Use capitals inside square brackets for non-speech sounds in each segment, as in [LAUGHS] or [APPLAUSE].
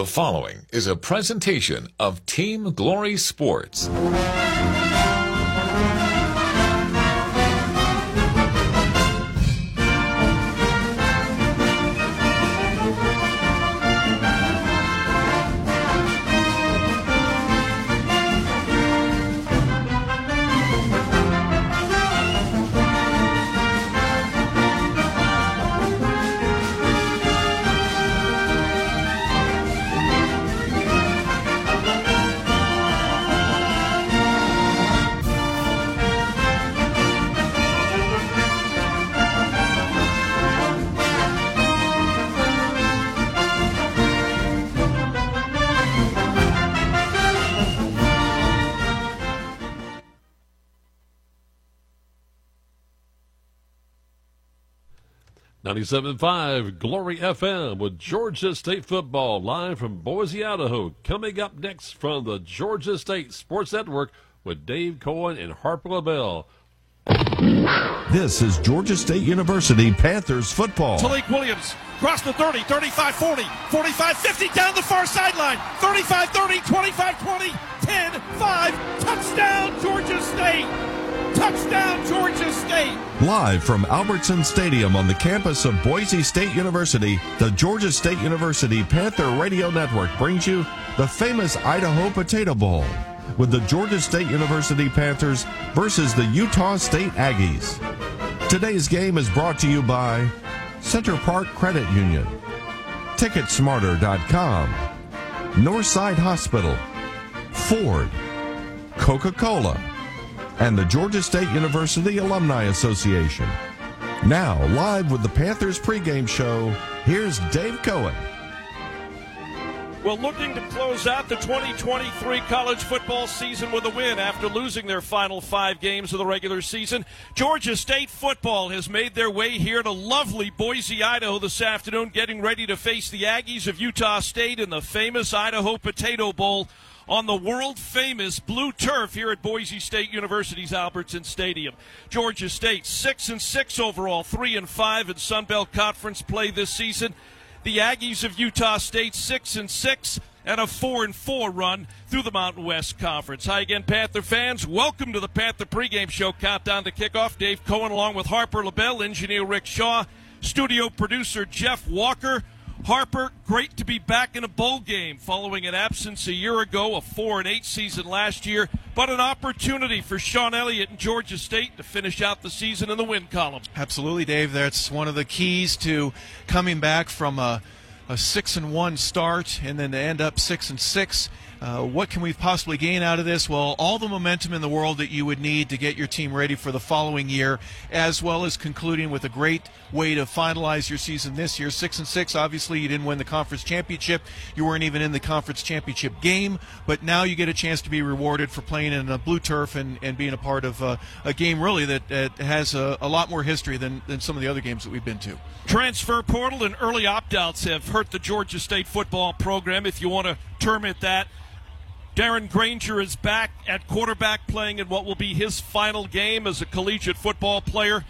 The following is a presentation of Team Glory Sports. Ninety-seven five Glory FM with Georgia State football live from Boise, Idaho. Coming up next from the Georgia State Sports Network with Dave Cohen and Harper LeBel. This is Georgia State University Panthers football. Tailique Williams across the 30, 35 40, 45 50 down the far sideline, 35 30, 25 20, 10 5. Touchdown, Georgia State! Touchdown, Georgia State! Live from Albertson Stadium on the campus of Boise State University, the Georgia State University Panther Radio Network brings you the famous Idaho Potato Bowl with the Georgia State University Panthers versus the Utah State Aggies. Today's game is brought to you by Center Parc Credit Union, Ticketsmarter.com, Northside Hospital, Ford, Coca Cola, and the Georgia State University Alumni Association. Now, live with the Panthers pregame show, here's Dave Cohen. Well, looking to close out the 2023 college football season with a win after losing their final five games of the regular season. Georgia State football has made their way here to lovely Boise, Idaho this afternoon, getting ready to face the Aggies of Utah State in the famous Idaho Potato Bowl on the world famous blue turf here at Boise State University's Albertson Stadium. Georgia State six and six overall, three and five in Sun Belt Conference play this season. The Aggies of Utah State six and six and a four and four run through the Mountain West Conference. Hi again, Panther fans. Welcome to the Panther pregame show. Countdown to kickoff. Dave Cohen along with Harper LeBel, engineer Rick Shaw, studio producer Jeff Walker. Harper, great to be back in a bowl game following an absence a year ago, a four and eight season last year, but an opportunity for Shawn Elliott and Georgia State to finish out the season in the win column. Absolutely, Dave. That's one of the keys to coming back from a, a six and one start and then to end up six and six. Uh, what can we possibly gain out of this? Well, all the momentum in the world that you would need to get your team ready for the following year, as well as concluding with a great way to finalize your season this year. Six and six. Obviously, you didn't win the conference championship. You weren't even in the conference championship game, but now you get a chance to be rewarded for playing in a blue turf and, and being a part of a, a game really that, that has a, a lot more history than, than some of the other games that we've been to. Transfer portal and early opt outs have hurt the Georgia State football program, if you want to term it that. Darren Grainger is back at quarterback playing in what will be his final game as a collegiate football player.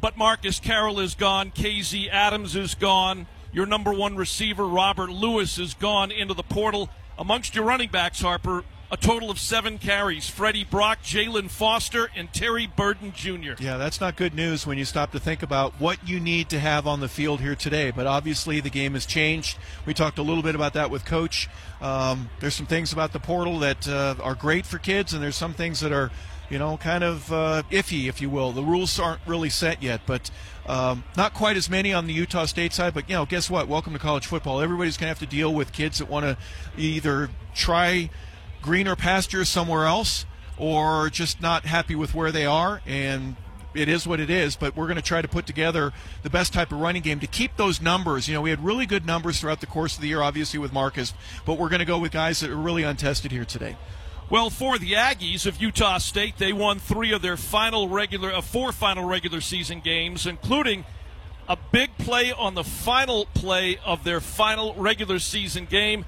But Marcus Carroll is gone. KZ Adams is gone. Your number one receiver, Robert Lewis, is gone into the portal. Amongst your running backs, Harper, a total of seven carries. Freddie Brock, Jalen Foster, and Terry Burden Jr. Yeah, that's not good news when you stop to think about what you need to have on the field here today. But obviously, the game has changed. We talked a little bit about that with Coach. Um, there's some things about the portal that uh, are great for kids, and there's some things that are you know, kind of uh, iffy, if you will. The rules aren't really set yet, but um, not quite as many on the Utah State side. But you know, guess what? Welcome to college football. Everybody's going to have to deal with kids that want to either try greener pastures somewhere else or just not happy with where they are and it is what it is, but we're going to try to put together the best type of running game to keep those numbers. You know, we had really good numbers throughout the course of the year, obviously with Marcus, but we're going to go with guys that are really untested here today. Well, for the Aggies of Utah State, they won three of their final regular, uh, four final regular season games, including a big play on the final play of their final regular season game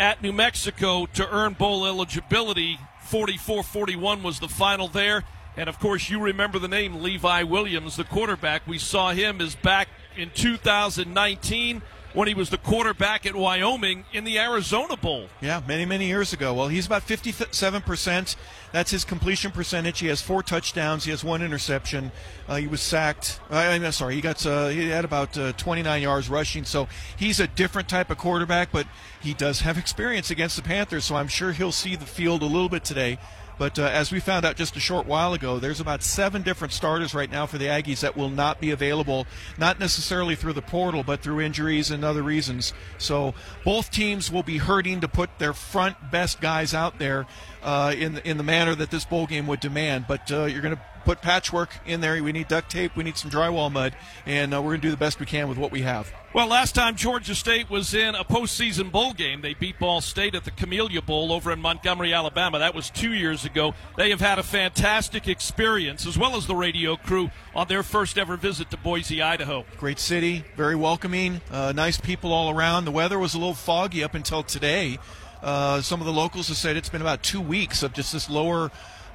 at New Mexico to earn bowl eligibility. 44 41 was the final there. And of course, you remember the name Levi Williams, the quarterback. We saw him is back in 2019 when he was the quarterback at Wyoming in the Arizona Bowl. Yeah, many, many years ago. Well, he's about 57%. That's his completion percentage. He has four touchdowns. He has one interception. Uh, he was sacked. Uh, I'm sorry, he got uh, he had about uh, 29 yards rushing. So he's a different type of quarterback, but he does have [LAUGHS] experience against the Panthers. So I'm sure he'll see the field a little bit today. But uh, as we found out just a short while ago, there's about seven different starters right now for the Aggies that will not be available, not necessarily through the portal, but through injuries and other reasons. So both teams will be hurting to put their front best guys out there uh, in in the manner that this bowl game would demand. But uh, you're going to put patchwork in there. We need duct tape. We need some drywall mud, and uh, we're going to do the best we can with what we have. Well, last time Georgia State was in a postseason bowl game, they beat Ball State at the Camellia Bowl over in Montgomery, Alabama. That was two years ago. They have had a fantastic experience, as well as the radio crew, on their first ever visit to Boise, Idaho. Great city, very welcoming, uh, nice people all around. The weather was a little foggy up until today. Uh, some of the locals have said it's been about two weeks of just this lower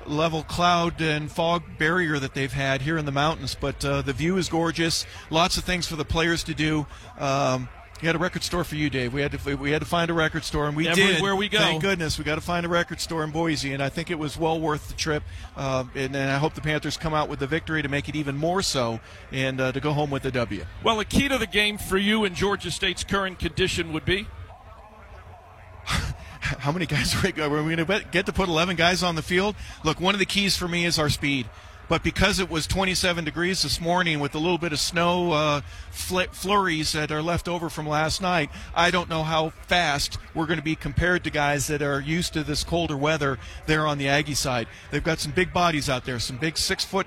level cloud and fog barrier that they've had here in the mountains. But uh, the view is gorgeous. Lots of things for the players to do. Um, we had a record store for you, Dave. We had to we had to find a record store, and we Everywhere did. Where we go, thank goodness, we got to find a record store in Boise, and I think it was well worth the trip. Uh, and, and, I hope the Panthers come out with the victory to make it even more so, and uh, to go home with the W. Well, the key to the game for you in Georgia State's current condition would be [LAUGHS] [LAUGHS] how many guys are we going to get to put 11 guys on the field? Look, one of the keys for me is our speed. But because it was 27 degrees this morning with a little bit of snow uh, fl- flurries that are left over from last night, I don't know how fast we're going to be compared to guys that are used to this colder weather there on the Aggie side. They've got some big bodies out there, some big six foot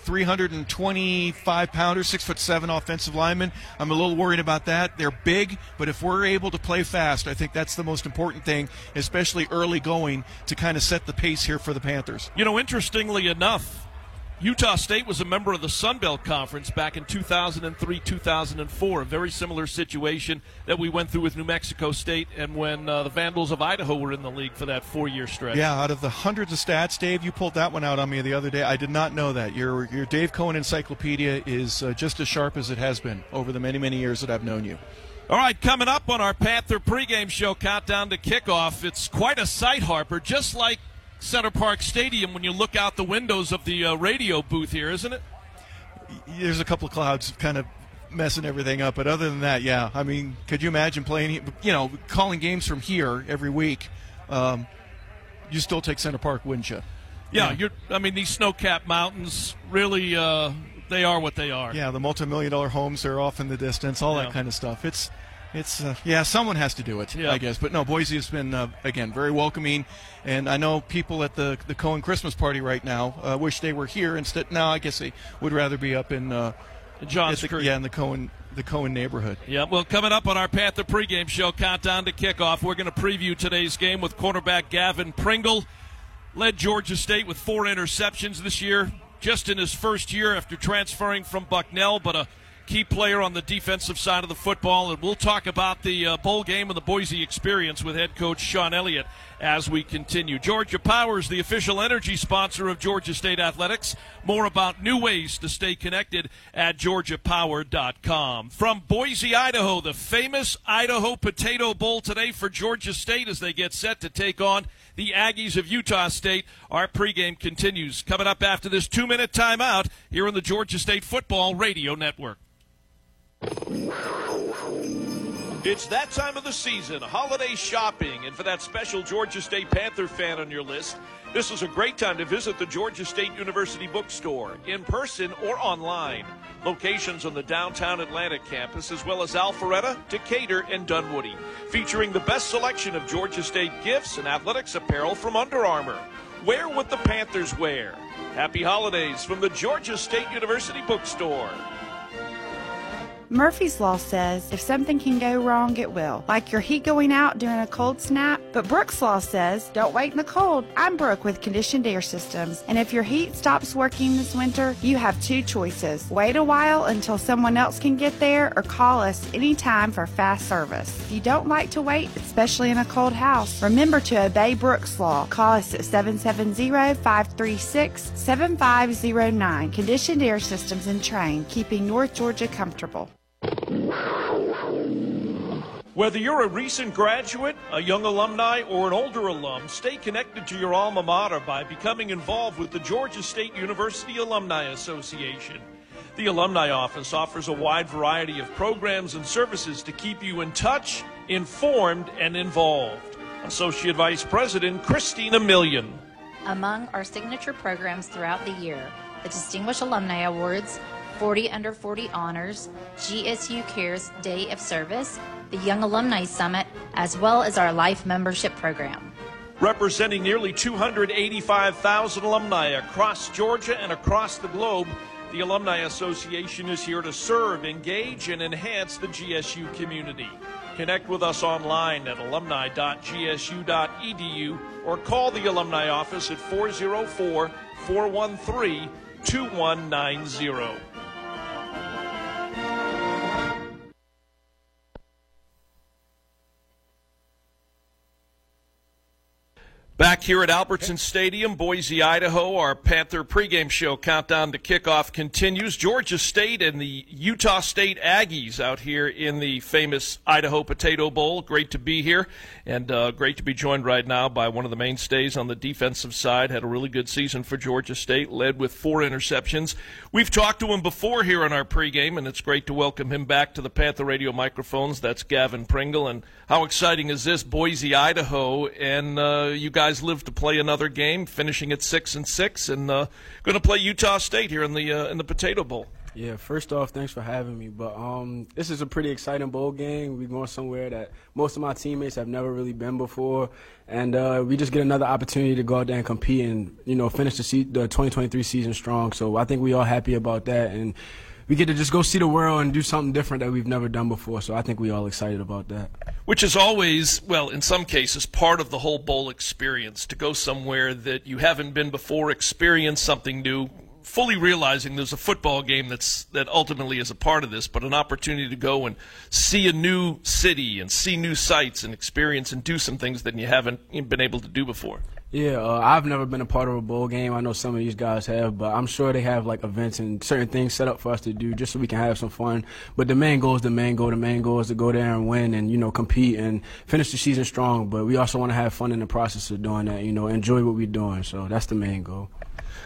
325 pounder, six foot seven offensive lineman. I'm a little worried about that. They're big, but if we're able to play fast, I think that's the most important thing, especially early going to kind of set the pace here for the Panthers. You know, interestingly enough, Utah State was a member of the Sun Belt Conference back in 2003 2004. A very similar situation that we went through with New Mexico State and when uh, the Vandals of Idaho were in the league for that four year stretch. Yeah, out of the hundreds of stats, Dave, you pulled that one out on me the other day. I did not know that. Your, your Dave Cohen encyclopedia is uh, just as sharp as it has been over the many, many years that I've known you. All right, coming up on our Panther pregame show, countdown to kickoff. It's quite a sight, Harper, just like Center Parc Stadium when you look out the windows of the uh, radio booth here, isn't it? There's a couple of clouds kind of messing everything up, but other than that, yeah. I mean, could you imagine playing, you know, calling games from here every week? Um, you still take Center Parc, wouldn't you? Yeah, yeah. I mean, these snow-capped mountains really, uh, they are what they are. Yeah, the multi-million dollar homes are off in the distance, all yeah. that kind of stuff. It's it's uh, yeah, someone has to do it, yeah. I guess. But no, Boise has been uh, again very welcoming, and I know people at the the Cohen Christmas party right now uh, wish they were here instead. No, I guess they would rather be up in uh, Johns the, Yeah, in the Cohen the Cohen neighborhood. Yeah, well, coming up on our path Panther pregame show, countdown to kickoff, we're going to preview today's game with quarterback Gavin Pringle. Led Georgia State with four interceptions this year, just in his first year after transferring from Bucknell, but a key player on the defensive side of the football. And we'll talk about the uh, bowl game and the Boise experience with head coach Shawn Elliott as we continue. Georgia Power is the official energy sponsor of Georgia State Athletics. More about new ways to stay connected at georgiapower.com. From Boise, Idaho, the famous Idaho Potato Bowl today for Georgia State as they get set to take on the Aggies of Utah State. Our pregame continues. Coming up after this two minute timeout here on the Georgia State Football Radio Network. It's that time of the season, holiday shopping, and for that special Georgia State Panther fan on your list, this is a great time to visit the Georgia State University bookstore, in person or online. Locations on the downtown Atlanta campus, as well as Alpharetta, Decatur, and Dunwoody, featuring the best selection of Georgia State gifts and athletics apparel from Under Armour. Wear what the Panthers wear. Happy holidays from the Georgia State University bookstore. Murphy's Law says if something can go wrong, it will, like your heat going out during a cold snap. But Brooks Law says don't wait in the cold. I'm Brooke with Conditioned Air Systems, and if your heat stops working this winter, you have two choices. Wait a while until someone else can get there, or call us anytime for fast service. If you don't like to wait, especially in a cold house, remember to obey Brooks Law. Call us at 770-536-7509. Conditioned Air Systems and Trane, keeping North Georgia comfortable. Whether you're a recent graduate, a young alumni, or an older alum, stay connected to your alma mater by becoming involved with the Georgia State University Alumni Association. The Alumni Office offers a wide variety of programs and services to keep you in touch, informed, and involved. Associate Vice President Christina Million. Among our signature programs throughout the year, the Distinguished Alumni Awards, 40 Under 40 Honors, GSU Cares Day of Service, the Young Alumni Summit, as well as our Life Membership Program. Representing nearly 285,000 alumni across Georgia and across the globe, the Alumni Association is here to serve, engage, and enhance the GSU community. Connect with us online at alumni.gsu.edu or call the Alumni Office at 404 413 2190. Back here at Albertson Stadium, Boise, Idaho, our Panther pregame show countdown to kickoff continues. Georgia State and the Utah State Aggies out here in the famous Idaho Potato Bowl. Great to be here, and uh, great to be joined right now by one of the mainstays on the defensive side. Had a really good season for Georgia State, led with four interceptions. We've talked to him before here on our pregame, and it's great to welcome him back to the Panther Radio microphones. That's Gavin Pringle, and how exciting is this, Boise, Idaho, and uh, you guys guys live to play another game, finishing at six and six, and uh, going to play Utah State here in the uh, in the Potato Bowl. Yeah, first off, thanks for having me. But um, this is a pretty exciting bowl game. We're going somewhere that most of my teammates have never really been before, and uh, we just get another opportunity to go out there and compete and you know finish the, se- the 2023 season strong. So I think we all happy about that, and we get to just go see the world and do something different that we've never done before. So I think we all excited about that. Which is always, well, in some cases, part of the whole bowl experience to go somewhere that you haven't been before, experience something new, fully realizing there's a football game that's that ultimately is a part of this, but an opportunity to go and see a new city and see new sights and experience and do some things that you haven't been able to do before. Yeah, uh, I've never been a part of a bowl game. I know some of these guys have, but I'm sure they have like events and certain things set up for us to do just so we can have some fun. But the main goal is the main goal. The main goal is to go there and win and you know compete and finish the season strong. But we also want to have fun in the process of doing that. You know, enjoy what we're doing. So that's the main goal.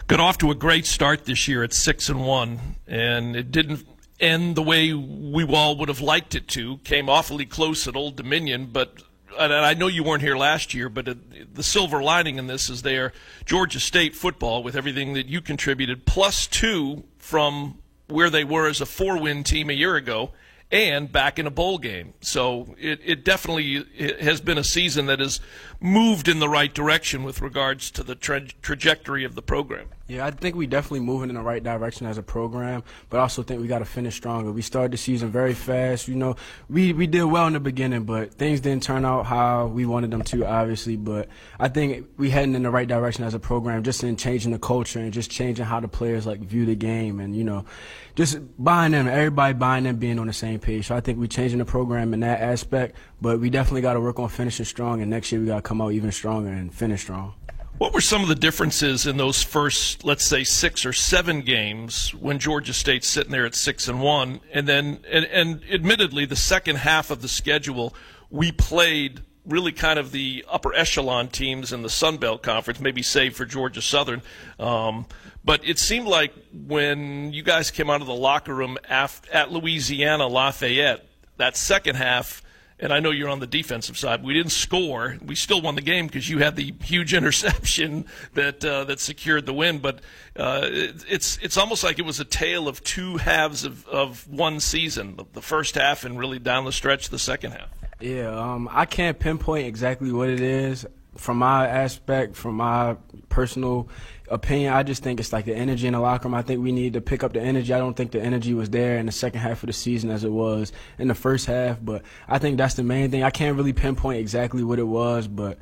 Got off to a great start this year at six and one, and it didn't end the way we all would have liked it to. Came awfully close at Old Dominion, but and I know you weren't here last year, but the silver lining in this is their Georgia State football with everything that you contributed, plus two from where they were as a four win team a year ago and back in a bowl game. So it, it definitely has been a season that has moved in the right direction with regards to the tra- trajectory of the program. Yeah, I think we definitely moving in the right direction as a program, but also think we got to finish stronger. We started the season very fast. You know, we we did well in the beginning, but things didn't turn out how we wanted them to, obviously. But I think we heading in the right direction as a program, just in changing the culture and just changing how the players like view the game, and you know, just buying them, everybody buying them, being on the same page. So I think we're changing the program in that aspect, but we definitely got to work on finishing strong, and next year we got to come out even stronger and finish strong. What were some of the differences in those first, let's say, six or seven games when Georgia State's sitting there at six and one, and then, and, and admittedly, the second half of the schedule, we played really kind of the upper echelon teams in the Sun Belt Conference, maybe save for Georgia Southern. Um, but it seemed like when you guys came out of the locker room at Louisiana Lafayette, that second half and I know you're on the defensive side. We didn't score. We still won the game because you had the huge [LAUGHS] interception that uh, that secured the win. But uh, it, it's it's almost like it was a tale of two halves of, of one season: the first half and really down the stretch the second half. Yeah, um, I can't pinpoint exactly what it is from my aspect, from my personal opinion, I just think it's like the energy in the locker room. I think we need to pick up the energy. I don't think the energy was there in the second half of the season as it was in the first half, but I think that's the main thing. I can't really pinpoint exactly what it was, but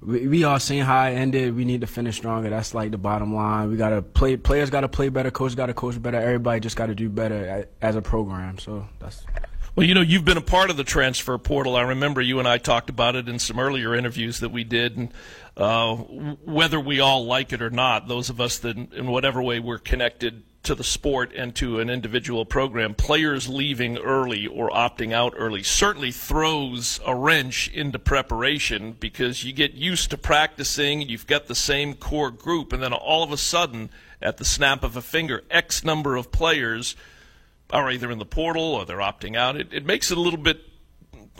we, we all seen how it ended. We need to finish stronger. That's like the bottom line. We gotta play. Players gotta play better. Coach gotta coach better. Everybody just gotta do better as a program. So that's. Well, you know, you've been a part of the transfer portal. I remember you and I talked about it in some earlier interviews that we did, and uh, whether we all like it or not, those of us that, in whatever way, we're connected to the sport and to an individual program, players leaving early or opting out early certainly throws a wrench into preparation because you get used to practicing, you've got the same core group, and then all of a sudden, at the snap of a finger, X number of players are either in the portal or they're opting out. It, it makes it a little bit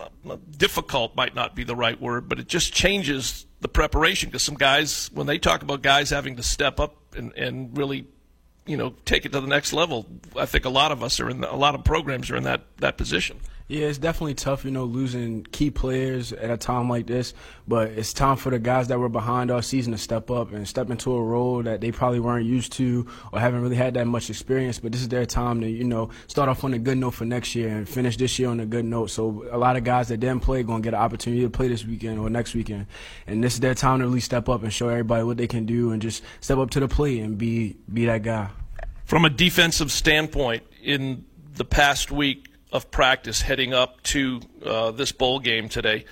Uh, difficult, might not be the right word, but it just changes the preparation because some guys, when they talk about guys having to step up and, and really you know take it to the next level. I think a lot of us are in the, a lot of programs are in that that position. Yeah, it's definitely tough, you know, losing key players at a time like this. But it's time for the guys that were behind all season to step up and step into a role that they probably weren't used to or haven't really had that much experience. But this is their time to, you know, start off on a good note for next year and finish this year on a good note. So a lot of guys that didn't play going to get an opportunity to play this weekend or next weekend. And this is their time to really step up and show everybody what they can do and just step up to the plate and be be that guy. From a defensive standpoint, in the past week, of practice heading up to uh, this bowl game today,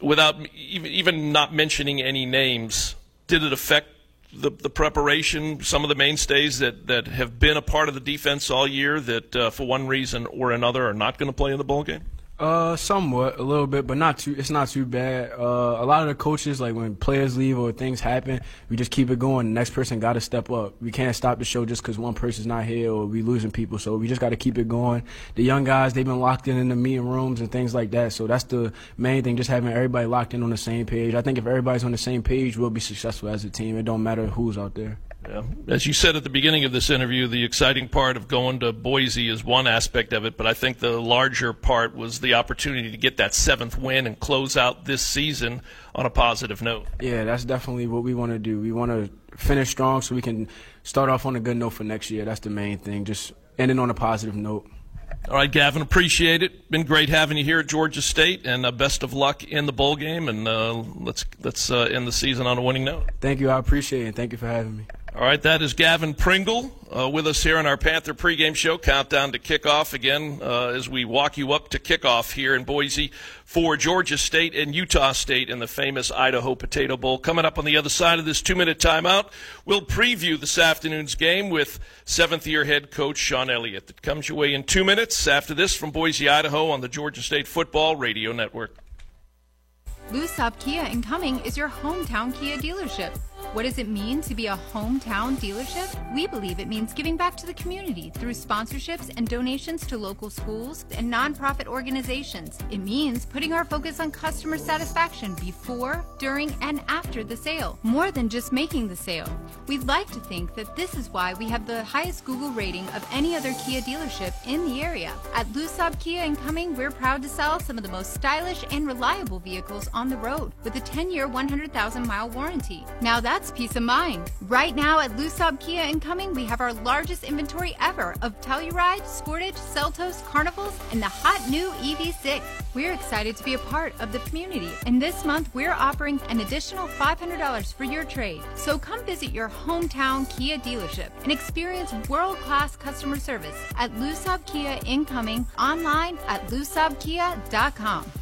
without even, not mentioning any names, did it affect the, the preparation, some of the mainstays that, that have been a part of the defense all year that, uh, for one reason or another, are not going to play in the bowl game? Uh, somewhat, a little bit, but not too. It's not too bad. Uh, a lot of the coaches, like when players leave or things happen, we just keep it going. The next person got to step up. We can't stop the show just because one person's not here or we losing people. So we just got to keep it going. The young guys, they've been locked in in the meeting rooms and things like that. So that's the main thing. Just having everybody locked in on the same page. I think if everybody's on the same page, we'll be successful as a team. It don't matter who's out there. Yeah. As you said at the beginning of this interview, the exciting part of going to Boise is one aspect of it, but I think the larger part was the opportunity to get that seventh win and close out this season on a positive note. Yeah, that's definitely what we want to do. We want to finish strong so we can start off on a good note for next year. That's the main thing, just ending on a positive note. All right, Gavin, appreciate it. Been great having you here at Georgia State, and uh, best of luck in the bowl game. And uh, let's let's uh, end the season on a winning note. Thank you. I appreciate it. Thank you for having me. All right, that is Gavin Pringle uh, with us here on our Panther pregame show. Countdown to kickoff again uh, as we walk you up to kickoff here in Boise for Georgia State and Utah State in the famous Idaho Potato Bowl. Coming up on the other side of this two minute timeout, we'll preview this afternoon's game with seventh year head coach Shawn Elliott. That comes your way in two minutes after this from Boise, Idaho on the Georgia State Football Radio Network. Lusab Kia in Cumming is your hometown Kia dealership. What does it mean to be a hometown dealership? We believe it means giving back to the community through sponsorships and donations to local schools and nonprofit organizations. It means putting our focus on customer satisfaction before, during, and after the sale, more than just making the sale. We'd like to think that this is why we have the highest Google rating of any other Kia dealership in the area. At Lusab Kia in Cumming, we're proud to sell some of the most stylish and reliable vehicles on the road with a 10-year, 100,000 mile warranty. Now that's that's peace of mind. Right now at Lusab Kia in Cumming, we have our largest inventory ever of Telluride, Sportage, Seltos, Carnivals, and the hot new EV6. We're excited to be a part of the community, and this month we're offering an additional $500 for your trade. So come visit your hometown Kia dealership and experience world-class customer service at Lusab Kia in Cumming online at lusabkia.com.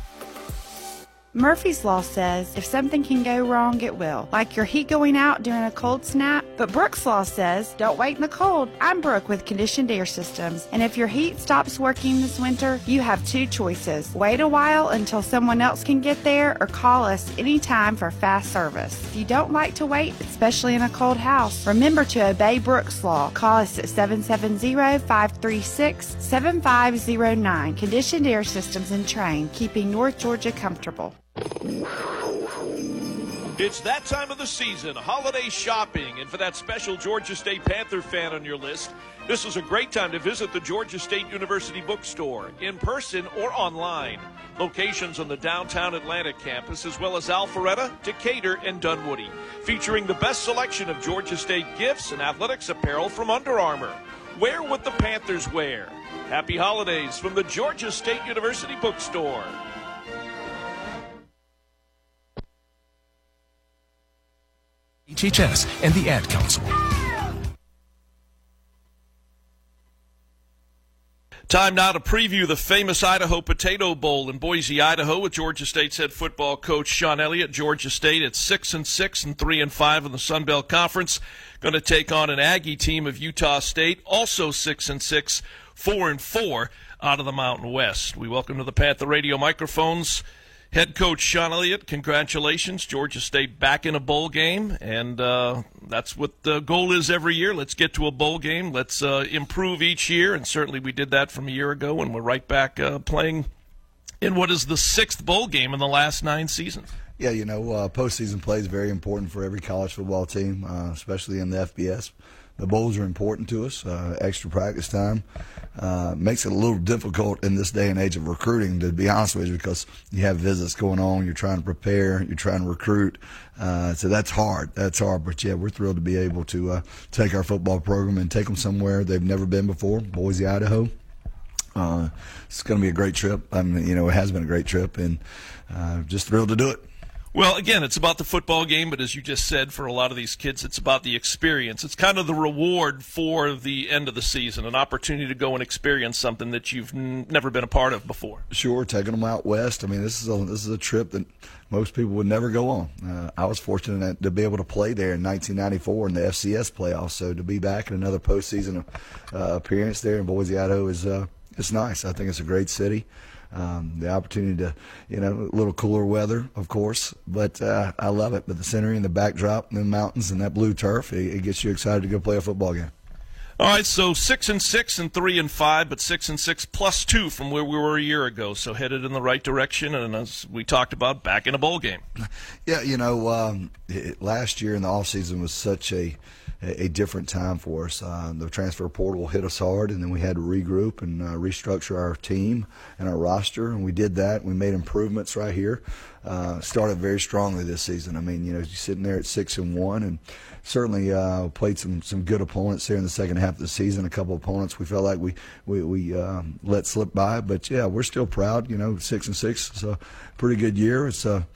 Murphy's Law says if something can go wrong, it will. Like your heat going out during a cold snap. But Brooks Law says don't wait in the cold. I'm Brooke with Conditioned Air Systems. And if your heat stops working this winter, you have two choices. Wait a while until someone else can get there or call us anytime for fast service. If you don't like to wait, especially in a cold house, remember to obey Brooks Law. Call us at 770-536-7509. Conditioned Air Systems and Trane, keeping North Georgia comfortable. It's that time of the season, holiday shopping, and for that special Georgia State Panther fan on your list, this is a great time to visit the Georgia State University bookstore, in person or online. Locations on the downtown Atlanta campus, as well as Alpharetta, Decatur, and Dunwoody, featuring the best selection of Georgia State gifts and athletics apparel from Under Armour. Wear what the Panthers wear. Happy holidays from the Georgia State University bookstore. HHS and the Ad Council. Time now to preview the famous Idaho Potato Bowl in Boise, Idaho, with Georgia State's head football coach Shawn Elliott. Georgia State at six and six and three and five in the Sun Belt Conference, going to take on an Aggie team of Utah State, also six and six, four and four out of the Mountain West. We welcome to the Panther Radio microphones Head coach Shawn Elliott, congratulations. Georgia State back in a bowl game, and uh, that's what the goal is every year. Let's get to a bowl game. Let's uh, improve each year, and certainly we did that from a year ago, and we're right back uh, playing in what is the sixth bowl game in the last nine seasons. Yeah, you know, uh, postseason play is very important for every college football team, uh, especially in the FBS the bowls are important to us. Uh, extra practice time uh, makes it a little difficult in this day and age of recruiting, to be honest with you, because you have visits going on, you're trying to prepare, you're trying to recruit. Uh, so that's hard. That's hard. But yeah, we're thrilled to be able to uh, take our football program and take them somewhere they've never been before, Boise, Idaho. Uh, it's going to be a great trip. I mean, you know, it has been a great trip, and uh, just thrilled to do it. Well, again, it's about the football game, but as you just said, for a lot of these kids, it's about the experience. It's kind of the reward for the end of the season, an opportunity to go and experience something that you've n- never been a part of before. Sure, taking them out west. I mean, this is a, this is a trip that most people would never go on. Uh, I was fortunate to be able to play there in 1994 in the FCS playoffs, so to be back in another postseason uh, appearance there in Boise, Idaho is uh, it's nice. I think it's a great city um, the opportunity to, you know, a little cooler weather, of course. But uh, I love it. But the scenery and the backdrop and the mountains and that blue turf, it, it gets you excited to go play a football game. All right, so six and six and three and five, but six and six plus two from where we were a year ago. So headed in the right direction, and as we talked about, back in a bowl game. [LAUGHS] Yeah, you know, um, last year in the off season was such a a, different time for us. Uh, the transfer portal hit us hard, and then we had to regroup and uh, restructure our team and our roster, and we did that. We made improvements right here. Uh, started very strongly this season. I mean, you know, you're sitting there at six and one, and certainly uh, played some some good opponents there in the second half of the season. A couple opponents we felt like we we, we um, let slip by, but yeah, we're still proud. You know, six and six is a pretty good year. It's a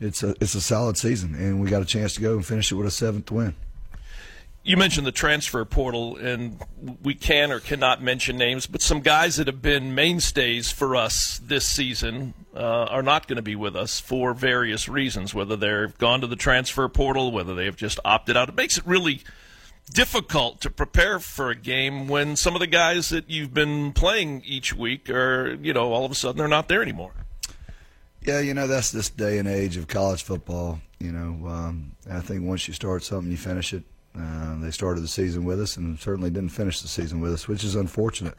it's a it's a solid season, and we got a chance to go and finish it with a seventh win you mentioned the transfer portal, and we can or cannot mention names, but some guys that have been mainstays for us this season uh, are not going to be with us for various reasons, whether they've gone to the transfer portal, whether they have just opted out. It makes it really difficult to prepare for a game when some of the guys that you've been playing each week are, you know, all of a sudden they're not there anymore. Yeah, you know, that's this day and age of college football. You know, um, I think once you start something, you finish it. Uh, they started the season with us and certainly didn't finish the season with us, which is unfortunate.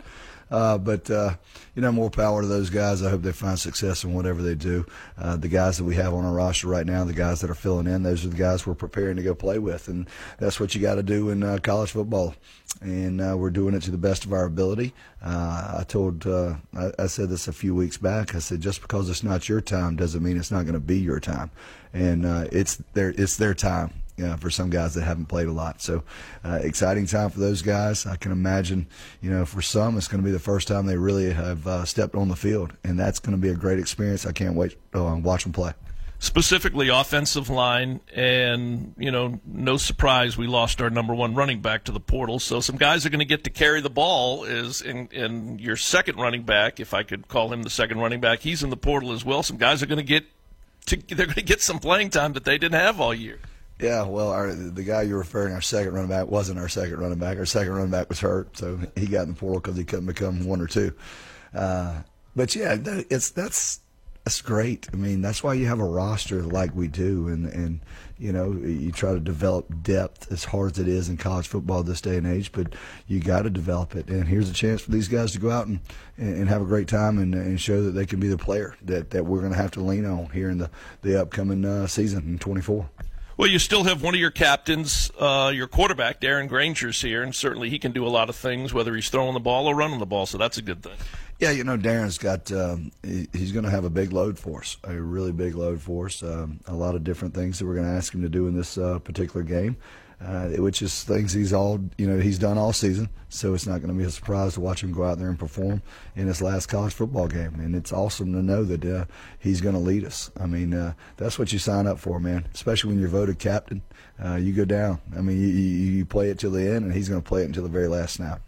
Uh, but uh, you know, more power to those guys. I hope they find success in whatever they do. Uh, the guys that we have on our roster right now, the guys that are filling in, those are the guys we're preparing to go play with, and that's what you got to do in uh, college football. And uh, we're doing it to the best of our ability. I told, I, I said this a few weeks back. I said, just because it's not your time doesn't mean it's not going to be your time, and it's their it's their time uh, for some guys that haven't played a lot. So, uh, exciting time for those guys. I can imagine, you know, for some, it's going to be the first time they really have uh, stepped on the field, and that's going to be a great experience. I can't wait to uh, watch them play. Specifically, offensive line, and you know, no surprise, we lost our number one running back to the portal. So some guys are going to get to carry the ball. Is in, in your second running back, if I could call him the second running back, he's in the portal as well. Some guys are going to get to, they're going to get some playing time that they didn't have all year. Yeah, well, our, the guy you're referring, our second running back, wasn't our second running back. Our second running back was hurt, so he got in the portal because he couldn't become one or two. Uh, but yeah, it's that's that's great. I mean, that's why you have a roster like we do, and and you know you try to develop depth as hard as it is in college football this day and age. But you got to develop it, and here's a chance for these guys to go out and and have a great time and, and show that they can be the player that that we're going to have to lean on here in the the upcoming uh, season in 24. Well, you still have one of your captains, uh, your quarterback, Darren Grainger's here, and certainly he can do a lot of things, whether he's throwing the ball or running the ball, so that's a good thing. Yeah, you know, Darren's got, um, he, he's going to have a big load for us, a really big load for us. Um, a lot of different things that we're going to ask him to do in this uh, particular game uh, which is things he's all you know he's done all season. So it's not going to be a surprise to watch him go out there and perform in his last college football game. And it's awesome to know that uh, he's going to lead us. I mean, uh, that's what you sign up for, man. Especially when you're voted captain, uh, you go down. I mean, you, you play it till the end, and he's going to play it until the very last snap.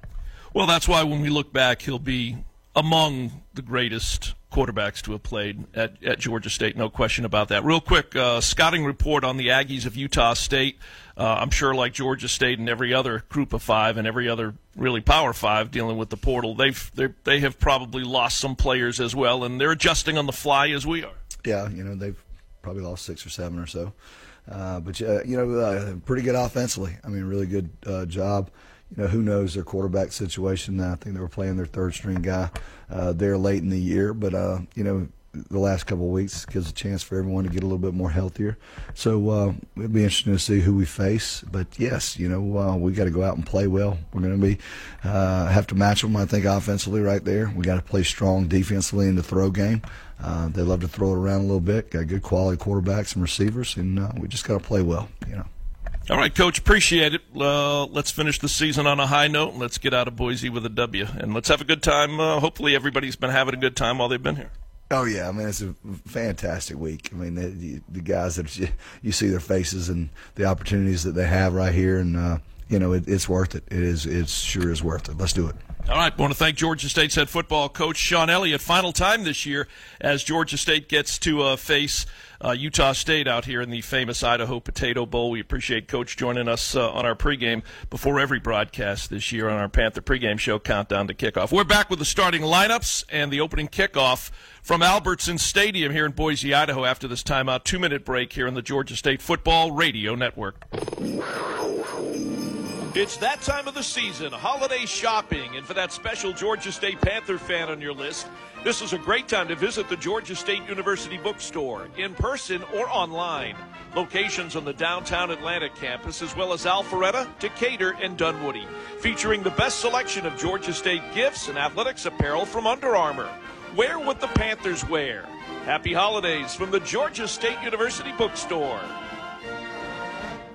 Well, that's why when we look back, he'll be among the greatest quarterbacks to have played at, at Georgia State, no question about that. Real quick, uh, scouting report on the Aggies of Utah State. Uh, I'm sure, like Georgia State and every other group of five and every other really Power Five dealing with the portal, they've they have probably lost some players as well, and they're adjusting on the fly as we are. Yeah, you know they've probably lost six or seven or so, uh, but uh, you know uh, pretty good offensively. I mean, really good uh, job you know, who knows their quarterback situation. I think they were playing their third string guy uh, there late in the year, but uh, you know, the last couple of weeks gives a chance for everyone to get a little bit more healthier. So uh, it'll be interesting to see who we face. But yes, you know, uh, we got to go out and play well. We're going to be uh, have to match them. I think offensively right there. We got to play strong defensively in the throw game. Uh, they love to throw it around a little bit. Got good quality quarterbacks and receivers, and uh, we just got to play well. You know. All right, Coach, appreciate it. Uh, let's finish the season on a high note, let's get out of Boise with a W. And let's have a good time. Uh, hopefully, everybody's been having a good time while they've been here. Oh yeah, I mean it's a fantastic week. I mean the, the guys that you, you, see their faces and the opportunities that they have right here, and uh, you know it, it's worth it. It is. It sure is worth it. Let's do it. All right, I want to thank Georgia State's head football coach Shawn Elliott. Final time this year as Georgia State gets to uh, face uh, Utah State out here in the famous Idaho Potato Bowl. We appreciate Coach joining us uh, on our pregame before every broadcast this year on our Panther pregame show countdown to kickoff. We're back with the starting lineups and the opening kickoff from Albertson Stadium here in Boise, Idaho. After this timeout, two minute break here on the Georgia State Football Radio Network. It's that time of the season, holiday shopping, and for that special Georgia State Panther fan on your list, this is a great time to visit the Georgia State University bookstore, in person or online. Locations on the downtown Atlanta campus, as well as Alpharetta, Decatur, and Dunwoody, featuring the best selection of Georgia State gifts and athletics apparel from Under Armour. Wear what the Panthers wear. Happy holidays from the Georgia State University bookstore.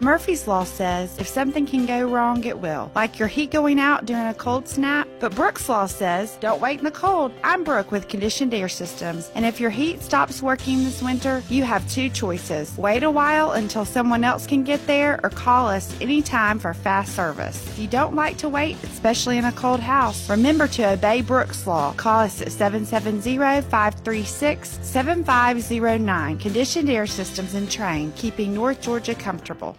Murphy's Law says if something can go wrong, it will. Like your heat going out during a cold snap. But Brooks Law says don't wait in the cold. I'm Brooke with Conditioned Air Systems. And if your heat stops working this winter, you have two choices. Wait a while until someone else can get there or call us anytime for fast service. If you don't like to wait, especially in a cold house, remember to obey Brooks Law. Call us at 770-536-7509. Conditioned Air Systems and Trane, keeping North Georgia comfortable.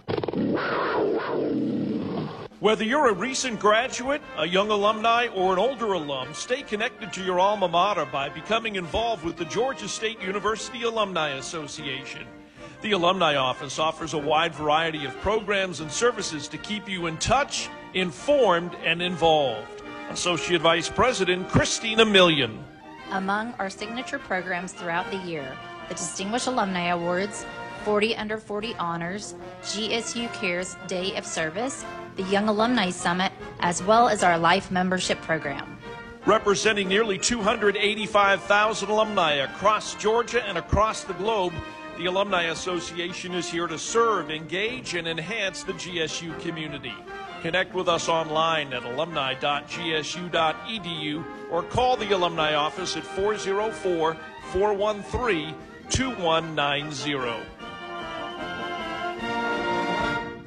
Whether you're a recent graduate, a young alumni, or an older alum, stay connected to your alma mater by becoming involved with the Georgia State University Alumni Association. The Alumni Office offers a wide variety of programs and services to keep you in touch, informed, and involved. Associate Vice President Christina Million. Among our signature programs throughout the year, the Distinguished Alumni Awards, 40 Under 40 Honors, GSU Cares Day of Service, the Young Alumni Summit, as well as our Life Membership Program. Representing nearly 285,000 alumni across Georgia and across the globe, the Alumni Association is here to serve, engage, and enhance the GSU community. Connect with us online at alumni.gsu.edu or call the alumni office at 404 413 2190.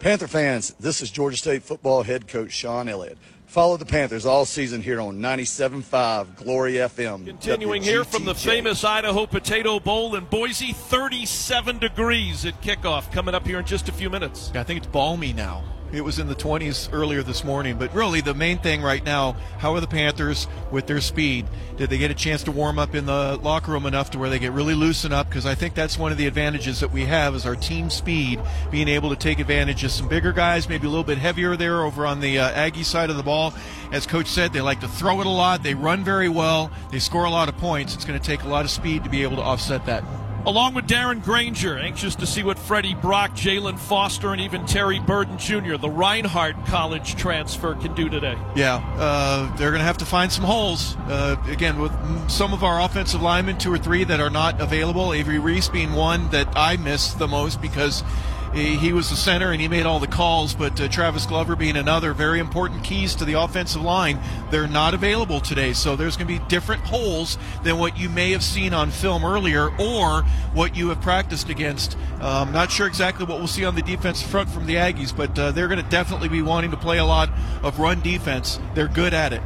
Panther fans, this is Georgia State football head coach Shawn Elliott. Follow the Panthers all season here on 97.5 Glory FM. Continuing WGTJ. here from the famous Idaho Potato Bowl in Boise, 37 degrees at kickoff. Coming up here in just a few minutes. I think it's balmy now. It was in the 20s earlier this morning. But really, the main thing right now how are the Panthers with their speed? Did they get a chance to warm up in the locker room enough to where they get really loosen up? Because I think that's one of the advantages that we have is our team speed, being able to take advantage of some bigger guys, maybe a little bit heavier there over on the uh, Aggie side of the ball. As Coach said, they like to throw it a lot. They run very well. They score a lot of points. It's going to take a lot of speed to be able to offset that along with Darren Grainger. Anxious to see what Freddie Brock, Jalen Foster, and even Terry Burden Jr., the Reinhardt College transfer, can do today. Yeah, uh, they're going to have to find some holes. Uh, again, with some of our offensive linemen, two or three that are not available, Avery Reese being one that I miss the most because he, was the center and he made all the calls, but uh, Travis Glover being another very important keys to the offensive line, they're not available today. So there's going to be different holes than what you may have seen on film earlier or what you have practiced against. Um, not sure exactly what we'll see on the defensive front from the Aggies, but uh, they're going to definitely be wanting to play a lot of run defense. They're good at it.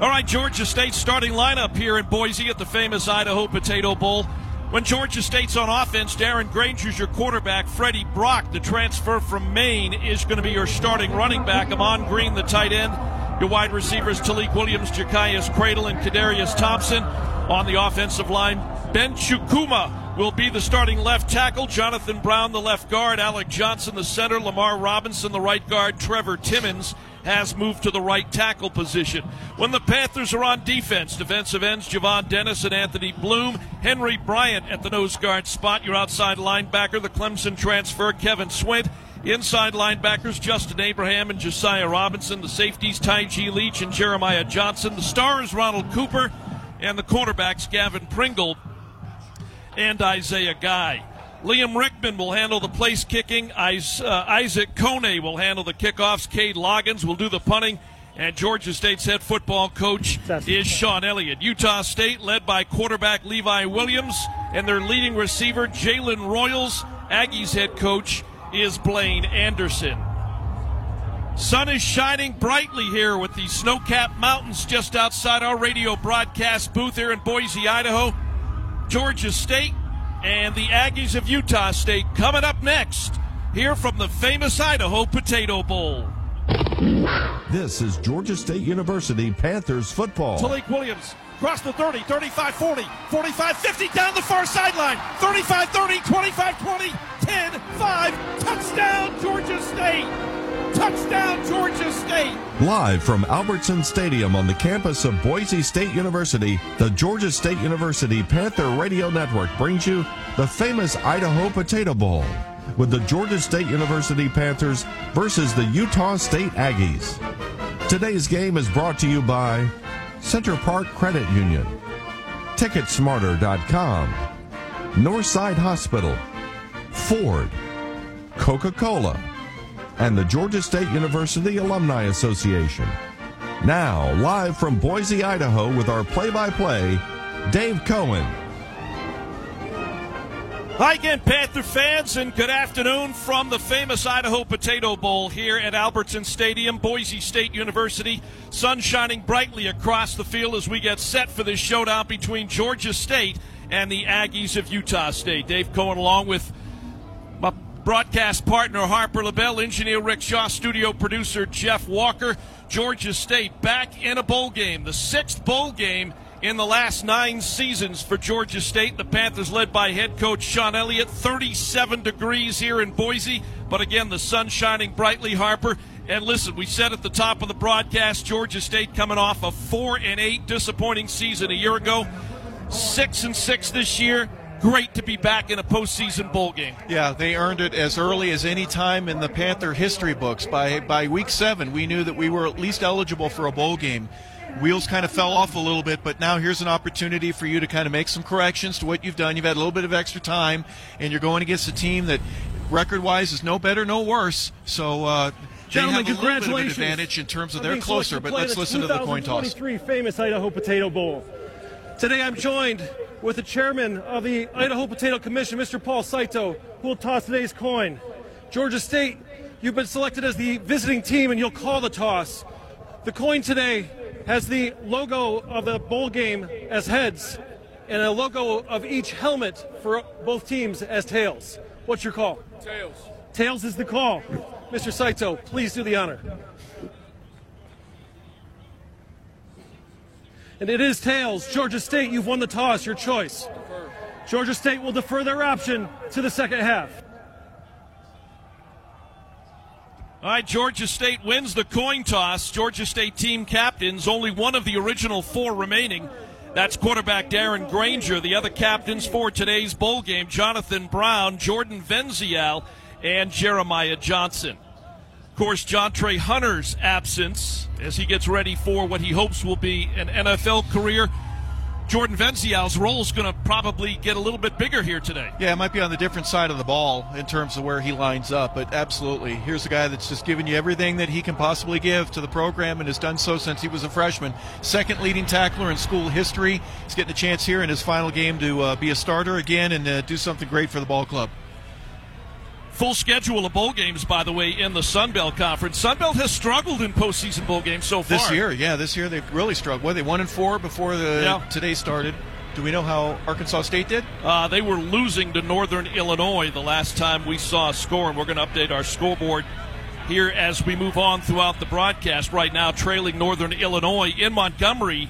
All right, Georgia State starting lineup here in Boise at the famous Idaho Potato Bowl. When Georgia State's on offense, Darren Grainger's your quarterback. Freddie Brock, the transfer from Maine, is going to be your starting running back. Amon Green, the tight end. Your wide receivers, Tailique Williams, Ja'Cyais Credle, and Kadarius Thompson. On the offensive line, Ben Chukuma will be the starting left tackle. Jonathan Brown, the left guard. Alec Johnson, the center. Lamar Robinson, the right guard. Trevor Timmons has moved to the right tackle position. When the Panthers are on defense, defensive ends Javon Dennis and Anthony Bloom, Henry Bryant at the nose guard spot, your outside linebacker, the Clemson transfer, Kevin Swint. Inside linebackers, Justin Abraham and Josiah Robinson. The safeties, Ty G. Leach and Jeremiah Johnson. The stars, Ronald Cooper. And the cornerbacks, Gavin Pringle and Isaiah Guy. Liam Rickman will handle the place kicking. Uh, Isaac Kone will handle the kickoffs. Cade Loggins will do the punting. And Georgia State's head football coach is Shawn Elliott. Utah State led by quarterback Levi Williams and their leading receiver Jalen Royals. Aggies head coach is Blake Anderson. Sun is shining brightly here with the snow capped mountains just outside our radio broadcast booth here in Boise, Idaho. Georgia State and the Aggies of Utah State coming up next here from the famous Idaho Potato Bowl. This is Georgia State University Panthers football. Tailique Williams across the 30, 35 40, 45 50 down the far sideline, 35 30, 25 20, 10 5. Touchdown, Georgia State. Touchdown, Georgia State. Live from Albertson Stadium on the campus of Boise State University, the Georgia State University Panther Radio Network brings you the famous Idaho Potato Bowl with the Georgia State University Panthers versus the Utah State Aggies. Today's game is brought to you by Center Parc Credit Union, Ticketsmarter.com, Northside Hospital, Ford, Coca Cola, and the Georgia State University Alumni Association. Now, live from Boise, Idaho, with our play by play, Dave Cohen. Hi again, Panther fans, and good afternoon from the famous Idaho Potato Bowl here at Albertson Stadium, Boise State University. Sun shining brightly across the field as we get set for this showdown between Georgia State and the Aggies of Utah State. Dave Cohen, along with broadcast partner Harper LeBel, engineer Rick Shaw, studio producer Jeff Walker. Georgia State back in a bowl game, the sixth bowl game in the last nine seasons for Georgia State. The Panthers, led by head coach Shawn Elliott, 37 degrees here in Boise. But again, the sun shining brightly, Harper. And listen, we said at the top of the broadcast, Georgia State coming off a four and eight disappointing season a year ago, six and six this year. Great to be back in a postseason bowl game. Yeah, they earned it as early as any time in the Panther history books. By by week seven, we knew that we were at least eligible for a bowl game wheels kind of fell off a little bit, but now here's an opportunity for you to kind of make some corrections to what you've done. You've had a little bit of extra time, and you're going against a team that, record-wise, is no better, no worse. So. Uh, Gentlemen, they have a little bit of an advantage in terms of I'm they're closer, selected but let's the listen to the coin toss. 2023 famous Idaho Potato Bowl. Today I'm joined with the chairman of the Idaho Potato Commission, Mr. Paul Saito, who will toss today's coin. Georgia State, you've been selected as the visiting team and you'll call the toss. The coin today has the logo of the bowl game as heads and a logo of each helmet for both teams as tails. What's your call? Tails. Tails is the call. Mr. Saito, please do the honor. And it is tails. Georgia State, you've won the toss. Your choice. Georgia State will defer their option to the second half. All right, Georgia State wins the coin toss. Georgia State team captains, only one of the original four remaining. That's quarterback Darren Grainger. The other captains for today's bowl game Jonathan Brown, Jordan Venzial, and Jeremiah Johnson. Course, Jontrey Hunter's absence as he gets ready for what he hopes will be an NFL career. Jordan Venzial's role is going to probably get a little bit bigger here today. Yeah, it might be on the different side of the ball in terms of where he lines up, but absolutely. Here's a guy that's just given you everything that he can possibly give to the program and has done so since he was a freshman. Second leading tackler in school history. He's getting a chance here in his final game to uh, be a starter again and uh, do something great for the ball club. Full schedule of bowl games, by the way, in the Sun Belt Conference. Sun Belt has struggled in postseason bowl games so far. This year, yeah, this year they've really struggled. Well, they one and four before the Yeah. today started. Do we know how Arkansas State did? Uh, they were losing to Northern Illinois the last time we saw a score, and we're going to update our scoreboard here as we move on throughout the broadcast. Right now, trailing Northern Illinois in Montgomery,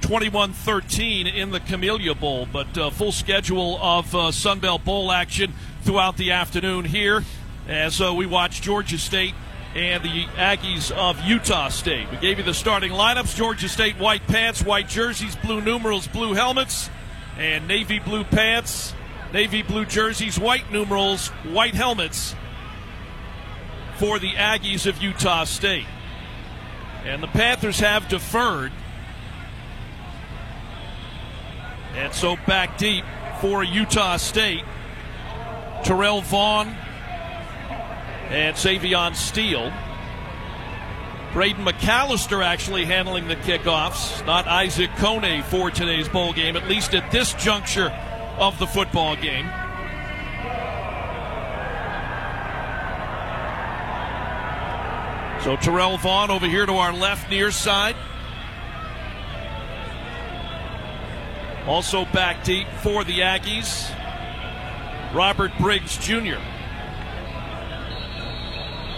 21 13 in the Camellia Bowl. But uh, full schedule of uh, Sun Belt Bowl action throughout the afternoon here as uh, we watch Georgia State and the Aggies of Utah State. We gave you the starting lineups Georgia State white pants, white jerseys, blue numerals, blue helmets, and navy blue pants, navy blue jerseys, white numerals, white helmets for the Aggies of Utah State. And the Panthers have deferred. And so back deep for Utah State. Terrell Vaughn and Savion Steele. Braden McAllister actually handling the kickoffs, not Isaac Kone for today's bowl game, at least at this juncture of the football game. So Terrell Vaughn over here to our left near side. Also back deep for the Aggies, Robert Briggs Jr.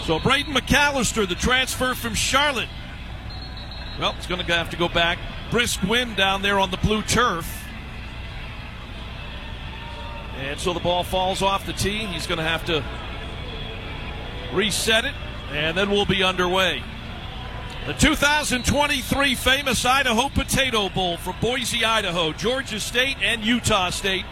So Braden McAllister, the transfer from Charlotte. Well, it's going to have to go back. Brisk wind down there on the blue turf. And so the ball falls off the tee. He's going to have to reset it, and then we'll be underway. The 2023 famous Idaho Potato Bowl from Boise, Idaho, Georgia State, and Utah State.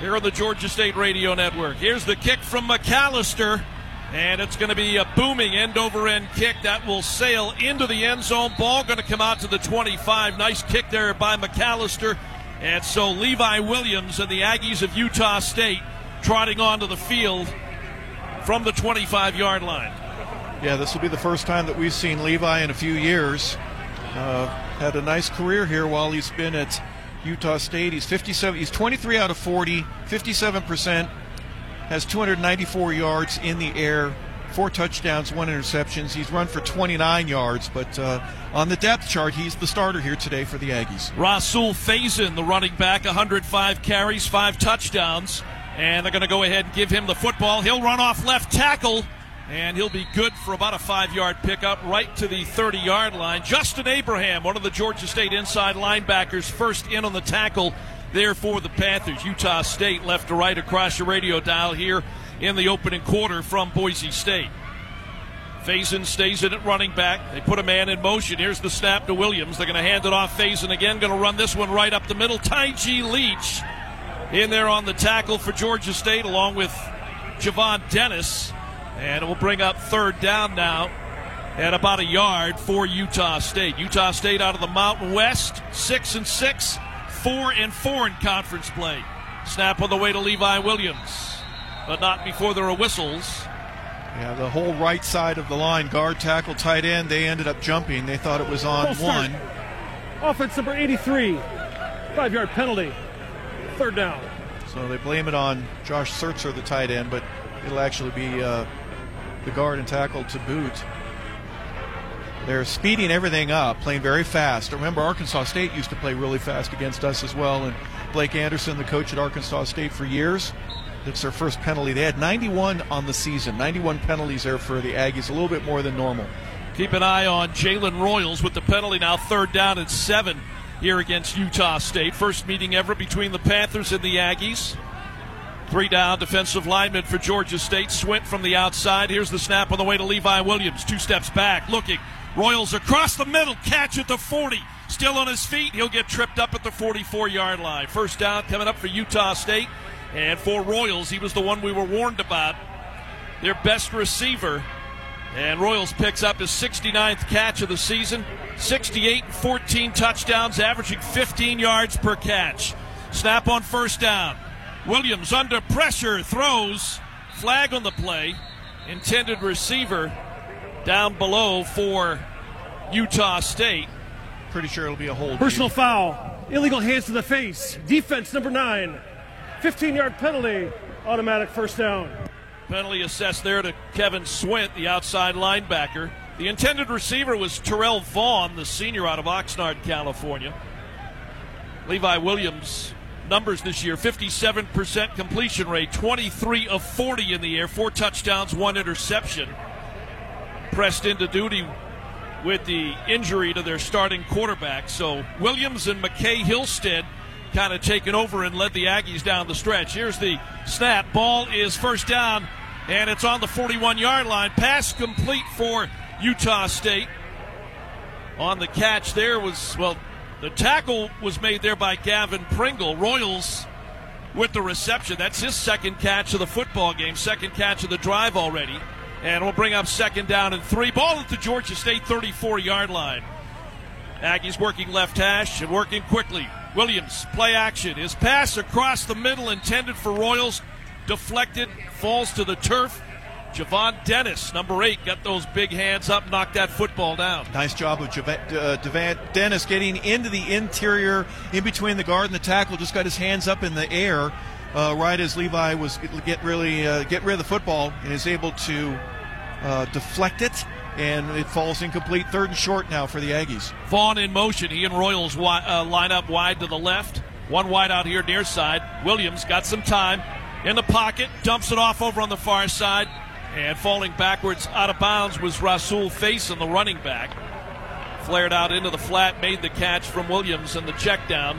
Here on the Georgia State Radio Network. Here's the kick from McAllister. And it's going to be a booming end over end kick that will sail into the end zone. Ball going to come out to the 25. Nice kick there by McAllister. And so Levi Williams and the Aggies of Utah State trotting onto the field from the 25 yard line. Yeah, this will be the first time that we've seen Levi in a few years. Uh, had a nice career here while he's been at Utah State. He's 57. He's 23 out of 40, 57 percent. Has 294 yards in the air, four touchdowns, one interceptions. He's run for 29 yards, but uh, on the depth chart, he's the starter here today for the Aggies. Rasul Faison, the running back, 105 carries, five touchdowns. And they're going to go ahead and give him the football. He'll run off left tackle, and he'll be good for about a five yard pickup right to the 30 yard line. Justin Abraham, one of the Georgia State inside linebackers, first in on the tackle there for the Panthers. Utah State left to right across your radio dial here in the opening quarter from Boise State. Faison stays in at running back. They put a man in motion. Here's the snap to Williams. They're going to hand it off. Faison again. Going to run this one right up the middle. Ty G. Leach in there on the tackle for Georgia State, along with Javon Dennis. And it will bring up third down now at about a yard for Utah State. Utah State out of the Mountain West, six and six, four and four in conference play. Snap on the way to Levi Williams, but not before there are whistles. Yeah, the whole right side of the line, guard, tackle, tight end, they ended up jumping. They thought it was on False start. one. Offense number 83. Five yard penalty. Third down. So they blame it on Josh Sterzer, the tight end, but it'll actually be uh, the guard and tackle to boot. They're speeding everything up, playing very fast. Remember, Arkansas State used to play really fast against us as well, and Blake Anderson, the coach at Arkansas State for years, it's their first penalty. They had 91 on the season, 91 penalties there for the Aggies, a little bit more than normal. Keep an eye on Jalen Royals with the penalty now third down and seven here against Utah State. First meeting ever between the Panthers and the Aggies. Three down defensive lineman for Georgia State. Swint from the outside. Here's the snap on the way to Levi Williams. Two steps back, looking. Royals across the middle. Catch at the 40. Still on his feet. He'll get tripped up at the 44 yard line. First down coming up for Utah State. And for Royals, he was the one we were warned about. Their best receiver. And Royals picks up his 69th catch of the season. 68 and 14 touchdowns, averaging 15 yards per catch. Snap on first down. Williams under pressure throws. Flag on the play. Intended receiver down below for Utah State. Pretty sure it'll be a hold. Personal foul. Illegal hands to the face. Defense number nine. 15 yard penalty. Automatic first down. Penalty assessed there to Kevin Swint, the outside linebacker. The intended receiver was Terrell Vaughn, the senior out of Oxnard, California. Levi Williams numbers this year 57% completion rate, 23 of 40 in the air, four touchdowns, one interception. Pressed into duty with the injury to their starting quarterback. So Williams and McCae Hillstead kind of taken over and led the Aggies down the stretch. Here's the snap. Ball is first down, and it's on the 41 yard line. Pass complete for Utah State. On the catch there was, well, the tackle was made there by Gavin Pringle. Royals with the reception. That's his second catch of the football game, second catch of the drive already. And we'll bring up second down and three. Ball at the Georgia State 34 yard line. Aggies working left hash and working quickly. Williams, play action. His pass across the middle intended for Royals. Deflected, falls to the turf. Javon Dennis, number eight, got those big hands up, knocked that football down. Nice job of uh, Devan Dennis getting into the interior, in between the guard and the tackle. Just got his hands up in the air, uh, right as Levi was get really uh, get rid of the football, and is able to uh, deflect it, and it falls incomplete. Third and short now for the Aggies. Vaughn in motion. He and Royals wi- uh, line up wide to the left. One wide out here near side. Williams got some time in the pocket, dumps it off over on the far side. And falling backwards out of bounds was Rasul Faison, the running back. Flared out into the flat, made the catch from Williams and the check down.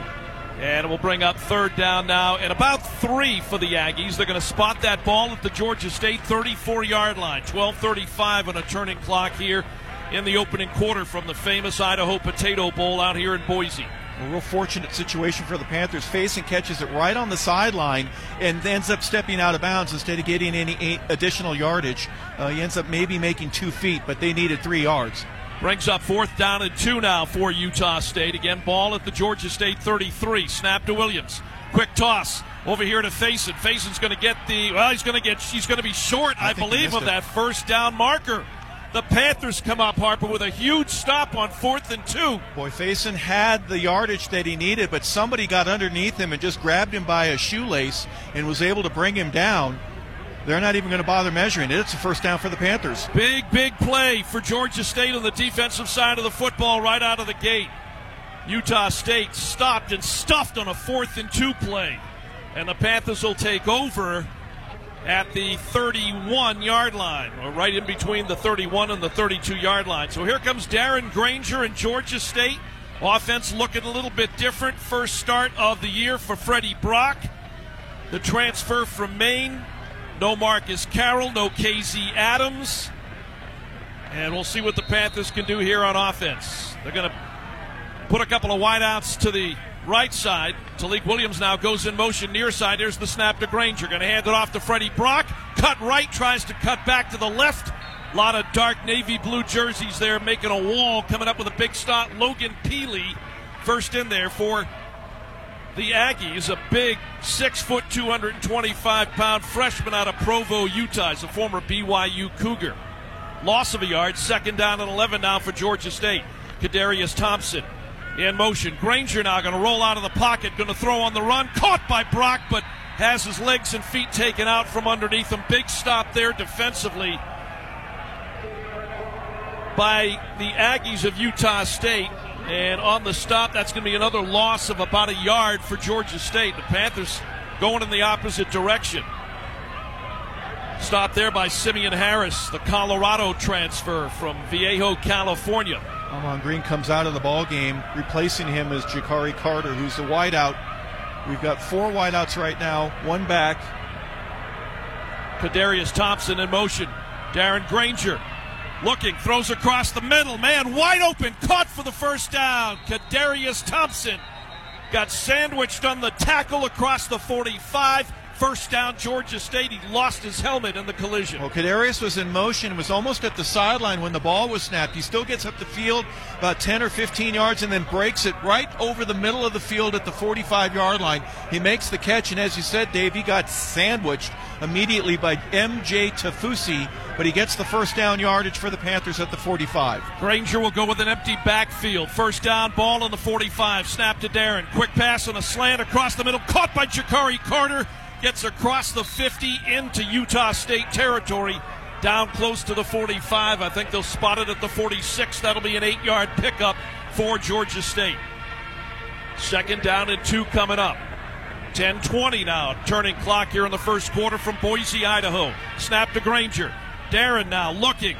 And we'll bring up third down now and about three for the Aggies. They're going to spot that ball at the Georgia State 34 yard line. 12.35 on a turning clock here in the opening quarter from the famous Idaho Potato Bowl out here in Boise. A real fortunate situation for the Panthers. Faison catches it right on the sideline and ends up stepping out of bounds instead of getting any additional yardage. Uh, he ends up maybe making two feet, but they needed three yards. Brings up fourth down and two now for Utah State. Again, ball at the Georgia State 33. Snap to Williams. Quick toss over here to Faison. Faison's going to get the well. He's going to get. He's going to be short, I, I believe, of it. that first down marker. The Panthers come up, Harper, with a huge stop on fourth and two. Boy, Faison had the yardage that he needed, but somebody got underneath him and just grabbed him by a shoelace and was able to bring him down. They're not even going to bother measuring it. It's a first down for the Panthers. Big, big play for Georgia State on the defensive side of the football right out of the gate. Utah State stopped and stuffed on a fourth and two play. And the Panthers will take over at the 31 yard line, or right in between the 31 and the 32 yard line. So here comes Darren Grainger in Georgia State. Offense looking a little bit different. First start of the year for Freddie Brock. The transfer from Maine. No Marcus Carroll, no KZ Adams. And we'll see what the Panthers can do here on offense. They're going to put a couple of wideouts to the right side. Tailique Williams now goes in motion near side. Here's the snap to Grainger. Going to hand it off to Freddie Brock. Cut right, tries to cut back to the left. A lot of dark navy blue jerseys there making a wall. Coming up with a big stop. Logan Peely first in there for the Aggies. A big six foot, 225 pound freshman out of Provo, Utah. He's a former BYU Cougar. Loss of a yard. Second down and 11 now for Georgia State. Kadarius Thompson in motion. Grainger now going to roll out of the pocket, going to throw on the run. Caught by Brock, but has his legs and feet taken out from underneath him. Big stop there defensively by the Aggies of Utah State. And on the stop, that's going to be another loss of about a yard for Georgia State. The Panthers going in the opposite direction. Stop there by Simeon Harris, the Colorado transfer from Viejo, California. Ahman Green comes out of the ball game. Replacing him is Jakari Carter, who's the wideout. We've got four wideouts right now, one back. Kadarius Thompson in motion. Darren Grainger looking, throws across the middle. Man, wide open, caught for the first down. Kadarius Thompson got sandwiched on the tackle across the 45. First down, Georgia State. He lost his helmet in the collision. Well, Kadarius was in motion, was almost at the sideline when the ball was snapped. He still gets up the field about 10 or 15 yards and then breaks it right over the middle of the field at the 45 yard line. He makes the catch, and as you said, Dave, he got sandwiched immediately by MJ Tafisi, but he gets the first down yardage for the Panthers at the 45. Grainger will go with an empty backfield. First down, ball on the 45. Snap to Darren. Quick pass on a slant across the middle, caught by Jakari Carter gets across the 50 into Utah State territory, down close to the 45. I think they'll spot it at the 46. That'll be an eight yard pickup for Georgia State. Second down and two coming up. 10-20 now. Turning clock here in the first quarter from Boise, Idaho. Snap to Grainger. Darren now looking.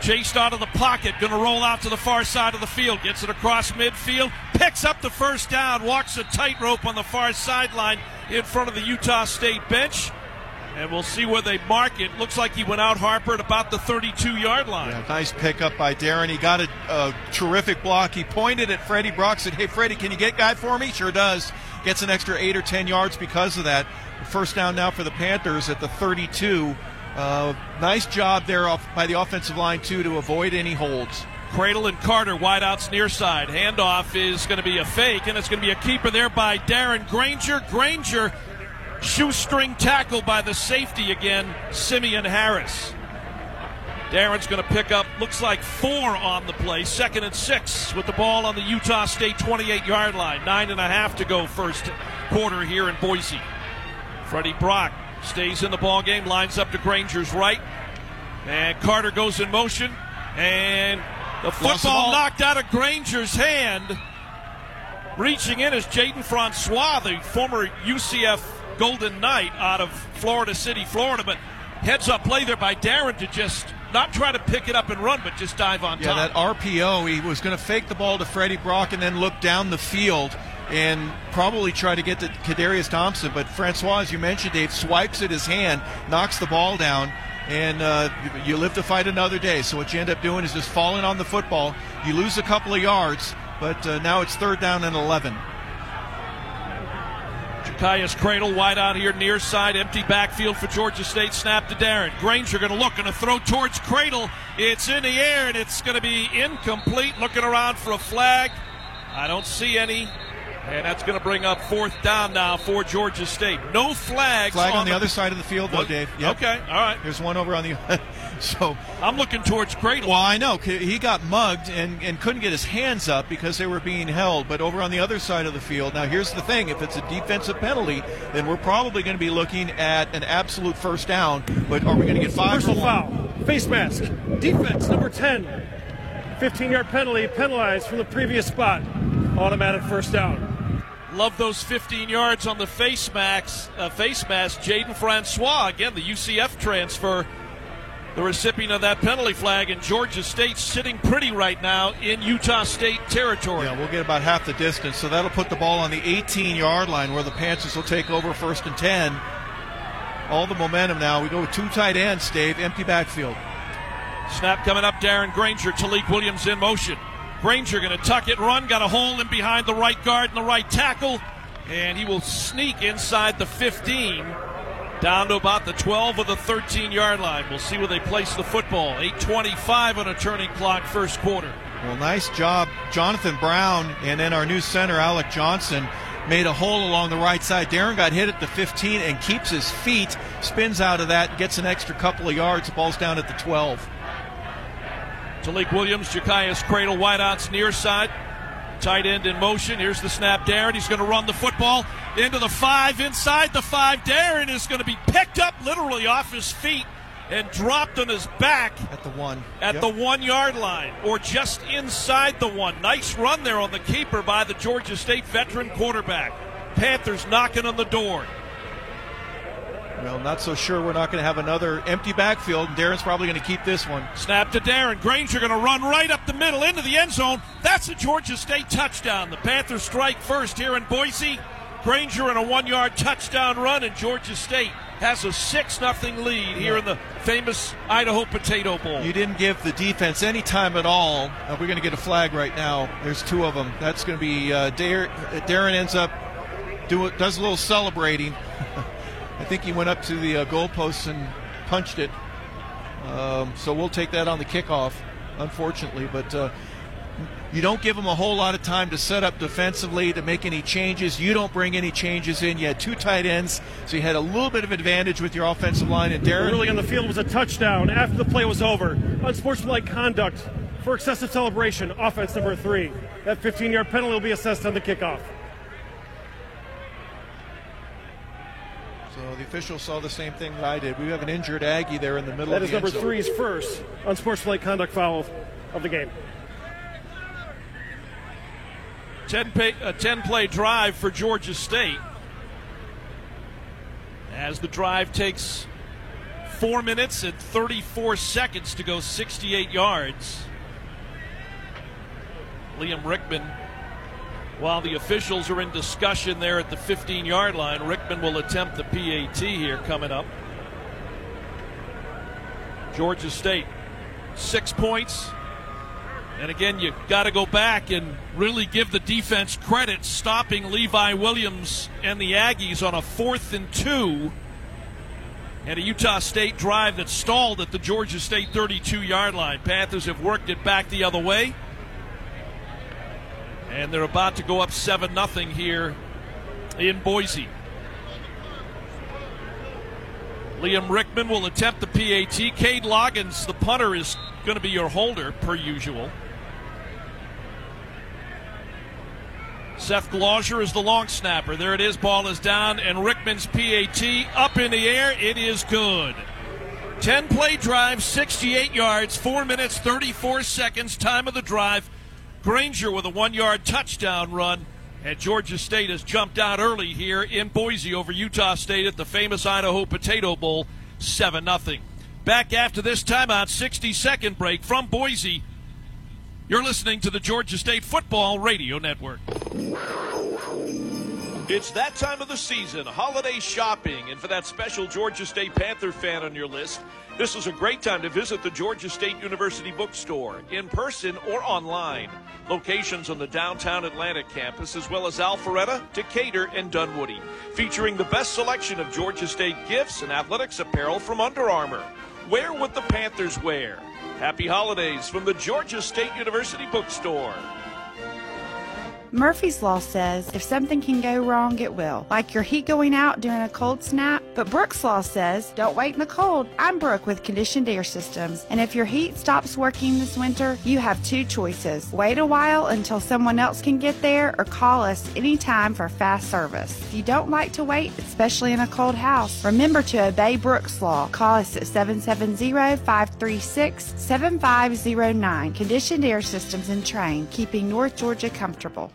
Chased out of the pocket. Going to roll out to the far side of the field. Gets it across midfield. Picks up the first down. Walks a tightrope on the far sideline in front of the Utah State bench. And we'll see where they mark it. Looks like he went out Harper at about the 32 yard line. Yeah, nice pickup by Darren. He got a, a terrific block. He pointed at Freddie Brock, said, Hey, Freddie, can you get guy for me? Sure does. Gets an extra eight or 10 yards because of that. First down now for the Panthers at the 32. Uh, nice job there off by the offensive line, too, to avoid any holds. Credle and Carter, wideouts near side. Handoff is going to be a fake, and it's going to be a keeper there by Darren Grainger. Grainger shoestring tackle by the safety again, Simeon Harris. Darren's going to pick up, looks like four on the play, second and six with the ball on the Utah State 28 yard line. Nine and a half to go first quarter here in Boise. Freddie Brock stays in the ball game, lines up to Grainger's right, and Carter goes in motion, and the football knocked out of Grainger's hand. Reaching in is Jaden Francois, the former UCF Golden Knight out of Florida City, Florida. But heads up play there by Darren to just not try to pick it up and run, but just dive on yeah, top. Yeah, that RPO, he was going to fake the ball to Freddie Brock and then look down the field and probably try to get to Kadarius Thompson. But Francois, as you mentioned, Dave, swipes at his hand, knocks the ball down, and uh, you live to fight another day. So what you end up doing is just falling on the football. You lose a couple of yards, but uh, now it's third down and 11. Ja'Cyais Credle wide out here near side, empty backfield for Georgia State. Snap to Darren. Grainger going to look, going to throw towards Credle. It's in the air and it's going to be incomplete. Looking around for a flag. I don't see any. And that's going to bring up fourth down now for Georgia State. No flags. Flag on, on the, other side of the field, though, Dave. Yep. Okay, all right. There's one over on the. [LAUGHS] so I'm looking towards Credle. Well, I know he got mugged and, and couldn't get his hands up because they were being held. But over on the other side of the field, now here's the thing: if it's a defensive penalty, then we're probably going to be looking at an absolute first down. But are we going to get five? Personal or foul. Face mask. Defense number 10. 15 yard penalty penalized from the previous spot. Automatic first down. Love those 15 yards on the face mask. Uh, face mask. Jaden Francois again, the UCF transfer, the recipient of that penalty flag, and Georgia State sitting pretty right now in Utah State territory. Yeah, we'll get about half the distance, so that'll put the ball on the 18 yard line where the Panthers will take over first and 10. All the momentum now. We go with two tight ends, Dave, empty backfield. Snap coming up. Darren Grainger, Tailique Williams in motion. Grainger going to tuck it, run, got a hole in behind the right guard and the right tackle, and he will sneak inside the 15 down to about the 12 of the 13 yard line. We'll see where they place the football. 8:25 on a turning clock, first quarter. Well, nice job, Jonathan Brown, and then our new center, Alec Johnson, made a hole along the right side. Darren got hit at the 15 and keeps his feet, spins out of that, gets an extra couple of yards. Ball's down at the 12. Tailique Williams, Ja'Cyais Credle, wideouts near side. Tight end in motion. Here's the snap. Darren, he's going to run the football into the five, inside the five. Darren is going to be picked up literally off his feet and dropped on his back At the one. at Yep. the one yard line or just inside the one. Nice run there on the keeper by the Georgia State veteran quarterback. Panthers knocking on the door. Well, not so sure we're not going to have another empty backfield, and Darren's probably going to keep this one. Snap to Darren. Grainger going to run right up the middle into the end zone. That's a Georgia State touchdown. The Panthers strike first here in Boise. Grainger in a one yard touchdown run, and Georgia State has a 6 0 lead here in the famous Idaho Potato Bowl. You didn't give the defense any time at all. Uh, we're going to get a flag right now. There's two of them. That's going to be uh, Dar- Darren ends up do does a little celebrating. [LAUGHS] I think he went up to the uh, goalposts and punched it. Um, so we'll take that on the kickoff, unfortunately. But uh, you don't give them a whole lot of time to set up defensively to make any changes. You don't bring any changes in. You had two tight ends, so you had a little bit of advantage with your offensive line. And Darren Early on the field was a touchdown after the play was over. Unsportsmanlike conduct for excessive celebration. Offense number three. That 15 yard penalty will be assessed on the kickoff. So know, the officials saw the same thing that I did. We have an injured Aggie there in the middle That of is the number end zone. three's first unsportsmanlike conduct foul of the game. 10 pay, a 10 play drive for Georgia State. As the drive takes 4 minutes and 34 seconds to go 68 yards. Liam Rickman, while the officials are in discussion there at the 15 yard line, Rickman will attempt the PAT here coming up. Georgia State, six points, and again, you got to go back and really give the defense credit stopping Levi Williams and the Aggies on a fourth and two. And a Utah State drive that stalled at the Georgia State 32 yard line. Panthers have worked it back the other way. And they're about to go up 7 0 here in Boise. Liam Rickman will attempt the PAT. Cade Loggins, the punter, is going to be your holder, per usual. Seth Glauser is the long snapper. There it is. Ball is down, and Rickman's PAT up in the air. It is good. 10 play drive, 68 yards, 4 minutes, 34 seconds. Time of the drive. Grainger with a one yard touchdown run. And Georgia State has jumped out early here in Boise over Utah State at the famous Idaho Potato Bowl, 7 0. Back after this timeout, 60 second break from Boise. You're listening to the Georgia State Football Radio Network. It's that time of the season, holiday shopping, and for that special Georgia State Panther fan on your list, this is a great time to visit the Georgia State University bookstore, in person or online. Locations on the downtown Atlanta campus, as well as Alpharetta, Decatur, and Dunwoody, featuring the best selection of Georgia State gifts and athletics apparel from Under Armour. Where would the Panthers wear? Happy holidays from the Georgia State University bookstore. Murphy's Law says if something can go wrong, it will. Like your heat going out during a cold snap. But Brooks Law says don't wait in the cold. I'm Brooke with Conditioned Air Systems. And if your heat stops working this winter, you have two choices. Wait a while until someone else can get there or call us anytime for fast service. If you don't like to wait, especially in a cold house, remember to obey Brooks Law. Call us at 770-536-7509. Conditioned Air Systems and Trane, keeping North Georgia comfortable.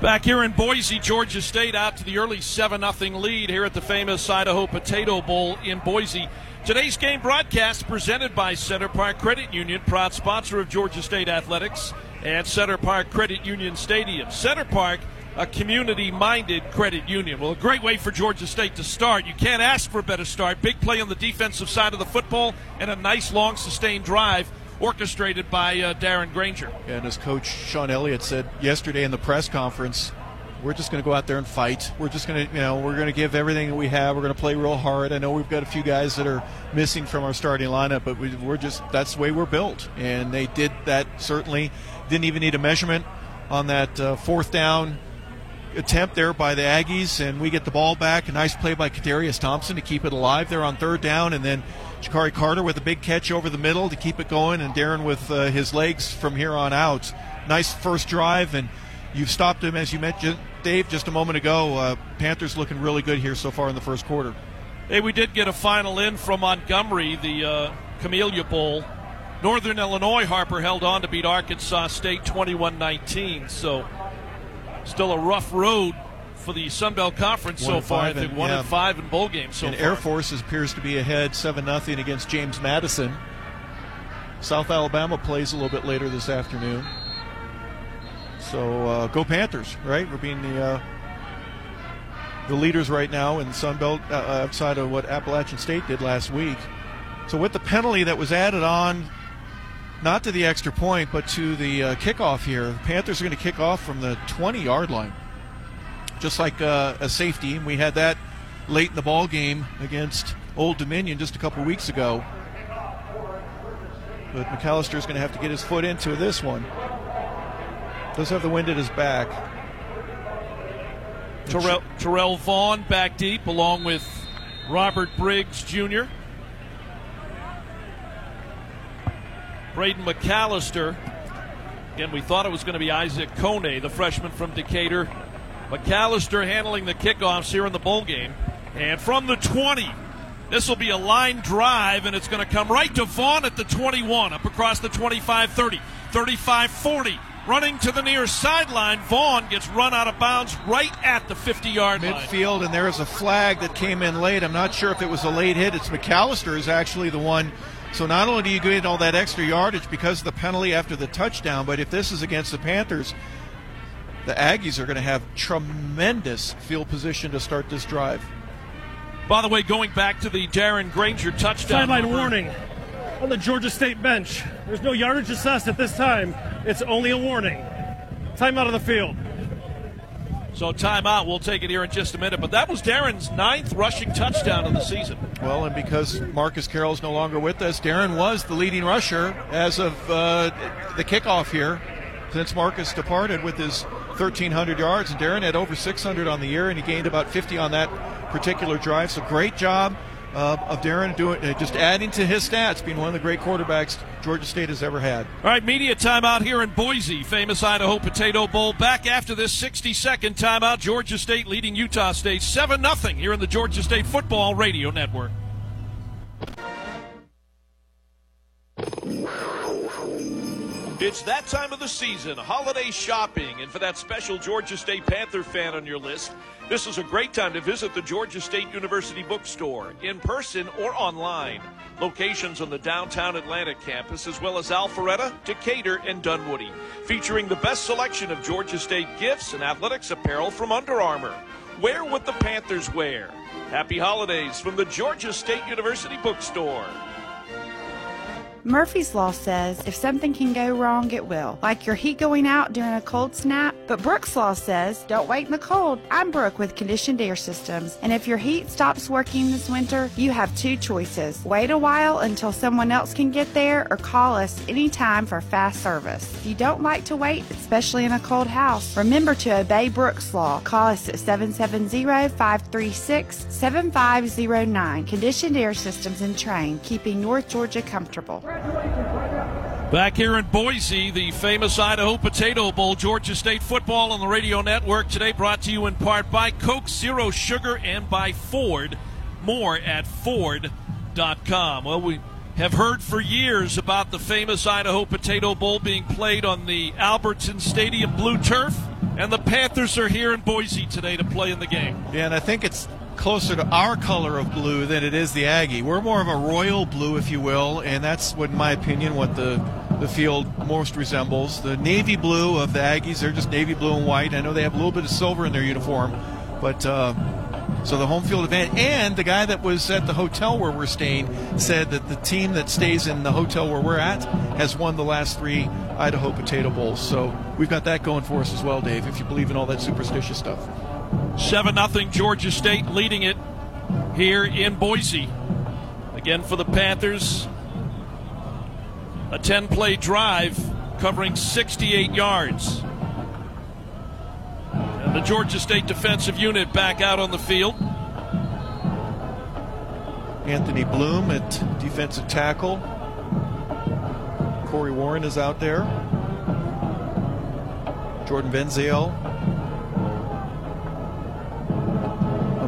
Back here in Boise, Georgia State out to the early 7 0 lead here at the famous Idaho Potato Bowl in Boise. Today's game broadcast presented by Center Parc Credit Union, proud sponsor of Georgia State Athletics and Center Parc Credit Union Stadium. Center Parc, a community minded credit union. Well, a great way for Georgia State to start. You can't ask for a better start. Big play on the defensive side of the football and a nice long sustained drive orchestrated by uh, Darren Grainger. And as Coach Shawn Elliott said yesterday in the press conference, we're just going to go out there and fight. We're just going to, you know, we're going to give everything that we have. We're going to play real hard. I know we've got a few guys that are missing from our starting lineup, but we, we're just that's the way we're built. And they did that certainly. Didn't even need a measurement on that uh, fourth down attempt there by the Aggies, and we get the ball back. A nice play by Kadarius Thompson to keep it alive there on third down, and then Jakari Carter with a big catch over the middle to keep it going, and Darren with uh, his legs from here on out. Nice first drive, and you've stopped him as you mentioned, Dave, just a moment ago. Uh, Panthers looking really good here so far in the first quarter. Hey, we did get a final in from Montgomery, the uh, Camellia Bowl. Northern Illinois, Harper held on to beat Arkansas State 21 19. So, still a rough road for the Sun Belt Conference One so far. I think and- one yeah. and five in bowl games so and far. Air Force appears to be ahead 7 0 against James Madison. South Alabama plays a little bit later this afternoon. So uh, go Panthers, right? We're being the uh, the leaders right now in Sun Belt uh, outside of what Appalachian State did last week. So with the penalty that was added on, not to the extra point, but to the uh, kickoff here, the Panthers are going to kick off from the 20 yard line just like uh, a safety. And we had that late in the ball game against Old Dominion just a couple weeks ago. But McAllister is going to have to get his foot into this one. Does have the wind at his back. Terrell, Terrell Vaughn back deep along with Robert Briggs Jr. Braden McAllister. Again, we thought it was going to be Isaac Kone, the freshman from Decatur, McAllister handling the kickoffs here in the bowl game. And from the 20, this will be a line drive, and it's going to come right to Vaughn at the 21, up across the 25 30, 35 40. Running to the near sideline, Vaughn gets run out of bounds right at the 50 yard line. Midfield, and there is a flag that came in late. I'm not sure if it was a late hit. It's McAllister is actually the one. So not only do you get all that extra yardage because of the penalty after the touchdown, but if this is against the Panthers, the Aggies are going to have tremendous field position to start this drive. By the way, going back to the Darren Grainger touchdown. Sideline warning on the Georgia State bench. There's no yardage assessed at this time. It's only a warning. Timeout of the field. So timeout. We'll take it here in just a minute. But that was Darren's ninth rushing touchdown of the season. Well, and because Marcus Carroll is no longer with us, Darren was the leading rusher as of uh, the kickoff here since Marcus departed with his 1,300 yards. And Darren had over 600 on the year, and he gained about 50 on that particular drive. So great job uh, of Darren doing uh, just adding to his stats, being one of the great quarterbacks Georgia State has ever had. All right, media timeout here in Boise, famous Idaho Potato Bowl. Back after this 60-second timeout, Georgia State leading Utah State 7 0 here in the Georgia State Football Radio Network. It's that time of the season, holiday shopping, and for that special Georgia State Panther fan on your list, this is a great time to visit the Georgia State University bookstore, in person or online. Locations on the downtown Atlanta campus, as well as Alpharetta, Decatur, and Dunwoody, featuring the best selection of Georgia State gifts and athletics apparel from Under Armour. Wear what the Panthers wear. Happy holidays from the Georgia State University bookstore. Murphy's Law says if something can go wrong, it will. Like your heat going out during a cold snap. But Brooks Law says don't wait in the cold. I'm Brooke with Conditioned Air Systems. And if your heat stops working this winter, you have two choices. Wait a while until someone else can get there or call us anytime for fast service. If you don't like to wait, especially in a cold house, remember to obey Brooks Law. Call us at 770-536-7509. Conditioned Air Systems and Trane, keeping North Georgia comfortable. Back here in Boise, the famous Idaho Potato Bowl, Georgia State football on the radio network today, brought to you in part by Coke Zero Sugar and by Ford. More at Ford.com. Well, we have heard for years about the famous Idaho Potato Bowl being played on the Albertson Stadium blue turf, and the Panthers are here in Boise today to play in the game. Yeah, and I think it's closer to our color of blue than it is the Aggie. We're more of a royal blue, if you will, and that's what, in my opinion, what the the field most resembles. The navy blue of the Aggies, they're just navy blue and white. I know they have a little bit of silver in their uniform, but uh, so the home field event and the guy that was at the hotel where we're staying said that the team that stays in the hotel where we're at has won the last three Idaho Potato Bowls. So we've got that going for us as well, Dave. If you believe in all that superstitious stuff. 7 0 Georgia State leading it here in Boise. Again for the Panthers. A 10 play drive covering 68 yards. And the Georgia State defensive unit back out on the field. Anthony Bloom at defensive tackle. Corey Warren is out there. Jordan Venziel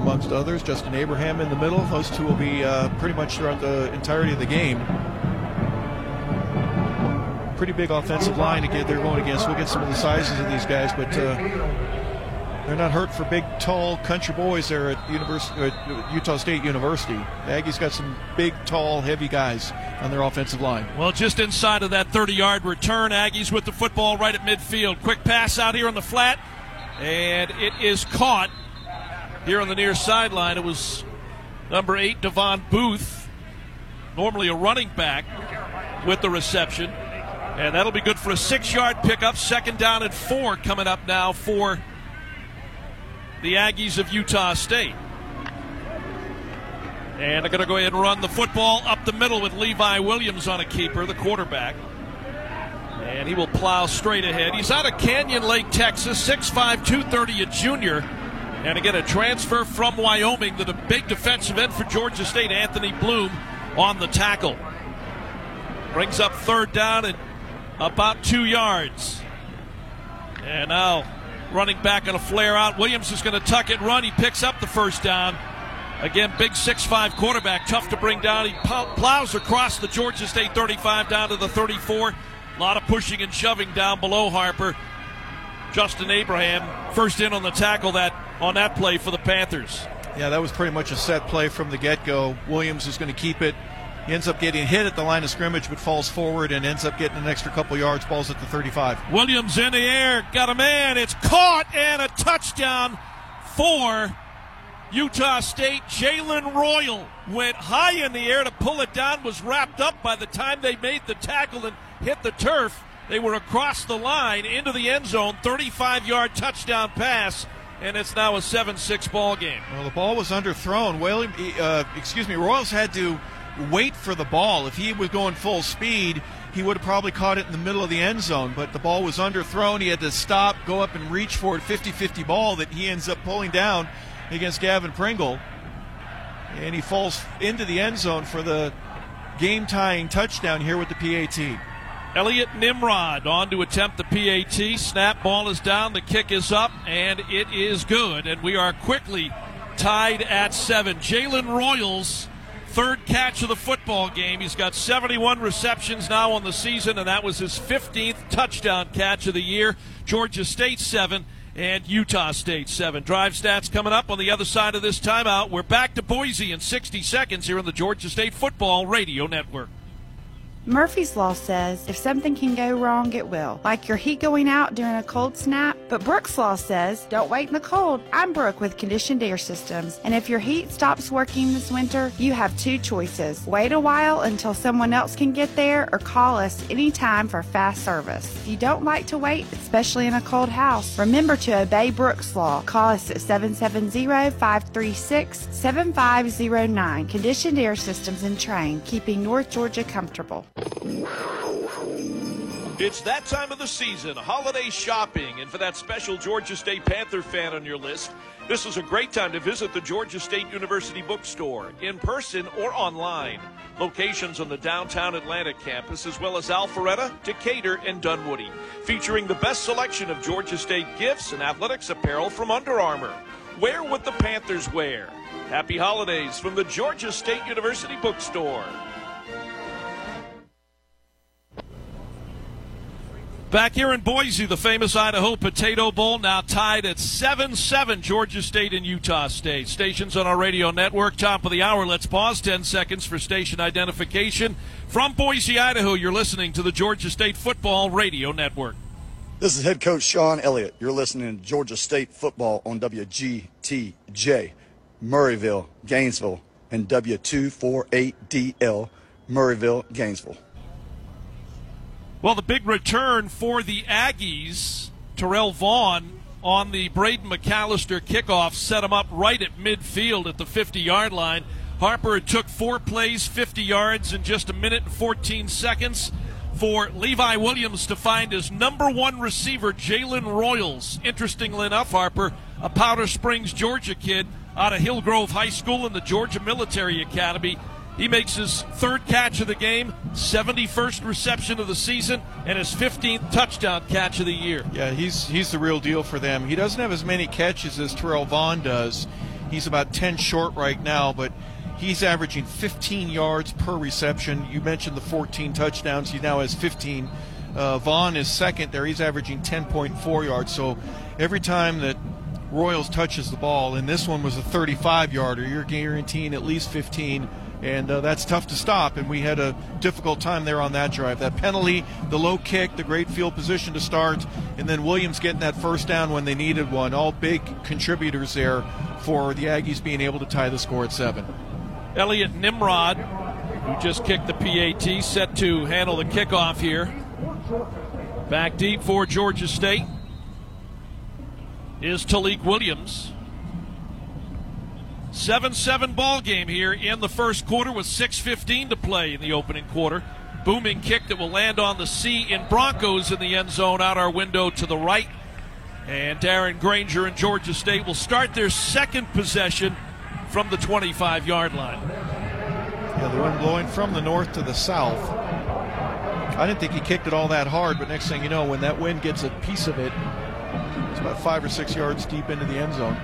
amongst others. Justin Abraham in the middle. Those two will be uh, pretty much throughout the entirety of the game. Pretty big offensive line to get they're going against. We'll get some of the sizes of these guys, but uh, they're not hurt for big, tall country boys there at University, uh, Utah State University. The Aggies got some big, tall, heavy guys on their offensive line. Well, just inside of that 30 yard return, Aggies with the football right at midfield. Quick pass out here on the flat, and it is caught here on the near sideline. It was number eight, Devon Booth, normally a running back, with the reception. And that'll be good for a six yard pickup. Second down and four coming up now for the Aggies of Utah State. And they're going to go ahead and run the football up the middle with Levi Williams on a keeper, the quarterback. And he will plow straight ahead. He's out of Canyon Lake, Texas, 6'5, 230, a junior. And again, a transfer from Wyoming, the big defensive end for Georgia State, Anthony Bloom, on the tackle. Brings up third down and about two yards. And now running back on a flare out. Williams is going to tuck it, run. He picks up the first down. Again, big six-five quarterback, tough to bring down. He plows across the Georgia State 35 down to the 34. A lot of pushing and shoving down below Harper. Justin Abraham first in on the tackle that on that play for the Panthers. Yeah, that was pretty much a set play from the get-go. Williams is going to keep it. He ends up getting hit at the line of scrimmage, but falls forward and ends up getting an extra couple yards. Balls at the 35. Williams in the air, got a man. It's caught and a touchdown for Utah State. Jalen Royal went high in the air to pull it down. Was wrapped up by the time they made the tackle and hit the turf. They were across the line into the end zone. 35-yard touchdown pass and it's now a 7-6 ball game. Well, the ball was underthrown. Uh, excuse me, Royals had to wait for the ball. If he was going full speed, he would have probably caught it in the middle of the end zone, but the ball was underthrown. He had to stop, go up and reach for it. 50 50 ball that he ends up pulling down against Gavin Pringle. And he falls into the end zone for the game tying touchdown here with the PAT. Elliot Nimrod on to attempt the PAT. Snap ball is down, the kick is up, and it is good. And we are quickly tied at seven. Jalen Royals third catch of the football game. He's got 71 receptions now on the season, and that was his 15th touchdown catch of the year. Georgia State, seven, and Utah State, seven. Drive stats coming up on the other side of this timeout. We're back to Boise in 60 seconds here on the Georgia State Football Radio Network. Murphy's Law says if something can go wrong, it will. Like your heat going out during a cold snap. But Brooks Law says don't wait in the cold. I'm Brooke with Conditioned Air Systems. And if your heat stops working this winter, you have two choices. Wait a while until someone else can get there or call us anytime for fast service. If you don't like to wait, especially in a cold house, remember to obey Brooks Law. Call us at 770-536-7509. Conditioned Air Systems and Trane, keeping North Georgia comfortable. It's that time of the season, holiday shopping, and for that special Georgia State Panther fan on your list, this is a great time to visit the Georgia State University bookstore, in person or online. Locations on the downtown Atlanta campus, as well as Alpharetta, Decatur, and Dunwoody, featuring the best selection of Georgia State gifts and athletics apparel from Under Armour. Wear what the Panthers wear. Happy holidays from the Georgia State University bookstore. Back here in Boise, the famous Idaho Potato Bowl now tied at 7 7, Georgia State and Utah State. Stations on our radio network, top of the hour. Let's pause 10 seconds for station identification. From Boise, Idaho, you're listening to the Georgia State Football Radio Network. This is head coach Shawn Elliott. You're listening to Georgia State Football on WGTJ, Murrayville, Gainesville, and W248DL, Murrayville, Gainesville. Well, the big return for the Aggies, Terrell Vaughn on the Braden McAllister kickoff set him up right at midfield at the 50 yard line. Harper took four plays, 50 yards in just a minute and 14 seconds for Levi Williams to find his number one receiver, Jalen Royals. Interestingly enough, Harper, a Powder Springs, Georgia kid out of Hillgrove High School in the Georgia Military Academy. He makes his third catch of the game, 71st reception of the season, and his 15th touchdown catch of the year. Yeah, he's he's the real deal for them. He doesn't have as many catches as Terrell Vaughn does. He's about 10 short right now, but he's averaging 15 yards per reception. You mentioned the 14 touchdowns. He now has 15. Uh, Vaughn is second there. He's averaging 10.4 yards. So every time that Royals touches the ball, and this one was a 35 yarder, you're guaranteeing at least 15 and uh, that's tough to stop. And we had a difficult time there on that drive. That penalty, the low kick, the great field position to start, and then Williams getting that first down when they needed one. All big contributors there for the Aggies being able to tie the score at seven. Elliot Nimrod, who just kicked the PAT, set to handle the kickoff here. Back deep for Georgia State is Tailique Williams. 7 7 ball game here in the first quarter with 6.15 to play in the opening quarter. Booming kick that will land on the C in Broncos in the end zone out our window to the right. And Darren Grainger and Georgia State will start their second possession from the 25 yard line. Yeah, the wind blowing from the north to the south. I didn't think he kicked it all that hard, but next thing you know, when that wind gets a piece of it, It's about five or six yards deep into the end zone.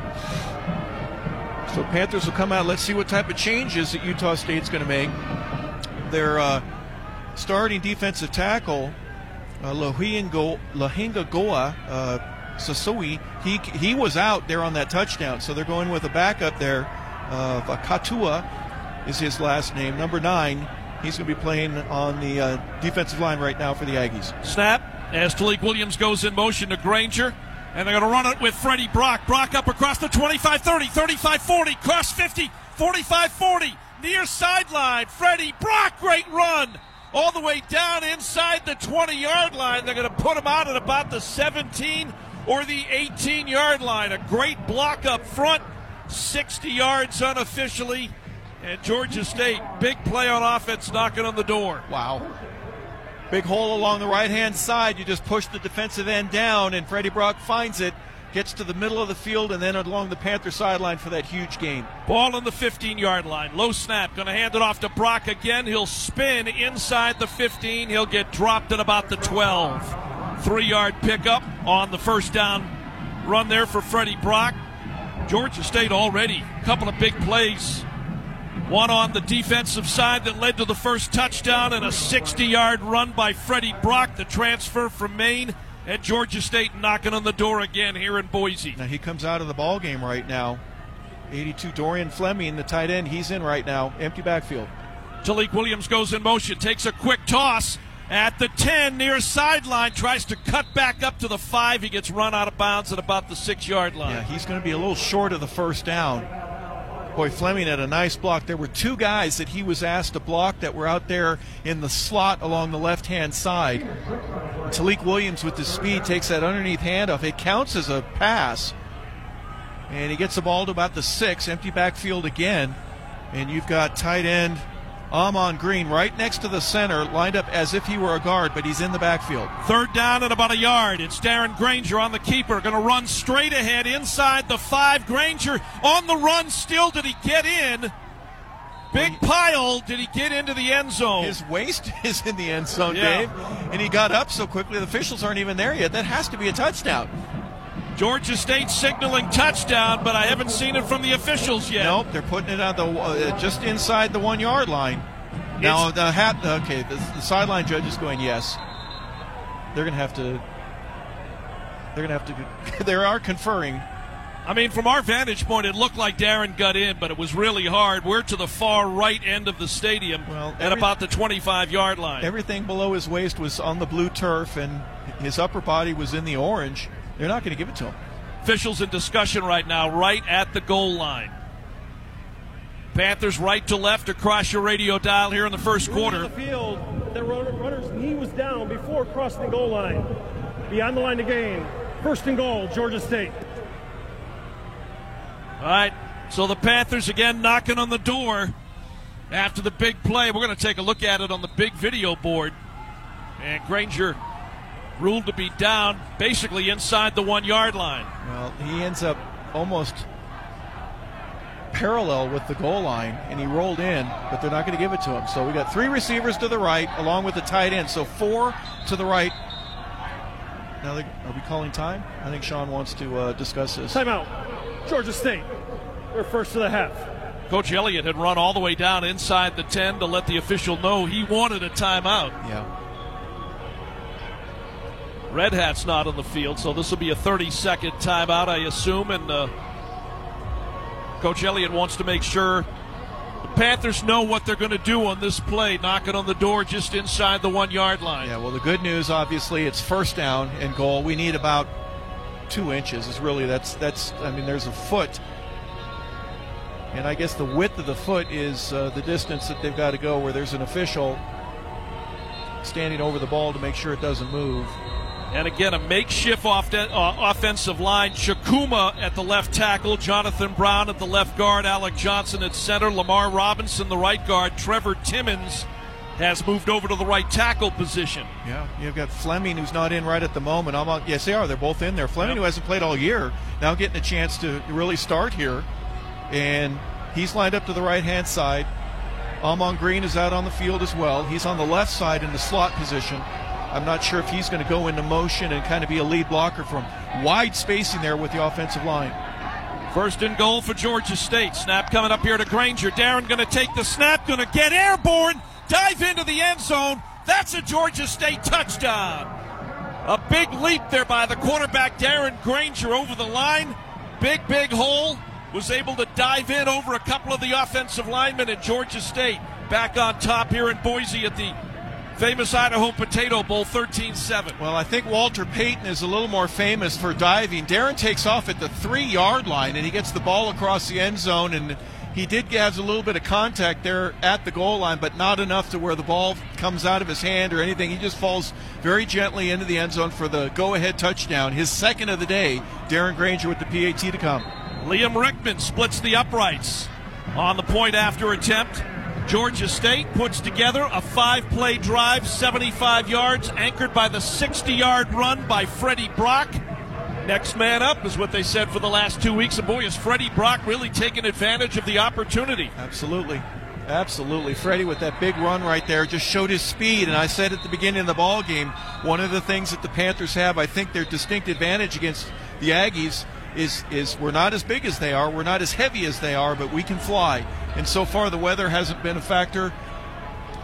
So Panthers will come out. Let's see what type of changes that Utah State's going to make. Their uh, starting defensive tackle, uh, Lahinga Goa uh, Sasui, he he was out there on that touchdown. So they're going with a backup there. Uh, Katua is his last name, number nine. He's going to be playing on the uh, defensive line right now for the Aggies. Snap as Tailique Williams goes in motion to Grainger. And they're going to run it with Freddie Brock. Brock up across the 25 30, 35 40, cross 50, 45 40, near sideline. Freddie Brock, great run. All the way down inside the 20 yard line. They're going to put him out at about the 17 or the 18 yard line. A great block up front, 60 yards unofficially. And Georgia State, big play on offense knocking on the door. Wow. Big hole along the right hand side. You just push the defensive end down, and Freddie Brock finds it, gets to the middle of the field, and then along the Panther sideline for that huge gain. Ball on the 15 yard line. Low snap. Going to hand it off to Brock again. He'll spin inside the 15. He'll get dropped at about the 12. Three yard pickup on the first down run there for Freddie Brock. Georgia State already a couple of big plays one on the defensive side that led to the first touchdown and a 60 yard run by Freddie Brock, the transfer from Maine. At Georgia State knocking on the door again here in Boise. Now he comes out of the ball game right now. 82 Dorian Fleming, the tight end, he's in right now. Empty backfield. Tailique Williams goes in motion, takes a quick toss at the 10 near sideline, tries to cut back up to the 5. He gets run out of bounds at about the 6 yard line. Yeah, he's going to be a little short of the first down. Boy, Fleming had a nice block. There were two guys that he was asked to block that were out there in the slot along the left hand side. Tailique Williams, with his speed, takes that underneath handoff. It counts as a pass. And he gets the ball to about the six, empty backfield again. And you've got tight end Ahman Green right next to the center, lined up as if he were a guard, but he's in the backfield. Third down at about a yard. It's Darren Grainger on the keeper, going to run straight ahead inside the five. Grainger on the run still. Did he get in? Big pile. Did he get into the end zone? His waist [LAUGHS] is in the end zone, Yeah. Dave. And he got up so quickly, the officials aren't even there yet. That has to be a touchdown. Georgia State signaling touchdown, but I haven't seen it from the officials yet. Nope, they're putting it on the uh, just inside the one yard line. Now the hat. Okay, the, the sideline judge is going yes. They're going to have to. They're going to have to. [LAUGHS] They are conferring. I mean, from our vantage point, it looked like Darren got in, but it was really hard. We're to the far right end of the stadium Well, at about the 25 yard line. Everything below his waist was on the blue turf, and his upper body was in the orange. They're not going to give it to him. Officials in discussion right now, right at the goal line. Panthers right to left across your radio dial here in the first quarter. The field, the runner's knee was down before crossing the goal line. Beyond the line to gain. First and goal, Georgia State. All right, so the Panthers again knocking on the door after the big play. We're going to take a look at it on the big video board. And Grainger ruled to be down basically inside the one yard line. Well, he ends up almost parallel with the goal line, and he rolled in, but they're not going to give it to him. So we got three receivers to the right, along with the tight end. So four to the right. Now, they, are we calling time? I think Shawn wants to uh, discuss this. Timeout. Georgia State. They're first to the half. Coach Elliott had run all the way down inside the 10 to let the official know he wanted a timeout. Yeah. Red Hat's not on the field, so this will be a 30 second timeout, I assume. And uh, Coach Elliott wants to make sure the Panthers know what they're going to do on this play, knocking on the door just inside the one yard line. Yeah, well, the good news, obviously, it's first down and goal. We need about two inches. Is really that's that's. I mean, there's a foot, and I guess the width of the foot is uh, the distance that they've got to go. Where there's an official standing over the ball to make sure it doesn't move. And again, a makeshift off uh, offensive line. Chukwuma at the left tackle, Jonathan Brown at the left guard, Alec Johnson at center, Lamar Robinson the right guard, Trevor Timmons has moved over to the right tackle position. Yeah, you've got Fleming who's not in right at the moment. On, yes, they are. They're both in there. Fleming, who hasn't played all year, now getting a chance to really start here, and he's lined up to the right hand side. Amon Green is out on the field as well. He's on the left side in the slot position. I'm not sure if he's going to go into motion and kind of be a lead blocker from wide spacing there with the offensive line. First and goal for Georgia State. Snap coming up here to Grainger. Darren going to take the snap, going to get airborne, dive into the end zone. That's a Georgia State touchdown. A big leap there by the quarterback, Darren Grainger, over the line. Big, big hole. Was able to dive in over a couple of the offensive linemen at Georgia State. Back on top here in Boise at the famous Idaho Potato Bowl 13 7. Well, I think Walter Payton is a little more famous for diving. Darren takes off at the three yard line and he gets the ball across the end zone. And he did have a little bit of contact there at the goal line, but not enough to where the ball comes out of his hand or anything. He just falls very gently into the end zone for the go ahead touchdown. His second of the day. Darren Grainger with the PAT to come. Liam Rickman splits the uprights on the point after attempt. Georgia State puts together a five play drive, 75 yards, anchored by the 60 yard run by Freddie Brock. Next man up is what they said for the last two weeks. And boy, is Freddie Brock really taking advantage of the opportunity. Absolutely. Absolutely. Freddie with that big run right there just showed his speed. And I said at the beginning of the ball game, one of the things that the Panthers have, I think their distinct advantage against the Aggies is is we're not as big as they are, we're not as heavy as they are, but we can fly. And so far, the weather hasn't been a factor.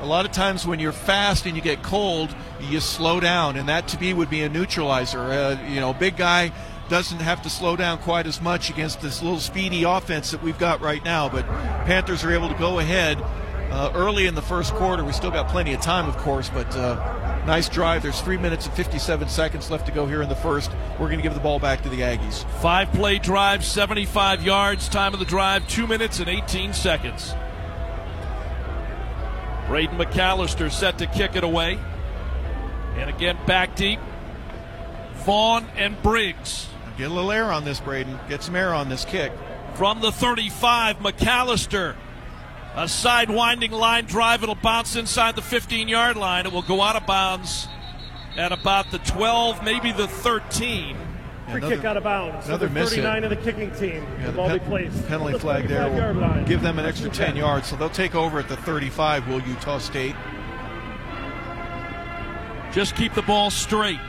A lot of times when you're fast and you get cold, you slow down, and that to me would be a neutralizer. Uh, you know, big guy doesn't have to slow down quite as much against this little speedy offense that we've got right now. But Panthers are able to go ahead uh, early in the first quarter. We still got plenty of time, of course, but uh, nice drive. There's three minutes and 57 seconds left to go here in the first. We're going to give the ball back to the Aggies. Five play drive, 75 yards. Time of the drive, two minutes and 18 seconds. Braden McAllister set to kick it away. And again, back deep. Vaughn and Briggs. Get a little air on this, Braden. Get some air on this kick. From the 35, McAllister a side winding line drive. It'll bounce inside the 15 yard line. It will go out of bounds at about the 12, maybe the 13. Free kick out of bounds. Another miss 39 of the kicking team. Yeah, the, the ball pen, be placed. Penalty flag there will give them an extra 10 yards. So they'll take over at the 35, will Utah State. Just keep the ball straight.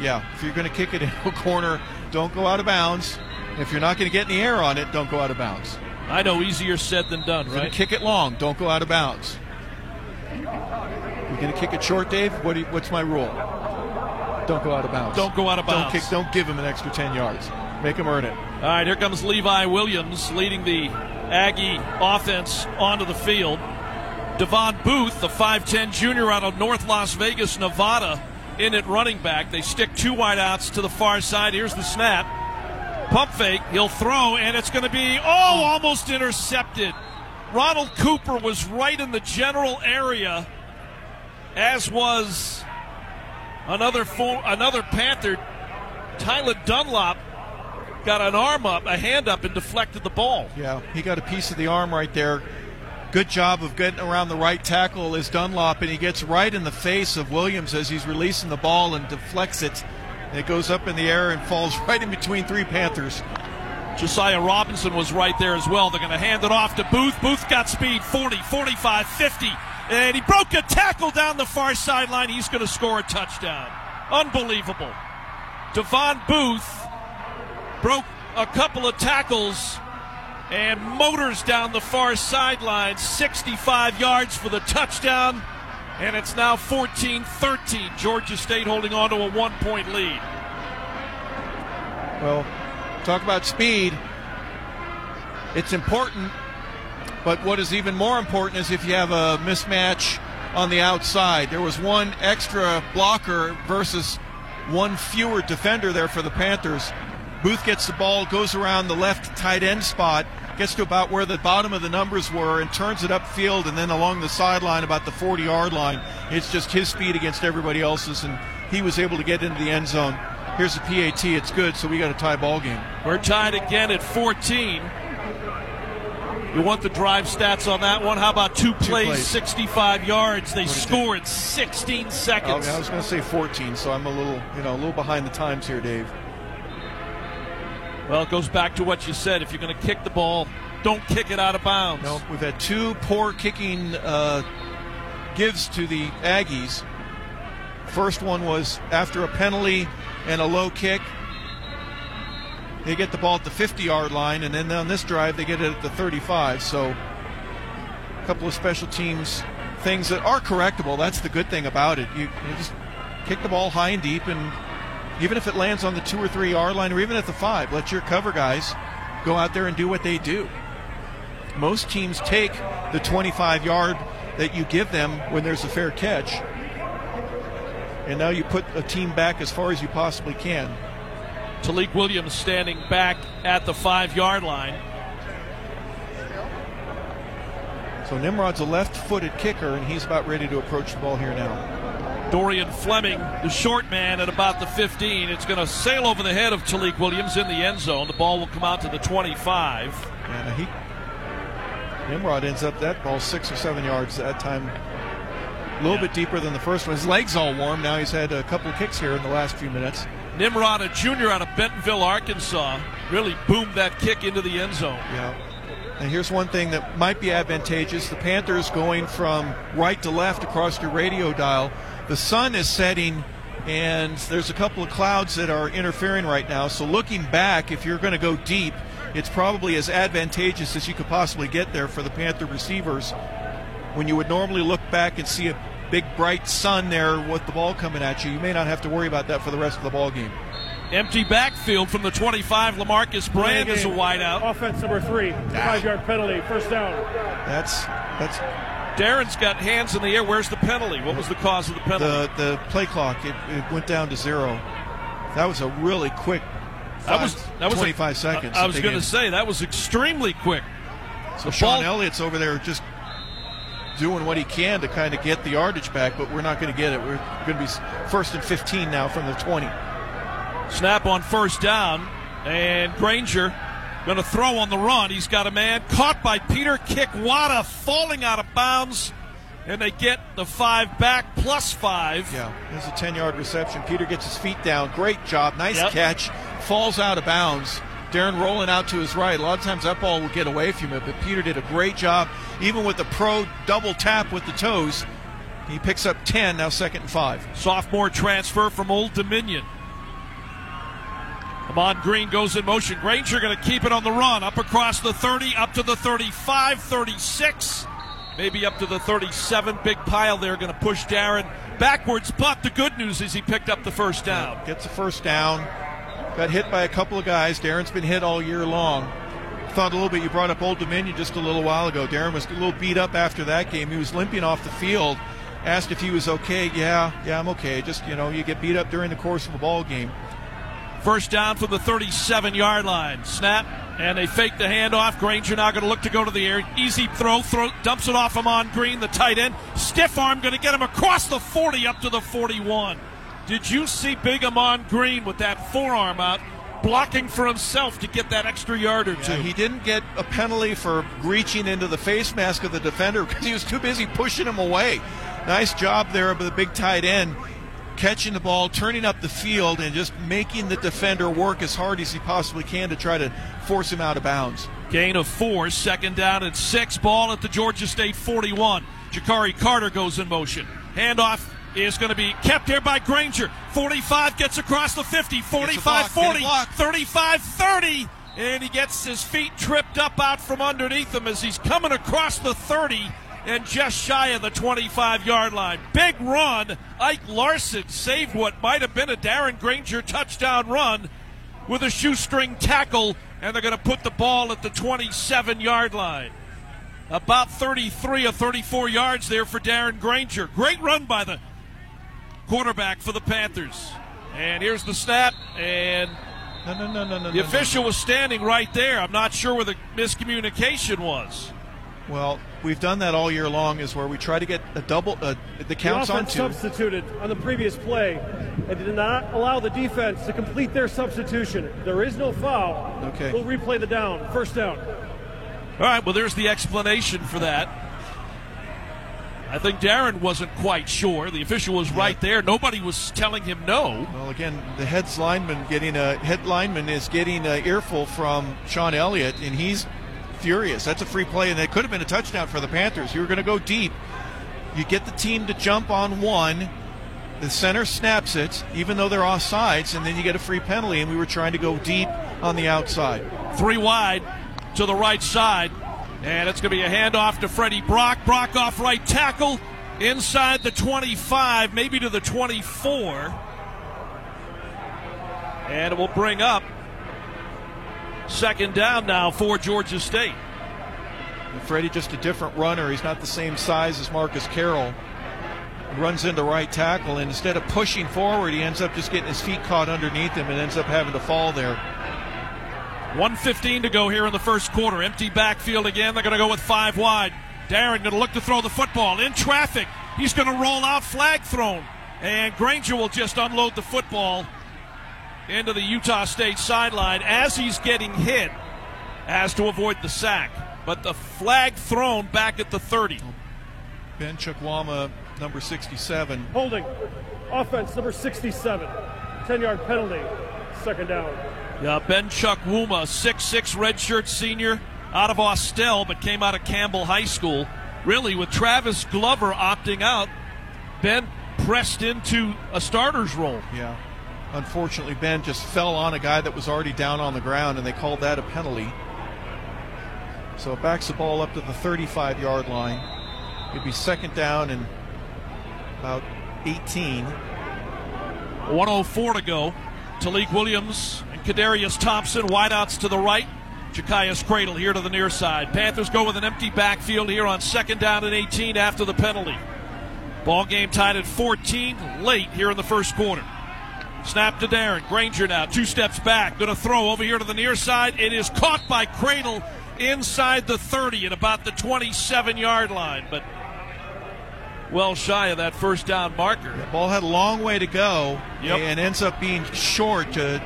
Yeah, if you're going to kick it in a [LAUGHS] corner, don't go out of bounds. If you're not going to get any air on it, don't go out of bounds. I know, easier said than done, right? Kick it long. Don't go out of bounds. You're going to kick it short, Dave. What you, what's my rule? Don't go out of bounds. Don't go out of bounds. Don't kick. Don't give him an extra ten yards. Make him earn it. All right, here comes Levi Williams leading the Aggie offense onto the field. Davon Booth, the 5'10 junior out of North Las Vegas, Nevada, in at running back. They stick two wideouts to the far side. Here's the snap pump fake. He'll throw, and it's going to be, oh, almost intercepted. Ronald Cooper was right in the general area, as was another another Panther. Tyler Dunlop got an arm up, a hand up, and deflected the ball. Yeah, he got a piece of the arm right there. Good job of getting around the right tackle is Dunlop, and he gets right in the face of Williams as he's releasing the ball and deflects it it goes up in the air and falls [LAUGHS] right in between three Panthers. Josiah Robinson was right there as well. They're going to hand it off to Booth. Booth got speed 40, 45, 50. And he broke a tackle down the far sideline. He's going to score a touchdown. Unbelievable. Davon Booth broke a couple of tackles and motors down the far sideline, 65 yards for the touchdown. And it's now 14 13. Georgia State holding on to a one point lead. Well, talk about speed. It's important, but what is even more important is if you have a mismatch on the outside. There was one extra blocker versus one fewer defender there for the Panthers. Booth gets the ball, goes around the left tight end spot, gets to about where the bottom of the numbers were and turns it upfield and then along the sideline about the 40 yard line. It's just his speed against everybody else's, and he was able to get into the end zone. Here's the PAT. It's good, so we got a tie ball game. We're tied again at 14. You want the drive stats on that one? How about two plays, two plays. 65 yards? They scored 16 seconds. Oh, I was going to say 14, so I'm a little, you know, a little behind the times here, Dave. Well, it goes back to what you said. If you're going to kick the ball, don't kick it out of bounds. No, we've had two poor kicking uh, gives to the Aggies. First one was after a penalty and a low kick. They get the ball at the 50 yard line, and then on this drive, they get it at the 35. So, a couple of special teams things that are correctable. That's the good thing about it. You, you just kick the ball high and deep, and even if it lands on the two or three yard line, or even at the five, let your cover guys go out there and do what they do. Most teams take the 25 yard that you give them when there's a fair catch. And now you put a team back as far as you possibly can. Tailique Williams standing back at the five yard line. So Nimrod's a left footed kicker, and he's about ready to approach the ball here now. Dorian Fleming, the short man at about the 15. It's going to sail over the head of Tailique Williams in the end zone. The ball will come out to the 25. And he Nimrod ends up that ball six or seven yards that time. A little yeah. bit deeper than the first one. His legs all warm. Now he's had a couple kicks here in the last few minutes. Nimrod, a junior out of Bentonville, Arkansas, really boomed that kick into the end zone. Yeah. And here's one thing that might be advantageous the Panthers going from right to left across your radio dial. The sun is setting, and there's a couple of clouds that are interfering right now. So, looking back, if you're going to go deep, it's probably as advantageous as you could possibly get there for the Panther receivers. When you would normally look back and see a big bright sun there with the ball coming at you, you may not have to worry about that for the rest of the ball game. Empty backfield from the 25. Lamarcus Brand is a wideout. Offense number three, five-yard penalty, first down. That's that's. Darren's got hands in the air. Where's the penalty? What was the cause of the penalty? The the play clock it, it went down to zero. That was a really quick that was that was 25 a, seconds. I, I was going to say that was extremely quick. So the Shawn ball, Elliott's over there just doing what he can to kind of get the yardage back, but we're not going to get it. We're going to be first and 15 now from the 20. Snap on first down, and Grainger going to throw on the run. He's got a man caught by Peter Kikwata falling out of bounds and they get the five back plus five. Yeah, there's a 10 yard reception. Peter gets his feet down. Great job. Nice yep. catch. Falls out of bounds. Darren rolling out to his right. A lot of times that ball will get away from him, but Peter did a great job, even with the pro double tap with the toes. He picks up 10, now second and five. Sophomore transfer from Old Dominion. Ahman Green goes in motion. Grainger going to keep it on the run, up across the 30, up to the 35, 36 maybe up to the 37. Big pile there, going to push Darren backwards. But the good news is he picked up the first down. Gets the first down. Got hit by a couple of guys. Darren's been hit all year long. Thought a little bit. You brought up Old Dominion just a little while ago. Darren was a little beat up after that game. He was limping off the field. Asked if he was okay. Yeah, yeah, I'm okay. Just you know, you get beat up during the course of a ball game. First down from the 37 yard line. Snap and they fake the handoff. Grainger now going to look to go to the air. Easy throw, throw, dumps it off Ahman Green, the tight end. Stiff arm going to get him across the 40 up to the 41. Did you see big Ahman Green with that forearm out, blocking for himself to get that extra yard or two? Yeah, he didn't get a penalty for reaching into the face mask of the defender [LAUGHS] because he was too busy pushing him away. Nice job there of the big tight end catching the ball, turning up the field, and just making the defender work as hard as he possibly can to try to force him out of bounds. Gain of four, second down and six. Ball at the Georgia State 41. Jakari Carter goes in motion. Handoff is going to be kept here by Grainger. 45 gets across the 50, 45 40, 35 30, and he gets his feet tripped up out from underneath him as he's coming across the 30 and just shy of the 25 yard line. Big run. Ike Larsen saved what might have been a Darren Grainger touchdown run with a shoestring tackle, and they're going to put the ball at the 27 yard line. About 33 or 34 yards there for Darren Grainger. Great run by the quarterback for the Panthers. And here's the snap, and no, no, no, no, no. The official was standing right there. I'm not sure where the miscommunication was. Well, we've done that all year long. Is where we try to get a double uh, the counts the on two. substituted on the previous play and did not allow the defense to complete their substitution. There is no foul. Okay. We'll replay the down. First down. All right. Well, there's the explanation for that. I think Darren wasn't quite sure. The official was right there. Nobody was telling him no. Well, again, the head's lineman getting a head lineman is getting an earful from Shawn Elliott, and he's furious. That's a free play, and it could have been a touchdown for the Panthers. You were going to go deep. You get the team to jump on one. the center snaps it, even though they're off sides, and then you get a free penalty. And we were trying to go deep on the outside. Three wide to the right side. And it's going to be a handoff to Freddie Brock. Brock off right tackle inside the 25, maybe to the 24. And it will bring up second down now for Georgia State. And Freddie just a different runner. He's not the same size as Marcus Carroll. Runs into right tackle, and instead of pushing forward, he ends up just getting his feet caught underneath him and ends up having to fall there. 115 to go here in the first quarter. Empty backfield again. They're going to go with five wide. Darren going to look to throw the football in traffic. He's going to roll out, flag thrown. And Grainger will just unload the football into the Utah State sideline as he's getting hit as to avoid the sack. But the flag thrown back at the 30. Ben Chukwuma, number 67. Holding. Offense, number 67. 10 yard penalty. Second down. Yeah, Ben Chukwuma, 6'6 redshirt senior out of Austell, but came out of Campbell High School. Really, with Travis Glover opting out, Ben pressed into a starter's role. Yeah. Unfortunately, Ben just fell on a guy that was already down on the ground, and they called that a penalty. So it backs the ball up to the 35 yard line. It'd be second down and about 18. 104 to go. Tailique Williams and Kadarius Thompson, wideouts to the right. Ja'Cyais Credle here to the near side. Panthers go with an empty backfield here on second down and 18 after the penalty. Ball game tied at 14 late here in the first quarter. Snap to Darren. Grainger now, two steps back. Going to throw over here to the near side. It is caught by Credle inside the 30 at about the 27 yard line, but well shy of that first down marker. The ball had a long way to go Yep. and ends up being short. Uh,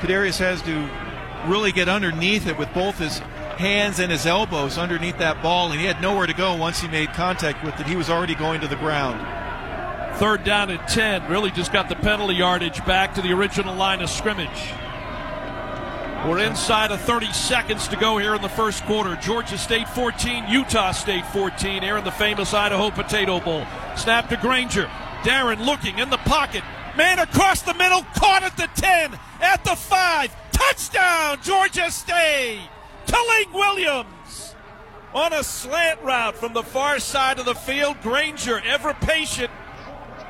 Kadarius has to really get underneath it with both his hands and his elbows underneath that ball, and he had nowhere to go once he made contact with it. He was already going to the ground. Third down and 10. Really just got the penalty yardage back to the original line of scrimmage. We're inside of 30 seconds to go here in the first quarter. Georgia State 14, Utah State 14 here in the famous Idaho Potato Bowl. Snap to Grainger. Darren looking in the pocket. Man across the middle, caught at the 10, at the 5. Touchdown, Georgia State! Tailique Williams on a slant route from the far side of the field. Grainger, ever patient,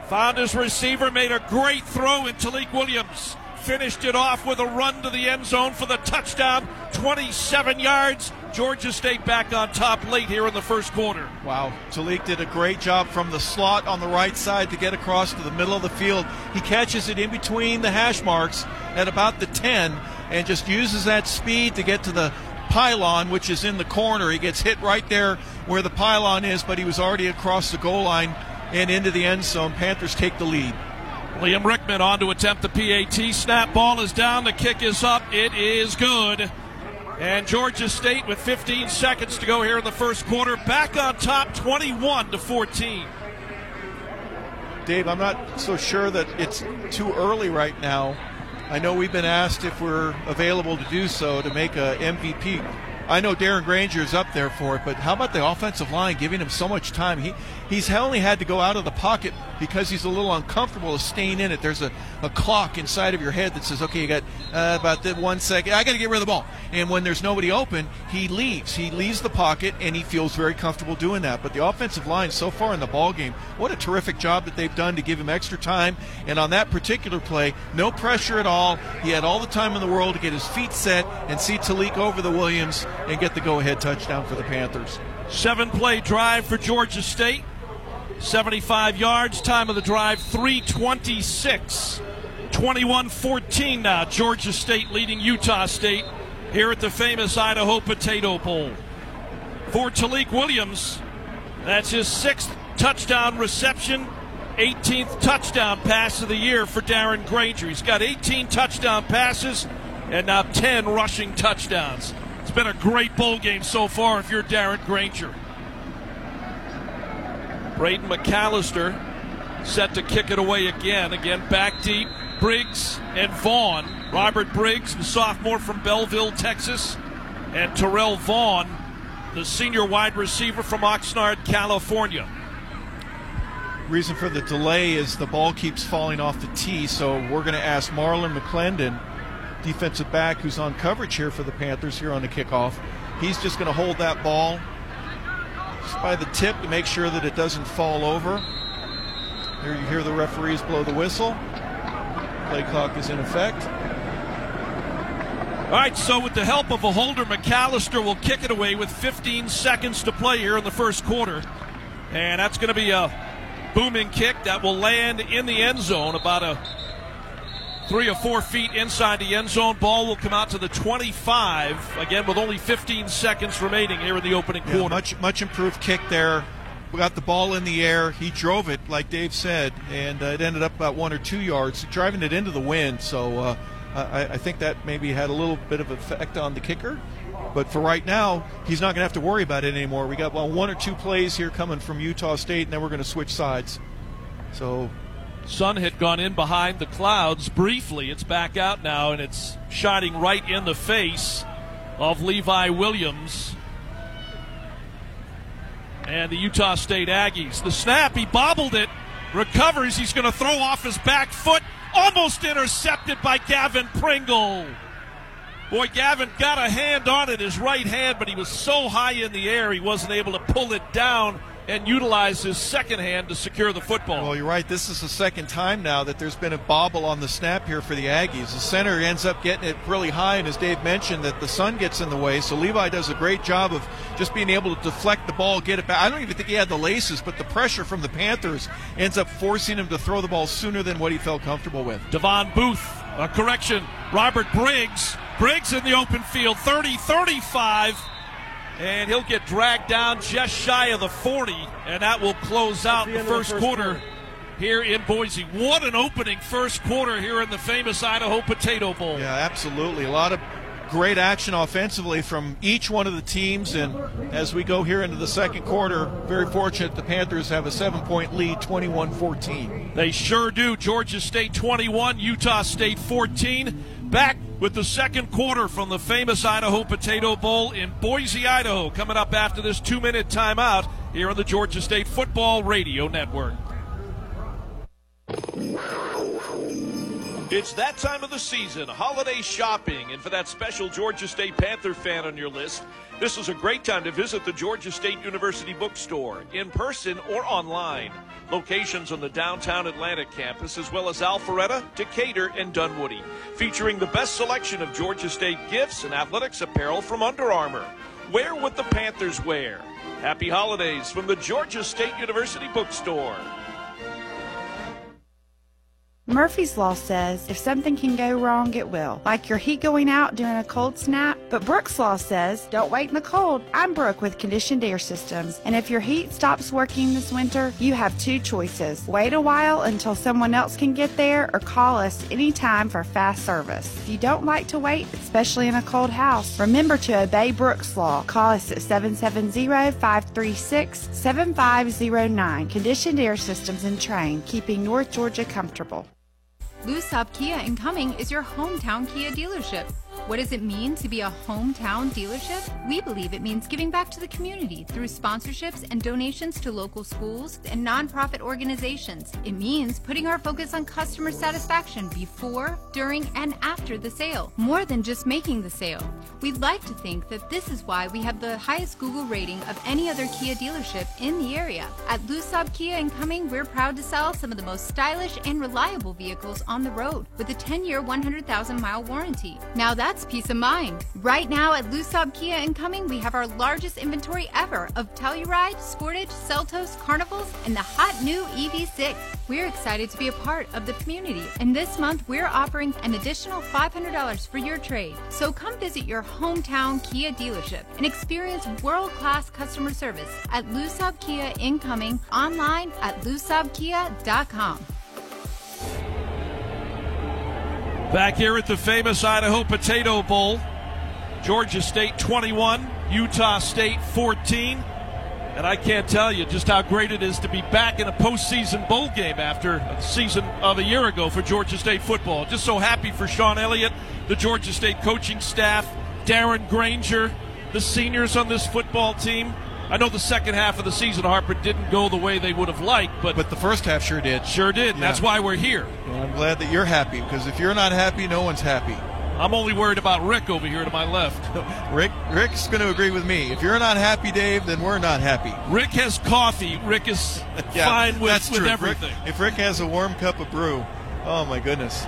found his receiver, made a great throw, and Tailique Williams finished it off with a run to the end zone for the touchdown, 27 yards. Georgia State back on top late here in the first quarter. Wow, Tailique did a great job from the slot on the right side to get across to the middle of the field. He catches it in between the hash marks at about the 10 and just uses that speed to get to the pylon, which is in the corner. He gets hit right there where the pylon is, but he was already across the goal line and into the end zone. Panthers take the lead. Liam Rickman on to attempt the PAT. Snap ball is down. The kick is up. It is good. And Georgia State with 15 seconds to go here in the first quarter, back on top 21 to 14. Dave, I'm not so sure that it's too early right now. I know we've been asked if we're available to do so to make a MVP. I know Darren Grainger is up there for it, but how about the offensive line giving him so much time? He he's only had to go out of the pocket because he's a little uncomfortable of staying in it. There's a, a clock inside of your head that says, okay, you got uh, about the one second. I got to get rid of the ball. And when there's nobody open, he leaves. He leaves the pocket, and he feels very comfortable doing that. But the offensive line so far in the ball game, what a terrific job that they've done to give him extra time. And on that particular play, no pressure at all. He had all the time in the world to get his feet set and see Tailique over the Williams and get the go-ahead touchdown for the Panthers. Seven play drive for Georgia State. 75 yards. Time of the drive 326. 21 14 now. Georgia State leading Utah State here at the famous Idaho Potato Bowl. For Tailique Williams, that's his sixth touchdown reception, 18th touchdown pass of the year for Darren Grainger. He's got 18 touchdown passes and now 10 rushing touchdowns. It's been a great bowl game so far if you're Darren Grainger. Braden McAllister set to kick it away again. Again, back deep. Briggs and Vaughn. Robert Briggs, the sophomore from Belleville, Texas, and Terrell Vaughn, the senior wide receiver from Oxnard, California. reason for the delay is the ball keeps falling off the tee, so we're going to ask Marlon McClendon, defensive back who's on coverage here for the Panthers here on the kickoff. He's just going to hold that ball by the tip to make sure that it doesn't fall over. Here you hear the referees blow the whistle. Play clock is in effect. All right, so with the help of a holder, McAllister will kick it away with 15 seconds to play here in the first quarter. And that's going to be a booming kick that will land in the end zone about a three or four feet inside the end zone. Ball will come out to the 25, again with only 15 seconds remaining here in the opening Yeah, quarter. much much improved kick there. We got the ball in the air. He drove it, like Dave said, and uh, it ended up about one or two yards, driving it into the wind. So uh, I, I think that maybe had a little bit of effect on the kicker. But for right now, he's not going to have to worry about it anymore. We got well, one or two plays here coming from Utah State, and then we're going to switch sides. So Sun had gone in behind the clouds briefly. It's back out now, and it's shining right in the face of Levi Williams and the Utah State Aggies. The snap, he bobbled it, recovers. He's going to throw off his back foot, almost intercepted by Gavin Pringle. Boy, Gavin got a hand on it, his right hand, but he was so high in the air he wasn't able to pull it down and utilize his second hand to secure the football. Well, you're right. This is the second time now that there's been a bobble on the snap here for the Aggies. The center ends up getting it really high, and as Dave mentioned, that the sun gets in the way. So Levi does a great job of just being able to deflect the ball, get it back. I don't even think he had the laces, but the pressure from the Panthers ends up forcing him to throw the ball sooner than what he felt comfortable with. Davon Booth, a correction. Robert Briggs. Briggs in the open field, 30 35. And he'll get dragged down just shy of the 40. And that will close out the the, end of the first, first quarter, quarter. here in Boise. What an opening first quarter here in the famous Idaho Potato Bowl. Yeah, absolutely. A lot of great action offensively from each one of the teams. And as we go here into the second quarter, very fortunate the Panthers have a seven point lead, 21 14. They sure do. Georgia State 21, Utah State 14. Back with the second quarter from the famous Idaho Potato Bowl in Boise, Idaho. Coming up after this two minute timeout here on the Georgia State Football Radio Network. It's that time of the season, holiday shopping, and for that special Georgia State Panther fan on your list, this is a great time to visit the Georgia State University bookstore, in person or online. Locations on the downtown Atlanta campus, as well as Alpharetta, Decatur, and Dunwoody, featuring the best selection of Georgia State gifts and athletics apparel from Under Armour. Wear what the Panthers wear. Happy holidays from the Georgia State University bookstore. Murphy's Law says if something can go wrong, it will. Like your heat going out during a cold snap. But Brooks Law says don't wait in the cold. I'm Brooke with Conditioned Air Systems. And if your heat stops working this winter, you have two choices. Wait a while until someone else can get there or call us anytime for fast service. If you don't like to wait, especially in a cold house, remember to obey Brooks Law. Call us at 770-536-7509. Conditioned Air Systems and Trane, keeping North Georgia comfortable. Lou Sobh Kia in Cumming is your hometown Kia dealership. What does it mean to be a hometown dealership? We believe it means giving back to the community through sponsorships and donations to local schools and nonprofit organizations. It means putting our focus on customer satisfaction before, during, and after the sale, more than just making the sale. We'd like to think that this is why we have the highest Google rating of any other Kia dealership in the area. At Lou Sobh Kia in Cumming, we're proud to sell some of the most stylish and reliable vehicles on the road with a 10-year, 100,000 mile warranty. Now that's peace of mind. Right now at Lou Sobh Kia in Cumming, we have our largest inventory ever of Telluride, Sportage, Seltos, Carnivals, and the hot new EV6. We're excited to be a part of the community, and this month we're offering an additional $500 for your trade. So come visit your hometown Kia dealership and experience world-class customer service at Lou Sobh Kia in Cumming online at lusopkia.com. Back here at the famous Idaho Potato Bowl, Georgia State 21, Utah State 14. And I can't tell you just how great it is to be back in a postseason bowl game after a season of a year ago for Georgia State football. Just so happy for Shawn Elliott, the Georgia State coaching staff, Darren Grainger, the seniors on this football team. I know the second half of the season, Harper didn't go the way they would have liked, but But the first half sure did. sure did. and That's why we're here. Well, I'm glad that you're happy because if you're not happy, no one's happy. I'm only worried about Rick over here to my left. [LAUGHS] Rick, Rick's going to agree with me. If you're not happy, Dave, then we're not happy. Rick has coffee. Rick is [LAUGHS] Yeah, fine with, that's with everything. Rick, if Rick has a warm cup of brew, oh my goodness.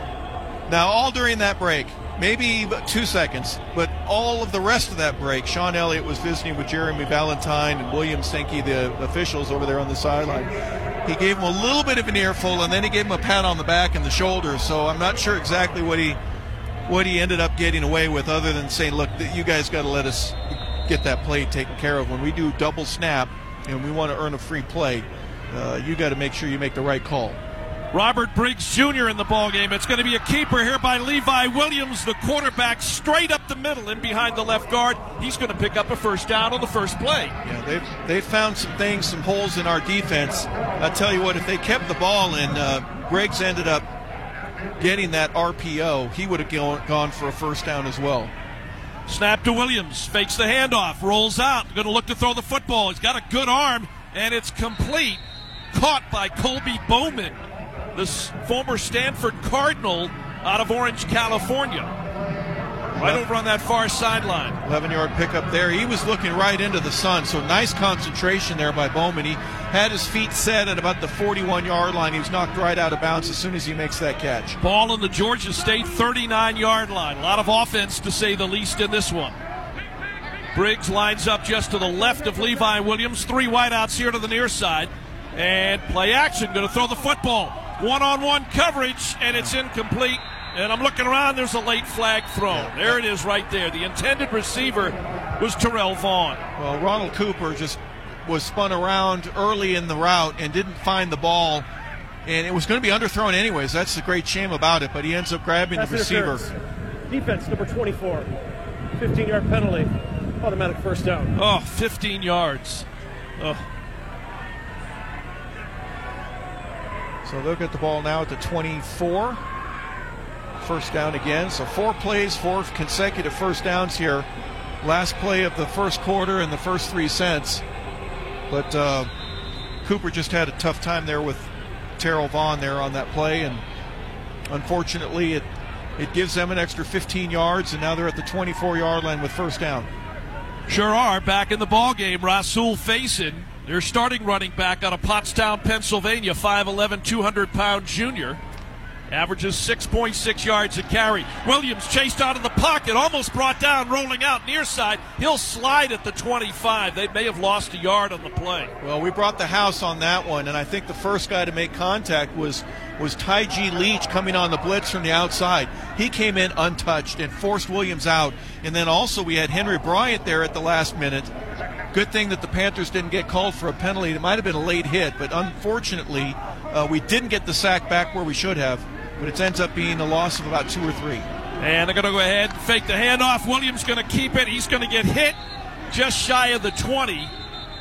Now, all during that break, maybe two seconds, but all of the rest of that break, Shawn Elliott was visiting with Jeremy Valentine and William Stinky, the officials over there on the sideline. He gave him a little bit of an earful, and then he gave him a pat on the back and the shoulder. So I'm not sure exactly what he what he ended up getting away with, other than saying, "Look, you guys got to let us get that play taken care of. When we do double snap and we want to earn a free play, uh, you got to make sure you make the right call." Robert Briggs Jr. in the ball game. It's going to be a keeper here by Levi Williams, the quarterback, straight up the middle and behind the left guard. He's going to pick up a first down on the first play. Yeah, they've they've found some things, some holes in our defense. I tell you what, if they kept the ball and uh, Briggs ended up getting that RPO, he would have gone, gone for a first down as well. Snap to Williams, fakes the handoff, rolls out, going to look to throw the football. He's got a good arm, and it's complete. Caught by Colby Bowman, this former Stanford Cardinal out of Orange, California. Right over on that far sideline. 11 yard pickup there. He was looking right into the sun, so nice concentration there by Bowman. He had his feet set at about the 41 yard line. He was knocked right out of bounds as soon as he makes that catch. Ball in the Georgia State 39 yard line. A lot of offense, to say the least, in this one. Briggs lines up just to the left of Levi Williams. Three wideouts here to the near side. And play action. Going to throw the football. One on one coverage, and it's incomplete. And I'm looking around, there's a late flag thrown. There it is right there. The intended receiver was Terrell Vaughn. Well, Ronald Cooper just was spun around early in the route and didn't find the ball. And it was going to be underthrown anyways. That's the great shame about it. But he ends up grabbing Pass the receiver. Defense number 24. 15 yard penalty. Automatic first down. Oh, 15 yards. Oh. So they'll get the ball now at the 24. First down again. So four plays, four consecutive first downs here. Last play of the first quarter and the first three cents. But uh, Cooper just had a tough time there with Terrell Vaughn there on that play, and unfortunately, it it gives them an extra 15 yards, and now they're at the 24 yard line with first down. Sure are. Back in the ball game, Rasul Faison, their starting running back out of Pottstown, Pennsylvania, 5'11", 200 pound junior. Averages 6.6 yards a carry. Williams chased out of the pocket, almost brought down, rolling out near side. He'll slide at the 25. They may have lost a yard on the play. Well, we brought the house on that one, and I think the first guy to make contact was was G. Leach coming on the blitz from the outside. He came in untouched and forced Williams out. And then also we had Henry Bryant there at the last minute. Good thing that the Panthers didn't get called for a penalty. It might have been a late hit, but unfortunately, uh, we didn't get the sack back where we should have. But it ends up being a loss of about two or three. And they're going to go ahead and fake the handoff. Williams going to keep it. He's going to get hit just shy of the 20.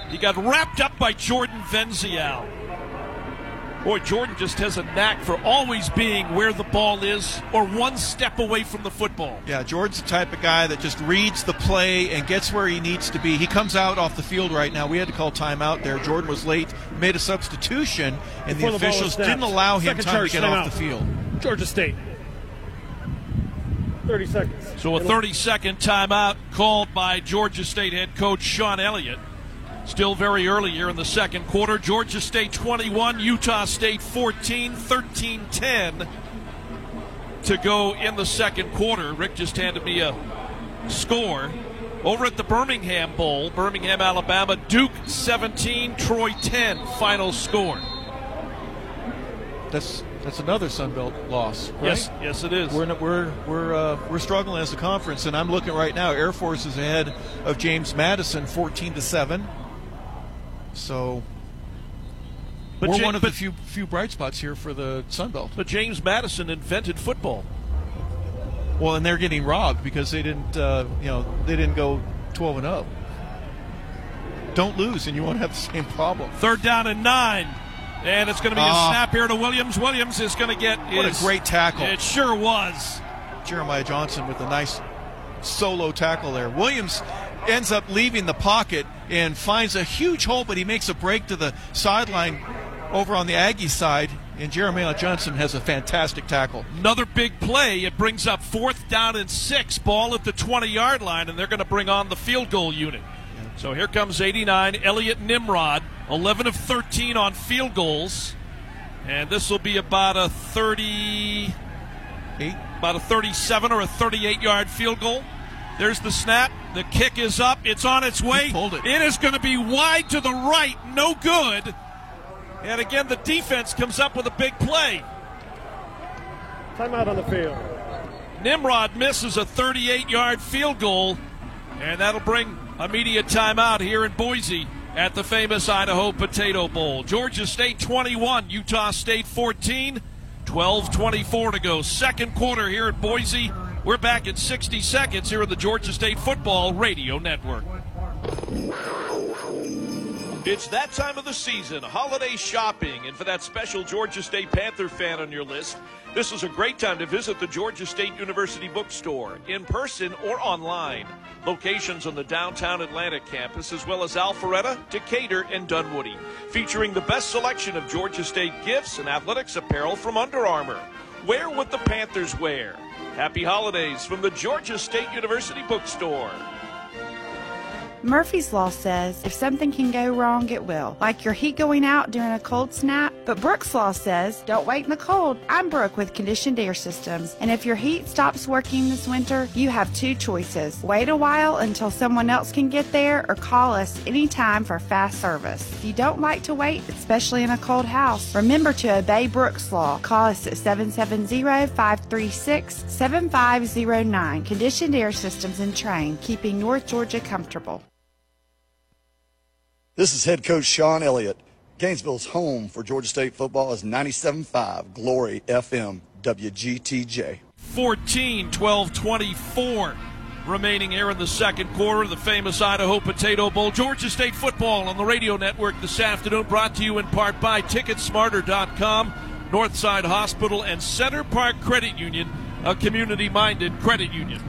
He got wrapped up by Jordan Venzial. Boy, Jordan just has a knack for always being where the ball is or one step away from the football. Yeah, Jordan's the type of guy that just reads the play and gets where he needs to be. He comes out off the field right now. We had to call timeout there. Jordan was late, made a substitution, and Before the the officials was didn't allow him Second time to get off timeout. the field. Georgia State. 30 seconds. So a 30 second timeout called by Georgia State head coach Shawn Elliott. Still very early here in the second quarter. Georgia State 21, Utah State 14, 13 10 to go in the second quarter. Rick just handed me a score. Over at the Birmingham Bowl, Birmingham, Alabama, Duke 17, Troy 10, final score. That's that's another Sun Belt loss. Right? Yes, yes, it is. We're we're we're uh, we're struggling as a conference, and I'm looking right now. Air Force is ahead of James Madison, 14 to seven. So But we're one of the few few bright spots here for the Sun Belt. But James Madison invented football. Well, and they're getting robbed because they didn't, uh, you know, they didn't go 12 and 0. Don't lose, and you won't have the same problem. Third down and nine. And it's going to be Ah. a snap here to Williams. Williams is going to get What his- a great tackle! It sure was. Jeremiah Johnson with a nice solo tackle there. Williams ends up leaving the pocket, and finds a huge hole, but he makes a break to the sideline over on the Aggie side, and Jeremiah Johnson has a fantastic tackle. Another big play. It brings up fourth down and six, ball at the 20 yard line, and they're going to bring on the field goal unit. So here comes 89, Elliot Nimrod, 11 of 13 on field goals. And this will be about a 38, about a 37 or a 38 yard field goal. There's the snap. The kick is up. It's on its way. it. it is going to be wide to the right. No good. And again, the defense comes up with a big play. Timeout on the field. Nimrod misses a 38 yard field goal, and that'll bring immediate timeout here in Boise at the famous Idaho Potato Bowl. Georgia State 21, Utah State 14, 12 24 to go. Second quarter here at Boise. We're back in 60 seconds here on the Georgia State Football Radio Network. It's that time of the season, holiday shopping, and for that special Georgia State Panther fan on your list, this is a great time to visit the Georgia State University bookstore, in person or online. Locations on the downtown Atlanta campus, as well as Alpharetta, Decatur, and Dunwoody, featuring the best selection of Georgia State gifts and athletics apparel from Under Armour. Wear what the Panthers wear. Happy holidays from the Georgia State University bookstore. Murphy's Law says if something can go wrong, it will. Like your heat going out during a cold snap. But Brooks Law says don't wait in the cold. I'm Brooke with Conditioned Air Systems. And if your heat stops working this winter, you have two choices. Wait a while until someone else can get there or call us anytime for fast service. If you don't like to wait, especially in a cold house, remember to obey Brooks Law. Call us at 770-536-7509. Conditioned Air Systems and Trane, keeping North Georgia comfortable. This is head coach Shawn Elliott. Gainesville's home for Georgia State football is 97.5 Glory FM WGTJ. 14, 12, 24 remaining here in the second quarter of the famous Idaho Potato Bowl. Georgia State football on the radio network this afternoon, brought to you in part by Ticketsmarter.com, Northside Hospital, and Center Parc Credit Union, a community minded credit union.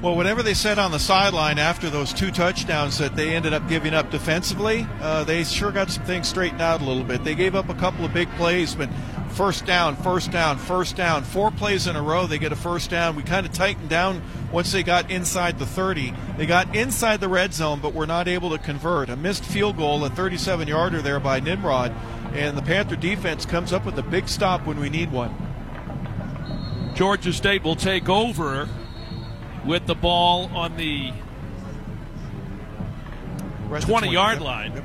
Well, whatever they said on the sideline after those two touchdowns that they ended up giving up defensively, uh, they sure got some things straightened out a little bit. They gave up a couple of big plays, but first down, first down, first down, four plays in a row, they get a first down. We kind of tightened down once they got inside the 30. They got inside the red zone, but were not able to convert. A missed field goal, a 37 yarder there by Nimrod, and the Panther defense comes up with a big stop when we need one. Georgia State will take over with the ball on the 20 yard line.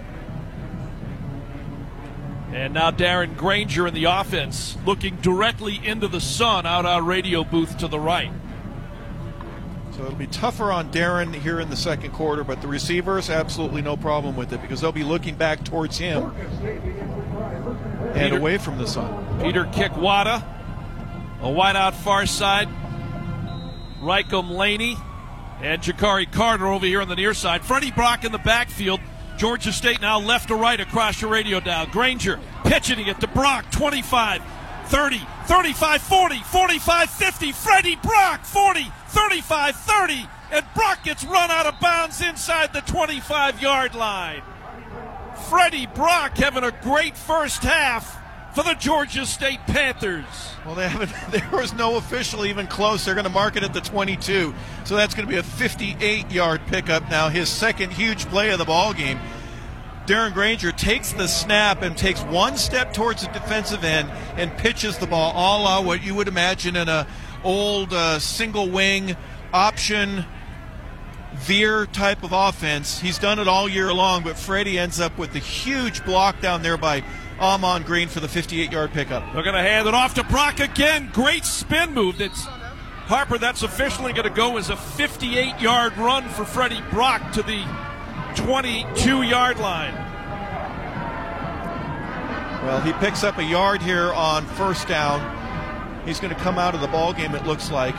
And now Darren Grainger in the offense looking directly into the sun out our radio booth to the right. So it'll be tougher on Darren here in the second quarter, but the receivers, absolutely no problem with it because they'll be looking back towards him and away from the sun. Peter Kikwada, a wide out far side. Rycom Laney and Jakari Carter over here on the near side. Freddie Brock in the backfield. Georgia State now left to right across your radio dial. Grainger pitching it to Brock, 25, 30, 35, 40, 45, 50. Freddie Brock, 40, 35, 30. And Brock gets run out of bounds inside the 25 yard line. Freddie Brock having a great first half for the Georgia State Panthers. Well, they haven't. [LAUGHS] There was no official even close. They're going to mark it at the 22, so that's going to be a 58-yard pickup now. His second huge play of the ball game. Darren Grainger takes the snap and takes one step towards the defensive end and pitches the ball, all out what you would imagine in a old uh, single wing option veer type of offense. He's done it all year long, but Freddie ends up with the huge block down there by Amon Green for the 58-yard pickup. They're going to hand it off to Brock again. Great spin move. That's Harper. That's officially going to go as a 58-yard run for Freddie Brock to the 22-yard line. Well, he picks up a yard here on first down. He's going to come out of the ball game. It looks like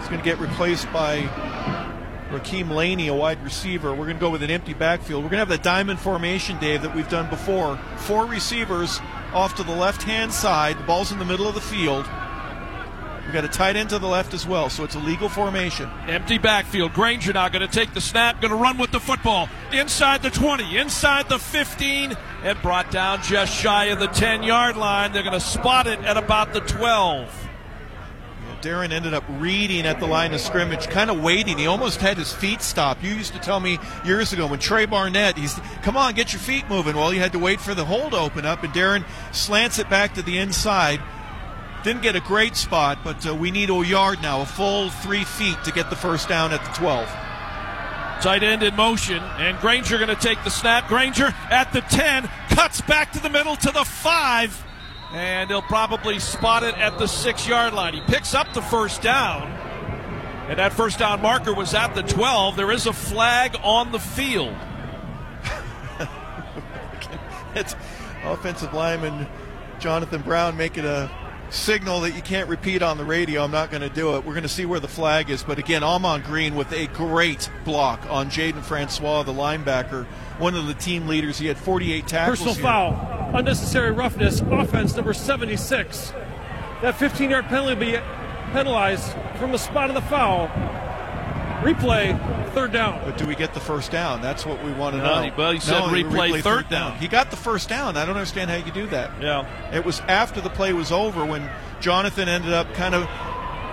he's going to get replaced by Raheem Laney, a wide receiver. We're going to go with an empty backfield. We're going to have the diamond formation, Dave, that we've done before. Four receivers off to the left hand side. The ball's in the middle of the field. We've got a tight end to the left as well, so it's a legal formation. Empty backfield. Grainger now going to take the snap, going to run with the football inside the 20, inside the 15, and brought down just shy of the 10 yard line. They're going to spot it at about the 12. Darren ended up reading at the line of scrimmage, kind of waiting. He almost had his feet stopped. You used to tell me years ago when Trey Barnett, he's, come on, get your feet moving. Well, you had to wait for the hole to open up, and Darren slants it back to the inside. Didn't get a great spot, but uh, we need a yard now, a full three feet to get the first down at the 12. Tight end in motion, and Grainger going to take the snap. Grainger at the 10, cuts back to the middle to the 5 and he'll probably spot it at the six yard line. He picks up the first down, and that first down marker was at the 12. There is a flag on the field. [LAUGHS] it's offensive lineman Jonathan Brown making a signal that you can't repeat on the radio. I'm not going to do it. We're going to see where the flag is. But again, Amon Green with a great block on Jaden Francois, the linebacker, one of the team leaders. He had 48 tackles. Personal here. foul, unnecessary roughness, offense number 76. That 15 yard penalty will be penalized from the spot of the foul. Replay, third down. But do we get the first down? That's what we want to No, know. well, he said No, replay third down. He got the first down. I don't understand how you do that. Yeah. It was after the play was over when Jonathan ended up kind of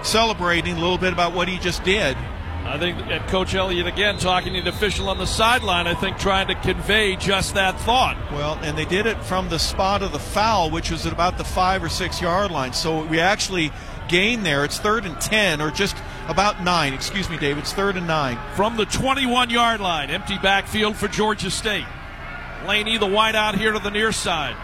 celebrating a little bit about what he just did. I think and Coach Elliott again talking to the official on the sideline. I think trying to convey just that thought. Well, and they did it from the spot of the foul, which was at about the five or six yard line. So we actually gained there. It's third and ten, or just about nine. Excuse me, Dave. It's third and nine. From the 21 yard line, empty backfield for Georgia State. Laney, the wide out here to the near side.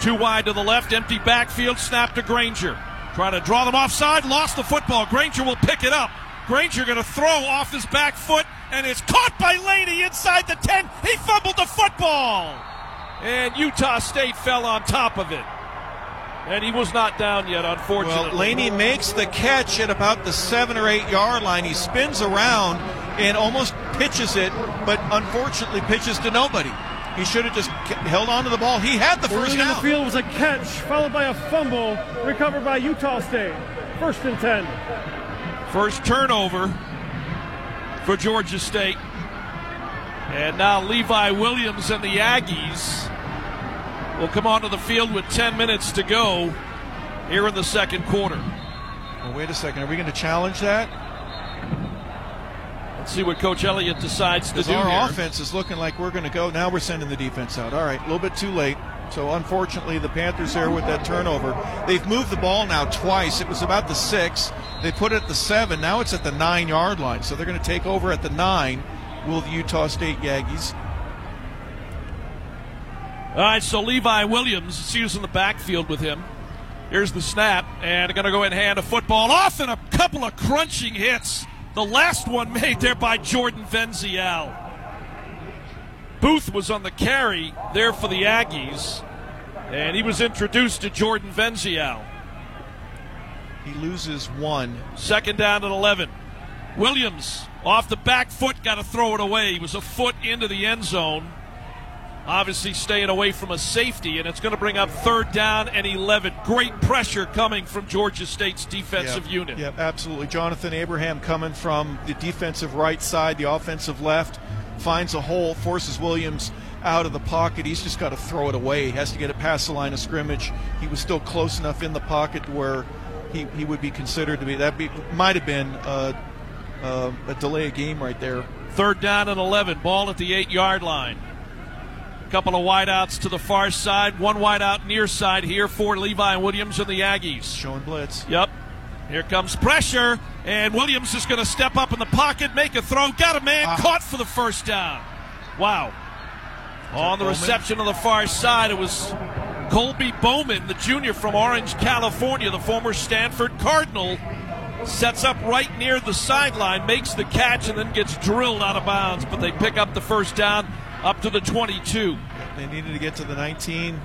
Too wide to the left, empty backfield, snap to Grainger. Trying to draw them offside, lost the football. Grainger will pick it up. Grainger going to throw off his back foot, and it's caught by Laney inside the 10. He fumbled the football. And Utah State fell on top of it. And he was not down yet, unfortunately. Well, Laney makes the catch at about the seven or eight yard line. He spins around and almost pitches it, but unfortunately pitches to nobody. He should have just held on to the ball. He had the first Early in the field was a catch, followed by a fumble, recovered by Utah State. First and 10. First turnover for Georgia State. And now Levi Williams and the Aggies will come onto the field with 10 minutes to go here in the second quarter. Well, wait a second. Are we going to challenge that? Let's see what Coach Elliott decides to do our here. offense is looking like we're going to go. Now we're sending the defense out. All right, a little bit too late. So unfortunately, the Panthers there with that turnover. They've moved the ball now twice. It was about the six. They put it at the seven. Now it's at the nine yard line. So they're going to take over at the nine. Will the Utah State Aggies? All right, so Levi Williams is in the backfield with him. Here's the snap, and going to go and hand a football off, and a couple of crunching hits. The last one made there by Jordan Venzial. Booth was on the carry there for the Aggies, and he was introduced to Jordan Venzial. He loses one. Second down at 11. Williams off the back foot, got to throw it away. He was a foot into the end zone. Obviously, staying away from a safety, and it's going to bring up third down and 11. Great pressure coming from Georgia State's defensive Yep. unit. Yep, absolutely. Jonathan Abraham coming from the defensive right side, the offensive left, finds a hole, forces Williams out of the pocket. He's just got to throw it away. He has to get it past the line of scrimmage. He was still close enough in the pocket where he, he would be considered to be. That be, might have been uh, uh, a delay of game right there. Third down and 11. Ball at the eight yard line. Couple of wideouts to the far side. One wideout near side here for Levi Williams and the Aggies. Showing blitz. Yep. Here comes pressure, and Williams is going to step up in the pocket, make a throw. Got a man Ah. caught for the first down. Wow. On the Bowman? reception on the far side, it was Colby Bowman, the junior from Orange, California, the former Stanford Cardinal. Sets up right near the sideline, makes the catch, and then gets drilled out of bounds. But they pick up the first down up to the 22. They needed to get to the 19.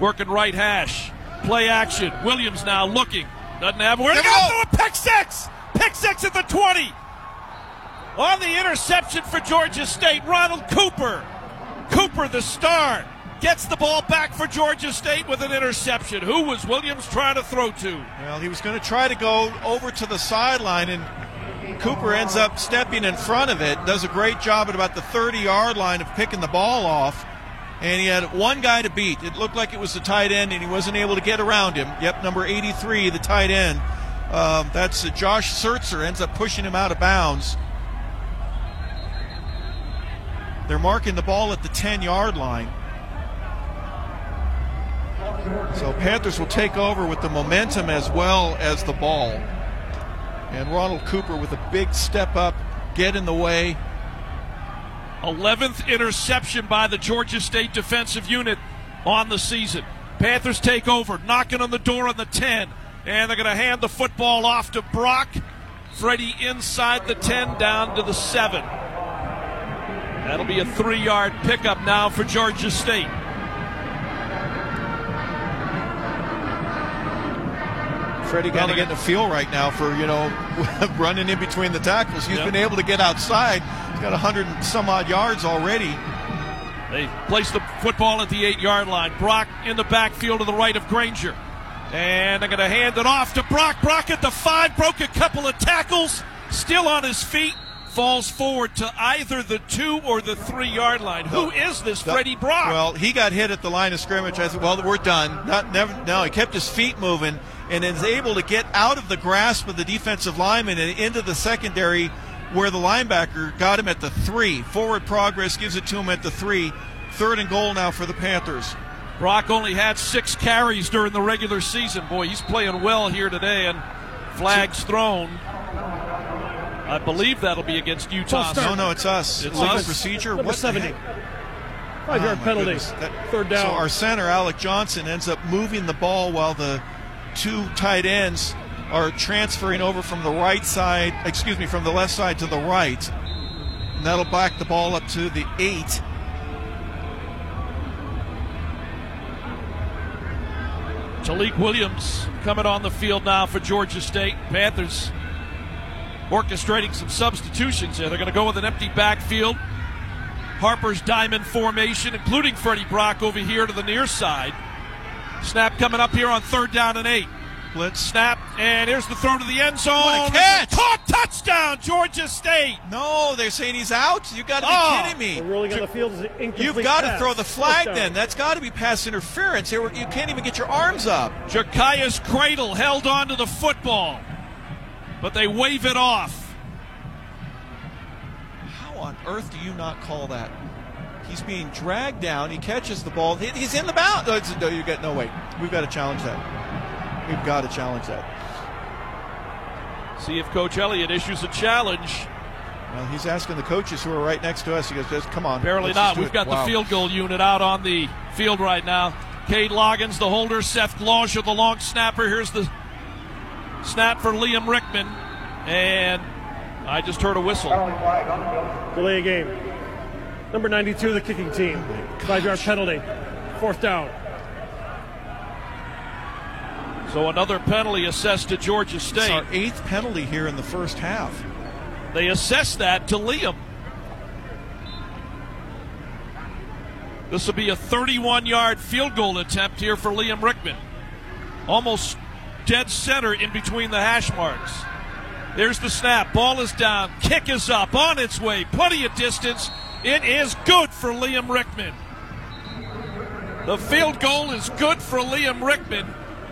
Working right hash. Play action. Williams now looking. Doesn't have where to go. a pick six. Pick six at the 20. On the interception for Georgia State, Ronald Cooper. Cooper, the star. gets the ball back for Georgia State with an interception. Who was Williams trying to throw to? Well, he was going to try to go over to the sideline, and Cooper ends up stepping in front of it. Does a great job at about the 30 yard line of picking the ball off. And he had one guy to beat. It looked like it was the tight end, and he wasn't able to get around him. Yep, number 83, the tight end. Um, that's uh, Josh Sterzer ends up pushing him out of bounds. They're marking the ball at the 10 yard line. So Panthers will take over with the momentum as well as the ball. And Ronald Cooper with a big step up, get in the way. 11th interception by the Georgia State defensive unit on the season. Panthers take over, knocking on the door on the 10, and they're going to hand the football off to Brock. Freddie inside the 10, down to the 7. That'll be a three yard pickup now for Georgia State. Freddie kind of getting a feel right now for, you know, [LAUGHS] running in between the tackles. He's Yep. been able to get outside. He's got 100 and some odd yards already. They place the football at the eight yard line. Brock in the backfield to the right of Grainger. And they're going to hand it off to Brock. Brock at the five, broke a couple of tackles, still on his feet, falls forward to either the two or the three yard line. Who is this Freddie Brock? Well, he got hit at the line of scrimmage. I said, well, we're done. Not never. No, he kept his feet moving and is able to get out of the grasp of the defensive lineman and into the secondary where the linebacker got him at the three. Forward progress gives it to him at the three. Third and goal now for the Panthers. Brock only had six carries during the regular season. Boy, he's playing well here today, and flags thrown. I believe that'll be against Utah. No, no, it's us. It's Legal us. procedure. Number What the 70. heck? Five yard Oh, penalty. That- Third down. So our center, Alec Johnson, ends up moving the ball while the two tight ends are transferring over from the right side, excuse me, from the left side to the right. And that'll back the ball up to the eight. Tailique Williams coming on the field now for Georgia State. Panthers orchestrating some substitutions here. They're going to go with an empty backfield. Harper's diamond formation, including Freddie Brock over here to the near side. Snap coming up here on third down and eight. Blitz. Snap, and here's the throw to the end zone. What a catch! Caught touchdown, Georgia State. No, they're saying he's out. You got to be Oh. kidding me. The ruling on the field is incomplete You've got to throw the flag Touchdown. then. That's got to be pass interference. Here, You can't even get your arms up. Ja'Cyais Credle held on to the football, but they wave it off. How on earth do you not call that? He's being dragged down. He catches the ball. He's in the bound. No, you get no wait. We've got to challenge that. We've got to challenge that. See if Coach Elliott issues a challenge. Well, he's asking the coaches who are right next to us. He goes, "Just come on." Barely not. We've it." got Wow. the field goal unit out on the field right now. Cade Loggins, the holder. Seth Glosher, the long snapper. Here's the snap for Liam Rickman. And I just heard a whistle. Delay a game. Number 92, the kicking team. Oh Five yard penalty. Fourth down. So another penalty assessed to Georgia It's State. our eighth penalty here in the first half. They assessed that to Liam. This will be a 31 yard field goal attempt here for Liam Rickman. Almost dead center in between the hash marks. There's the snap. Ball is down. Kick is up. On its way. Plenty of distance. It is good for Liam Rickman. The field goal is good for Liam Rickman.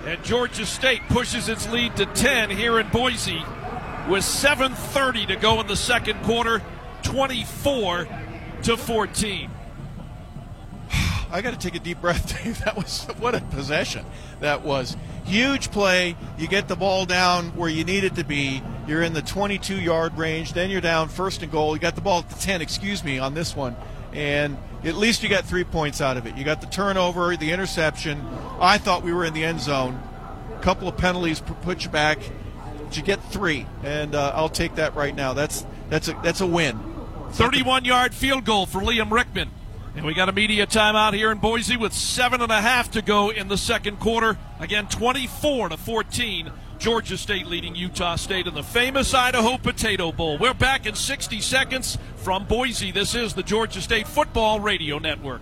And Georgia State pushes its lead to 10 here in Boise with 7.30 to go in the second quarter, 24 to 14. I got to take a deep breath, [LAUGHS] Dave. That was what a possession. That was huge play. You get the ball down where you need it to be. You're in the 22 yard range. Then you're down first and goal. You got the ball at the 10, excuse me, on this one. And at least you got three points out of it. You got the turnover, the interception. I thought we were in the end zone. A couple of penalties put you back. But you get three, and uh, I'll take that right now. That's that's a that's a win. 31 yard field goal for Liam Rickman. And we got a media timeout here in Boise with seven and a half to go in the second quarter. Again, 24 to 14. Georgia State leading Utah State in the famous Idaho Potato Bowl. We're back in 60 seconds from Boise. This is the Georgia State Football Radio Network.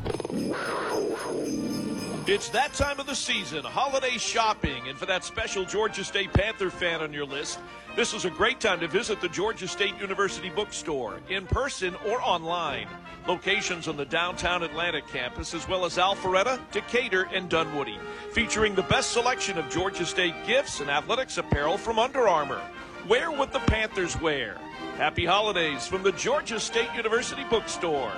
It's that time of the season, holiday shopping, and for that special Georgia State Panther fan on your list, this is a great time to visit the Georgia State University bookstore, in person or online. Locations on the downtown Atlanta campus, as well as Alpharetta, Decatur, and Dunwoody, featuring the best selection of Georgia State gifts and athletics apparel from Under Armour. Wear what the Panthers wear. Happy holidays from the Georgia State University bookstore.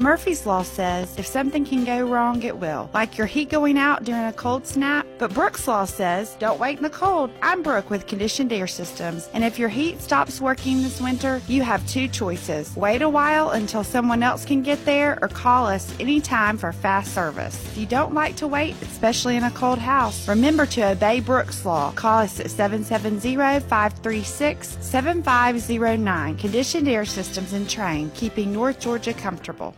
Murphy's Law says if something can go wrong, it will. Like your heat going out during a cold snap. But Brooks Law says don't wait in the cold. I'm Brooke with Conditioned Air Systems. And if your heat stops working this winter, you have two choices. Wait a while until someone else can get there or call us anytime for fast service. If you don't like to wait, especially in a cold house, remember to obey Brooks Law. Call us at 770-536-7509. Conditioned Air Systems and Trane, keeping North Georgia comfortable.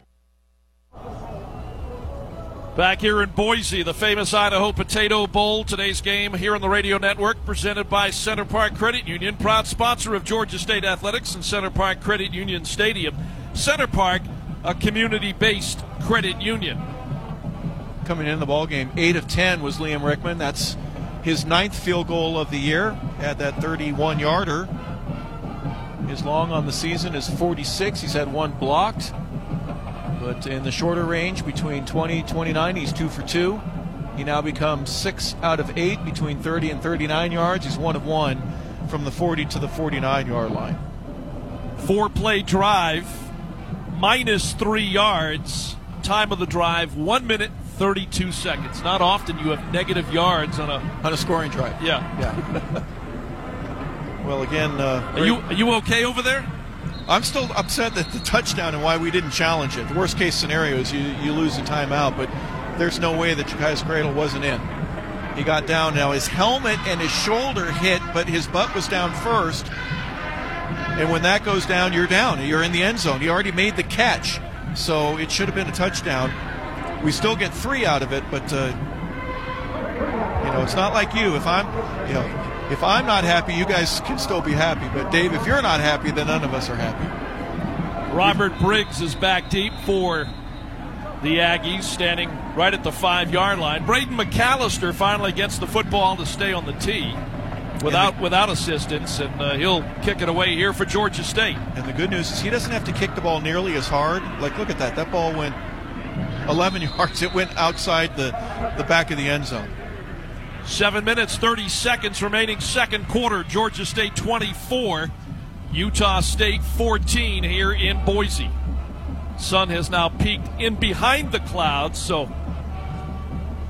Back here in Boise, the famous Idaho Potato Bowl. Today's game here on the radio network, presented by Center Parc Credit Union, proud sponsor of Georgia State Athletics and Center Parc Credit Union Stadium. Center Parc, a community-based credit union. Coming in the ball game, eight of ten was Liam Rickman. That's his ninth field goal of the year. Had that 31-yarder. His long on the season is 46. He's had one blocked. But in the shorter range, between 20 29, he's two for two. He now becomes six out of eight between 30 and 39 yards. He's one of one from the 40 to the 49 yard line. Four play drive, minus three yards. Time of the drive, one minute, 32 seconds. Not often you have negative yards on a on a scoring drive. Yeah. Yeah. [LAUGHS] well, again, uh, are you are you okay over there? I'm still upset that the touchdown and why we didn't challenge it. The worst case scenario is you, you lose a timeout, but there's no way that Ja'Cyais Credle wasn't in. He got down. Now his helmet and his shoulder hit, but his butt was down first. And when that goes down, you're down. You're in the end zone. He already made the catch, so it should have been a touchdown. We still get three out of it, but uh, you know it's not like you. If I'm, you know, if I'm not happy, you guys can still be happy. But Dave, if you're not happy, then none of us are happy. Robert Briggs is back deep for the Aggies, standing right at the five yard line. Braden McAllister finally gets the football to stay on the tee without without assistance, and uh, he'll kick it away here for Georgia State. And the good news is he doesn't have to kick the ball nearly as hard. Like, look at that. That ball went 11 [LAUGHS] yards. It went outside the, the back of the end zone. Seven minutes, 30 seconds remaining, second quarter. Georgia State 24, Utah State 14 here in Boise. Sun has now peaked in behind the clouds, so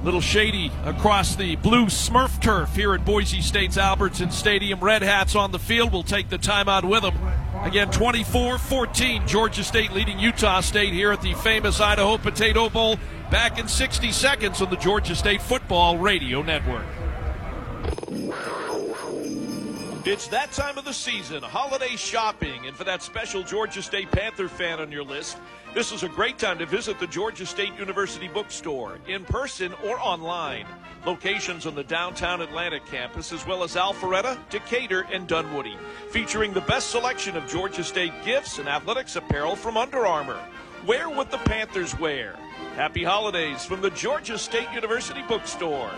little shady across the blue Smurf turf here at Boise State's Albertson Stadium. Red Hats on the field will take the timeout with them. Again, 24 14, Georgia State leading Utah State here at the famous Idaho Potato Bowl. Back in 60 seconds on the Georgia State Football Radio Network. It's that time of the season, holiday shopping, and for that special Georgia State Panther fan on your list, this is a great time to visit the Georgia State University bookstore, in person or online. Locations on the downtown Atlanta campus, as well as Alpharetta, Decatur, and Dunwoody, featuring the best selection of Georgia State gifts and athletics apparel from Under Armour. Wear what the Panthers wear. Happy holidays from the Georgia State University bookstore.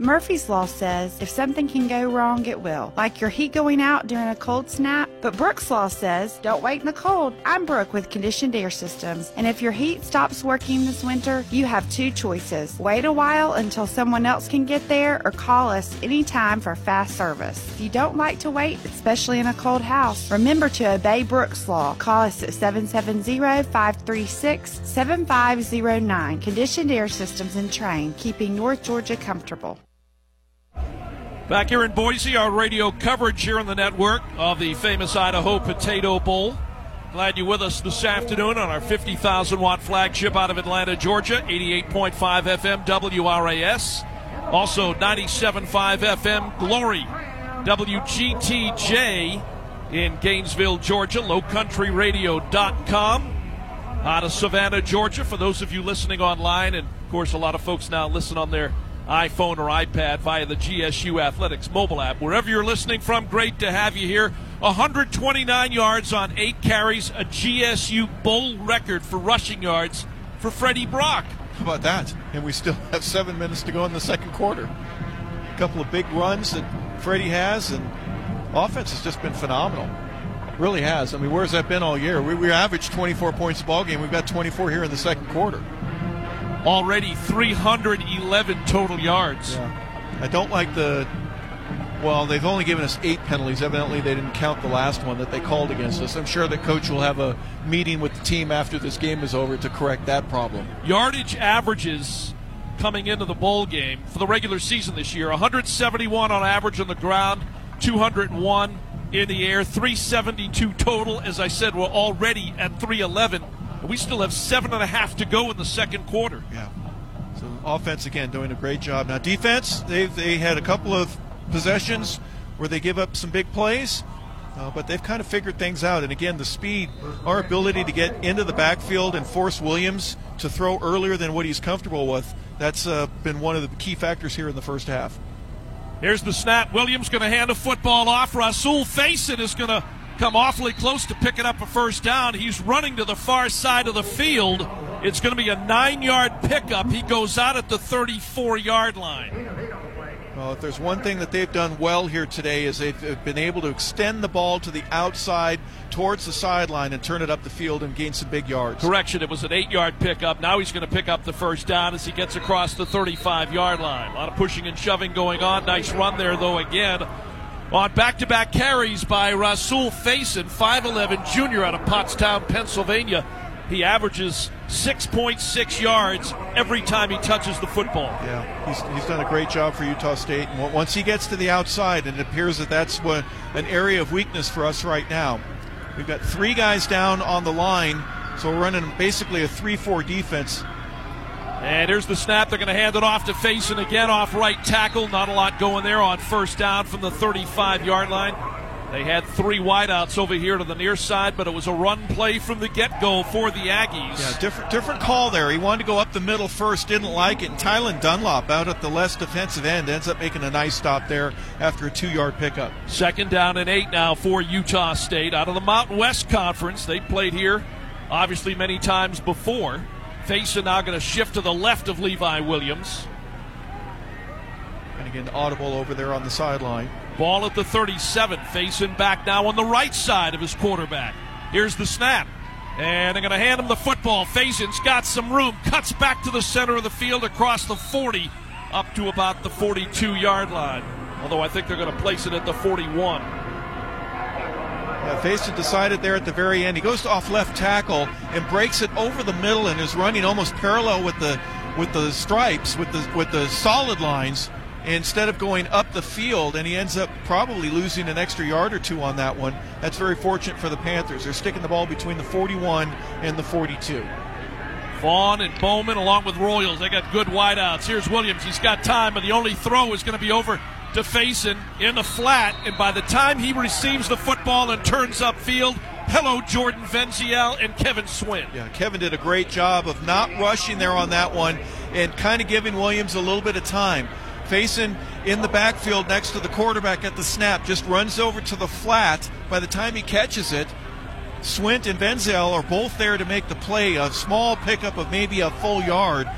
Murphy's Law says if something can go wrong, it will. Like your heat going out during a cold snap. But Brooks Law says don't wait in the cold. I'm Brooke with Conditioned Air Systems. And if your heat stops working this winter, you have two choices. Wait a while until someone else can get there or call us anytime for fast service. If you don't like to wait, especially in a cold house, remember to obey Brooks Law. Call us at 770-536-7509. Conditioned Air Systems and Trane, keeping North Georgia comfortable. Back here in Boise, our radio coverage here on the network of the famous Idaho Potato Bowl. Glad you're with us this afternoon on our 50,000 watt flagship out of Atlanta, Georgia, 88.5 FM WRAS. Also 97.5 FM Glory, WGTJ in Gainesville, Georgia, lowcountryradio.com. Out of Savannah, Georgia, for those of you listening online, and of course, a lot of folks now listen on their iPhone or iPad via the GSU Athletics mobile app. Wherever you're listening from, great to have you here. 129 yards on eight carries, a GSU bowl record for rushing yards for Freddie Brock. How about that? And we still have seven minutes to go in the second quarter. A couple of big runs that Freddie has, and offense has just been phenomenal. Really has. I mean, where's that been all year? We, we averaged 24 points a ball game. We've got 24 here in the second quarter. Already 311 total yards. Yeah. I don't like the. Well, they've only given us eight penalties. Evidently, they didn't count the last one that they called against us. I'm sure the coach will have a meeting with the team after this game is over to correct that problem. Yardage averages coming into the bowl game for the regular season this year 171 on average on the ground, 201 in the air, 372 total. As I said, we're already at 311. We still have seven and a half to go in the second quarter. Yeah. So offense again doing a great job. Now defense, they they had a couple of possessions where they give up some big plays, uh, but they've kind of figured things out. And again, the speed, our ability to get into the backfield and force Williams to throw earlier than what he's comfortable with, that's uh, been one of the key factors here in the first half. Here's the snap. Williams going to hand a football off. Rasul Faison is going to come awfully close to picking up a first down. He's running to the far side of the field. It's going to be a nine yard pickup. He goes out at the 34 yard line. Well, if there's one thing that they've done well here today is they've been able to extend the ball to the outside towards the sideline and turn it up the field and gain some big yards. Correction, it was an eight yard pickup. Now he's going to pick up the first down as he gets across the 35 yard line. A lot of pushing and shoving going on. Nice run there, though, again. On back to back carries by Rasul Faison, 5'11 junior out of Pottstown, Pennsylvania. He averages 6.6 yards every time he touches the football. Yeah, he's, he's done a great job for Utah State. And once he gets to the outside, and it appears that that's what, an area of weakness for us right now. We've got three guys down on the line, so we're running basically a 3 4 defense. And here's the snap. They're going to hand it off to Faison again off right tackle. Not a lot going there on first down from the 35 yard line. They had three wideouts over here to the near side, but it was a run play from the get go for the Aggies. Yeah, different different call there. He wanted to go up the middle first, didn't like it. And Tylen Dunlop out at the left defensive end ends up making a nice stop there after a two yard pickup. Second down and eight now for Utah State out of the Mountain West Conference. They played here obviously many times before. Faison now going to shift to the left of Levi Williams. And again, audible over there on the sideline. Ball at the 37. Faison back now on the right side of his quarterback. Here's the snap. And they're going to hand him the football. Faison's got some room. Cuts back to the center of the field across the 40 up to about the 42 yard line. Although I think they're going to place it at the 41. Uh, yeah, Faison decided there at the very end. He goes off left tackle and breaks it over the middle and is running almost parallel with the with the stripes, with the with the solid lines instead of going up the field, and he ends up probably losing an extra yard or two on that one. That's very fortunate for the Panthers. They're sticking the ball between the 41 and the 42. Vaughn and Bowman, along with Royals, they got good wideouts. Here's Williams. He's got time, but the only throw is going to be over to Faison in the flat. And by the time he receives the football and turns upfield, hello, Jordan Venziel and Kevin Swint. Yeah, Kevin did a great job of not rushing there on that one and kind of giving Williams a little bit of time. Faison in the backfield next to the quarterback at the snap, just runs over to the flat. By the time he catches it, Swint and Benzel are both there to make the play, a small pickup of maybe a full yard,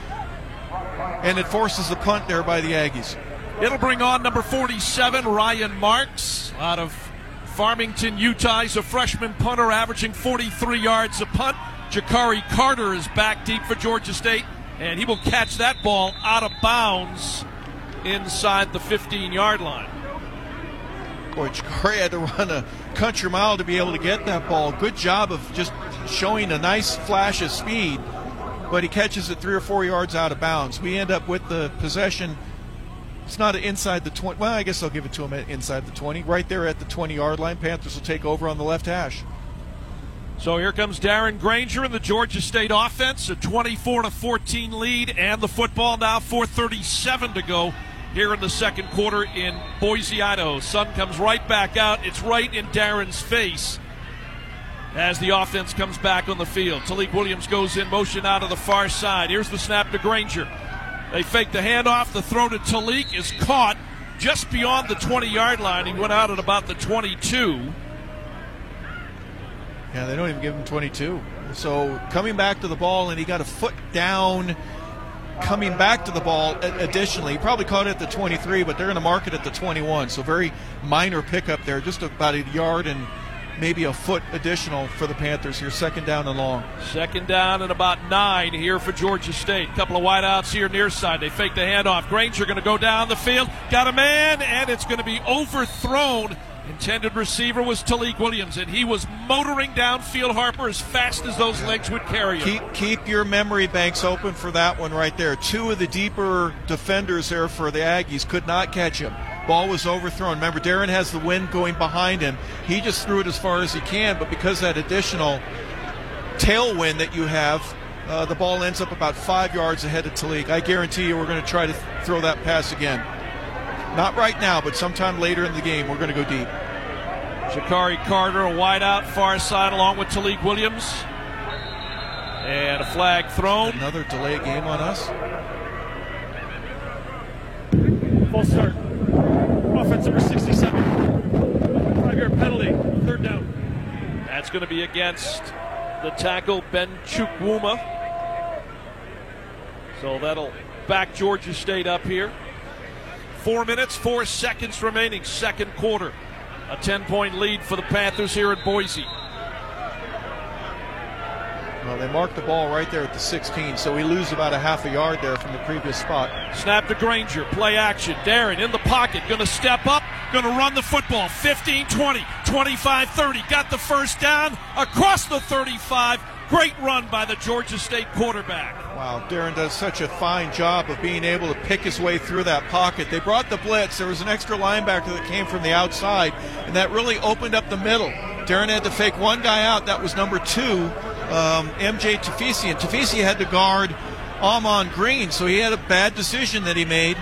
and it forces the punt there by the Aggies. It'll bring on number 47, Ryan Marks, out of Farmington, Utah. He's a freshman punter averaging 43 yards a punt. Jakari Carter is back deep for Georgia State, and he will catch that ball out of bounds inside the 15 yard line. Boy, Jakari had to run a country mile to be able to get that ball. Good job of just showing a nice flash of speed, but he catches it three or four yards out of bounds. We end up with the possession. It's not inside the 20. Well, I guess I'll give it to him inside the 20. Right there at the 20 yard line. Panthers will take over on the left hash. So here comes Darren Grainger in the Georgia State offense, a 24 to 14 lead, and the football now 4:37 to go here in the second quarter in Boise, Idaho. Sun comes right back out. It's right in Darren's face as the offense comes back on the field. Tailique Williams goes in motion out of the far side. Here's the snap to Grainger. They fake the handoff. The throw to Tailique is caught just beyond the 20 yard line. He went out at about the 22. Yeah, they don't even give him 22. So coming back to the ball, and he got a foot down coming back to the ball additionally. He probably caught it at the 23, but they're going to mark it at the 21. So very minor pickup there, just about a yard and maybe a foot additional for the Panthers here. Second down and long. Second down and about nine here for Georgia State. Couple of wideouts here near side. They fake the handoff. Grainger going to go down the field. Got a man, and it's going to be overthrown. Intended receiver was Tailique Williams, and he was motoring downfield Harper as fast as those legs would carry him. Keep, keep your memory banks open for that one right there. Two of the deeper defenders there for the Aggies could not catch him. Ball was overthrown. Remember, Darren has the wind going behind him. He just threw it as far as he can, but because that additional tailwind that you have, uh, the ball ends up about five yards ahead of Tailique. I guarantee you we're going to try to th- throw that pass again. Not right now, but sometime later in the game, we're going to go deep. Shakari Carter, a wide out far side, along with Tailique Williams. And a flag thrown. Another delay game on us. Full start. Offense number 67. Five yard penalty. Third down. That's going to be against the tackle, Ben Chukwuma. So that'll back Georgia State up here. Four minutes, four seconds remaining, second quarter. A 10 point lead for the Panthers here at Boise. Well, they marked the ball right there at the 16, so we lose about a half a yard there from the previous spot. Snap to Grainger, play action. Darren in the pocket, going to step up, going to run the football. 15 20, 25 30. Got the first down across the 35. Great run by the Georgia State quarterback. Wow, Darren does such a fine job of being able to pick his way through that pocket. They brought the blitz. There was an extra linebacker that came from the outside, and that really opened up the middle. Darren had to fake one guy out. That was number two, um, MJ Tafisi. And Tafisi had to guard Amon Green, so he had a bad decision that he made.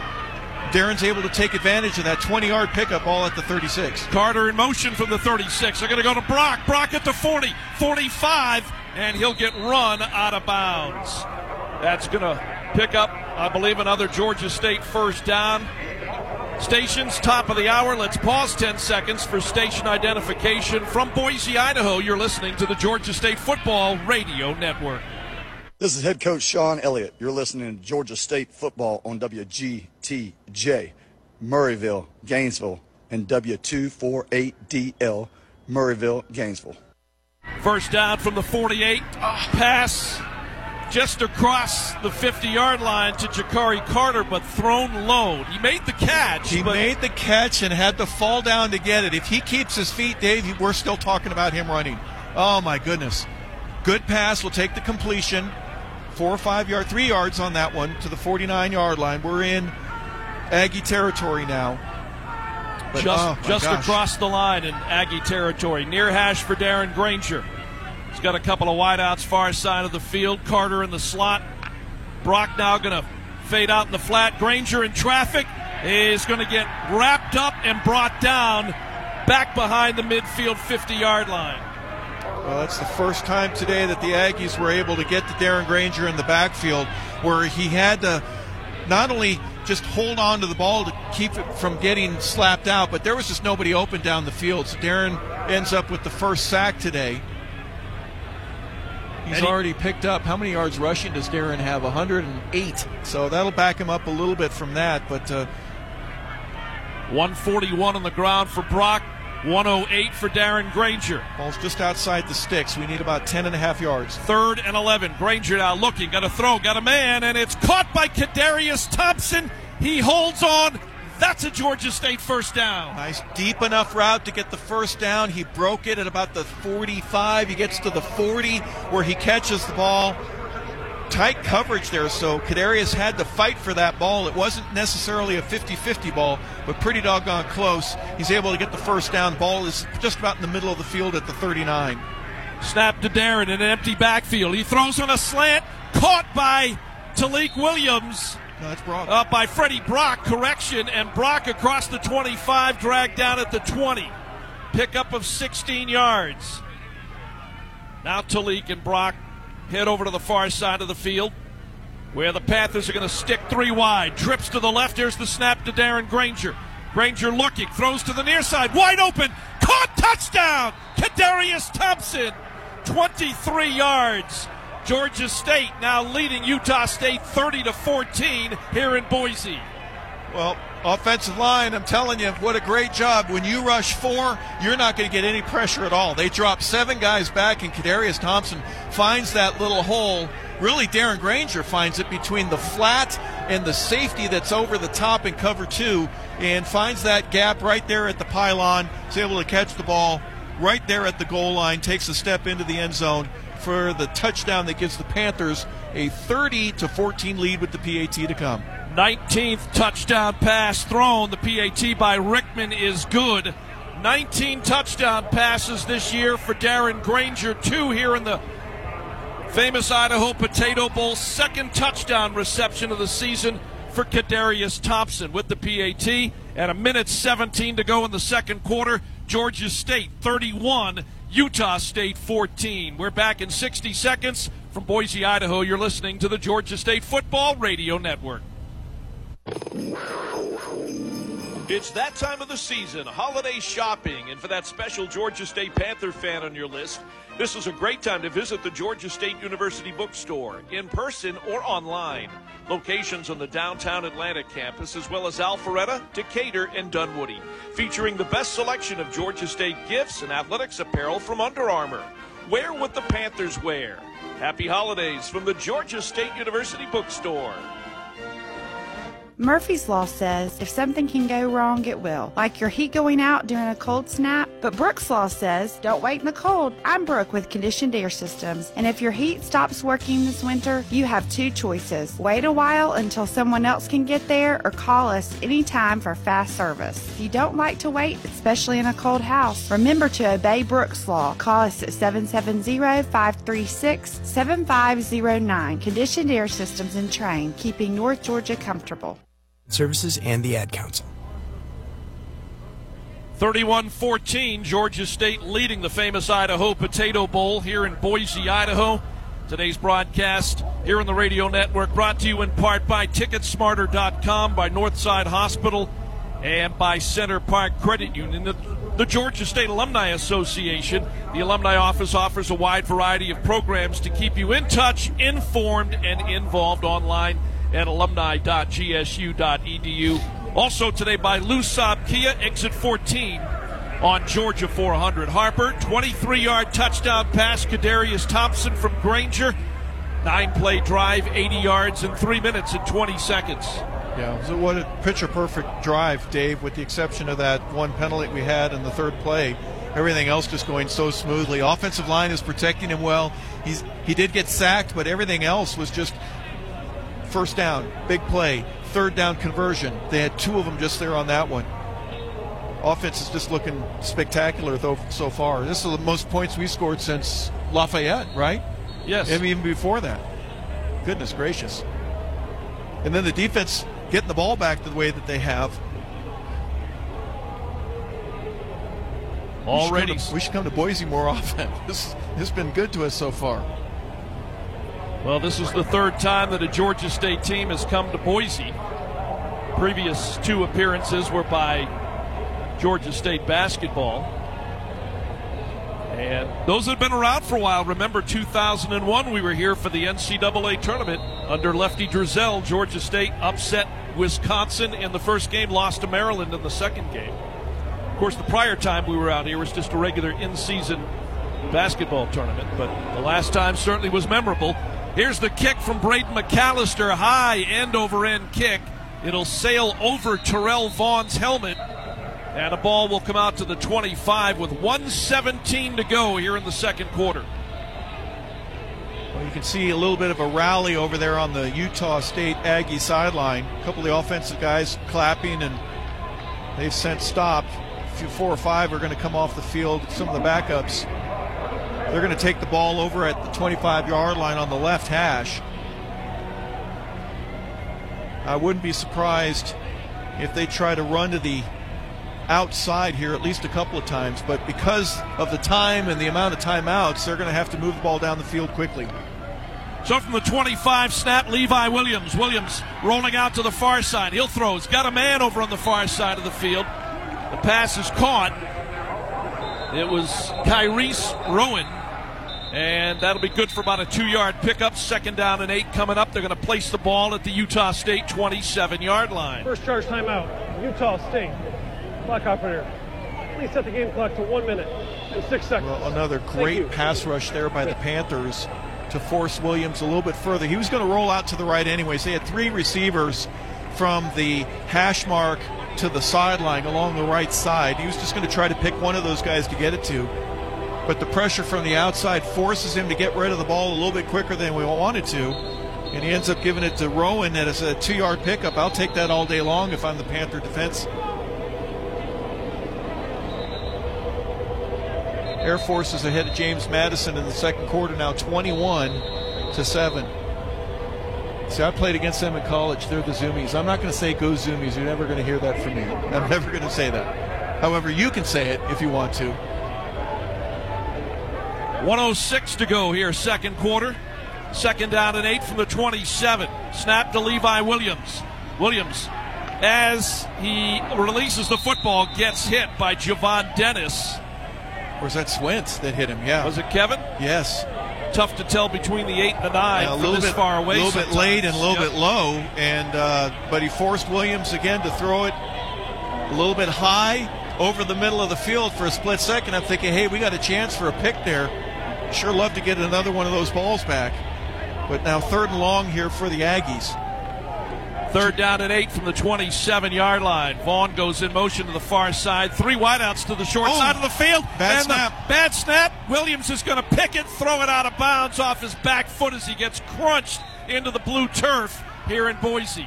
Darren's able to take advantage of that 20 yard pickup all at the 36. Carter in motion from the 36. They're going to go to Brock. Brock at the 40, 45, and he'll get run out of bounds. That's going to pick up, I believe, another Georgia State first down. Stations, top of the hour. Let's pause 10 seconds for station identification. From Boise, Idaho, you're listening to the Georgia State Football Radio Network. This is head coach Shawn Elliott. You're listening to Georgia State Football on WGTJ, Murrayville, Gainesville, and W248DL, Murrayville, Gainesville. First down from the 48. Ah, pass just across the 50 yard line to Jakari Carter, but thrown low. He made the catch. He made the catch and had to fall down to get it. If he keeps his feet, Dave, we're still talking about him running. Oh, my goodness. Good pass. We'll take the completion. Four or five yard, three yards on that one to the 49 yard line. We're in Aggie territory now. But, just oh just across the line in Aggie territory. Near hash for Darren Grainger. He's got a couple of wideouts far side of the field. Carter in the slot. Brock now going to fade out in the flat. Grainger in traffic is going to get wrapped up and brought down back behind the midfield 50 yard line. Well, that's the first time today that the Aggies were able to get to Darren Grainger in the backfield where he had to not only just hold on to the ball to keep it from getting slapped out, but there was just nobody open down the field. So Darren ends up with the first sack today. He's he, already picked up. How many yards rushing does Darren have? 108. So that'll back him up a little bit from that. But uh, 141 on the ground for Brock. 108 for Darren Grainger. Ball's just outside the sticks. We need about 10 and a half yards. Third and 11. Grainger now looking, got a throw, got a man, and it's caught by Kadarius Thompson. He holds on. That's a Georgia State first down. Nice deep enough route to get the first down. He broke it at about the 45. He gets to the 40 where he catches the ball tight coverage there, so Kadarius had to fight for that ball. It wasn't necessarily a 50 50 ball, but pretty doggone close. He's able to get the first down. Ball is just about in the middle of the field at the 39. Snap to Darren in an empty backfield. He throws on a slant, caught by Tailique Williams. No, Brock. Uh, by Freddie Brock, correction, and Brock across the 25, dragged down at the 20. Pickup of 16 yards. Now Tailique and Brock head over to the far side of the field where the Panthers are going to stick three wide. Trips to the left. Here's the snap to Darren Grainger. Grainger looking, throws to the near side, wide open, caught touchdown. Kadarius Thompson 23 yards. Georgia State now leading Utah State 30 to 14 here in Boise. Well, offensive line, I'm telling you, what a great job. When you rush four, you're not going to get any pressure at all. They drop seven guys back, and Kadarius Thompson finds that little hole. Really, Darren Grainger finds it between the flat and the safety that's over the top in cover two, and finds that gap right there at the pylon. Is able to catch the ball right there at the goal line, takes a step into the end zone for the touchdown that gives the Panthers a 30 to 14 lead with the PAT to come. 19th touchdown pass thrown. The PAT by Rickman is good. 19 touchdown passes this year for Darren Grainger, two here in the famous Idaho Potato Bowl. Second touchdown reception of the season for Kadarius Thompson with the PAT. And a minute 17 to go in the second quarter. Georgia State 31, Utah State 14. We're back in 60 seconds from Boise, Idaho. You're listening to the Georgia State Football Radio Network. It's that time of the season, holiday shopping, and for that special Georgia State Panther fan on your list, this is a great time to visit the Georgia State University bookstore, in person or online. Locations on the downtown Atlanta campus, as well as Alpharetta, Decatur, and Dunwoody, featuring the best selection of Georgia State gifts and athletics apparel from Under Armour. Wear what the Panthers wear. Happy holidays from the Georgia State University bookstore. Murphy's Law says if something can go wrong, it will. Like your heat going out during a cold snap. But Brooks Law says don't wait in the cold. I'm Brooke with Conditioned Air Systems. And if your heat stops working this winter, you have two choices. Wait a while until someone else can get there or call us anytime for fast service. If you don't like to wait, especially in a cold house, remember to obey Brooks Law. Call us at 770-536-7509. Conditioned Air Systems and Trane, keeping North Georgia comfortable. Services and the Ad Council. 31 14, Georgia State leading the famous Idaho Potato Bowl here in Boise, Idaho. Today's broadcast here on the radio network brought to you in part by Ticketsmarter.com, by Northside Hospital, and by Center Parc Credit Union. The, the Georgia State Alumni Association, the alumni office offers a wide variety of programs to keep you in touch, informed, and involved online at alumni.gsu.edu. Also today by Lou Lusab Kia, exit 14 on Georgia 400. Harper, 23 yard touchdown pass. Kadarius Thompson from Grainger. Nine play drive, 80 yards in three minutes and 20 seconds. Yeah, so what a picture perfect drive, Dave, with the exception of that one penalty we had in the third play. Everything else just going so smoothly. Offensive line is protecting him well. He's he did get sacked, but everything else was just first down, big play, third down conversion. They had two of them just there on that one. Offense is just looking spectacular though so far. This is the most points we scored since Lafayette, right? Yes. And even before that. Goodness gracious. And then the defense getting the ball back the way that they have. Already. We should, to, should come to Boise more [LAUGHS] often. This, this has been good to us so far. Well, this is the third time that a Georgia State team has come to Boise. Previous two appearances were by Georgia State basketball. And those have been around for a while. Remember 2001, we were here for the NCAA tournament under Lefty Driesell. Georgia State upset Wisconsin in the first game, lost to Maryland in the second game. Of course, the prior time we were out here was just a regular in season basketball tournament, but the last time certainly was memorable. Here's the kick from Braden McAllister. High end over end kick. It'll sail over Terrell Vaughn's helmet. And a ball will come out to the 25 with 117 to go here in the second quarter. Well, you can see a little bit of a rally over there on the Utah State Aggie sideline. A couple of the offensive guys clapping, and they've sent stopped. Four or five are going to come off the field. Some of the backups they're going to take the ball over at the 25 yard line on the left hash. I wouldn't be surprised if they try to run to the outside here at least a couple of times, but because of the time and the amount of timeouts, they're going to have to move the ball down the field quickly. So from the 25 snap, Levi Williams. Williams rolling out to the far side. He'll throw. He's got a man over on the far side of the field. The pass is caught. It was Kyrese Rowan And that'll be good for about a two yard pickup. Second down and eight coming up. They're going to place the ball at the Utah State 27 yard line. First charge timeout. Utah State. Clock operator. Please set the game clock to one minute and six seconds. Well, another great pass rush there by the Panthers to force Williams a little bit further. He was going to roll out to the right anyways. They had three receivers from the hash mark to the sideline along the right side. He was just going to try to pick one of those guys to get it to. But the pressure from the outside forces him to get rid of the ball a little bit quicker than we wanted to. And he ends up giving it to Rowan as a two yard pickup. I'll take that all day long if I'm the Panther defense. Air Force is ahead of James Madison in the second quarter now 21 to 7. See, I played against them in college. They're the Zoomies. I'm not going to say go Zoomies. You're never going to hear that from me. I'm never going to say that. However, you can say it if you want to. 106 to go here, second quarter. Second down and eight from the 27. Snap to Levi Williams. Williams, as he releases the football, gets hit by Javon Dennis. Or was that Swint that hit him? Yeah. Was it Kevin? Yes. Tough to tell between the eight and the nine. Yeah, a from little this bit far away. A little sometimes. bit late and a little Yep. bit low, and uh, but he forced Williams again to throw it a little bit high over the middle of the field for a split second. I'm thinking, hey, we got a chance for a pick there. Sure, love to get another one of those balls back. But now third and long here for the Aggies. Third down and eight from the 27 yard line. Vaughn goes in motion to the far side. Three wideouts to the short oh, side of the field. Oh, Bad and snap. The bad snap. Williams is going to pick it, throw it out of bounds off his back foot as he gets crunched into the blue turf here in Boise.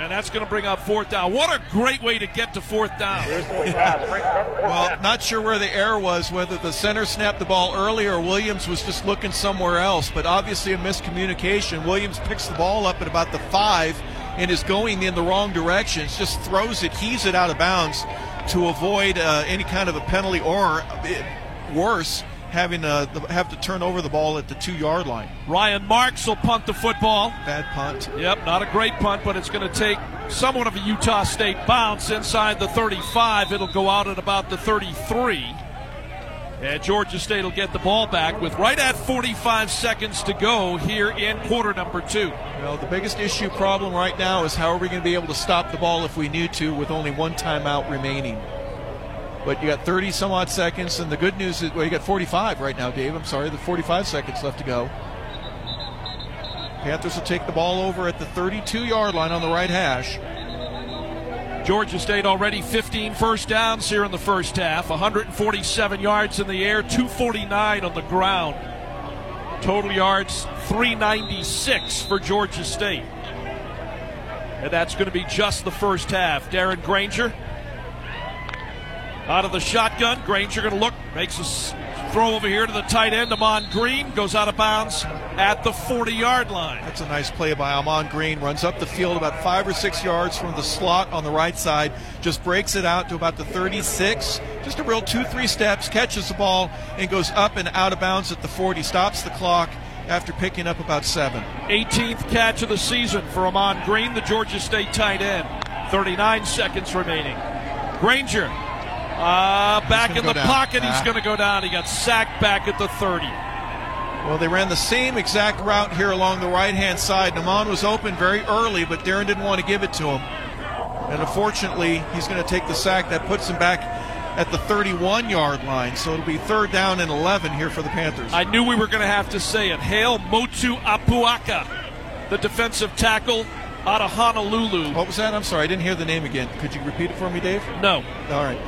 And that's going to bring up fourth down. What a great way to get to fourth down. [LAUGHS] Well, not sure where the error was, whether the center snapped the ball early or Williams was just looking somewhere else, but obviously a miscommunication. Williams picks the ball up at about the five and is going in the wrong direction. Just throws it, heaves it out of bounds to avoid uh, any kind of a penalty or, uh, worse, having uh, the, have to turn over the ball at the two yard line. Ryan Marks will punt the football. Bad punt. Yep, not a great punt, but it's going to take somewhat of a Utah State bounce inside the 35. It'll go out at about the 33. And Georgia State will get the ball back with right at 45 seconds to go here in quarter number two. Well, the biggest issue problem right now is how are we going to be able to stop the ball if we need to with only one timeout remaining. But you got 30 some odd seconds, and the good news is, well, you got 45 right now, Dave. I'm sorry, the 45 seconds left to go. Panthers will take the ball over at the 32 yard line on the right hash. Georgia State already 15 first downs here in the first half, 147 yards in the air, 249 on the ground. Total yards 396 for Georgia State. And that's going to be just the first half. Darren Grainger out of the shotgun. Grainger going to look, makes a throw over here to the tight end. Amon Green goes out of bounds at the 40 yard line. That's a nice play by Amon Green. Runs up the field about five or six yards from the slot on the right side. Just breaks it out to about the 36. Just a real two, three steps, catches the ball, and goes up and out of bounds at the 40. Stops the clock after picking up about seven. 18th catch of the season for Amon Green, the Georgia State tight end. 39 seconds remaining. Grainger, uh, back in the down. pocket. He's Ah. going to go down. He got sacked back at the 30. Well, they ran the same exact route here along the right hand side. Naman was open very early, but Darren didn't want to give it to him. And unfortunately, he's going to take the sack. That puts him back at the 31 yard line. So it'll be third down and 11 here for the Panthers. I knew we were going to have to say it. Hail Motu Apuaka, the defensive tackle out of Honolulu. What was that? I'm sorry, I didn't hear the name again. Could you repeat it for me, Dave? No. All right.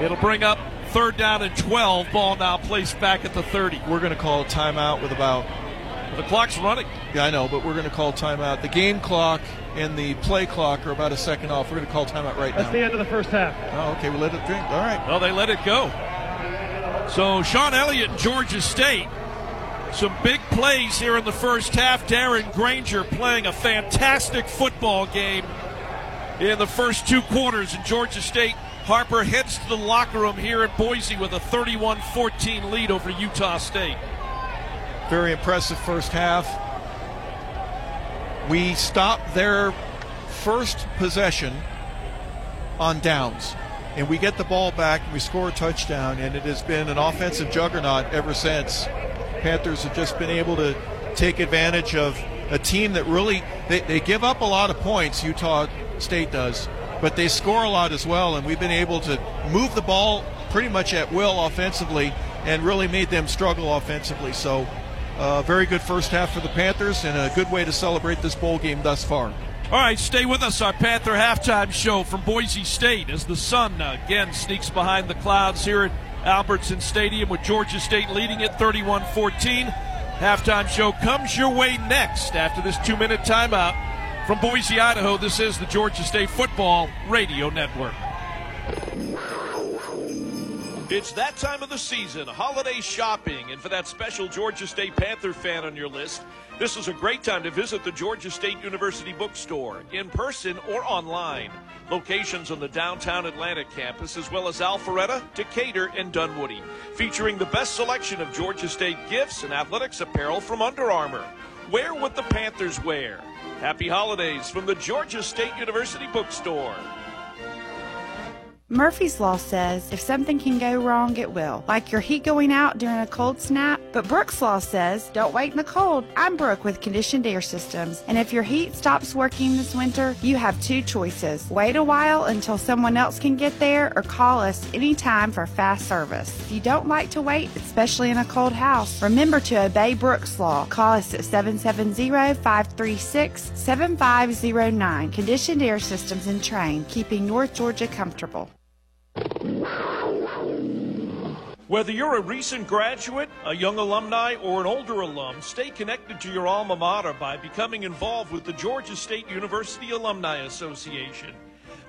It'll bring up third down and 12. Ball now placed back at the 30. We're going to call a timeout with about. The clock's running. Yeah, I know, but we're going to call timeout. The game clock and the play clock are about a second off. We're going to call timeout right That's now. That's the end of the first half. Oh, okay. We let it drink. All right. Well, they let it go. So Shawn Elliott, Georgia State. Some big plays here in the first half. Darren Grainger playing a fantastic football game in the first two quarters. And Georgia State, Harper heads to the locker room here at Boise with a 31 14 lead over Utah State. Very impressive first half. We stop their first possession on downs. and we get the ball back and we score a touchdown, and it has been an offensive juggernaut ever since. Panthers have just been able to take advantage of a team that really they, they give up a lot of points. Utah State does, but they score a lot as well, and we've been able to move the ball pretty much at will offensively, and really made them struggle offensively. So, uh, very good first half for the Panthers, and a good way to celebrate this bowl game thus far. All right, stay with us. Our Panther halftime show from Boise State as the sun uh, again sneaks behind the clouds here at Albertson Stadium with Georgia State leading at 31 14. Halftime show comes your way next after this two minute timeout from Boise, Idaho. This is the Georgia State Football Radio Network. It's that time of the season, holiday shopping, and for that special Georgia State Panther fan on your list, this is a great time to visit the Georgia State University bookstore in person or online. Locations on the downtown Atlanta campus, as well as Alpharetta, Decatur, and Dunwoody, featuring the best selection of Georgia State gifts and athletics apparel from Under Armour. Wear what the Panthers wear. Happy holidays from the Georgia State University bookstore. Murphy's Law says if something can go wrong, it will. Like your heat going out during a cold snap. But Brooks Law says don't wait in the cold. I'm Brooke with Conditioned Air Systems. And if your heat stops working this winter, you have two choices. Wait a while until someone else can get there or call us anytime for fast service. If you don't like to wait, especially in a cold house, remember to obey Brooks Law. Call us at 770-536-7509. Conditioned Air Systems and Trane, keeping North Georgia comfortable. Whether you're a recent graduate, a young alumni, or an older alum, stay connected to your alma mater by becoming involved with the Georgia State University Alumni Association.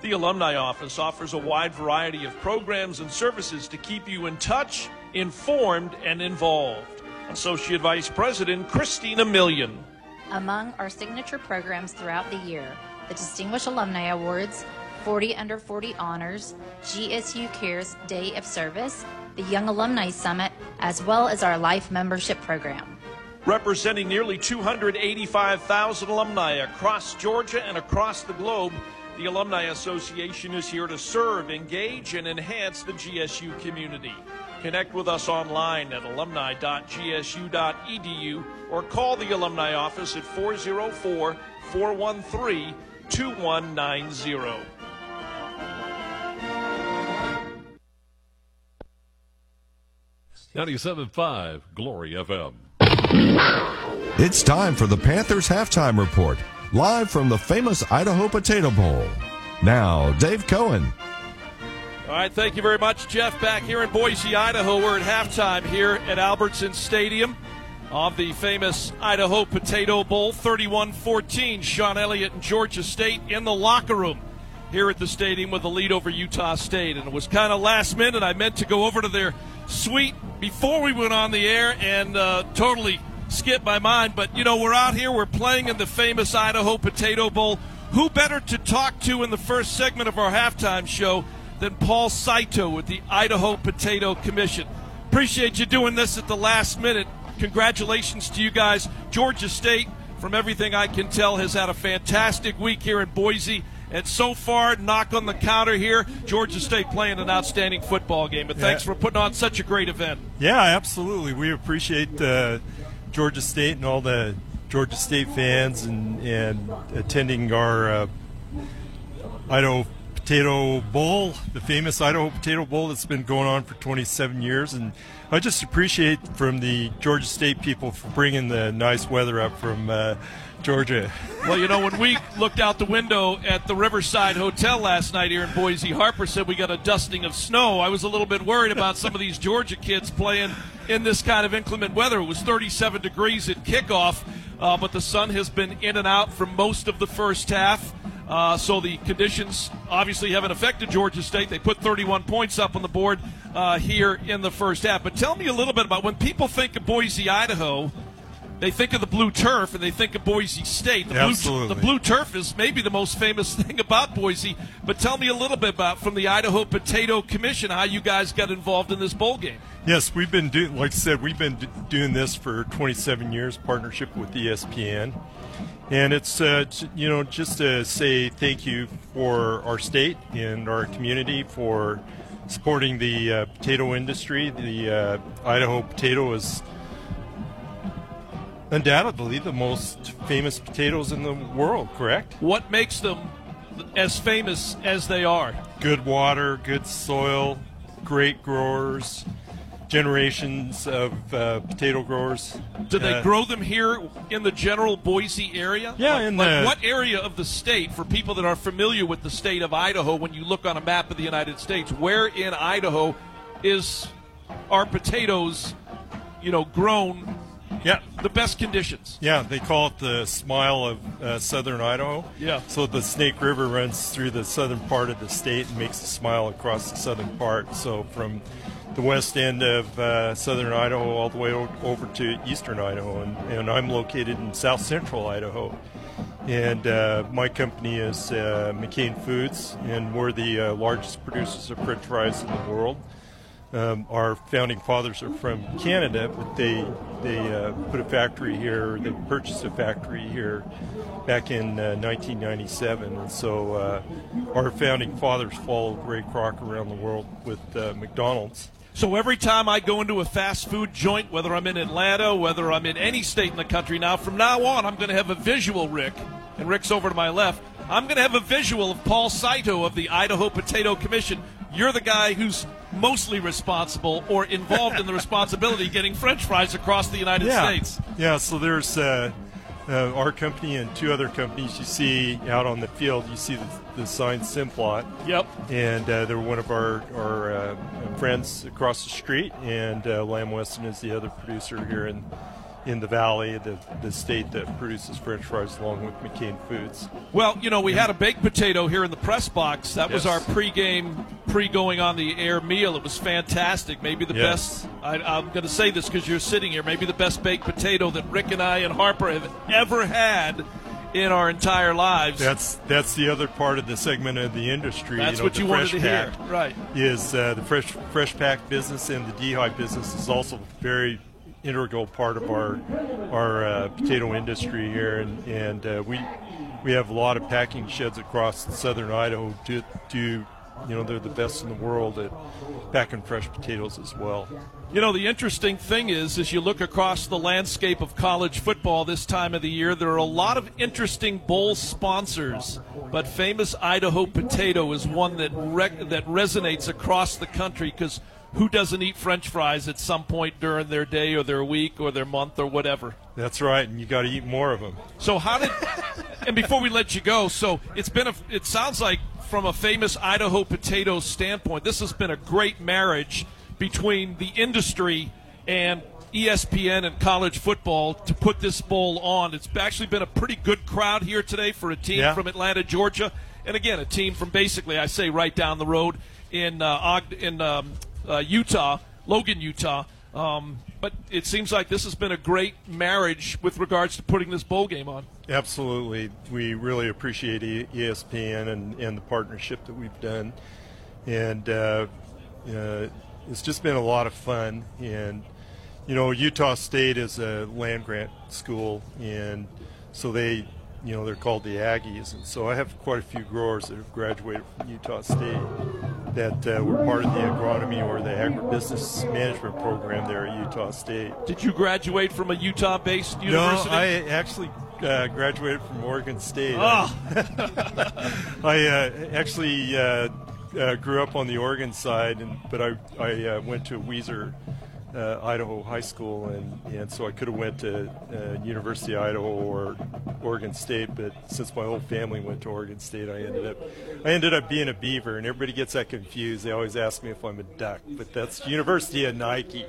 The Alumni Office offers a wide variety of programs and services to keep you in touch, informed, and involved. Associate Vice President Christina Million. Among our signature programs throughout the year, the Distinguished Alumni Awards, 40 Under 40 Honors, GSU Cares Day of Service, the Young Alumni Summit, as well as our Life Membership Program. Representing nearly 285,000 alumni across Georgia and across the globe, the Alumni Association is here to serve, engage, and enhance the GSU community. Connect with us online at alumni.gsu.edu or call the Alumni Office at 404 413 2190. Ninety-seven five Glory FM. It's time for the Panthers halftime report, live from the famous Idaho Potato Bowl. Now, Dave Cohen. All right, thank you very much, Jeff. Back here in Boise, Idaho, we're at halftime here at Albertson Stadium of the famous Idaho Potato Bowl. 31 14, Shawn Elliott and Georgia State in the locker room here at the stadium with a lead over Utah State. And it was kind of last minute. I meant to go over to their suite before we went on the air and uh, totally skipped my mind. But, you know, we're out here, we're playing in the famous Idaho Potato Bowl. Who better to talk to in the first segment of our halftime show than Paul Saito with the Idaho Potato Commission? Appreciate you doing this at the last minute. Congratulations to you guys. Georgia State, from everything I can tell, has had a fantastic week here in Boise. And so far, knock on the counter here, Georgia State playing an outstanding football game. But thanks Yeah. for putting on such a great event. Yeah, absolutely. We appreciate uh, Georgia State and all the Georgia State fans and, and attending our uh, Idaho Potato Bowl, the famous Idaho Potato Bowl that's been going on for 27 years. And I just appreciate from the Georgia State people for bringing the nice weather up from uh, Georgia. Well, you know, when we looked out the window at the Riverside Hotel last night here in Boise, Harper said we got a dusting of snow. I was a little bit worried about some of these Georgia kids playing in this kind of inclement weather. It was 37 degrees at kickoff, uh, but the sun has been in and out for most of the first half. Uh, so the conditions obviously haven't affected Georgia State. They put 31 points up on the board uh, here in the first half. But tell me a little bit about when people think of Boise, Idaho. They think of the blue turf and they think of Boise State. The, Absolutely. Blue, the blue turf is maybe the most famous [LAUGHS] thing about Boise. But tell me a little bit about from the Idaho Potato Commission how you guys got involved in this bowl game. Yes, we've been doing, like I said, we've been d- doing this for 27 years, partnership with ESPN. And it's uh, you know just to say thank you for our state and our community for supporting the uh, potato industry. The uh, Idaho potato is undoubtedly the most famous potatoes in the world. Correct? What makes them as famous as they are? Good water, good soil, great growers generations of uh, potato growers. Do they Uh, grow them here in the general Boise area? Yeah, Like, in like the- what area of the state, for people that are familiar with the state of Idaho, when you look on a map of the United States, where in Idaho is our potatoes, you know, grown? Yeah, the best conditions. Yeah, they call it the smile of uh, southern Idaho. Yeah. So the Snake River runs through the southern part of the state and makes a smile across the southern part. So from the west end of uh, southern Idaho all the way o- over to eastern Idaho, and, and I'm located in south central Idaho. And uh, my company is uh, McCain Foods, and we're the uh, largest producers of French fries in the world. Um, our founding fathers are from Canada, but they they uh, put a factory here. They purchased a factory here back in uh, 1997, and so uh, our founding fathers followed Ray Kroc around the world with uh, McDonald's. So every time I go into a fast food joint, whether I'm in Atlanta, whether I'm in any state in the country now, from now on, I'm going to have a visual, Rick, and Rick's over to my left. I'm going to have a visual of Paul Saito of the Idaho Potato Commission. You're the guy who's mostly responsible or involved in the responsibility getting French fries across the United yeah. States. Yeah, so there's uh, uh, our company and two other companies you see out on the field. You see the, the sign Simplot. Yep. And uh, they're one of our, our uh, friends across the street, and uh, Lamb Weston is the other producer here in in the valley, the, the state that produces French fries along with McCain Foods. Well, you know, we had a baked potato here in the press box. That was Yes. our pregame, pre going on the air meal. It was fantastic. Maybe the Yes. best, I, I'm going to say this because you're sitting here, maybe the best baked potato that Rick and I and Harper have ever had in our entire lives. That's that's the other part of the segment of the industry. That's you know, what you wanted to hear. Right. Is uh, the fresh fresh pack business and the dehyde business is also very integral part of our our uh, potato industry here, and and uh, we we have a lot of packing sheds across southern Idaho to do. You know, they're the best in the world at packing fresh potatoes as well. You know, the interesting thing is, as you look across the landscape of college football this time of the year, there are a lot of interesting bowl sponsors, but famous Idaho potato is one that rec- that resonates across the country because who doesn't eat French fries at some point during their day or their week or their month or whatever? That's right, and you got to eat more of them. So how did? and before we let you go, so it's been a. It sounds like from a famous Idaho potato standpoint, this has been a great marriage between the industry and ESPN and college football to put this bowl on. It's actually been a pretty good crowd here today for a team Yeah. from Atlanta, Georgia, and again a team from basically I say right down the road in uh, Og- in um, uh, Utah, Logan, Utah. Um, but it seems like this has been a great marriage with regards to putting this bowl game on. Absolutely. We really appreciate ESPN and, and the partnership that we've done. And uh, uh, it's just been a lot of fun. And, you know, Utah State is a land grant school, and so they, you know, they're called the Aggies. And so I have quite a few growers that have graduated from Utah State that uh, were part of the agronomy or the agribusiness management program there at Utah State. Did you graduate from a Utah-based university? No, I actually uh, graduated from Oregon State. Ah. [LAUGHS] I uh, actually uh, uh, grew up on the Oregon side, and but I I uh, went to Weiser. Uh, Idaho High School, and, and so I could have went to uh, University of Idaho or Oregon State, but since my whole family went to Oregon State, I ended up I ended up being a Beaver, and everybody gets that confused. They always ask me if I'm a Duck, but that's University of Nike.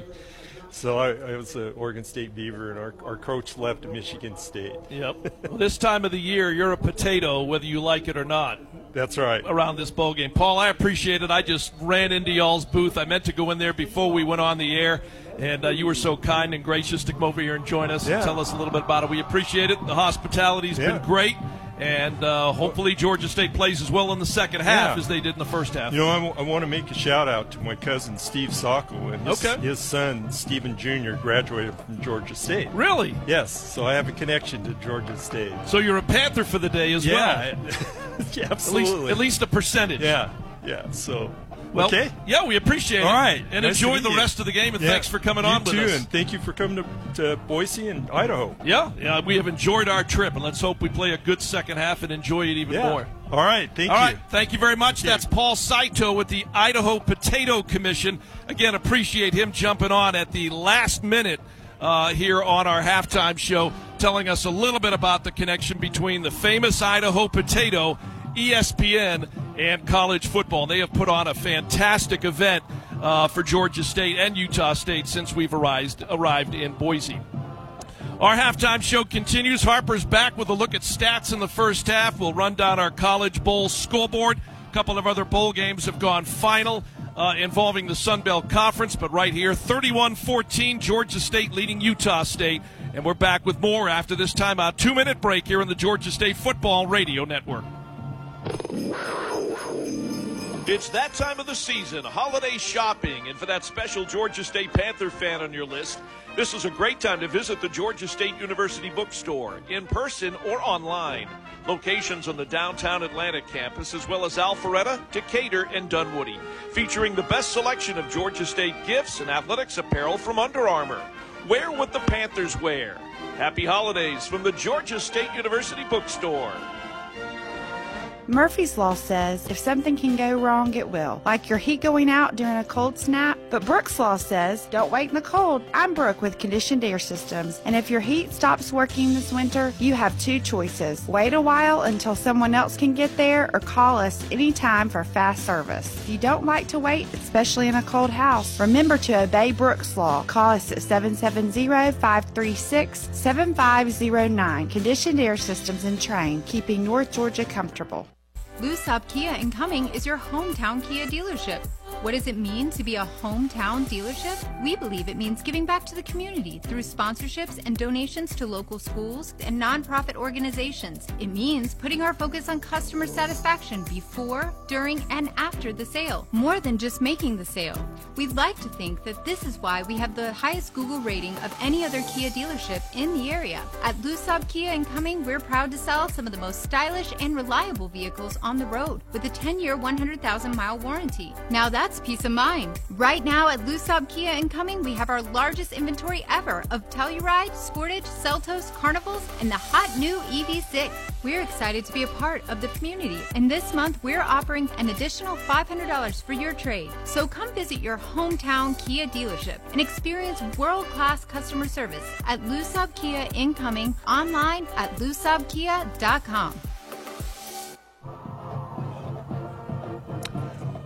So I, I was an Oregon State Beaver, and our, our coach left Michigan State. Yep. Well, this time of the year, you're a potato, whether you like it or not. That's right. Around this bowl game, Paul, I appreciate it. I just ran into y'all's booth. I meant to go in there before we went on the air, and uh, you were so kind and gracious to come over here and join us Yeah. and tell us a little bit about it. We appreciate it. The hospitality's Yeah. been great, And uh, hopefully Georgia State plays as well in the second half Yeah. as they did in the first half. You know, I want to make a shout out to my cousin Steve Sockel and his, Okay. his son Stephen Jr. graduated from Georgia State. Really? Yes. So I have a connection to Georgia State. So you're a Panther for the day as Yeah, well. [LAUGHS] yeah, At absolutely. least, at least a percentage. Yeah, yeah. So Well, okay. Yeah, we appreciate it. All right. And Nice enjoy the you. rest of the game, and Yeah. thanks for coming You on with too, us. And thank you for coming to, to Boise and Idaho. Yeah, yeah, we have enjoyed our trip, and let's hope we play a good second half and enjoy it even Yeah. more. All right. Thank All you. right, thank you very much. That's Paul Saito with the Idaho Potato Commission. Again, appreciate him jumping on at the last minute uh, here on our halftime show, telling us a little bit about the connection between the famous Idaho potato, ESPN, and college football. They have put on a fantastic event uh, for Georgia State and Utah State since we've arrived, arrived in Boise. Our halftime show continues. Harper's back with a look at stats in the first half. We'll run down our College Bowl scoreboard. A couple of other bowl games have gone final uh, involving the Sun Belt Conference, but right here, 31 14, Georgia State leading Utah State. And we're back with more after this timeout. Two minute break here on the Georgia State Football Radio Network. It's that time of the season, holiday shopping, and for that special Georgia State Panther fan on your list, this is a great time to visit the Georgia State University bookstore in person or online. Locations on the downtown Atlanta campus, as well as Alpharetta, Decatur, and Dunwoody, featuring the best selection of Georgia State gifts and athletics apparel from Under Armour. Wear what the Panthers wear. Happy holidays from the Georgia State University bookstore. Murphy's Law says if something can go wrong, it will. Like your heat going out during a cold snap. But Brooks Law says don't wait in the cold. I'm Brooke with Conditioned Air Systems. And if your heat stops working this winter, you have two choices. Wait a while until someone else can get there or call us anytime for fast service. If you don't like to wait, especially in a cold house, remember to obey Brooks Law. Call us at 770-536-7509. Conditioned Air Systems and Trane, keeping North Georgia comfortable. Lou Sobh Kia in Cumming is your hometown Kia dealership. What does it mean to be a hometown dealership? We believe it means giving back to the community through sponsorships and donations to local schools and nonprofit organizations. It means putting our focus on customer satisfaction before, during, and after the sale, more than just making the sale. We'd like to think that this is why we have the highest Google rating of any other Kia dealership in the area. At Lou Sobh Kia in Cumming, we're proud to sell some of the most stylish and reliable vehicles on the road with a 10-year, 100,000 mile warranty. Now that's peace of mind. Right now at Lou Sobh Kia in Cumming, we have our largest inventory ever of Telluride, Sportage, Seltos, Carnivals, and the hot new EV6. We're excited to be a part of the community, and this month we're offering an additional $500 for your trade. So come visit your hometown Kia dealership and experience world-class customer service at Lou Sobh Kia in Cumming online at lousobhkia.com.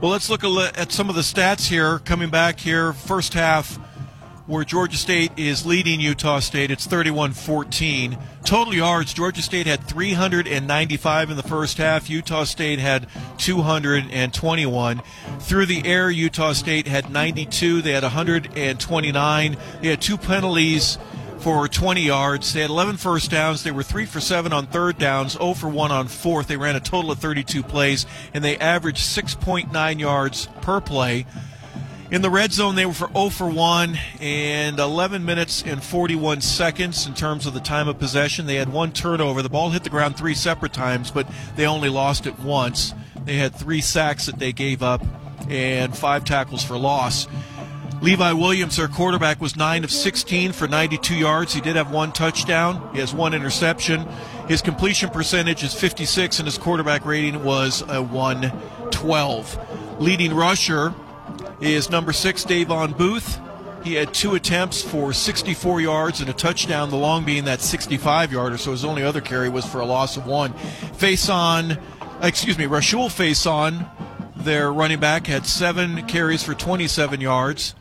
Well, let's look at some of the stats here. Coming back here, first half, where Georgia State is leading Utah State. It's 31 14. Total yards, Georgia State had 395 in the first half. Utah State had 221. Through the air, Utah State had 92. They had 129. They had two penalties for 20 yards. They had 11 first downs. They were 3 for 7 on third downs, 0 for 1 on fourth. They ran a total of 32 plays, and they averaged 6.9 yards per play. In the red zone, they were for 0 for 1 and 11 minutes and 41 seconds in terms of the time of possession. They had one turnover. The ball hit the ground three separate times, but they only lost it once. They had three sacks that they gave up and five tackles for loss. Levi Williams, their quarterback, was 9 of 16 for 92 yards. He did have one touchdown. He has one interception. His completion percentage is 56, and his quarterback rating was a 112. Leading rusher is number six, Davon Booth. He had two attempts for 64 yards and a touchdown, the long being that 65 yarder, so his only other carry was for a loss of one. Faison, excuse me, Rahsul Face on, their running back, had seven carries for 27 yards.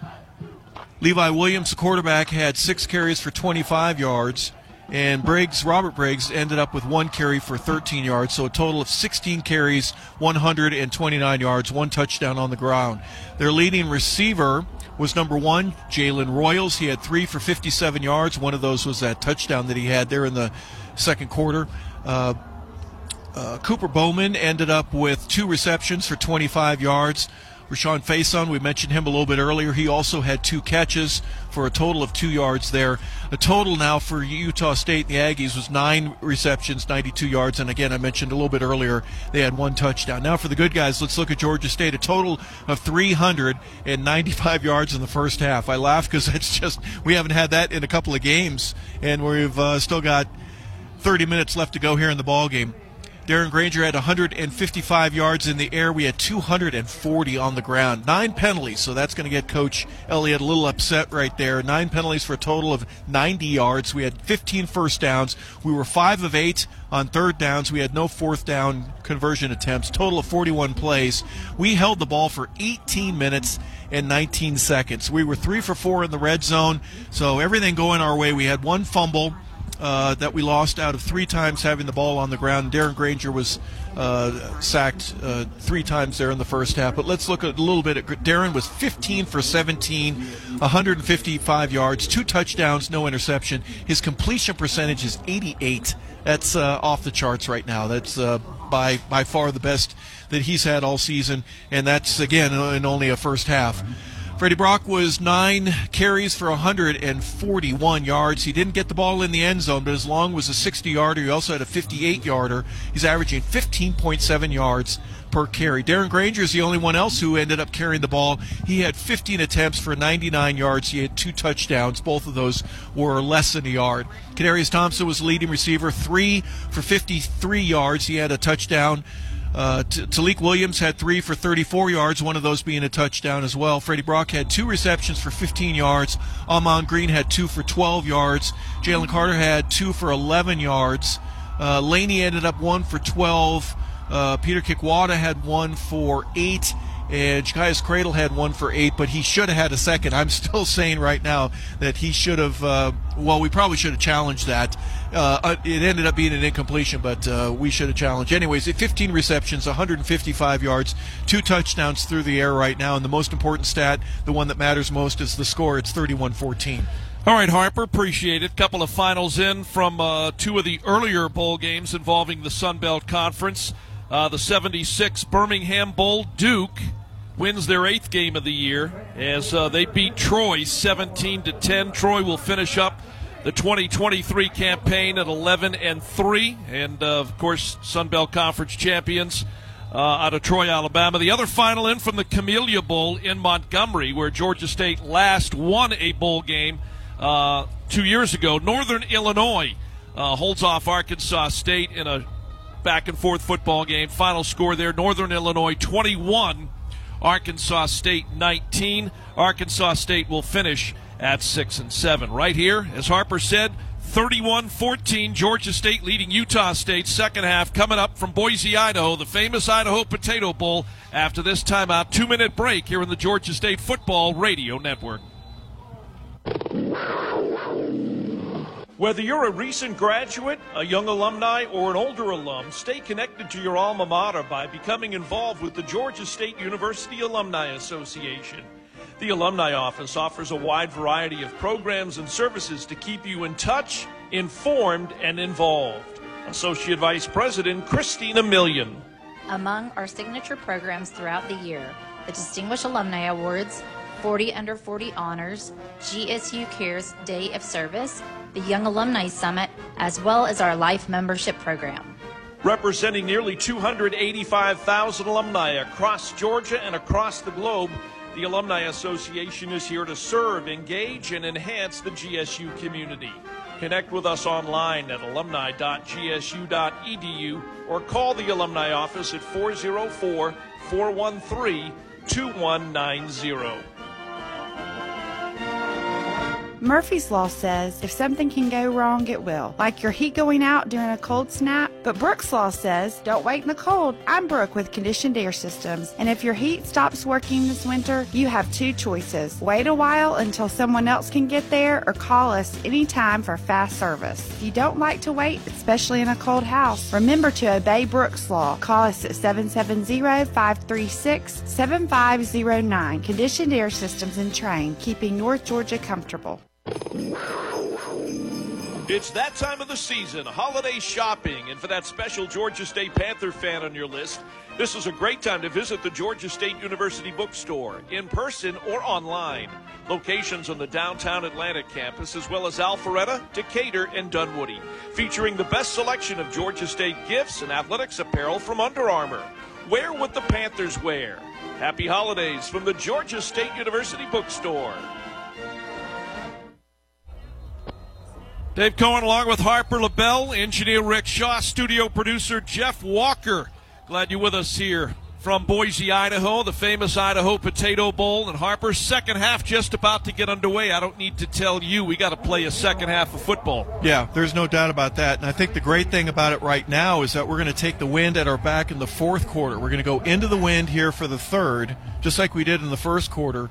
Levi Williams, the quarterback, had six carries for 25 yards. And Briggs, Robert Briggs, ended up with one carry for 13 yards, so a total of 16 carries, 129 yards, one touchdown on the ground. Their leading receiver was number one, Jalen Royals. He had three for 57 yards. One of those was that touchdown that he had there in the second quarter. Uh, Uh, Cooper Bowman ended up with two receptions for 25 yards. Rashawn Faison, we mentioned him a little bit earlier. He also had two catches for a total of two yards there. The total now for Utah State, the Aggies, was nine receptions, 92 yards. And again, I mentioned a little bit earlier, they had one touchdown. Now for the good guys, let's look at Georgia State. A total of 395 yards in the first half. I laugh because it's [LAUGHS] just, we haven't had that in a couple of games. And we've uh, still got 30 minutes left to go here in the ball game. Darren Grainger had 155 yards in the air. We had 240 on the ground. Nine penalties, so that's going to get Coach Elliott a little upset right there. Nine penalties for a total of 90 yards. We had 15 first downs. We were five of eight on third downs. We had no fourth down conversion attempts. Total of 41 plays. We held the ball for 18 minutes and 19 seconds. We were three for four in the red zone, so everything going our way. We had one fumble uh, that we lost out of three times having the ball on the ground. Darren Grainger was uh, sacked uh, three times there in the first half. But let's look a little bit at Darren was 15 for 17, 155 yards, two touchdowns, no interception. His completion percentage is 88. That's uh, off the charts right now. That's uh, by by far the best that he's had all season, and that's again in only a first half. Freddie Brock was nine carries for 141 yards. He didn't get the ball in the end zone, but his long was a 60 yarder. He also had a 58 yarder. He's averaging 15.7 yards per carry. Darren Grainger is the only one else who ended up carrying the ball. He had 15 attempts for 99 yards. He had two touchdowns. Both of those were less than a yard. Kadarius Thompson was the leading receiver, three for 53 yards. He had a touchdown. Uh, Tailique Williams had three for 34 yards, one of those being a touchdown as well. Freddie Brock had two receptions for 15 yards. Ahman Green had two for 12 yards. Jalen Carter had two for 11 yards. Uh, Laney ended up one for 12. Uh, Peter Kikwada had one for eight and Ja'Cyais Credle had one for eight, but he should have had a second. I'm [LAUGHS] still saying right now that he should have. Uh, well, we probably should have challenged that. Uh, uh it ended up being an incompletion, but uh, we should have challenged. Anyways, 15 receptions, 155 yards, two touchdowns through the air right now, and the most important stat, the one that matters most, is the score. It's 31-14. All right, Harper, appreciate it. Couple of finals in from uh, two of the earlier bowl games involving the Sun Belt Conference. Uh, the 76 Birmingham Bowl Duke wins their eighth game of the year as uh, they beat Troy 17 to 10. Troy will finish up the 2023 campaign at 11 and 3, and uh, of course Sun Belt Conference champions. Uh, out of Troy, Alabama. The other final in from the Camellia Bowl in Montgomery, where Georgia State last won a bowl game uh, two years ago. Northern Illinois uh, holds off Arkansas State in a back and forth football game. Final score there Northern Illinois 21, Arkansas State 19. Arkansas State will finish at 6 and 7. Right here, as Harper said, 31 14, Georgia State leading Utah State. Second half coming up from Boise, Idaho, the famous Idaho Potato Bowl. After this timeout, two minute break here in the Georgia State Football Radio Network. Whether you're a recent graduate, a young alumni, or an older alum, stay connected to your alma mater by becoming involved with the Georgia State University Alumni Association. The Alumni Office offers a wide variety of programs and services to keep you in touch, informed, and involved. Associate Vice President Christina Million. Among our signature programs throughout the year, the Distinguished Alumni Awards, 40 Under 40 Honors, GSU Cares Day of Service, the Young Alumni Summit, as well as our Life Membership Program. Representing nearly 285,000 alumni across Georgia and across the globe, the Alumni Association is here to serve, engage, and enhance the GSU community. Connect with us online at alumni.gsu.edu or call the Alumni Office at 404 413 2190. Murphy's Law says if something can go wrong, it will. Like your heat going out during a cold snap. But Brooks Law says don't wait in the cold. I'm Brooke with Conditioned Air Systems. And if your heat stops working this winter, you have two choices. Wait a while until someone else can get there or call us anytime for fast service. If you don't like to wait, especially in a cold house, remember to obey Brooks Law. Call us at 770-536-7509. Conditioned Air Systems and Trane, keeping North Georgia comfortable. It's that time of the season, holiday shopping, and for that special Georgia State Panther fan on your list, this is a great time to visit the Georgia State University bookstore, in person or online. Locations on the downtown Atlanta campus, as well as Alpharetta, Decatur, and Dunwoody, featuring the best selection of Georgia State gifts and athletics apparel from Under Armour. Wear what the Panthers wear. Happy holidays from the Georgia State University bookstore. Dave Cohen along with Harper LeBel, engineer Rick Shaw, studio producer Jeff Walker. Glad you're with us here from Boise, Idaho, the famous Idaho Potato Bowl. And Harper's second half just about to get underway. I don't need to tell you, we got to play a second half of football. Yeah, there's no doubt about that. And I think the great thing about it right now is that we're going to take the wind at our back in the fourth quarter. We're going to go into the wind here for the third, just like we did in the first quarter.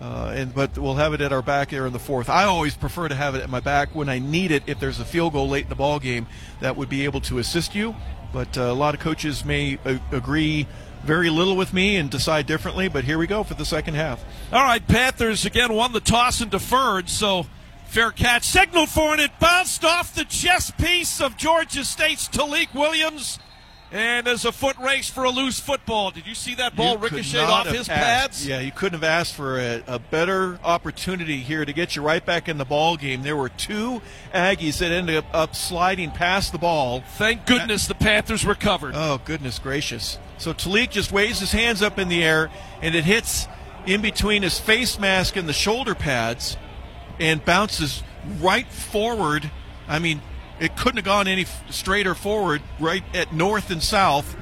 Uh, and but we'll have it at our back here in the fourth. I always prefer to have it at my back when I need it. If there's a field goal late in the ball game, that would be able to assist you. But uh, a lot of coaches may a- agree very little with me and decide differently. But here we go for the second half. All right, Panthers again won the toss and deferred, so fair catch. Signal for it. It bounced off the chest piece of Georgia State's Tailique Williams. And there's a foot race for a loose football. Did you see that ball You ricochet off his asked- pads? Yeah, you couldn't have asked for a, a better opportunity here to get you right back in the ball game. There were two Aggies that ended up, up sliding past the ball. Thank goodness the Panthers recovered. Oh, goodness gracious. So Tailique just waves his hands up in the air, and it hits in between his face mask and the shoulder pads and bounces right forward. I mean, it couldn't have gone any straighter forward, right at north and south.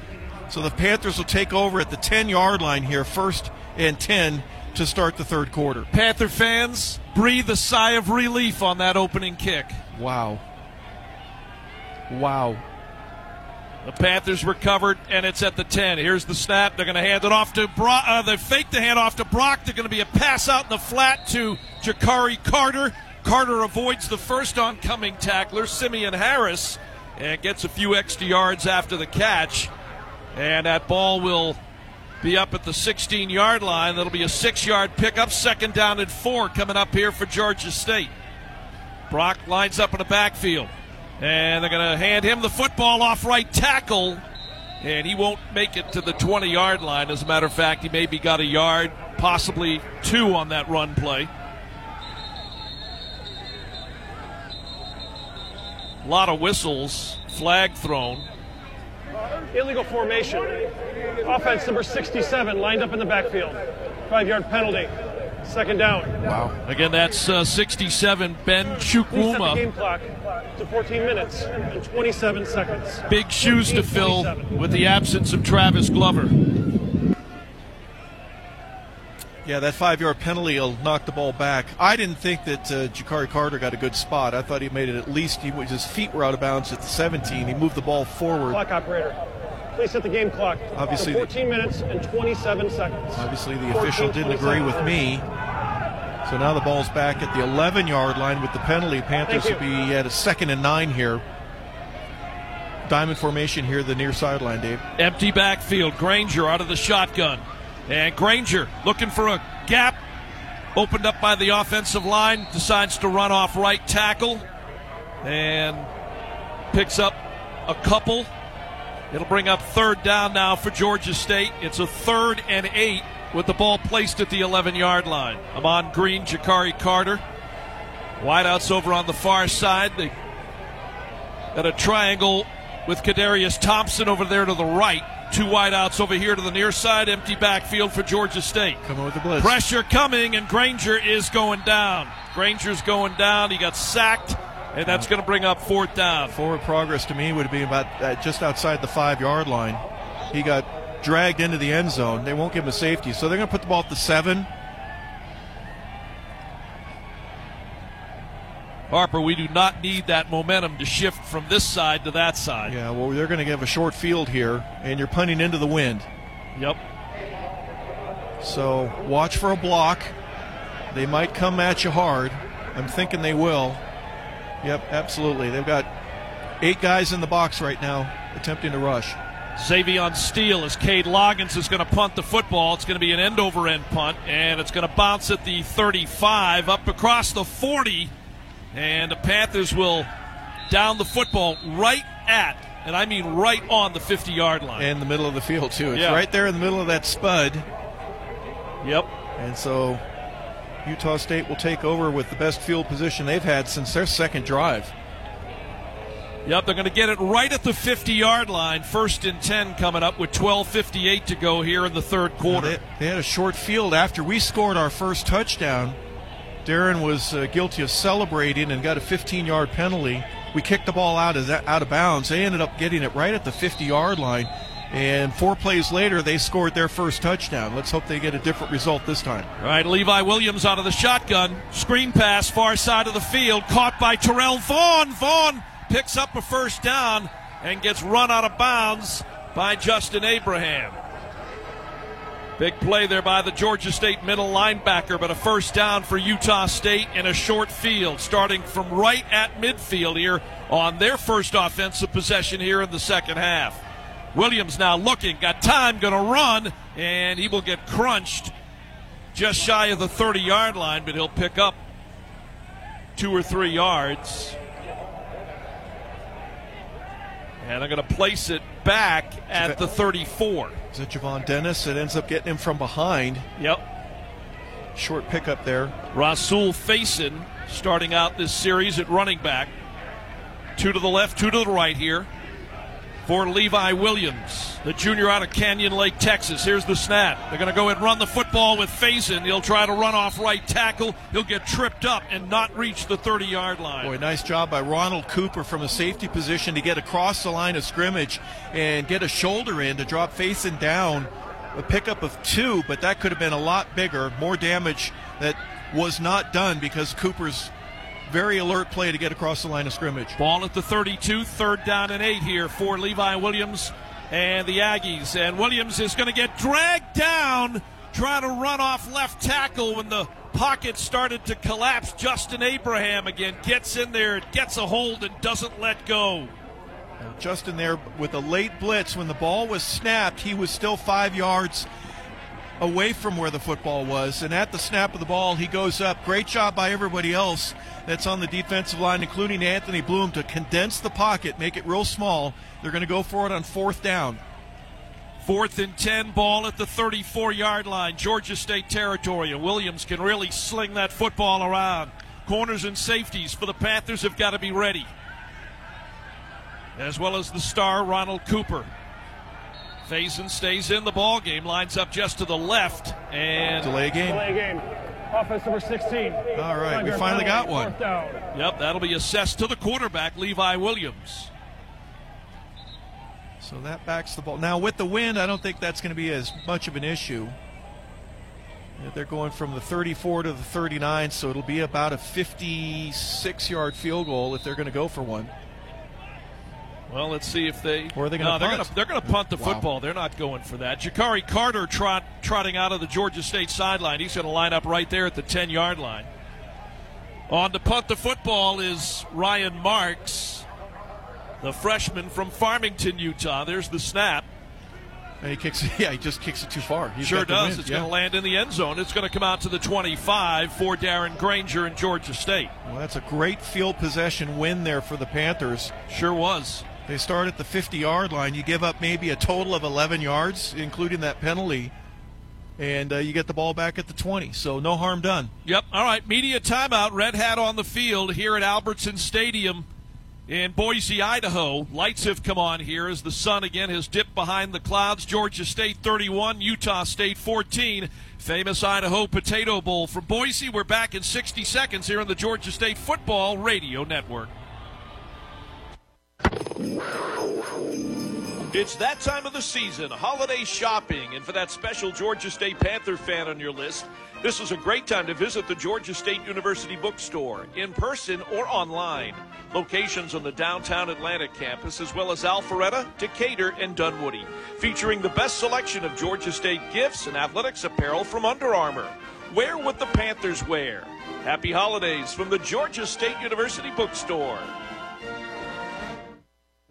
So the Panthers will take over at the 10 yard line here, first and 10 to start the third quarter. Panther fans breathe a sigh of relief on that opening kick. Wow. Wow. The Panthers recovered, and it's at the 10. Here's the snap. They're going to hand it off to Brock. Uh, they fake the hand off to Brock. They're going to be a pass out in the flat to Jakari Carter. Carter avoids the first oncoming tackler, Simeon Harris, and gets a few extra yards after the catch. And that ball will be up at the 16 yard line. That'll be a six yard pickup. Second down and four coming up here for Georgia State. Brock lines up in the backfield. And they're going to hand him the football off right tackle. And he won't make it to the 20 yard line. As a matter of fact, he maybe got a yard, possibly two on that run play. A lot of whistles, flag thrown. Illegal formation. Offense number 67 lined up in the backfield. Five yard penalty. Second down. Wow. Again, that's uh, 67 Ben Please set the Chukwuma. game clock to 14 minutes and 27 seconds. Big shoes to fill with the absence of Travis Glover. Yeah, that five yard penalty will knock the ball back. I didn't think that uh, Jakari Carter got a good spot. I thought he made it at least, he, his feet were out of bounds at the 17. He moved the ball forward. Clock operator. Please set the game clock Obviously to the- 14 minutes and 27 seconds. Obviously, the official didn't agree with me. So now the ball's back at the 11 yard line with the penalty. Panthers will be at a second and nine here. Diamond formation here, the near sideline, Dave. Empty backfield. Grainger out of the shotgun. And Grainger looking for a gap. Opened up by the offensive line. Decides to run off right tackle. And picks up a couple. It'll bring up third down now for Georgia State. It's a third and eight with the ball placed at the 11 yard line. Amon Green, Jakari Carter. Wideouts over on the far side. They got a triangle with Kadarius Thompson over there to the right. Two wideouts over here to the near side. Empty backfield for Georgia State. Coming with the blitz. Pressure coming, and Grainger is going down. Grainger's going down. He got sacked, and that's going to bring up fourth down. Forward progress to me would be about uh, just outside the five yard line. He got dragged into the end zone. They won't give him a safety, so they're going to put the ball at the seven. Harper, we do not need that momentum to shift from this side to that side. Yeah, well, they're going to give a short field here, and you're punting into the wind. Yep. So watch for a block. They might come at you hard. I'm thinking they will. Yep, absolutely. They've got eight guys in the box right now attempting to rush. Xavier Steele as Cade Loggins is going to punt the football. It's going to be an end over end punt, and it's going to bounce at the 35 up across the 40. And the Panthers will down the football right at, and I mean right on the 50 yard line. In the middle of the field, too. It's Yeah. right there in the middle of that spud. Yep. And so Utah State will take over with the best field position they've had since their second drive. Yep, they're going to get it right at the 50 yard line. First and 10 coming up with 12.58 to go here in the third quarter. They, they had a short field after we scored our first touchdown. Darren was uh, guilty of celebrating and got a 15 yard penalty. We kicked the ball out of, that, out of bounds. They ended up getting it right at the 50 yard line. And four plays later, they scored their first touchdown. Let's hope they get a different result this time. All right, Levi Williams out of the shotgun. Screen pass, far side of the field, caught by Terrell Vaughn. Vaughn picks up a first down and gets run out of bounds by Justin Abraham. Big play there by the Georgia State middle linebacker, but a first down for Utah State in a short field, starting from right at midfield here on their first offensive possession here in the second half. Williams now looking, got time, going to run, and he will get crunched just shy of the 30 yard line, but he'll pick up two or three yards. And I'm going to place it back at the 34. Is it Javon Dennis that ends up getting him from behind? Yep. Short pickup there. Rahsul Faison starting out this series at running back. Two to the left, two to the right here for Levi Williams, the junior out of Canyon Lake, Texas. Here's the snap. They're going to go and run the football with Faison. He'll try to run off right tackle. He'll get tripped up and not reach the 30 yard line. Boy, nice job by Ronald Cooper from a safety position to get across the line of scrimmage and get a shoulder in to drop Faison down. A pickup of two, but that could have been a lot bigger, more damage that was not done because Cooper's very alert play to get across the line of scrimmage. Ball at the 32, third down and eight here for Levi Williams and the Aggies. And Williams is going to get dragged down, trying to run off left tackle when the pocket started to collapse. Justin Abraham again gets in there, gets a hold, and doesn't let go. Justin there with a late blitz. When the ball was snapped, he was still five yards away from where the football was. And at the snap of the ball, he goes up. Great job by everybody else that's on the defensive line, including Anthony Bloom, to condense the pocket, make it real small. They're going to go for it on fourth down. Fourth and 10 ball at the 34 yard line, Georgia State territory. And Williams can really sling that football around. Corners and safeties for the Panthers have got to be ready. As well as the star, Ronald Cooper. Faison stays in the ball game, lines up just to the left, and delay game. Delay game. Offense number 16. All right, we finally got one. Yep, that'll be assessed to the quarterback, Levi Williams. So that backs the ball. Now with the wind, I don't think that's going to be as much of an issue. They're going from the 34 to the 39, so it'll be about a 56-yard field goal if they're going to go for one. Well, let's see if they. Or are they going to they're punt? They're going to punt the Wow. football. They're not going for that. Jakari Carter trot, trotting out of the Georgia State sideline. He's going to line up right there at the 10 yard line. On to punt the football is Ryan Marks, the freshman from Farmington, Utah. There's the snap. And he kicks. [LAUGHS] Yeah, he just kicks it too far. He's sure does. It's yeah. going to land in the end zone. It's going to come out to the 25 for Darren Grainger in Georgia State. Well, that's a great field possession win there for the Panthers. Sure was. They start at the 50 yard line. You give up maybe a total of 11 yards, including that penalty, and uh, you get the ball back at the 20. So no harm done. Yep. All right. Media timeout. Red hat on the field here at Albertson Stadium in Boise, Idaho. Lights have come on here as the sun again has dipped behind the clouds. Georgia State 31, Utah State 14. Famous Idaho Potato Bowl from Boise. We're back in 60 seconds here on the Georgia State Football Radio Network. It's that time of the season, holiday shopping. And for that special Georgia State Panther fan on your list, this is a great time to visit the Georgia State University bookstore in person or online. Locations on the downtown Atlanta campus, as well as Alpharetta, Decatur, and Dunwoody, featuring the best selection of Georgia State gifts and athletics apparel from Under Armour. Wear what the Panthers wear. Happy holidays from the Georgia State University bookstore.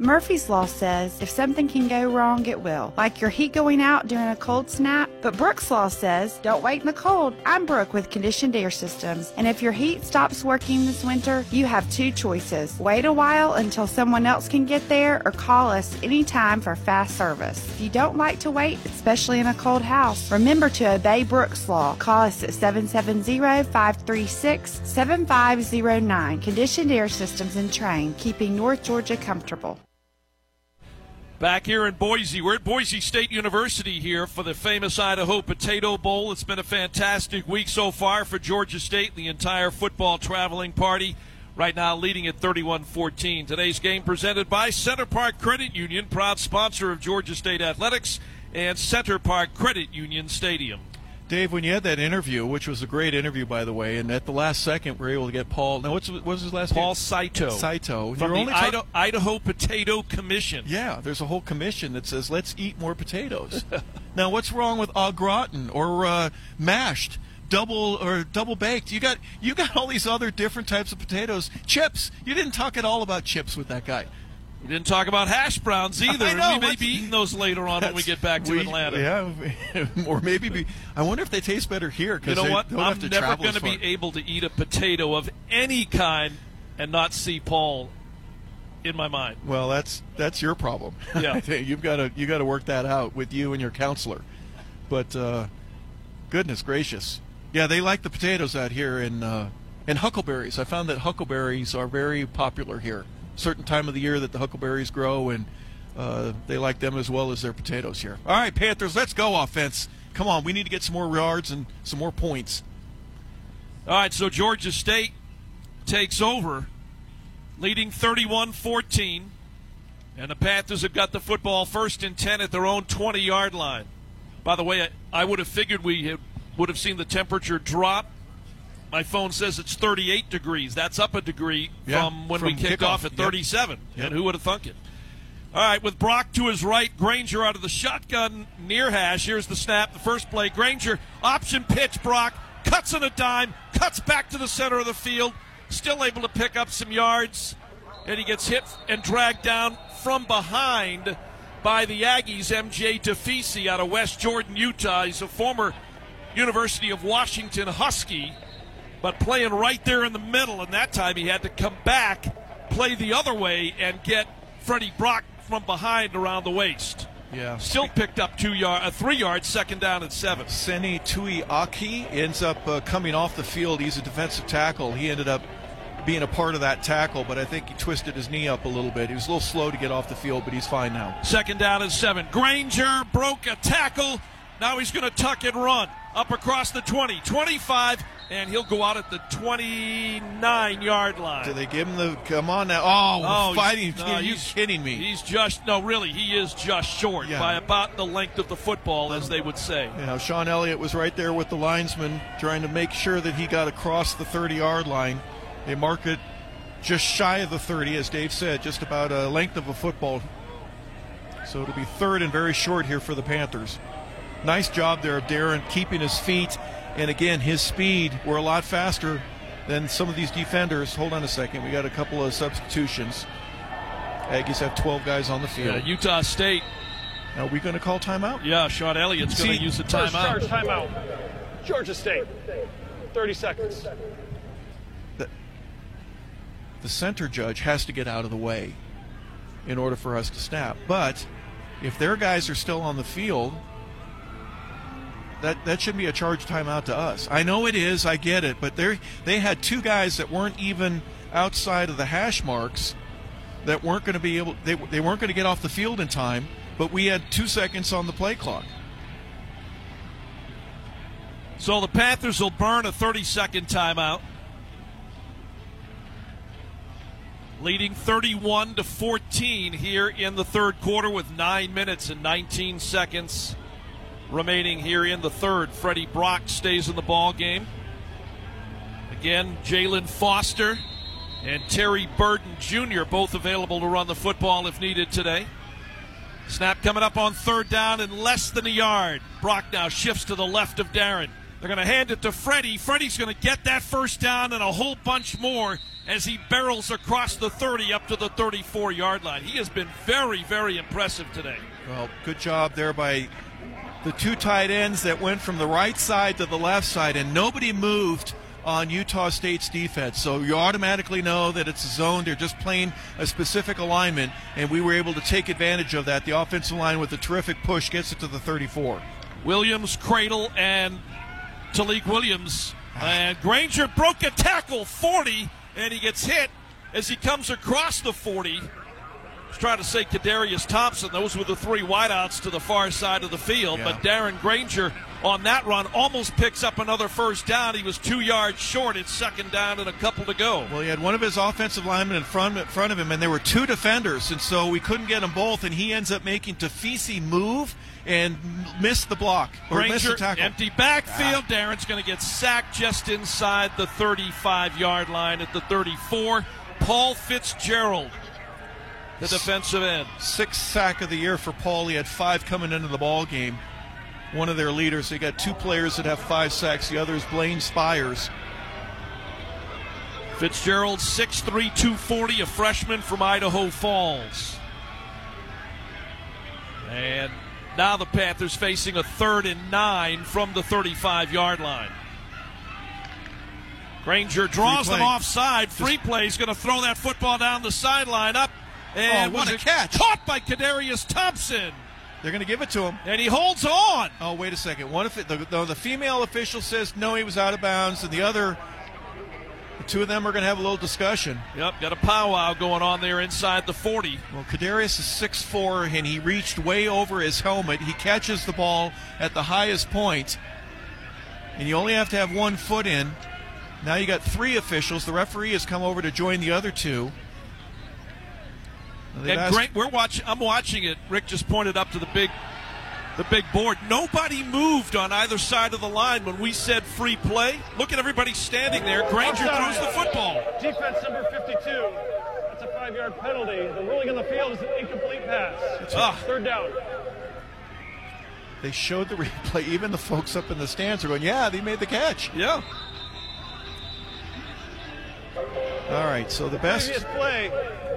Murphy's Law says if something can go wrong, it will. Like your heat going out during a cold snap. But Brooks Law says don't wait in the cold. I'm Brooke with Conditioned Air Systems. And if your heat stops working this winter, you have two choices. Wait a while until someone else can get there or call us anytime for fast service. If you don't like to wait, especially in a cold house, remember to obey Brooks Law. Call us at 770 536 7509. Conditioned Air Systems and Trane, keeping North Georgia comfortable. Back here in Boise, we're at Boise State University here for the famous Idaho Potato Bowl. It's been a fantastic week so far for Georgia State and the entire football traveling party. Right now, leading at 31 14. Today's game presented by Center Parc Credit Union, proud sponsor of Georgia State Athletics, and Center Parc Credit Union Stadium. Dave, when you had that interview, which was a great interview, by the way, and at the last second, we are able to get Paul. Now, what's what's his last Paul name? Paul Saito. Saito. From You're the only talk- Idaho, Idaho Potato Commission. Yeah, there's a whole commission that says let's eat more potatoes. [LAUGHS] now, what's wrong with au gratin or uh, mashed? Double or double baked. You got you got all these other different types of potatoes. Chips. You didn't talk at all about chips with that guy. We didn't talk about hash browns either. I know, we may be eating those later on when we get back to We- Atlanta. Yeah, [LAUGHS] or maybe be. I wonder if they taste better here You know what? I'm never going to be able to eat a potato of any kind and not see Paul in my mind. Well, that's that's your problem. [LAUGHS] Yeah. You've got to you got to work that out with you and your counselor. But uh, goodness gracious, yeah, they like the potatoes out here in uh, and huckleberries. I found that huckleberries are very popular here. Certain time of the year that the huckleberries grow, and uh, they like them as well as their potatoes here. All right, Panthers, let's go offense. Come on, we need to get some more yards and some more points. All right, so Georgia State takes over, leading 31 14. And the Panthers have got the football first and 10 at their own 20 yard line. By the way, I, would have figured we would have seen the temperature drop. My phone says it's 38 degrees. That's up a degree Yeah, from when from we kicked kickoff. off at 37. Yep. And who would have thunk it? All right, with Brock to his right, Grainger out of the shotgun near hash. Here's the snap, the first play. Grainger, option pitch, Brock, cuts on a dime, cuts back to the center of the field, still able to pick up some yards, and he gets hit and dragged down from behind by the Aggies, MJ Tafisi out of West Jordan, Utah. He's a former University of Washington Husky, but playing right there in the middle, and that time he had to come back, play the other way, and get Freddie Brock from behind around the waist. Yeah. Still picked up two yard, uh, three yard second down and seven. Seni Tuiaki ends up uh, coming off the field. He's a defensive tackle. He ended up being a part of that tackle, but I think he twisted his knee up a little bit. He was a little slow to get off the field, but he's fine now. Second down and seven. Grainger broke a tackle. Now he's going to tuck and run up across the 20, 25, and he'll go out at the 29 yard line. Do they give him the come on now? Oh, we're Oh, fighting! no, Are you kidding me? He's just no, really, he is just short Yeah. by about the length of the football, as they would say. Know, Shawn Elliott was right there with the linesman, trying to make sure that he got across the 30-yard line. They mark it just shy of the 30, as Dave said, just about a length of a football. So it'll be third and very short here for the Panthers. Nice job there of Darren keeping his feet, and again, his speed. We're a lot faster than some of these defenders. Hold on a second, we got a couple of substitutions. Aggies have 12 guys on the Yeah, field. Utah State. Are we going to call timeout? Yeah, Shawn Elliott's going to use the First charge timeout. timeout. Georgia State. 30 seconds. the center judge has to get out of the way in order for us to snap. But if their guys are still on the field, that that should be a charge timeout to us. I know it is, I get it, but they they had two guys that weren't even outside of the hash marks that weren't going to be able they they weren't going to get off the field in time, but we had 2 seconds on the play clock. So the Panthers will burn a 30 second timeout. Leading 31 to 14 here in the third quarter with 9 minutes and 19 seconds remaining here in the third. Freddie Brock stays in the ball game. Again, Jalen Foster and Terry Burden Jr. both available to run the football if needed today. Snap coming up on third down in less than a yard. Brock now shifts to the left of Darren. They're going to hand it to Freddie. Freddie's going to get that first down and a whole bunch more as he barrels across the 30 up to the 34 yard line. He has been very, very impressive today. Well, good job there by the two tight ends that went from the right side to the left side, and nobody moved on Utah State's defense. So you automatically know that it's a zone. They're just playing a specific alignment, and we were able to take advantage of that. The offensive line with a terrific push gets it to the 34. Williams, Credle, and Tailique Williams. And Grainger broke a tackle 40, and he gets hit as he comes across the 40. Was trying to say Kadarius Thompson. Those were the three wideouts to the far side of the field. Yeah. But Darren Grainger on that run almost picks up another first down. He was two yards short. It's second down and a couple to go. Well, he had one of his offensive linemen in front, in front of him, and there were two defenders, and so we couldn't get them both, and he ends up making Tafisi move and miss the block or miss the Grainger, tackle. empty backfield. Ah. Darren's going to get sacked just inside the 35 yard line at the 34. Paul Fitzgerald, the defensive end. Sixth sack of the year for Paul. He had five coming into the ball game. One of their leaders. They got two players that have five sacks. The other is Blaine Spires. Fitzgerald, 6'3, 240, a freshman from Idaho Falls. And now the Panthers facing a third and nine from the 35 yard line. Grainger draws them offside. Free play. He's going to throw that football down the sideline up. And Oh, what a catch. Caught by Kadarius Thompson. They're going to give it to him. And he holds on. Oh, wait a second. One of the, the, the female official says no, he was out of bounds, and the other, the two of them are going to have a little discussion. Yep, got a powwow going on there inside the 40. Well, Kadarius is 6'4", and he reached way over his helmet. He catches the ball at the highest point, and you only have to have one foot in. Now you got three officials. The referee has come over to join the other two. Now, And asked- great, we're watching. I'm watching it. Rick just pointed up to the big, the big board. Nobody moved on either side of the line when we said free play. Look at everybody standing there. Grainger throws the football. Defense number 52. That's a five yard penalty. The ruling on the field is an incomplete pass. Ah. Third down. They showed the replay. Even the folks up in the stands are going, "Yeah, they made the catch." Yeah. All right. So the best. Previous play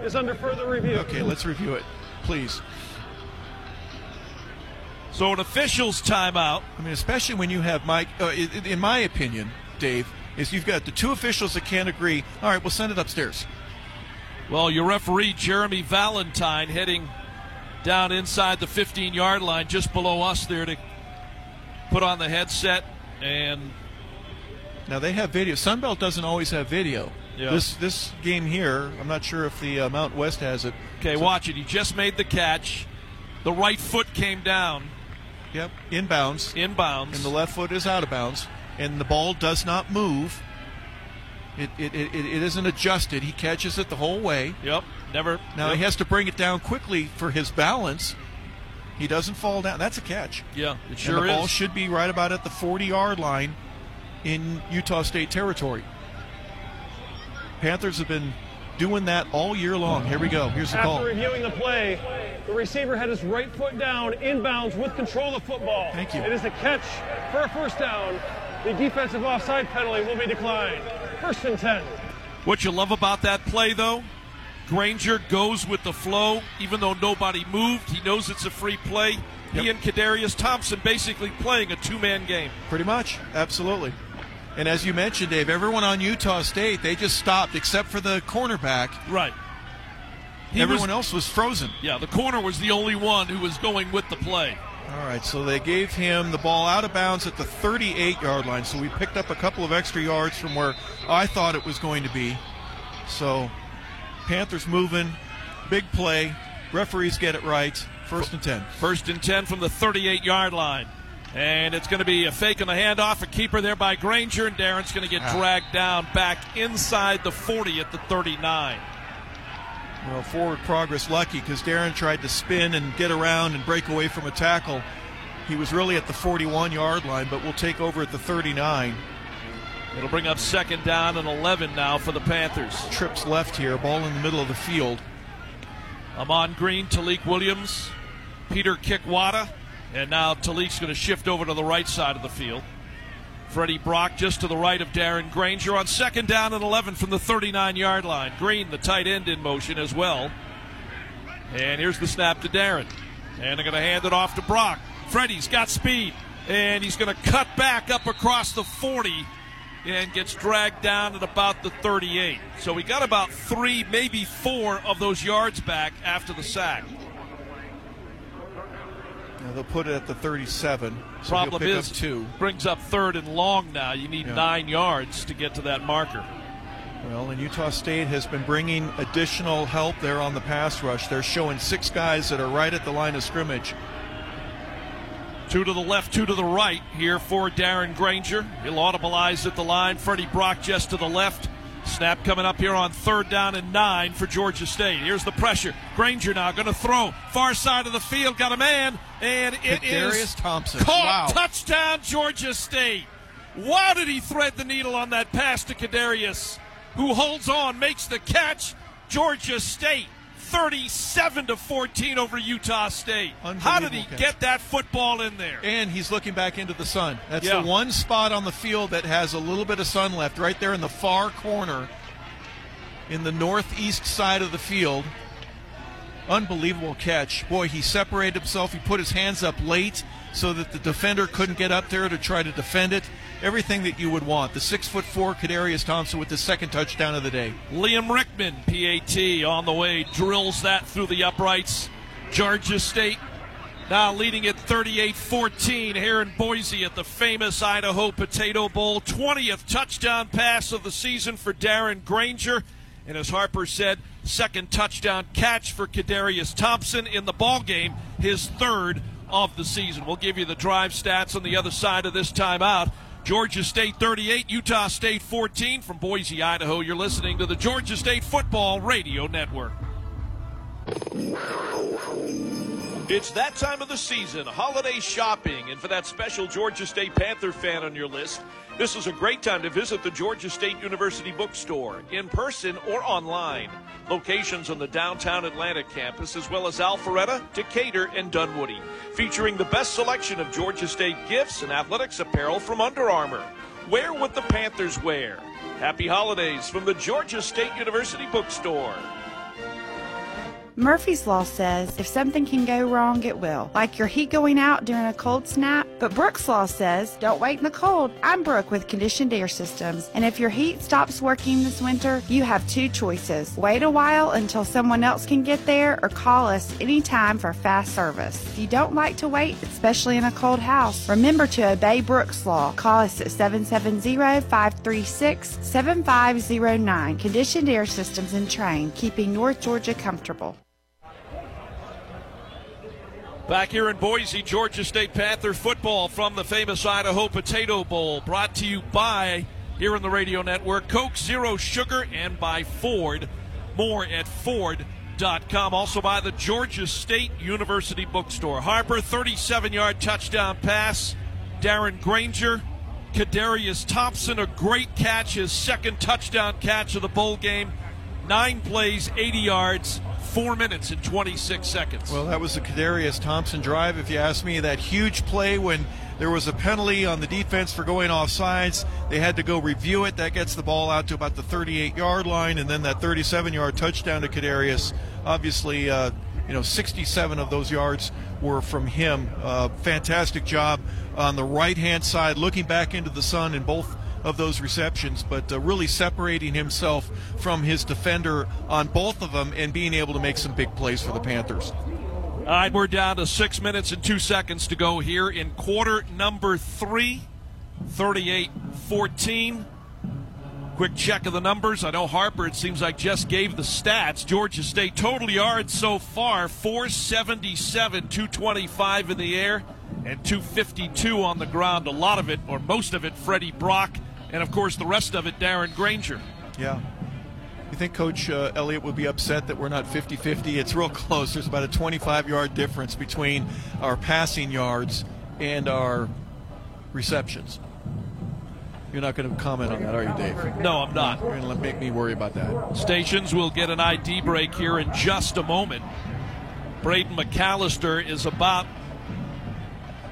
is under further review. Okay, let's review it, please. So an official's timeout. I mean, especially when you have Mike. Uh, in, in my opinion, Dave, is you've got the two officials that can't agree. All right, we'll send it upstairs. Well, your referee Jeremy Valentine heading down inside the 15 yard line, just below us there to put on the headset and Now they have video. Sunbelt doesn't always have video. Yeah. This this game here, I'm not sure if the uh, Mount West has it. okay, So- watch it. He just made the catch. The right foot came down Yep, inbounds, inbounds. and the left foot is out of bounds, and the ball does not move. It it, it, it isn't adjusted. He catches it the whole way. Yep, never. Now yep. he has to bring it down quickly for his balance. He doesn't fall down. That's a catch. Yeah, it and sure the ball is. should be right about at the 40 yard line in Utah State territory. Panthers have been doing that all year long. Here we go. Here's the After call. reviewing the play, the receiver had his right foot down, inbounds with control of the football. Thank you. It is a catch for a first down. The defensive offside penalty will be declined. First and 10. What you love about that play, though, Grainger goes with the flow, even though nobody moved. He knows it's a free play. He and Kadarius Thompson basically playing a two-man game. Pretty much. Absolutely. And as you mentioned, Dave, everyone on Utah State, they just stopped except for the cornerback. Right. He Everyone was- else was frozen. Yeah, the corner was the only one who was going with the play. All right, so they gave him the ball out of bounds at the 38 yard line. So we picked up a couple of extra yards from where I thought it was going to be. So Panthers moving, big play. Referees get it right. First and 10. First and 10 from the 38 yard line. And it's going to be a fake on the handoff, a keeper there by Grainger, and Darren's going to get Ah. dragged down back inside the 40 at the 39. Well, forward progress lucky because Darren tried to spin and get around and break away from a tackle. He was really at the 41 yard line, but we'll take over at the 39. It'll bring up second down and 11 now for the Panthers. Trips left here, ball in the middle of the field. Amon Green, Tailique Williams, Peter Kikwata, and now Tailique's going to shift over to the right side of the field. Freddie Brock just to the right of Darren Grainger on second down and 11 from the 39 yard line. Green, the tight end, in motion as well. And here's the snap to Darren. And they're going to hand it off to Brock. Freddie's got speed. And he's going to cut back up across the 40 and gets dragged down at about the 38. So we got about three, maybe four of those yards back after the sack. Now they'll put it at the 37. So Problem is, up two. brings up third and long now. You need Yeah. nine yards to get to that marker. Well, and Utah State has been bringing additional help there on the pass rush. They're showing six guys that are right at the line of scrimmage. Two to the left, two to the right here for Darren Grainger. He'll audibilize at the line. Freddie Brock just to the left. Snap coming up here on third down and nine for Georgia State. Here's the pressure. Grainger now going to throw. Far side of the field, got a man, and it is Kadarius Thompson. Caught. Wow. Touchdown, Georgia State. Wow, did he thread the needle on that pass to Kadarius, who holds on, makes the catch. Georgia State 37 to 14 over Utah State. How did he catch. get that football in there? And he's looking back into the sun. That's Yeah. the one spot on the field that has a little bit of sun left, right there in the far corner, in the northeast side of the field. Unbelievable catch. Boy, he separated himself. He put his hands up late so that the defender couldn't get up there to try to defend it. Everything that you would want. The six foot four Kadarius Thompson with the second touchdown of the day. Liam Rickman, PAT, on the way, drills that through the uprights. Georgia State now leading at 38 14 here in Boise at the famous Idaho Potato Bowl. 20th touchdown pass of the season for Darren Grainger. And as Harper said, second touchdown catch for Kadarius Thompson in the ball game, his third of the season. We'll give you the drive stats on the other side of this timeout. Georgia State 38, Utah State 14 from Boise, Idaho. You're listening to the Georgia State Football Radio Network. It's that time of the season, holiday shopping, and for that special Georgia State Panther fan on your list, this is a great time to visit the Georgia State University bookstore, in person or online. Locations on the downtown Atlanta campus, as well as Alpharetta, Decatur, and Dunwoody, featuring the best selection of Georgia State gifts and athletics apparel from Under Armour. Wear what the Panthers wear. Happy holidays from the Georgia State University bookstore. Murphy's Law says if something can go wrong, it will. Like your heat going out during a cold snap. But Brooks Law says don't wait in the cold. I'm Brooke with Conditioned Air Systems. And if your heat stops working this winter, you have two choices. Wait a while until someone else can get there or call us anytime for fast service. If you don't like to wait, especially in a cold house, remember to obey Brooks Law. Call us at 770-536-7509. Conditioned Air Systems and Trane, keeping North Georgia comfortable. Back here in Boise, Georgia State Panther football from the famous Idaho Potato Bowl, brought to you by here in the radio network Coke Zero Sugar and by Ford. More at Ford.com. Also by the Georgia State University Bookstore. Harper, 37 yard touchdown pass. Darren Grainger. Kadarius Thompson, a great catch, his second touchdown catch of the bowl game. Nine plays, 80 yards, four minutes and 26 seconds. Well, that was the Kadarius Thompson drive, if you ask me. That huge play when there was a penalty on the defense for going off sides. They had to go review it. That gets the ball out to about the 38 yard line, and then that 37 yard touchdown to Kadarius. Obviously, uh, you know, 67 of those yards were from him. Uh, fantastic job on the right hand side, looking back into the sun in both of those receptions, but uh, really separating himself from his defender on both of them and being able to make some big plays for the Panthers. All right, we're down to six minutes and two seconds to go here in quarter number three, 38 14. Quick check of the numbers. I know Harper, it seems like just gave the stats. Georgia State total yards so far 477, 225 in the air, and 252 on the ground. A lot of it, or most of it, Freddie Brock, and of course the rest of it, Darren Grainger. Yeah. You think Coach uh, Elliott would be upset that we're not 50 50? It's real close. There's about a 25 yard difference between our passing yards and our receptions. You're not going to comment on that, are you, Dave? No, I'm not. You're going to make me worry about that. Stations will get an ID break here in just a moment. Braden McAllister is about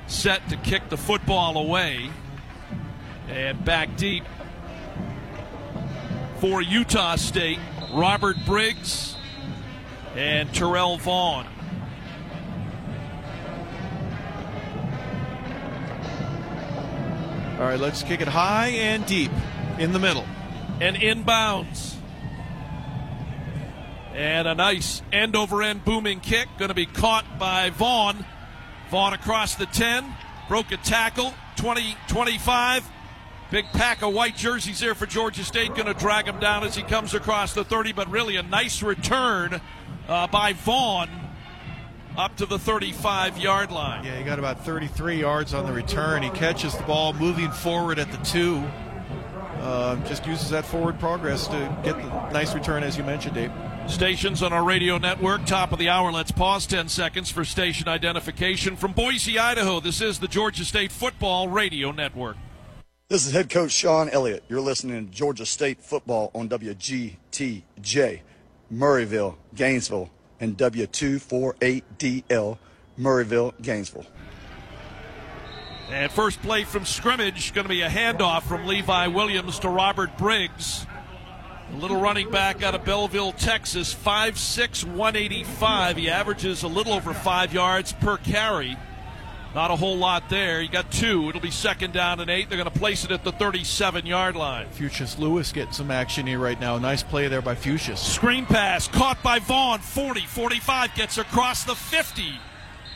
set to kick the football away. And back deep for Utah State, Robert Briggs and Terrell Vaughn. All right, let's kick it high and deep in the middle. And inbounds. And a nice end over end booming kick. Going to be caught by Vaughn. Vaughn across the 10. Broke a tackle. 20 25. Big pack of white jerseys there for Georgia State. Going to drag him down as he comes across the 30. But really a nice return uh, by Vaughn up to the 35 yard line. Yeah, he got about 33 yards on the return. He catches the ball moving forward at the two. Uh, just uses that forward progress to get the nice return, as you mentioned, Dave. Stations on our radio network, top of the hour. Let's pause 10 seconds for station identification. From Boise, Idaho, this is the Georgia State Football Radio Network. This is head coach Shawn Elliott. You're listening to Georgia State football on WGTJ, Murrayville, Gainesville, and W248DL, Murrayville, Gainesville. And first play from scrimmage going to be a handoff from Levi Williams to Robert Briggs. A little running back out of Bellville, Texas, 5'6, 185. He averages a little over five yards per carry. Not a whole lot there. You got two. It'll be second down and eight. They're going to place it at the 37 yard line. Fuchs Lewis getting some action here right now. Nice play there by Fuchs. Screen pass caught by Vaughn. 40, 45 gets across the 50.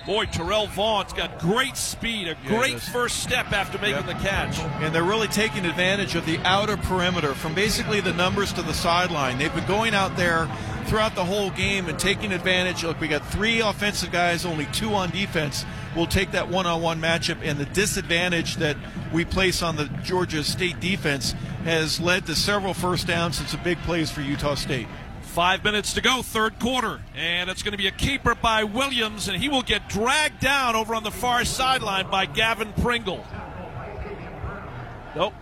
Boy, Terrell Vaughn's got great speed, a Yeah, great first step after making the catch. And they're really taking advantage of the outer perimeter from basically the numbers to the sideline. They've been going out there throughout the whole game and taking advantage. Look, we got three offensive guys, only two on defense. We'll take that one on one matchup, and the disadvantage that we place on the Georgia State defense has led to several first downs and some big plays for Utah State. Five minutes to go, third quarter. And it's going to be a keeper by Williams, and he will get dragged down over on the far sideline by Gavin Pringle. Nope.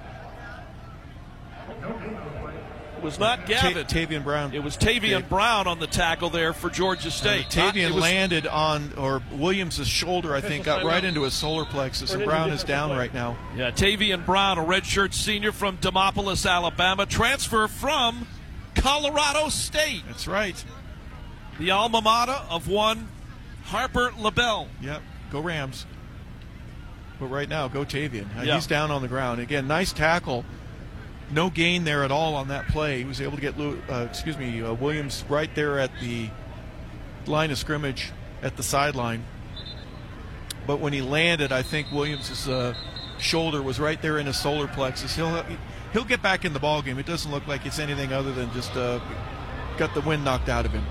It was not Gavin. Ta- Tavian Brown. It was Tavian Brown on the tackle there for Georgia State. Not- Tavian was- landed on, or Williams' shoulder, I think, got right into his solar plexus, and Brown is down right now. Yeah, Tavian Brown, a redshirt senior from Demopolis, Alabama, transfer from Colorado State. That's right. The alma mater of one Harper LeBel. Yep, go Rams. But right now, go Tavian. Uh, Yeah. He's down on the ground. Again, nice tackle. No gain there at all on that play. He was able to get, uh, excuse me, uh, Williams right there at the line of scrimmage at the sideline. But when he landed, I think Williams' uh, shoulder was right there in his solar plexus. He'll he'll get back in the ball game. It doesn't look like it's anything other than just uh, got the wind knocked out of him.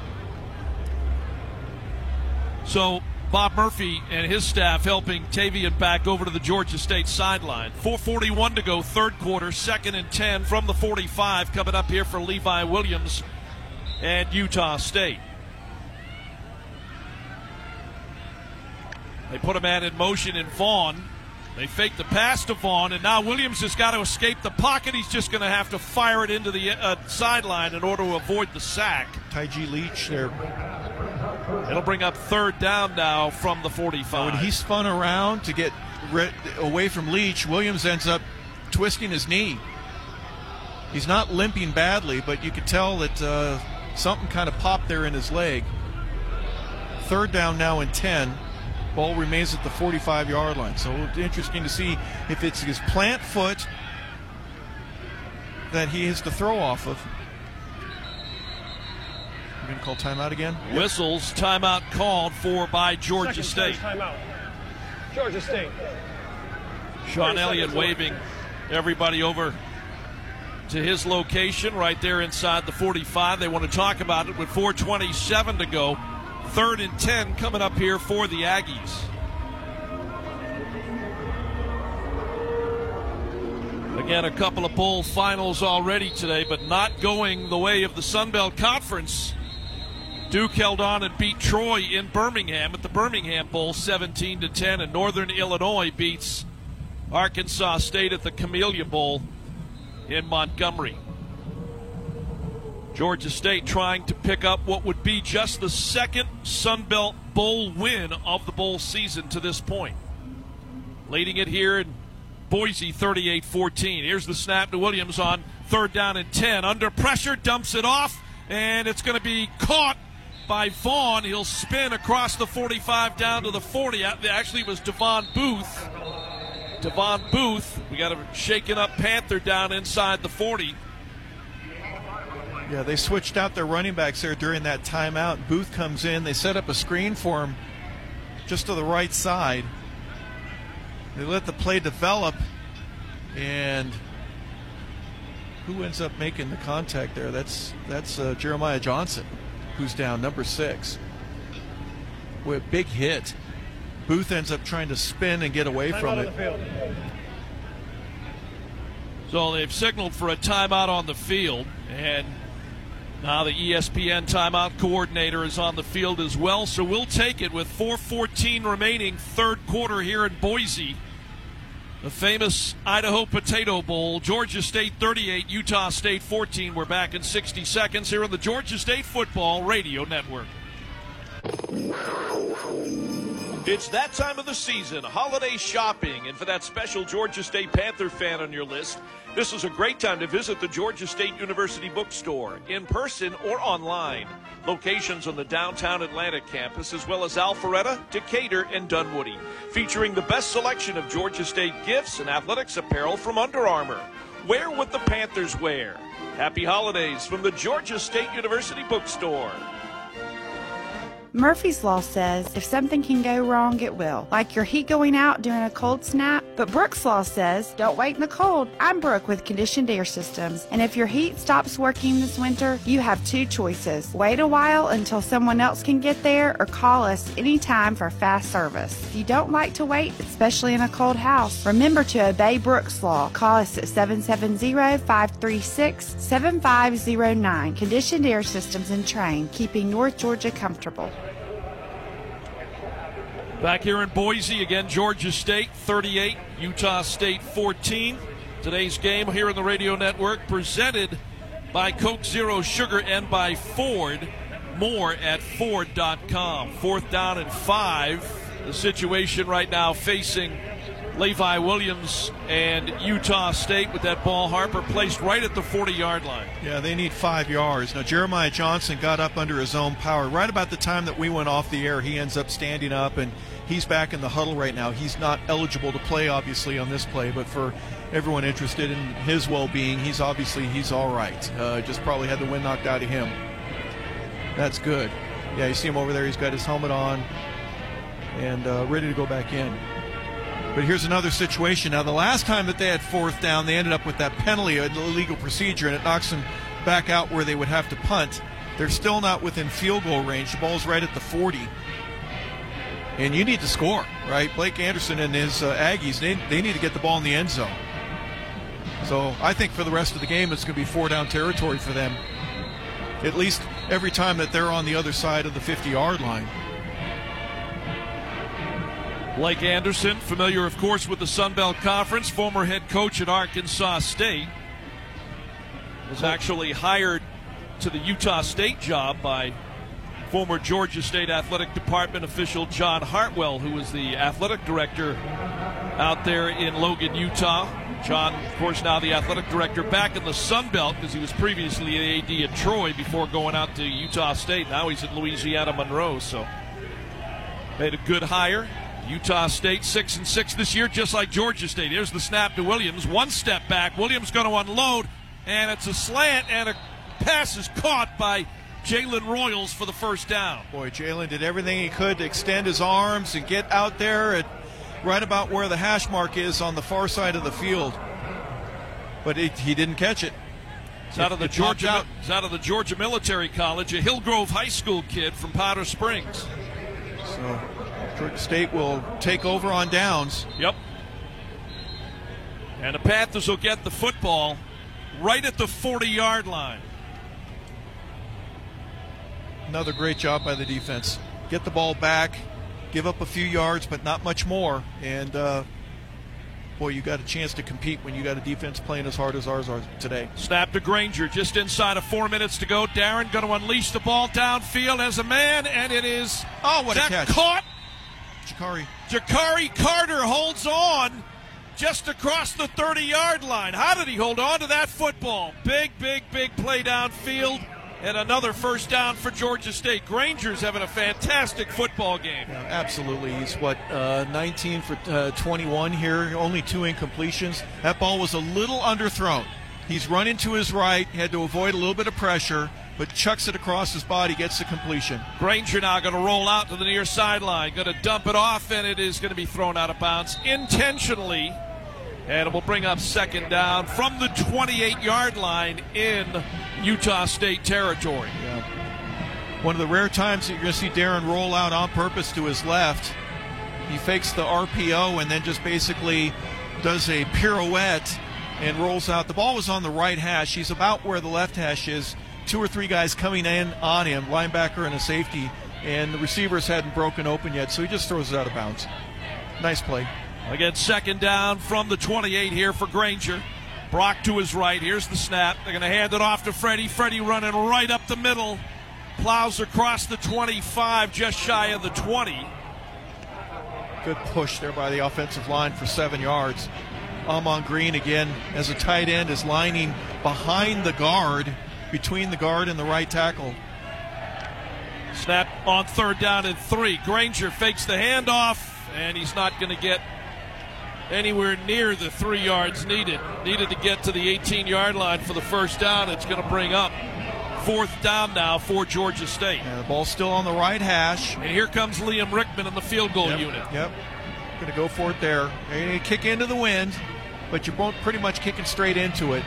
So Bob Murphy and his staff helping Tavian back over to the Georgia State sideline. 441 to go, third quarter, second and 10 from the 45 coming up here for Levi Williams and Utah State. They put a man in motion in Vaughn. They fake the pass to Vaughn, and now Williams has got to escape the pocket. He's just going to have to fire it into the uh, sideline in order to avoid the sack. Taiji Leach there. It'll bring up third down now from the 45. When he spun around to get re- away from Leach, Williams ends up twisting his knee. He's not limping badly, but you could tell that uh, something kind of popped there in his leg. Third down now in 10. Ball remains at the 45 yard line. So it'll be interesting to see if it's his plant foot that he has to throw off of. We're going to call timeout again? Whistles, timeout called for by Georgia Second State. Timeout. Georgia State. Shawn 30 Elliott seconds waving everybody over to his location right there inside the 45. They want to talk about it with 427 to go. Third and 10 coming up here for the Aggies. Again, a couple of bowl finals already today, but not going the way of the Sun Belt Conference. Duke held on and beat Troy in Birmingham at the Birmingham Bowl 17 to 10 and Northern Illinois beats Arkansas State at the Camellia Bowl in Montgomery. Georgia State trying to pick up what would be just the second Sun Belt Bowl win of the bowl season to this point. Leading it here in Boise 38 14. Here's the snap to Williams on third down and 10. Under pressure, dumps it off, and it's going to be caught by Vaughn. He'll spin across the 45 down to the 40. Actually, it was Davon Booth. Davon Booth. We got a shaken up Panther down inside the 40. Yeah, they switched out their running backs there during that timeout. Booth comes in. They set up a screen for him just to the right side. They let the play develop, and who ends up making the contact there? That's that's uh, Jeremiah Johnson, who's down number six. With a big hit. Booth ends up trying to spin and get away Time from it. the field. So they've signaled for a timeout on the field, and now the ESPN timeout coordinator is on the field as well. So we'll take it with 4:14 remaining, third quarter here in Boise. The famous Idaho Potato Bowl, Georgia State 38, Utah State 14. We're back in 60 seconds here on the Georgia State Football Radio Network. It's that time of the season, holiday shopping, and for that special Georgia State Panther fan on your list, this is a great time to visit the Georgia State University bookstore, in person or online. Locations on the downtown Atlanta campus, as well as Alpharetta, Decatur, and Dunwoody, featuring the best selection of Georgia State gifts and athletics apparel from Under Armour. Wear what the Panthers wear. Happy holidays from the Georgia State University bookstore. Murphy's Law says if something can go wrong, it will. Like your heat going out during a cold snap. But Brooks Law says don't wait in the cold. I'm Brooke with Conditioned Air Systems. And if your heat stops working this winter, you have two choices. Wait a while until someone else can get there or call us anytime for fast service. If you don't like to wait, especially in a cold house, remember to obey Brooks Law. Call us at 770-536-7509. Conditioned Air Systems and Trane, keeping North Georgia comfortable. Back here in Boise, again, Georgia State 38, Utah State 14. Today's game here in the radio network presented by Coke Zero Sugar and by Ford. More at Ford.com. Fourth down and five. The situation right now facing Levi Williams and Utah State with that ball. Harper placed right at the 40 yard line. Yeah, they need five yards. Now, Jeremiah Johnson got up under his own power. Right about the time that we went off the air, he ends up standing up and he's back in the huddle right now. He's not eligible to play, obviously, on this play, but for everyone interested in his well being, he's obviously he's all right. Uh, just probably had the wind knocked out of him. That's good. Yeah, you see him over there. He's got his helmet on and uh, ready to go back in. But here's another situation. Now, the last time that they had fourth down, they ended up with that penalty, an illegal procedure, and it knocks them back out where they would have to punt. They're still not within field goal range. The ball's right at the 40. And you need to score, right? Blake Anderson and his uh, Aggies, they, they need to get the ball in the end zone. So I think for the rest of the game, it's going to be four down territory for them. At least every time that they're on the other side of the 50 yard line. Blake Anderson, familiar, of course, with the Sun Belt Conference, former head coach at Arkansas State, was actually hired to the Utah State job by former Georgia State Athletic Department official John Hartwell, who was the athletic director out there in Logan, Utah. John, of course, now the athletic director back in the Sun Belt because he was previously the AD at Troy before going out to Utah State. Now he's at Louisiana Monroe, so made a good hire. Utah State six and six this year, just like Georgia State. Here's the snap to Williams. One step back. Williams going to unload, and it's a slant, and a pass is caught by Jalen Royals for the first down. Boy, Jalen did everything he could to extend his arms and get out there at right about where the hash mark is on the far side of the field. But it, he didn't catch it. It's out of the It Georgia. out. It's out of the Georgia Military College, a Hillgrove High School kid from Powder Springs. So Georgia State will take over on downs. Yep. And the Panthers will get the football right at the 40 yard line. Another great job by the defense. Get the ball back, give up a few yards, but not much more. And uh, boy, you got a chance to compete when you got a defense playing as hard as ours are today. Snap to Grainger just inside of four minutes to go. Darren going to unleash the ball downfield as a man, and it is. Oh, what a catch. caught. Jakari. Jakari Carter holds on, just across the 30 yard line. How did he hold on to that football? Big, big, big play downfield. And another first down for Georgia State. Grainger's having a fantastic football game. Yeah, absolutely. He's what uh, 19 for uh, 21 here. Only two incompletions. That ball was a little underthrown. He's running to his right. Had to avoid a little bit of pressure, but chucks it across his body, gets the completion. Grainger now going to roll out to the near sideline, going to dump it off, and it is going to be thrown out of bounds intentionally. And it will bring up second down from the 28 yard line in Utah State territory. Yeah. One of the rare times that you're going to see Darren roll out on purpose to his left. He fakes the RPO and then just basically does a pirouette and rolls out. The ball was on the right hash. He's about where the left hash is. Two or three guys coming in on him, linebacker and a safety, and the receivers hadn't broken open yet, so he just throws it out of bounds. Nice play. Again, second down from the 28 here for Grainger. Brock to his right. Here's the snap. They're going to hand it off to Freddie. Freddie running right up the middle. Plows across the 25, just shy of the 20. Good push there by the offensive line for seven yards. Amon Green again as a tight end is lining behind the guard, between the guard and the right tackle. Snap on third down and three. Grainger fakes the handoff, and he's not going to get anywhere near the three yards needed. Needed to get to the 18 yard line for the first down. It's going to bring up fourth down now for Georgia State. And the ball's still on the right hash. And here comes Liam Rickman in the field goal yep, unit. Yep. Going to go for it there. Going to kick into the wind, but you're pretty much kicking straight into it.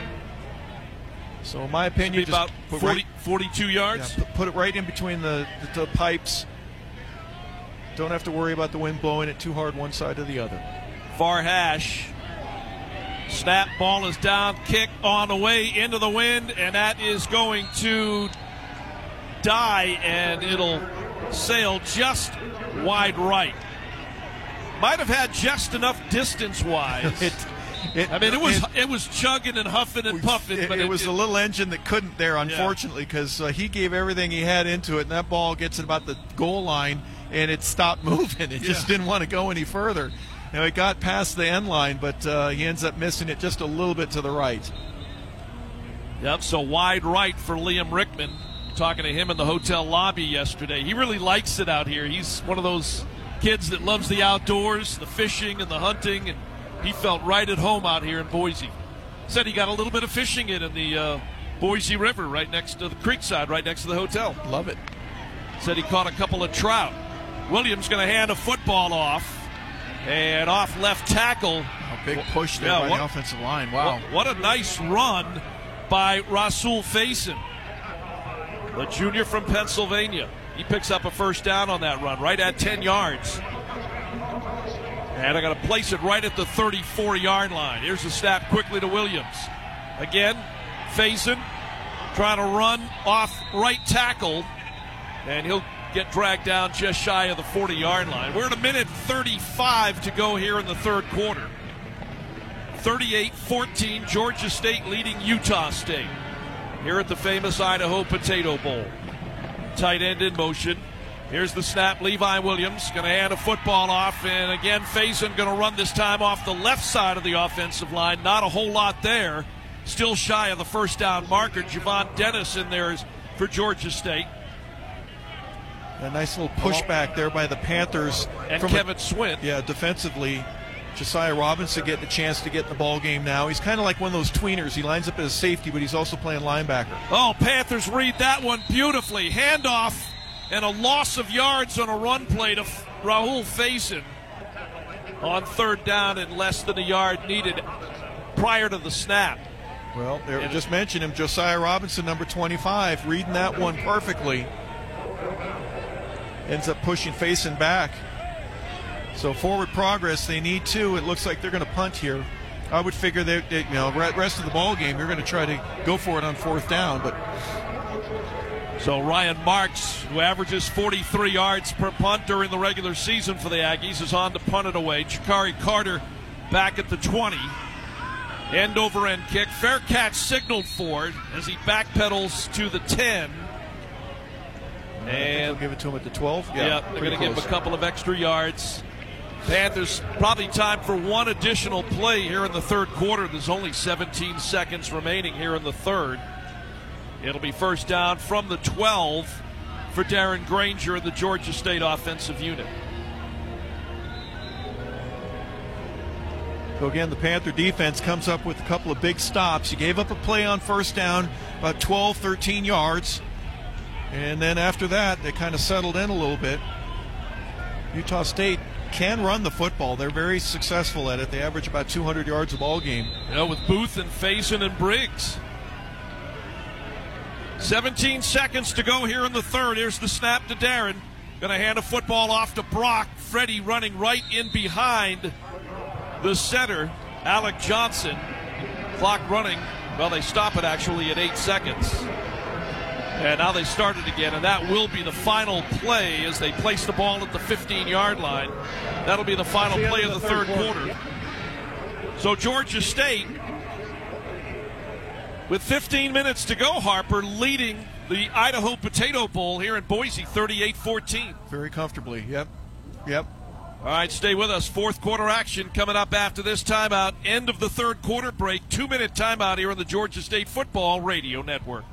So, in my opinion, about 40, right, 42 yards. Yeah, put it right in between the, the, the pipes. Don't have to worry about the wind blowing it too hard one side or the other. Far hash. Snap ball is down, kick on the way into the wind, and that is going to die, and it'll sail just wide right. Might have had just enough distance wise. [LAUGHS] it, it, I mean, it was it, it, was chugging and huffing and puffing. It, but it was a little engine that couldn't there, unfortunately, because yeah. uh, he gave everything he had into it, and that ball gets at about the goal line, and it stopped [LAUGHS] moving. It yeah. just didn't want to go any further. Now he got past the end line, but uh, he ends up missing it just a little bit to the right. Yep, so wide right for Liam Rickman. Talking to him in the hotel lobby yesterday. He really likes it out here. He's one of those kids that loves the outdoors, the fishing and the hunting, and he felt right at home out here in Boise. Said he got a little bit of fishing in in the uh, Boise River right next to the creekside, right next to the hotel. Love it. Said he caught a couple of trout. Williams going to hand a football off. And off left tackle. A big push there yeah, by what, the offensive line. Wow. What, what a nice run by Rahsul Faison, the junior from Pennsylvania. He picks up a first down on that run, right at 10 yards. And I got to place it right at the 34 yard line. Here's the snap quickly to Williams. Again, Faison trying to run off right tackle, and he'll get dragged down just shy of the 40 yard line. We're at a minute 35 to go here in the third quarter. 38 14, Georgia State leading Utah State here at the famous Idaho Potato Bowl. Tight end in motion. Here's the snap. Levi Williams going to hand a football off. And again, Faison going to run this time off the left side of the offensive line. Not a whole lot there. Still shy of the first down marker. Javon Dennis in there for Georgia State. A nice little pushback there by the Panthers. And Kevin a, Swint. Yeah, defensively. Josiah Robinson getting a chance to get in the ball game now. He's kind of like one of those tweeners. He lines up as a safety, but he's also playing linebacker. Oh, Panthers read that one beautifully. Handoff and a loss of yards on a run play to Rahsul Faison on third down and less than a yard needed prior to the snap. Well, there, just mentioned him, Josiah Robinson, number 25, reading that one perfectly ends up pushing Faison back. So forward progress, they need to. It looks like they're going to punt here. I would figure that you know rest of the ball game, you're going to try to go for it on fourth down, but. So Ryan Marks, who averages 43 yards per punt during the regular season for the Aggies, is on to punt it away. Jakari Carter back at the 20. End over end kick. Fair catch signaled for as he backpedals to the 10. And we'll give it to him at the 12. Yeah, yeah they're going to give him a couple of extra yards. Panthers probably time for one additional play here in the third quarter. There's only 17 seconds remaining here in the third. It'll be first down from the 12 for Darren Grainger and the Georgia State offensive unit. So again, the Panther defense comes up with a couple of big stops. You gave up a play on first down, about 12, 13 yards. And then after that, they kind of settled in a little bit. Utah State can run the football. They're very successful at it. They average about 200 yards a ball game. You know, with Booth and Faison and Briggs. 17 seconds to go here in the third. Here's the snap to Darren. Going to hand a football off to Brock. Freddie running right in behind the center, Alec Johnson. Clock running. Well, they stop it actually at eight seconds. And now they started again, and that will be the final play as they place the ball at the 15 yard line. That'll be the final play of the, third, quarter. So Georgia State, with 15 minutes to go, Harper leading the Idaho Potato Bowl here in Boise 38 14. Very comfortably. Yep. Yep. All right, stay with us. Fourth quarter action coming up after this timeout. End of the third quarter break. Two minute timeout here on the Georgia State Football Radio Network.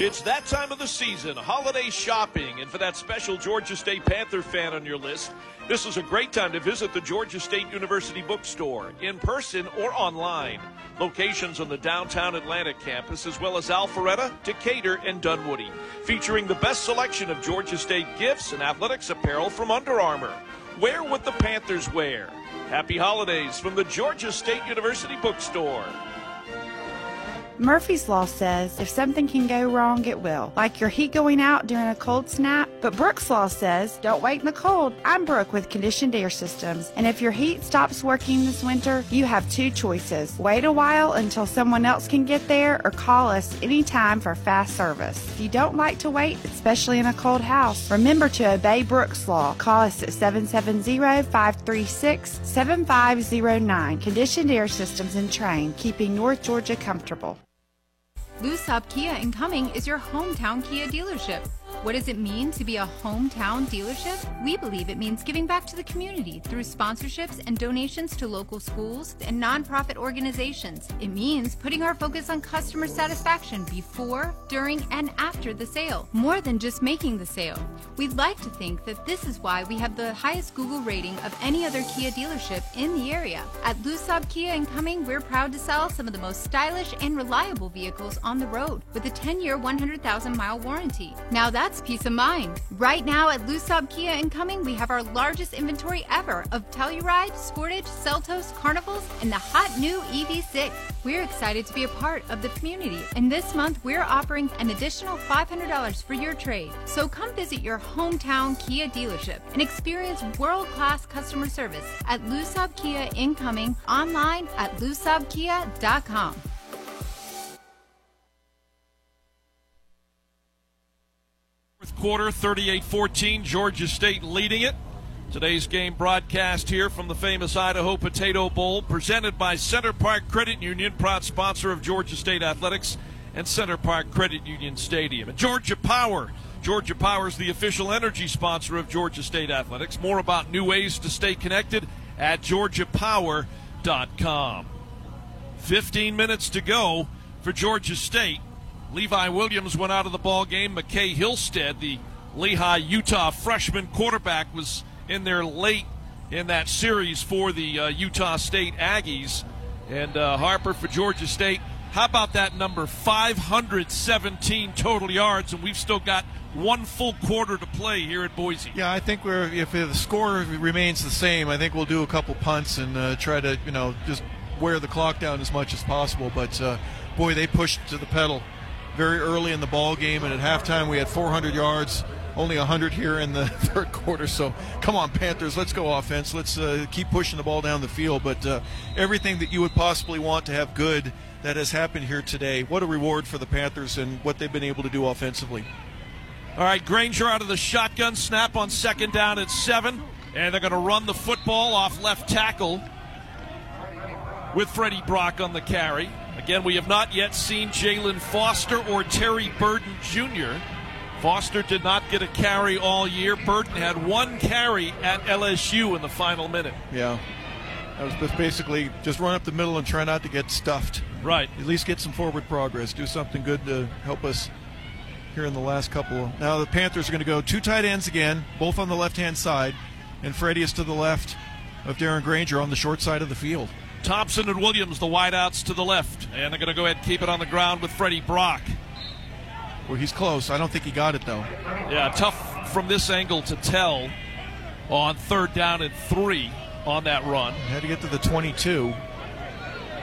It's that time of the season, holiday shopping, and for that special Georgia State Panther fan on your list, this is a great time to visit the Georgia State University bookstore in person or online. Locations on the downtown Atlanta campus, as well as Alpharetta, Decatur, and Dunwoody, featuring the best selection of Georgia State gifts and athletics apparel from Under Armour. Wear what the Panthers wear. Happy holidays from the Georgia State University bookstore. Murphy's Law says if something can go wrong, it will. Like your heat going out during a cold snap. But Brooks Law says don't wait in the cold. I'm Brooke with Conditioned Air Systems. And if your heat stops working this winter, you have two choices. Wait a while until someone else can get there or call us anytime for fast service. If you don't like to wait, especially in a cold house, remember to obey Brooks Law. Call us at 770-536-7509. Conditioned Air Systems and Trane, keeping North Georgia comfortable. Lou Sobh Kia in Cumming is your hometown Kia dealership. What does it mean to be a hometown dealership? We believe it means giving back to the community through sponsorships and donations to local schools and nonprofit organizations. It means putting our focus on customer satisfaction before, during, and after the sale, more than just making the sale. We'd like to think that this is why we have the highest Google rating of any other Kia dealership in the area. At Lou Sobh Kia in Cumming, we're proud to sell some of the most stylish and reliable vehicles on the road with a 10 year, 100,000 mile warranty. Now that's peace of mind. Right now at Lou Sobh Kia in Cumming, we have our largest inventory ever of Telluride, Sportage, Seltos, Carnivals, and the hot new EV6. We're excited to be a part of the community, and this month we're offering an additional $500 for your trade. So come visit your hometown Kia dealership and experience world-class customer service at Lou Sobh Kia in Cumming online at lousobhkia.com. Quarter, 38 14, Georgia State leading it. Today's game broadcast here from the famous Idaho Potato Bowl, presented by Center Parc Credit Union, proud sponsor of Georgia State Athletics and Center Parc Credit Union Stadium. And Georgia Power. Georgia Power is the official energy sponsor of Georgia State Athletics. More about new ways to stay connected at georgiapower.com. 15 minutes to go for Georgia State. Levi Williams went out of the ball game. McCae Hillstead, the Lehi, Utah freshman quarterback, was in there late in that series for the uh, Utah State Aggies. And uh, Harper for Georgia State. How about that number? 517 total yards, and we've still got one full quarter to play here at Boise. Yeah, I think we're if the score remains the same, I think we'll do a couple punts and uh, try to you know just wear the clock down as much as possible. But uh, boy, they pushed to the pedal very early in the ball game, and at halftime we had 400 yards. Only 100 here in the [LAUGHS] third quarter. So come on, Panthers, let's go offense. Let's uh, keep pushing the ball down the field. But uh, everything that you would possibly want to have good that has happened here today. What a reward for the Panthers and what they've been able to do offensively. All right, Grainger out of the shotgun snap on second down at seven, and they're going to run the football off left tackle with Freddie Brock on the carry. Again, we have not yet seen Jalen Foster or Terry Burden Jr. Foster did not get a carry all year. Burton had one carry at LSU in the final minute. Yeah. That was basically just run up the middle and try not to get stuffed. Right. At least get some forward progress. Do something good to help us here in the last couple. Now the Panthers are going to go two tight ends again, both on the left hand side, and Freddie is to the left of Darren Grainger on the short side of the field. Thompson and Williams, the wideouts to the left, and they're going to go ahead and keep it on the ground with Freddie Brock. Well, he's close. I don't think he got it though. Yeah, tough from this angle to tell on third down and three on that run. Had to get to the 22.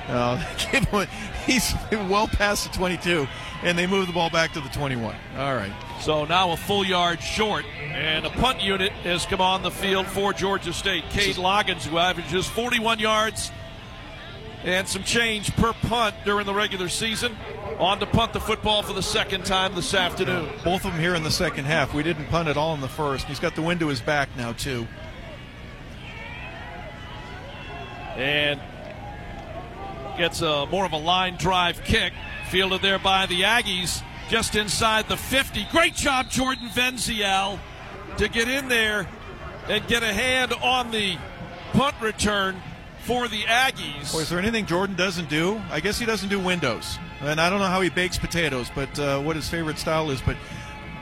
Uh, [LAUGHS] he's [LAUGHS] well past the 22, and they move the ball back to the 21. All right. So now a full yard short, and a punt unit has come on the field for Georgia State. Cade Loggins, who averages 41 yards and some change per punt during the regular season, on to punt the football for the second time this afternoon. Both of them here in the second half. We didn't punt at all in the first. He's got the wind to his back now, too. And gets a more of a line drive kick, fielded there by the Aggies, just inside the 50. Great job, Jordan Venzial, to get in there and get a hand on the punt return for the Aggies. Boy, is there anything Jordan doesn't do? I guess he doesn't do windows. And I don't know how he bakes potatoes, but uh, what his favorite style is. But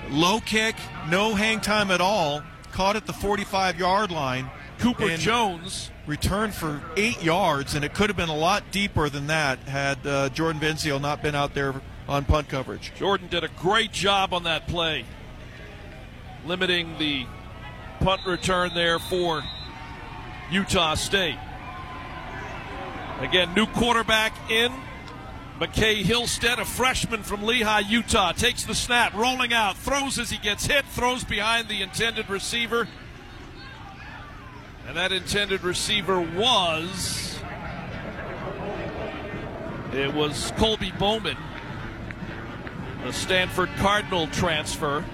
low kick, no hang time at all, caught at the 45 yard line. Cooper Jones returned for eight yards, and it could have been a lot deeper than that had uh, Jordan Venzial not been out there on punt coverage. Jordan did a great job on that play, limiting the punt return there for Utah State. Again, new quarterback in. McCae Hillstead, a freshman from Lehi, Utah, takes the snap, rolling out, throws as he gets hit, throws behind the intended receiver. And that intended receiver was. It was Colby Bowman, the Stanford Cardinal transfer.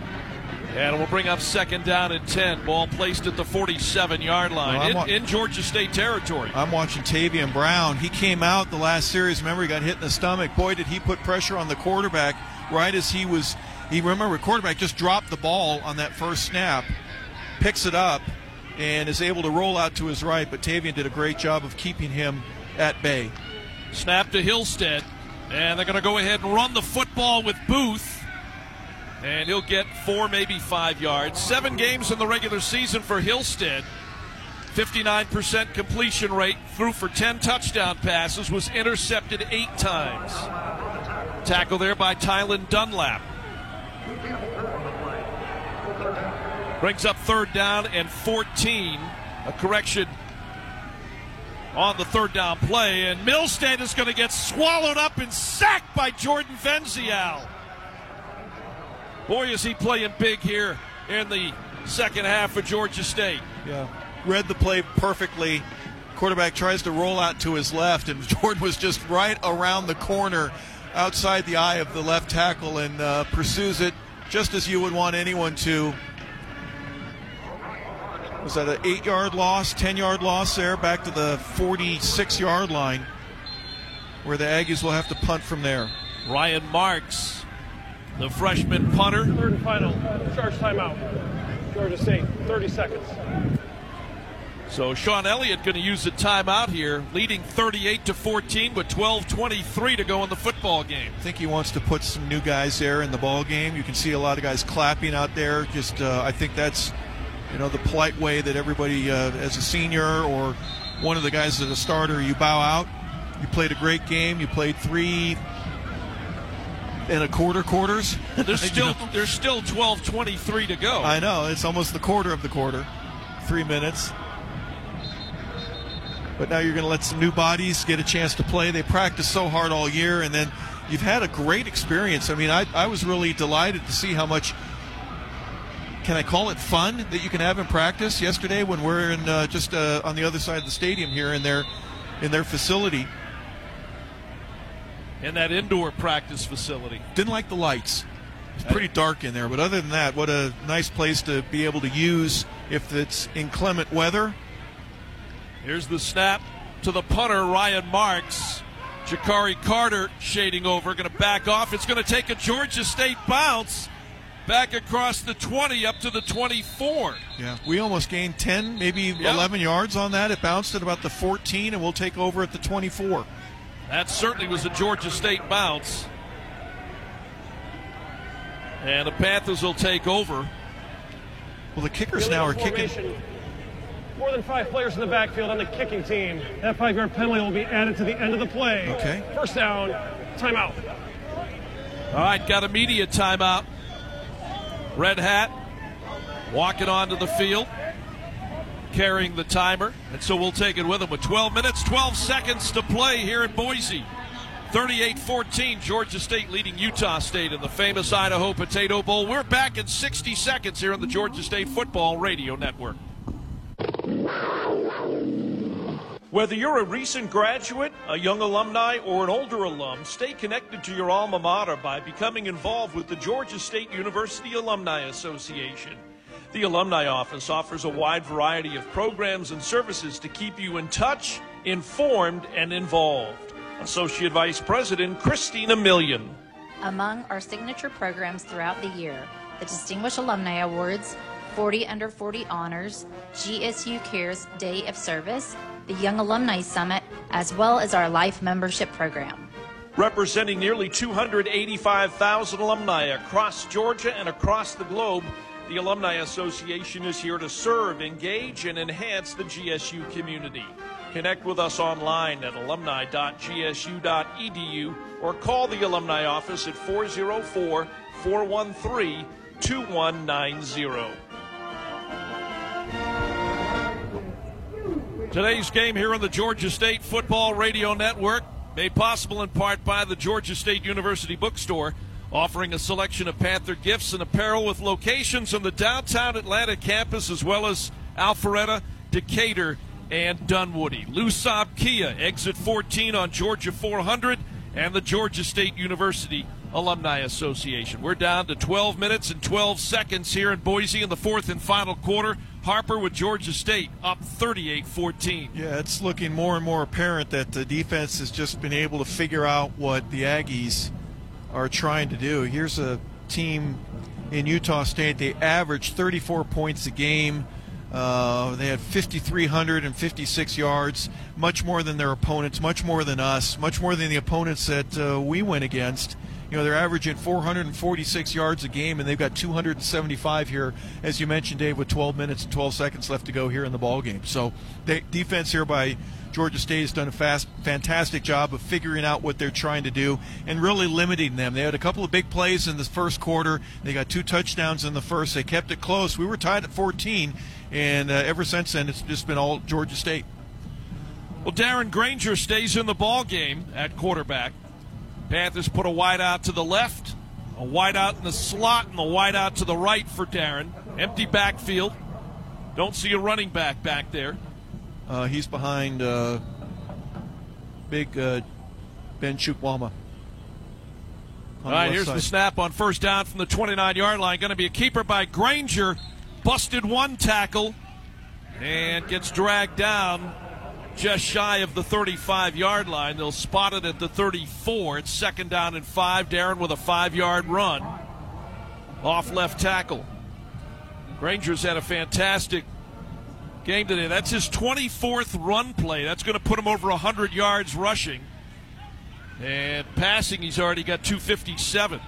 And we'll bring up second down and 10. Ball placed at the 47 yard line Well, in, in Georgia State territory. I'm watching Tavian Brown. He came out the last series. Remember, he got hit in the stomach. Boy, did he put pressure on the quarterback right as he was. He remember the quarterback just dropped the ball on that first snap, picks it up, and is able to roll out to his right. But Tavian did a great job of keeping him at bay. Snap to Hillstead. And they're going to go ahead and run the football with Booth. And he'll get four, maybe five yards. Seven games in the regular season for Hillstead. 59% completion rate, threw for 10 touchdown passes, was intercepted eight times. Tackle there by Tylen Dunlap. Brings up third down and 14. A correction on the third down play, and Hillstead is going to get swallowed up and sacked by Jordan Venzial. Boy, is he playing big here in the second half of Georgia State. Yeah. Read the play perfectly. Quarterback tries to roll out to his left, and [LAUGHS] Jordan was just right around the corner outside the eye of the left tackle and uh, pursues it just as you would want anyone to. Was that an eight yard loss, 10 yard loss there, back to the 46 yard line, where the Aggies will have to punt from there. Ryan Marks, the freshman punter. Third and final. Charge timeout. Georgia State, 30 seconds. So Sean Elliott going to use a timeout here, leading 38 to 14 with 12:23 to go in the football game. I think he wants to put some new guys there in the ball game. You can see a lot of guys clapping out there. Just, uh, I think that's, you know, the polite way that everybody, uh, as a senior or one of the guys as a starter, you bow out. You played a great game. You played three and a quarter quarters. [LAUGHS] There's still there's still 12:23 to go. I know it's almost the quarter of the quarter, three minutes. But now you're going to let some new bodies get a chance to play. They practiced so hard all year, and then you've had a great experience. I mean, I, I was really delighted to see how much. Can I call it fun that you can have in practice? Yesterday, when we're in uh, just uh, on the other side of the stadium here in their in their facility, in that indoor practice facility. Didn't like the lights. It's pretty dark in there, but other than that, what a nice place to be able to use if it's inclement weather. Here's the snap to the punter, Ryan Marks. Jakari Carter shading over, going to back off. It's going to take a Georgia State bounce. back across the 20 up to the 24. Yeah, we almost gained 10, maybe 11 yards on that. It bounced at about the 14, and we'll take over at the 24. That certainly was a Georgia State bounce. And the Panthers will take over. Well, the kickers now are kicking. More than five players in the backfield on the kicking team. That five yard penalty will be added to the end of the play. Okay. First down, timeout. All right, got a media timeout. Red hat walking onto the field, carrying the timer. And so we'll take it with him with 12 minutes, 12 seconds to play here in Boise. 38 14, Georgia State leading Utah State in the famous Idaho Potato Bowl. We're back in 60 seconds here on the Georgia State Football Radio Network. Whether you're a recent graduate, a young alumni, or an older alum, stay connected to your alma mater by becoming involved with the Georgia State University Alumni Association. The Alumni Office offers a wide variety of programs and services to keep you in touch, informed, and involved. Associate Vice President Christina Million. Among our signature programs throughout the year, the Distinguished Alumni Awards, 40 Under 40 Honors, GSU Cares Day of Service, the Young Alumni Summit, as well as our Life Membership Program. Representing nearly 285,000 alumni across Georgia and across the globe, the Alumni Association is here to serve, engage, and enhance the GSU community. Connect with us online at alumni.gsu.edu or call the alumni office at 404 413 2190. Today's game here on the Georgia State Football Radio Network, made possible in part by the Georgia State University Bookstore, offering a selection of Panther gifts and apparel with locations on the downtown Atlanta campus as well as Alpharetta, Decatur, and Dunwoody. Lou Sobh Kia, exit 14 on Georgia 400, and the Georgia State University Alumni Association. We're down to 12 minutes and 12 seconds here in Boise in the fourth and final quarter. Harper with Georgia State up 38 14. Yeah, it's looking more and more apparent that the defense has just been able to figure out what the Aggies are trying to do. Here's a team in Utah State, they averaged 34 points a game. Uh, they had 5,356 yards, much more than their opponents, much more than us, much more than the opponents that uh, we went against. You know, they're averaging 446 yards a game, and they've got 275 here, as you mentioned, Dave, with 12 minutes and 12 seconds left to go here in the ball game. So, the defense here by Georgia State has done a fast, fantastic job of figuring out what they're trying to do and really limiting them. They had a couple of big plays in the first quarter. They got two touchdowns in the first. They kept it close. We were tied at 14, and uh, ever since then, it's just been all Georgia State. Well, Darren Grainger stays in the ball game at quarterback. Panthers put a wide out to the left, a wide out in the slot, and a wide out to the right for Darren. Empty backfield. Don't see a running back back there. Uh, he's behind uh, big uh, Ben Chukwuma. All right, here's side. the snap on first down from the 29 yard line. Going to be a keeper by Grainger. Busted one tackle and gets dragged down just shy of the 35 yard line. They'll spot it at the 34. It's second down and five. Darren with a five yard run off left tackle. Grainger's had a fantastic game today. That's his 24th run play. That's going to put him over 100 yards rushing. And passing, he's already got 257.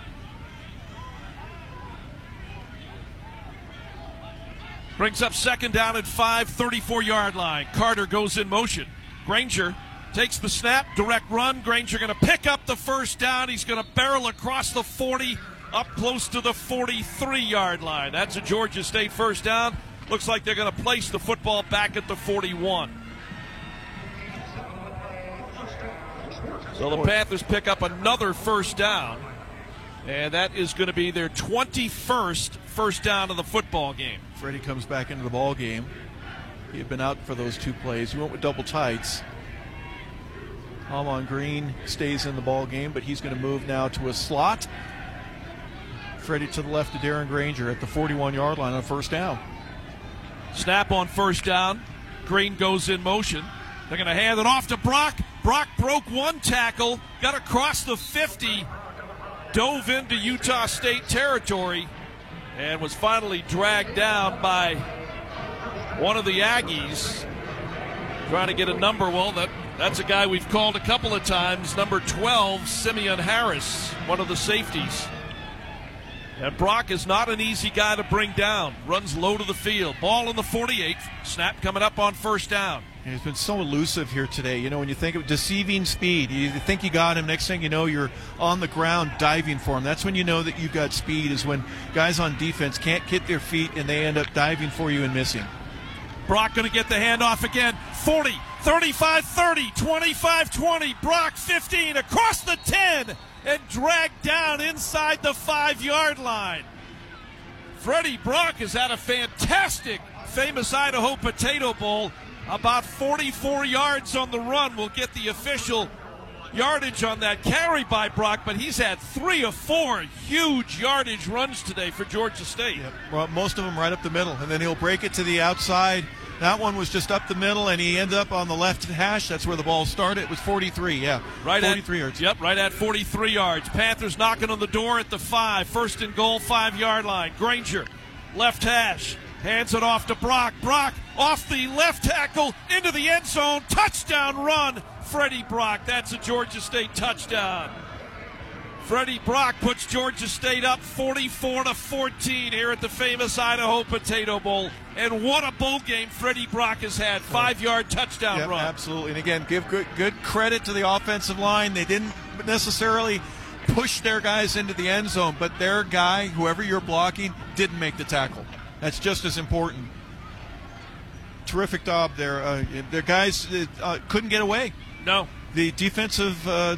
Brings up second down at five, 34 yard line. Carter goes in motion. Grainger takes the snap, direct run. Grainger going to pick up the first down. He's going to barrel across the 40, up close to the 43 yard line. That's a Georgia State first down. Looks like they're going to place the football back at the 41. So the Panthers pick up another first down, and that is going to be their 21st first down of the football game. Freddie comes back into the ball game. He had been out for those two plays. He went with double tights. Amon Green stays in the ball game, but he's going to move now to a slot. Freddie to the left of Darren Grainger at the 41 yard line on first down. Snap on first down. Green goes in motion. They're going to hand it off to Brock. Brock broke one tackle, got across the 50, dove into Utah State territory, and was finally dragged down by one of the Aggies trying to get a number. Well, that that's a guy we've called a couple of times. Number 12, Simeon Harris, one of the safeties. And Brock is not an easy guy to bring down. Runs low to the field. Ball in the 48. Snap coming up on first down. And he's been so elusive here today. You know, when you think of deceiving speed, you think you got him. Next thing you know, you're on the ground diving for him. That's when you know that you've got speed. Is when guys on defense can't get their feet and they end up diving for you and missing. Brock going to get the handoff again. 40, 35 30, 25 20. Brock 15 across the 10 and dragged down inside the five yard line. Freddie Brock has had a fantastic famous Idaho Potato Bowl. About 44 yards on the run will get the official yardage on that carry by Brock, but he's had three or four huge yardage runs today for Georgia State. Yep. Well, most of them right up the middle, and then he'll break it to the outside. That one was just up the middle, and he ended up on the left hash. That's where the ball started. It was 43, yeah. Right 43 at, yards. Yep, right at 43 yards. Panthers knocking on the door at the five. First and goal, five yard line. Grainger, left hash. Hands it off to Brock. Brock off the left tackle into the end zone. Touchdown run. Freddie Brock. That's a Georgia State touchdown. Freddie Brock puts Georgia State up 44 to 14 here at the famous Idaho Potato Bowl. And what a bowl game Freddie Brock has had. Five yard touchdown Yep, run. Absolutely. And again, give good, good credit to the offensive line. They didn't necessarily push their guys into the end zone, but their guy, whoever you're blocking, didn't make the tackle. That's just as important. Terrific job there. Uh, their guys uh, couldn't get away. No. The defensive, uh,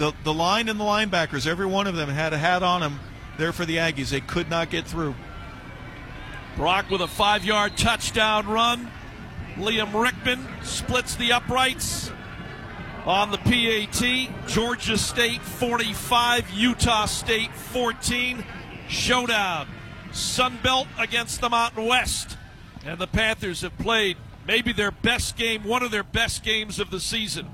the the line and the linebackers, every one of them had a hat on them there for the Aggies. They could not get through. Brock with a five yard touchdown run. Liam Rickman splits the uprights on the PAT. Georgia State 45, Utah State 14. Showdown. Sunbelt against the Mountain West. And the Panthers have played maybe their best game, one of their best games of the season.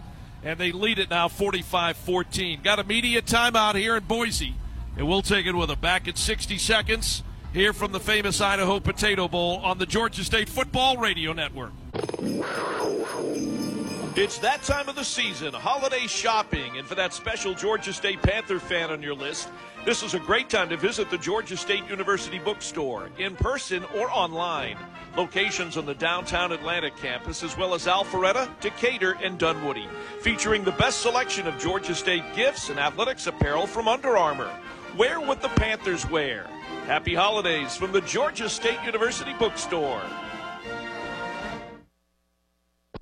And they lead it now 45 14. Got a media timeout here in Boise. And we'll take it with them. Back at 60 seconds here from the famous Idaho Potato Bowl on the Georgia State Football Radio Network. It's that time of the season, holiday shopping, and for that special Georgia State Panther fan on your list, this is a great time to visit the Georgia State University bookstore in person or online. Locations on the downtown Atlanta campus, as well as Alpharetta, Decatur, and Dunwoody, featuring the best selection of Georgia State gifts and athletics apparel from Under Armour. Wear what the Panthers wear. Happy holidays from the Georgia State University bookstore.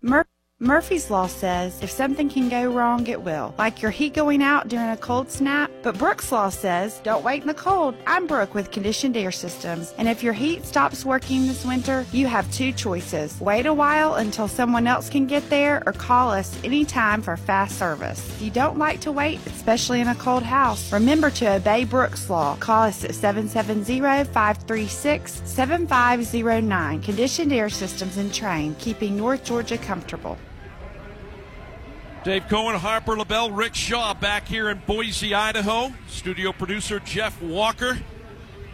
Mur- Murphy's Law says if something can go wrong, it will. Like your heat going out during a cold snap. But Brooks Law says don't wait in the cold. I'm Brooke with Conditioned Air Systems. And if your heat stops working this winter, you have two choices. Wait a while until someone else can get there or call us anytime for fast service. If you don't like to wait, especially in a cold house, remember to obey Brooks Law. Call us at 770-536-7509. Conditioned Air Systems and Trane, keeping North Georgia comfortable. Dave Cohen, Harper LeBel, Rick Shaw back here in Boise, Idaho. Studio producer Jeff Walker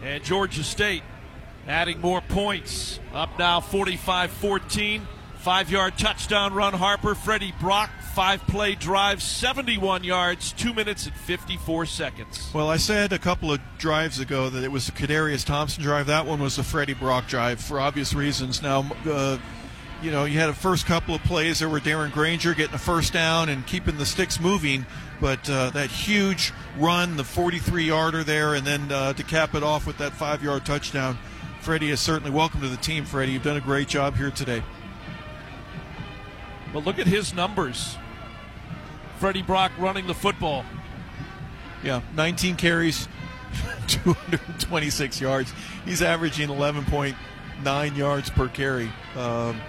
and Georgia State adding more points. Up now 45 14. Five yard touchdown run, Harper. Freddie Brock, five play drive, 71 yards, two minutes and 54 seconds. Well, I said a couple of drives ago that it was the Kadarius Thompson drive. That one was the Freddie Brock drive for obvious reasons. Now, uh, you know, you had a first couple of plays there were Darren Grainger getting a first down and keeping the sticks moving, but uh, that huge run, the 43 yarder there, and then uh, to cap it off with that five yard touchdown. Freddie is certainly welcome to the team, Freddie. You've done a great job here today. But look at his numbers. Freddie Brock running the football. Yeah, 19 carries, [LAUGHS] 226 yards. He's averaging 11.9 yards per carry. Um,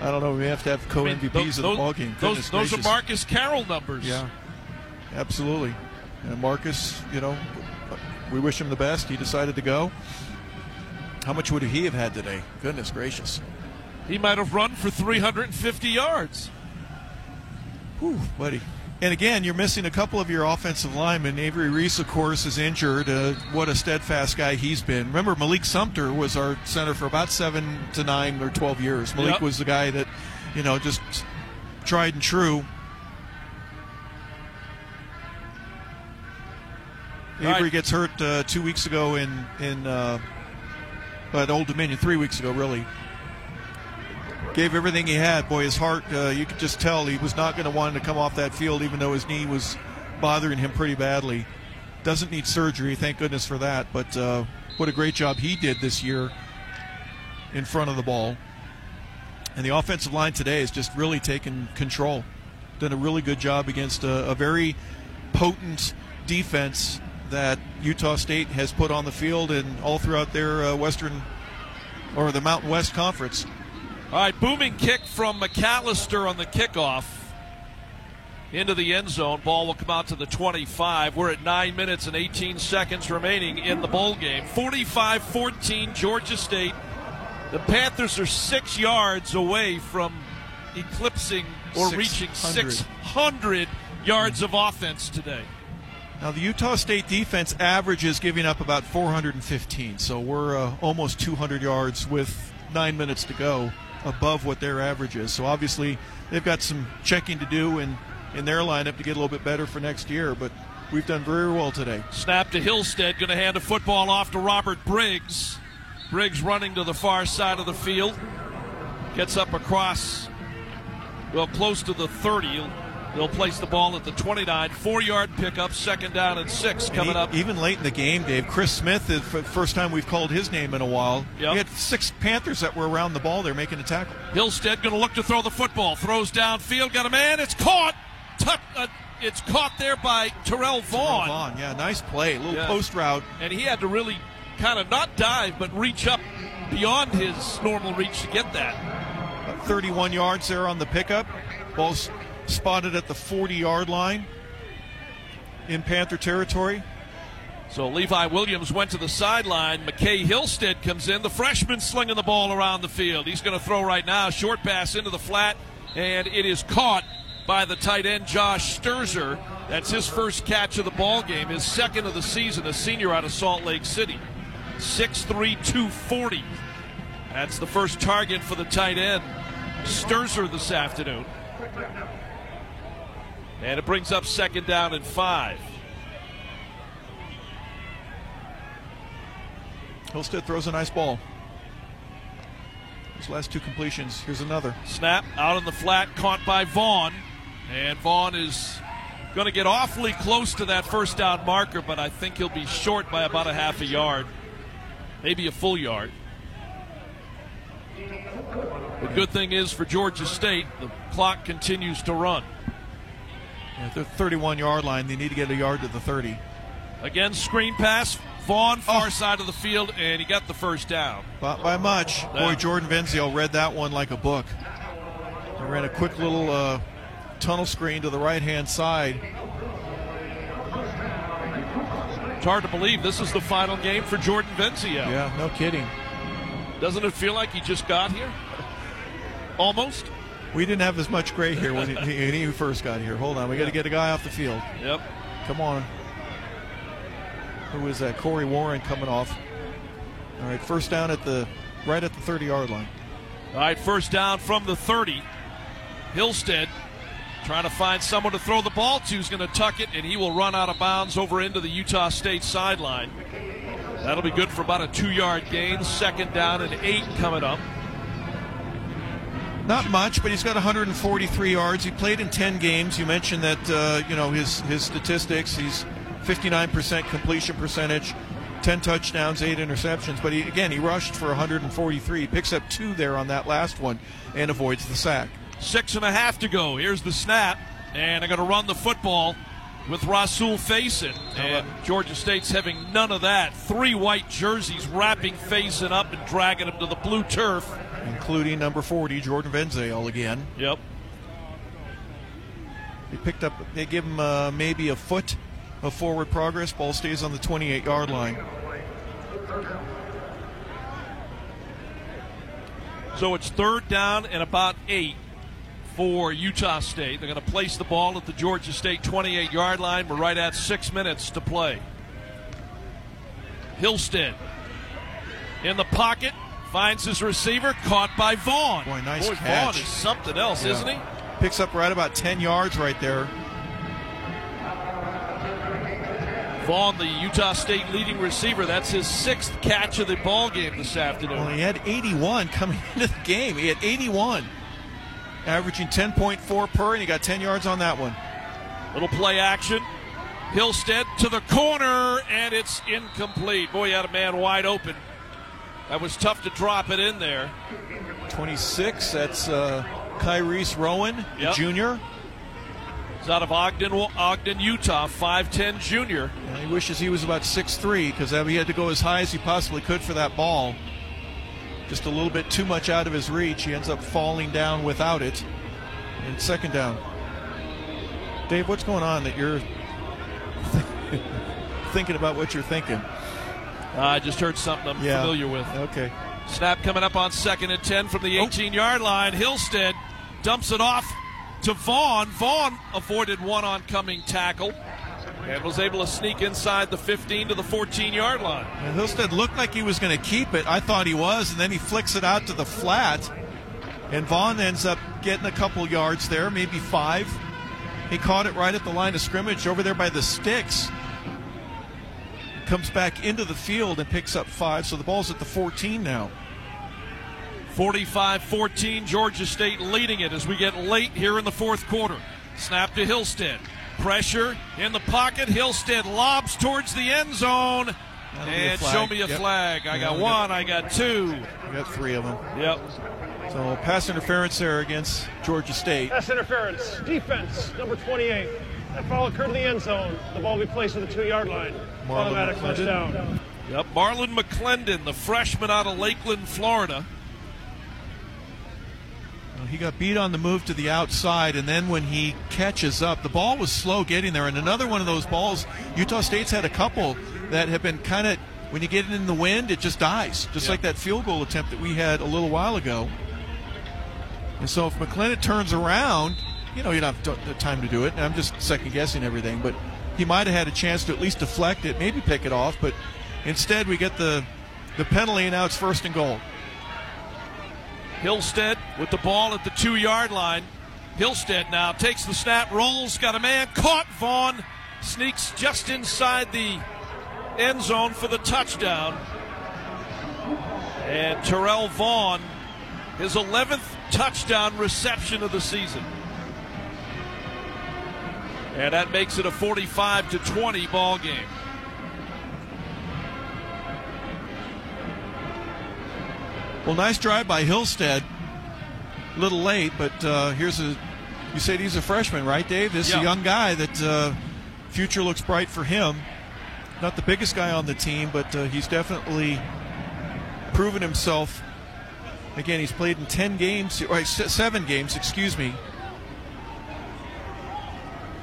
I don't know. We have to have co I mean, MVPs those, of the ball game. Those, those are Marcus Carroll numbers. Yeah, absolutely. And Marcus, you know, we wish him the best. He decided to go. How much would he have had today? Goodness gracious. He might have run for 350 yards. Whew, buddy. And again, you're missing a couple of your offensive linemen. Avery Reese, of course, is injured. Uh, what a steadfast guy he's been. Remember, Malik Sumter was our center for about seven to nine or 12 years. Malik Yep. was the guy that, you know, just tried and true. Avery gets hurt uh, two weeks ago in in uh, at Old Dominion, three weeks ago, really. Gave everything he had. Boy, his heart, uh, you could just tell he was not going to want to come off that field, even though his knee was bothering him pretty badly. Doesn't need surgery, thank goodness for that. But uh, what a great job he did this year in front of the ball. And the offensive line today has just really taken control. Done a really good job against a, a very potent defense that Utah State has put on the field and all throughout their uh, Western or the Mountain West Conference. All right, booming kick from McAllister on the kickoff into the end zone. Ball will come out to the 25. We're at 9 minutes and 18 seconds remaining in the bowl game. 45 14, Georgia State. The Panthers are six yards away from eclipsing or reaching 600. 600 yards of offense today. Now, the Utah State defense averages giving up about 415, so we're uh, almost 200 yards with nine minutes to go above what their average is. So obviously, they've got some checking to do in, in their lineup to get a little bit better for next year, but we've done very well today. Snap to Hillstead, going to hand a football off to Robert Briggs. Briggs running to the far side of the field. Gets up across, well, close to the 30. They'll place the ball at the 29. Four yard pickup, second down and six And coming up. Even late in the game, Dave, Chris Smith is the first time we've called his name in a while. Yep. We had six Panthers that were around the ball there making a tackle. Hillstead going to look to throw the football. Throws downfield, got a man. It's caught. Tut, uh, it's caught there by Terrell Vaughn. Vaughn, yeah, nice play. A little Yeah. post route. And he had to really kind of not dive, but reach up beyond his normal reach to get that. 31 yards there on the pickup. Ball's spotted at the 40 yard line in Panther territory. So Levi Williams went to the sideline. McCae Hillstead comes in. The freshman slinging the ball around the field. He's going to throw right now. Short pass into the flat, and it is caught by the tight end Josh Sterzer. That's his first catch of the ball game, his second of the season, a senior out of Salt Lake City. 6'3", 240. That's the first target for the tight end, Sterzer, this afternoon. And it brings up second down and five. Hillstead throws a nice ball. His last two completions. Here's another. Snap out in the flat, caught by Vaughn. And Vaughn is going to get awfully close to that first down marker, but I think he'll be short by about a half a yard, maybe a full yard. The good thing is for Georgia State, the clock continues to run. At the 31 yard line, they need to get a yard to the 30. Again, screen pass, Vaughn, far side of the field, and he got the first down. Not by much. Yeah. Boy, Jordan Venzio read that one like a book. He ran a quick little uh, tunnel screen to the right hand side. It's hard to believe this is the final game for Jordan Venzio. Yeah, no kidding. Doesn't it feel like he just got here? Almost. We didn't have as much gray here when he, when he first got here. Hold on, we got to get a guy off the field. Yep. Come on. Who is that? Corey Warren coming off. All right, first down at the right at the 30 yard line. All right, first down from the 30. Hillstead trying to find someone to throw the ball to. He's going to tuck it, and he will run out of bounds over into the Utah State sideline. That'll be good for about a two yard gain. Second down and eight coming up. Not much, but he's got 143 yards. He played in 10 games. You mentioned that uh, you know his his statistics. He's 59% completion percentage, 10 touchdowns, eight interceptions. But he, again, he rushed for 143. He picks up two there on that last one and avoids the sack. Six and a half to go. Here's the snap, and I'm going to run the football with Rahsul Faison. And Georgia State's having none of that. Three white jerseys wrapping Faison up and dragging him to the blue turf. Including number 40, Jordan Venzale again. Yep. They picked up, they give him uh, maybe a foot of forward progress. Ball stays on the 28 yard line. So it's third down and about eight. for Utah State. They're going to place the ball at the Georgia State 28 yard line. We're right at six minutes to play. Hillstead in the pocket, finds his receiver, caught by Vaughn. Boy, nice Boy, catch. Vaughn is something else, Yeah. isn't he? Picks up right about 10 yards right there. Vaughn, the Utah State leading receiver, that's his sixth catch of the ball game this afternoon. Well, he had 81 coming [LAUGHS] into the game. He had 81, averaging 10.4 per, and he got 10 yards on that one. Little play action. Hillstead to the corner, and it's incomplete. Boy, he had a man wide open. That was tough to drop it in there. 26, that's uh, Kyrese Rowan, Yep. junior. He's out of Ogden, Ogden, Utah, 5'10 junior. And he wishes he was about 6'3 because he had to go as high as he possibly could for that ball. Just a little bit too much out of his reach. He ends up falling down without it. And second down. Dave, what's going on that you're [LAUGHS] thinking about what you're thinking? I just heard something I'm Yeah. familiar with. Okay. Snap coming up on second and 10 from the 18 yard line. Hillstead dumps it off to Vaughn. Vaughn avoided one oncoming tackle and was able to sneak inside the 15 to the 14 yard line. And Hillstead looked like he was going to keep it. I thought he was, and then he flicks it out to the flat. And Vaughn ends up getting a couple yards there, maybe five. He caught it right at the line of scrimmage over there by the sticks. Comes back into the field and picks up five. So the ball's at the 14 now. 45 14, Georgia State leading it as we get late here in the fourth quarter. Snap to Hillstead. Pressure in the pocket. Hillstead lobs towards the end zone. That'll And show me a Yep. flag. I Yeah, got we one, I got two. I got three of them. Yep. So pass interference there against Georgia State. Pass interference. Defense, number 28. That foul occurred in the end zone. The ball will be placed at the two-yard line. Marlon Automatic McClendon. Yep. Marlon McClendon, the freshman out of Lakeland, Florida. Well, He got beat on the move to the outside, and then when he catches up, the ball was slow getting there. And another one of those balls, Utah State's had a couple that have been kind of, when you get it in the wind, it just dies, just Yeah. like that field goal attempt that we had a little while ago. And so if McClendon turns around, you know, you don't have t- the time to do it. And I'm just second guessing everything, but he might have had a chance to at least deflect it, maybe pick it off. But instead, we get the the penalty, and now it's first and goal. Hillstead with the ball at the two yard line. Hillstead now takes the snap, rolls, got a man caught. Vaughn sneaks just inside the end zone for the touchdown. And Terrell Vaughn, his 11th touchdown reception of the season. And that makes it a 45 to 20 ball game. Well, nice drive by Hillstead. A little late, but uh, here's a. You said he's a freshman, right, Dave? This is Yeah. a young guy that uh, future looks bright for him. Not the biggest guy on the team, but uh, he's definitely proven himself. Again, he's played in ten games, or seven games, excuse me.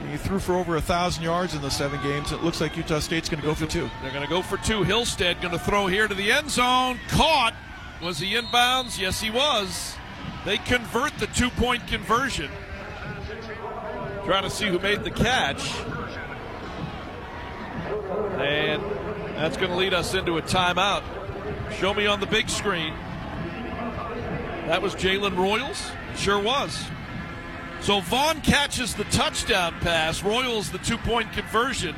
He threw for over a thousand yards in the seven games. It looks like Utah State's going to go for two. They're going to go for two. Hillstead going to throw here to the end zone. Caught. Was he inbounds? Yes, he was. They convert the two point conversion. Trying to see who made the catch. And that's going to lead us into a timeout. Show me on the big screen. That was Jalen Royals. Sure was. So Vaughn catches the touchdown pass. Royals the two point conversion.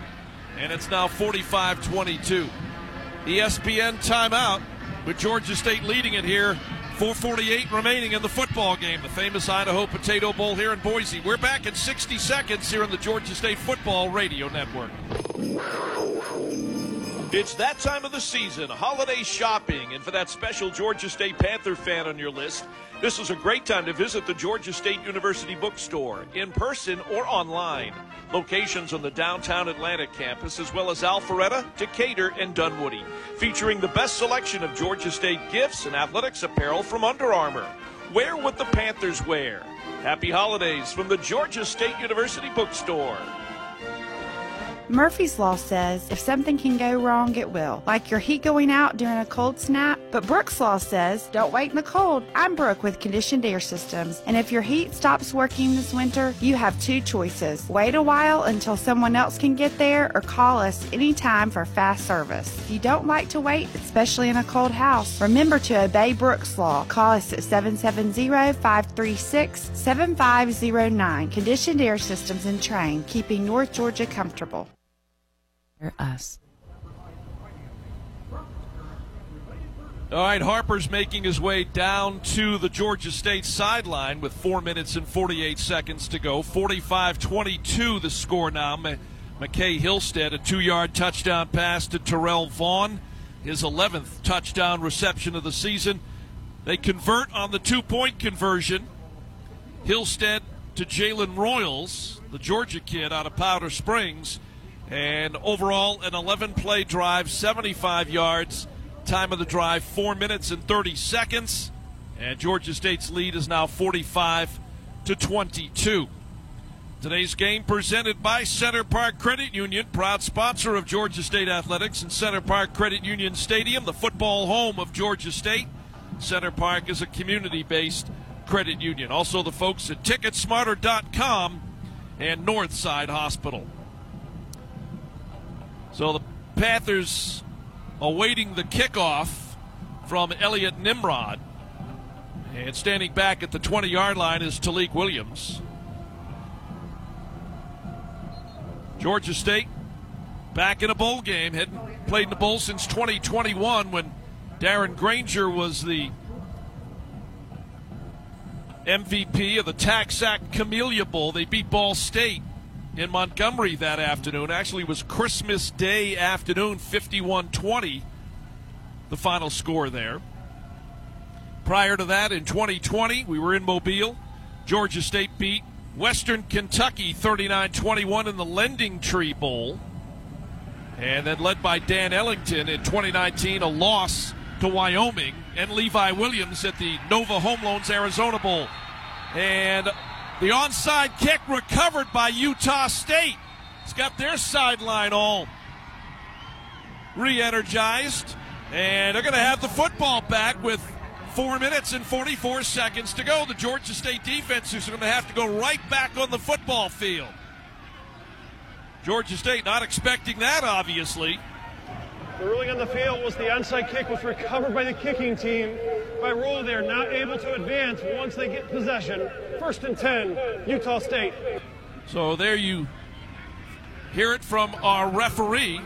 And it's now 45 22. ESPN timeout with Georgia State leading it here. 448 remaining in the football game. The famous Idaho Potato Bowl here in Boise. We're back in 60 seconds here on the Georgia State Football Radio Network. It's that time of the season, holiday shopping, and for that special Georgia State Panther fan on your list, this is a great time to visit the Georgia State University bookstore, in person or online. Locations on the downtown Atlanta campus, as well as Alpharetta, Decatur, and Dunwoody, featuring the best selection of Georgia State gifts and athletics apparel from Under Armour. Wear what the Panthers wear. Happy holidays from the Georgia State University bookstore. Murphy's Law says if something can go wrong, it will. Like your heat going out during a cold snap. But Brooks Law says don't wait in the cold. I'm Brooke with Conditioned Air Systems. And if your heat stops working this winter, you have two choices. Wait a while until someone else can get there or call us anytime for fast service. If you don't like to wait, especially in a cold house, remember to obey Brooks Law. Call us at 770-536-7509. Conditioned Air Systems and Trane, keeping North Georgia comfortable. Us. All right, Harper's making his way down to the Georgia State sideline with 4 minutes and 48 seconds to go. 45 22 the score now. McCae Hillstead, a two yard touchdown pass to Terrell Vaughn, his 11th touchdown reception of the season. They convert on the two point conversion. Hillstead to Jalen Royals, the Georgia kid out of Powder Springs. And overall, an 11 play drive, 75 yards. Time of the drive, 4 minutes and 30 seconds. And Georgia State's lead is now 45 to 22. Today's game presented by Center Parc Credit Union, proud sponsor of Georgia State Athletics and Center Parc Credit Union Stadium, the football home of Georgia State. Center Parc is a community based credit union. Also, the folks at Ticketsmarter.com and Northside Hospital. So the Panthers awaiting the kickoff from Elliot Nimrod. And standing back at the 20 yard line is Tailique Williams. Georgia State back in a bowl game. Hadn't played in the bowl since 2021 when Darren Grainger was the MVP of the TaxAct Camellia Bowl. They beat Ball State in Montgomery that afternoon. Actually, was Christmas Day afternoon, 51 20, the final score there. Prior to that, in 2020, we were in Mobile. Georgia State beat Western Kentucky 39 21 in the Lending Tree Bowl. And then led by Dan Ellington in 2019, a loss to Wyoming, and Levi Williams at the Nova Home Loans Arizona Bowl. And the onside kick recovered by Utah State. It's got their sideline all re energized. And they're going to have the football back with four minutes and 44 seconds to go. The Georgia State defense is going to have to go right back on the football field. Georgia State not expecting that, obviously. The ruling on the field was the onside kick was recovered by the kicking team. By rule, they are not able to advance once they get possession. First and 10, Utah State. So there you hear it from our referee,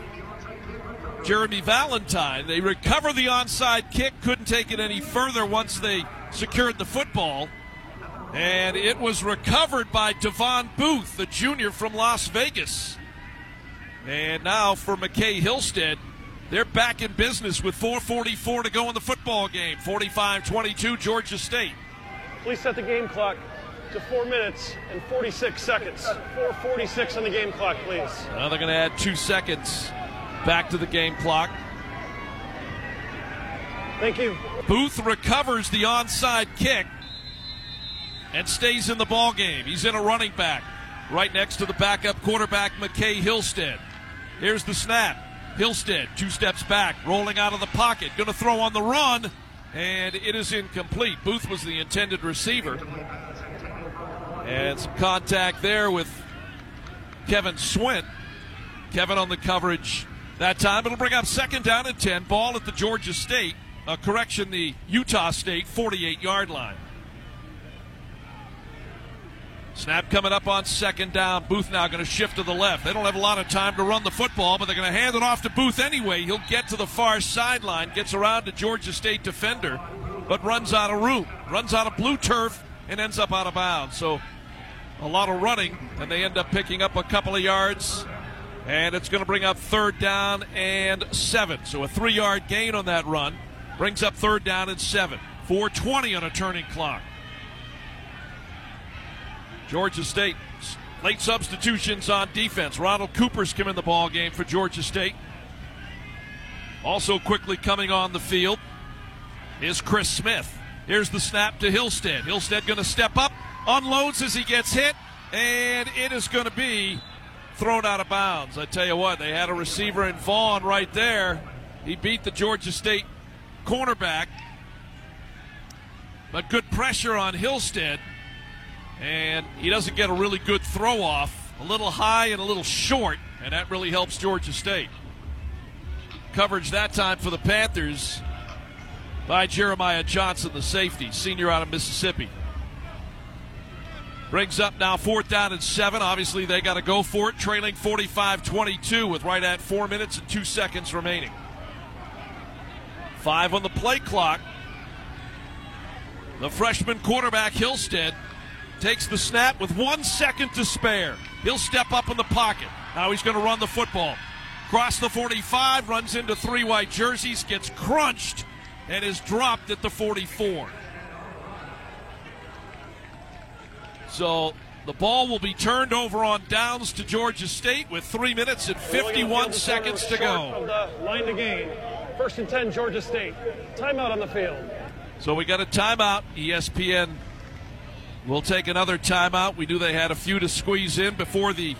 Jeremy Valentine. They recover the onside kick, couldn't take it any further once they secured the football. And it was recovered by Davon Booth, the junior from Las Vegas. And now for McCae Hillstead, they're back in business with 4.44 to go in the football game. 45 22, Georgia State. Please set the game clock to 4 minutes and 46 seconds. 4.46 on the game clock, please. Now they're going to add two seconds back to the game clock. Thank you. Booth recovers the onside kick and stays in the ball game. He's in a running back right next to the backup quarterback, McCae Hillstead. Here's the snap. Hillstead, two steps back, rolling out of the pocket, going to throw on the run, and it is incomplete. Booth was the intended receiver. And some contact there with Kevin Swint. Kevin on the coverage that time. It'll bring up second down and 10. Ball at the Georgia State, uh, correction, the Utah State 48 yard line. Snap coming up on second down. Booth now going to shift to the left. They don't have a lot of time to run the football, but they're going to hand it off to Booth anyway. He'll get to the far sideline, gets around to Georgia State defender, but runs out of room, runs out of blue turf, and ends up out of bounds. So a lot of running, and they end up picking up a couple of yards. And it's going to bring up third down and seven. So a three yard gain on that run brings up third down and seven. 420 on a turning clock. Georgia State late substitutions on defense. Ronald Cooper's come in the ball game for Georgia State. Also quickly coming on the field is Chris Smith. Here's the snap to Hillstead. Hillstead going to step up, unloads as he gets hit, and it is going to be thrown out of bounds. I tell you what, they had a receiver in Vaughn right there. He beat the Georgia State cornerback, but good pressure on Hillstead, and he doesn't get a really good throw off. A little high and a little short, and that really helps Georgia State. Coverage that time for the Panthers by Jeremiah Johnson, the safety, senior out of Mississippi. Brings up now fourth down and seven. Obviously, they got to go for it, trailing 45 22 with right at four minutes and two seconds remaining. Five on the play clock. The freshman quarterback, Hillstead, takes the snap with one second to spare. He'll step up in the pocket. Now he's going to run the football. Cross the 45, runs into three white jerseys, gets crunched, and is dropped at the 44. So the ball will be turned over on downs to Georgia State with three minutes and 51 seconds to go. Line to gain. First and 10, Georgia State. Timeout on the field. So we got a timeout. ESPN will take another timeout. We knew they had a few to squeeze in before the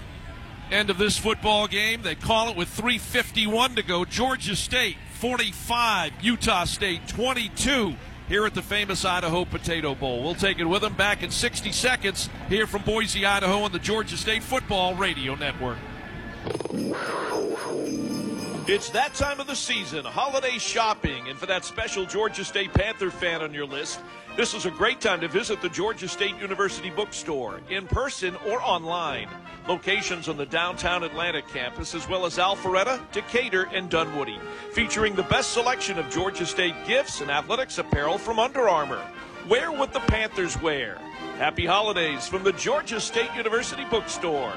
end of this football game. They call it with 3.51 to go. Georgia State 45, Utah State 22 here at the famous Idaho Potato Bowl. We'll take it with them back in 60 seconds here from Boise, Idaho on the Georgia State Football Radio Network. It's that time of the season, holiday shopping, and for that special Georgia State Panther fan on your list, this is a great time to visit the Georgia State University bookstore in person or online. Locations on the downtown Atlanta campus, as well as Alpharetta, Decatur, and Dunwoody, featuring the best selection of Georgia State gifts and athletics apparel from Under Armour. Wear what the Panthers wear. Happy holidays from the Georgia State University bookstore.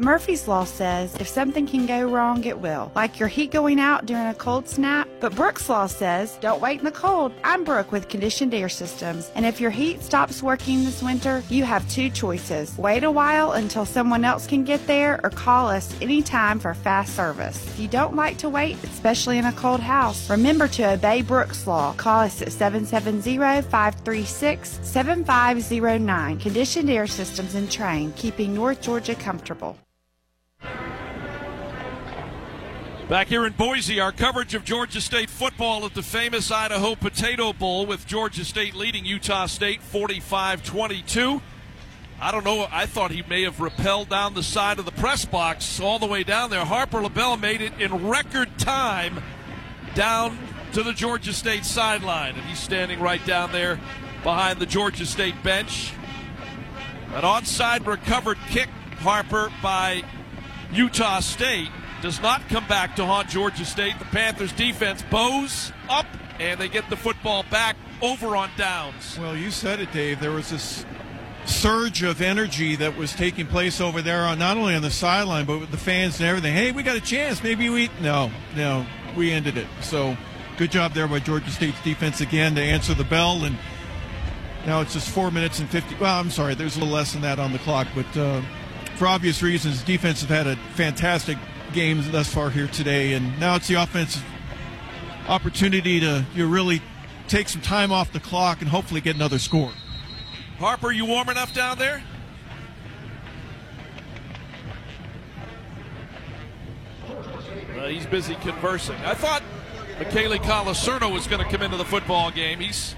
Murphy's Law says if something can go wrong, it will. Like your heat going out during a cold snap. But Brooks Law says don't wait in the cold. I'm Brooke with Conditioned Air Systems. And if your heat stops working this winter, you have two choices. Wait a while until someone else can get there or call us anytime for fast service. If you don't like to wait, especially in a cold house, remember to obey Brooks Law. Call us at 770-536-7509. Conditioned Air Systems and Trane, keeping North Georgia comfortable. Back here in Boise, our coverage of Georgia State football at the famous Idaho Potato Bowl with Georgia State leading Utah State 45 22. I don't know. I thought he may have rappelled down the side of the press box all the way down there. Harper LeBel made it in record time down to the Georgia State sideline, and he's standing right down there behind the Georgia State bench. An onside recovered kick, Harper, by Utah State does not come back to haunt Georgia State. The Panthers defense bows up and they get the football back over on downs. Well, you said it, Dave. There was this surge of energy that was taking place over there on not only on the sideline but with the fans and everything. Hey, we got a chance. Maybe we no, no, we ended it. So good job there by Georgia State's defense again to answer the bell and now it's just four minutes and 50 well i'm sorry there's a little less than that on the clock but uh, for obvious reasons defense have had a fantastic game thus far here today and now it's the offensive opportunity to you really take some time off the clock and hopefully get another score Harper, you warm enough down there? Uh, he's busy conversing. I thought Mikele Colasurdo was going to come into the football game. He's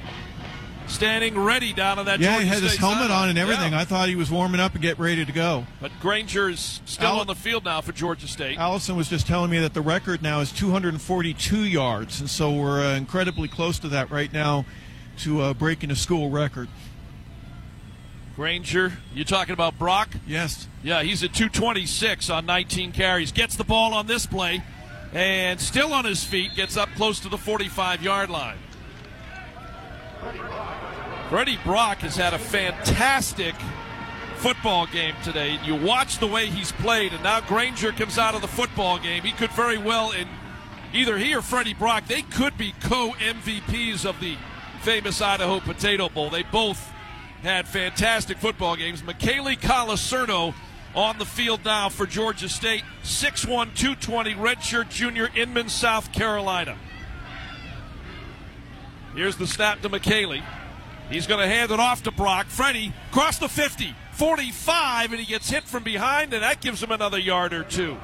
standing ready down on that. yeah Georgia he had his State helmet sideline. on and everything Yeah. i thought he was warming up and get ready to go But Grainger's still on the field now for Georgia State. allison was just telling me that the record now is 242 yards and so we're uh, incredibly close to that right now to uh, breaking a school record Grainger, you talking about Brock? Yes. Yeah, he's at 226 on 19 carries. Gets the ball on this play and still on his feet, gets up close to the 45 yard line. Freddie Brock has had a fantastic football game today. You watch the way he's played, and now Grainger comes out of the football game. He could very well, in either he or Freddie Brock, they could be co MVPs of the famous Idaho Potato Bowl. They both had fantastic football games. Mikele Colasurdo on the field now for Georgia State. 6'1, 220, redshirt junior, Inman, South Carolina. Here's the snap to Mikele. He's going to hand it off to Brock. Freddie, cross the 50, 45, and he gets hit from behind, and that gives him another yard or two.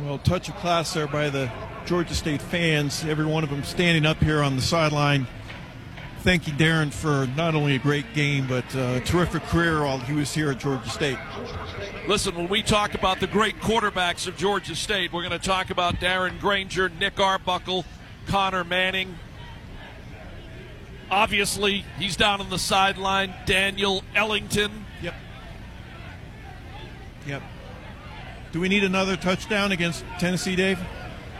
Well, touch of class there by the Georgia State fans. Every one of them standing up here on the sideline. Thank you, Darren, for not only a great game, but uh, a terrific career while he was here at Georgia State. Listen, when we talk about the great quarterbacks of Georgia State, we're going to talk about Darren Grainger, Nick Arbuckle, Connor Manning. Obviously, he's down on the sideline. Daniel Ellington. Yep. Yep. Do we need another touchdown against Tennessee, Dave?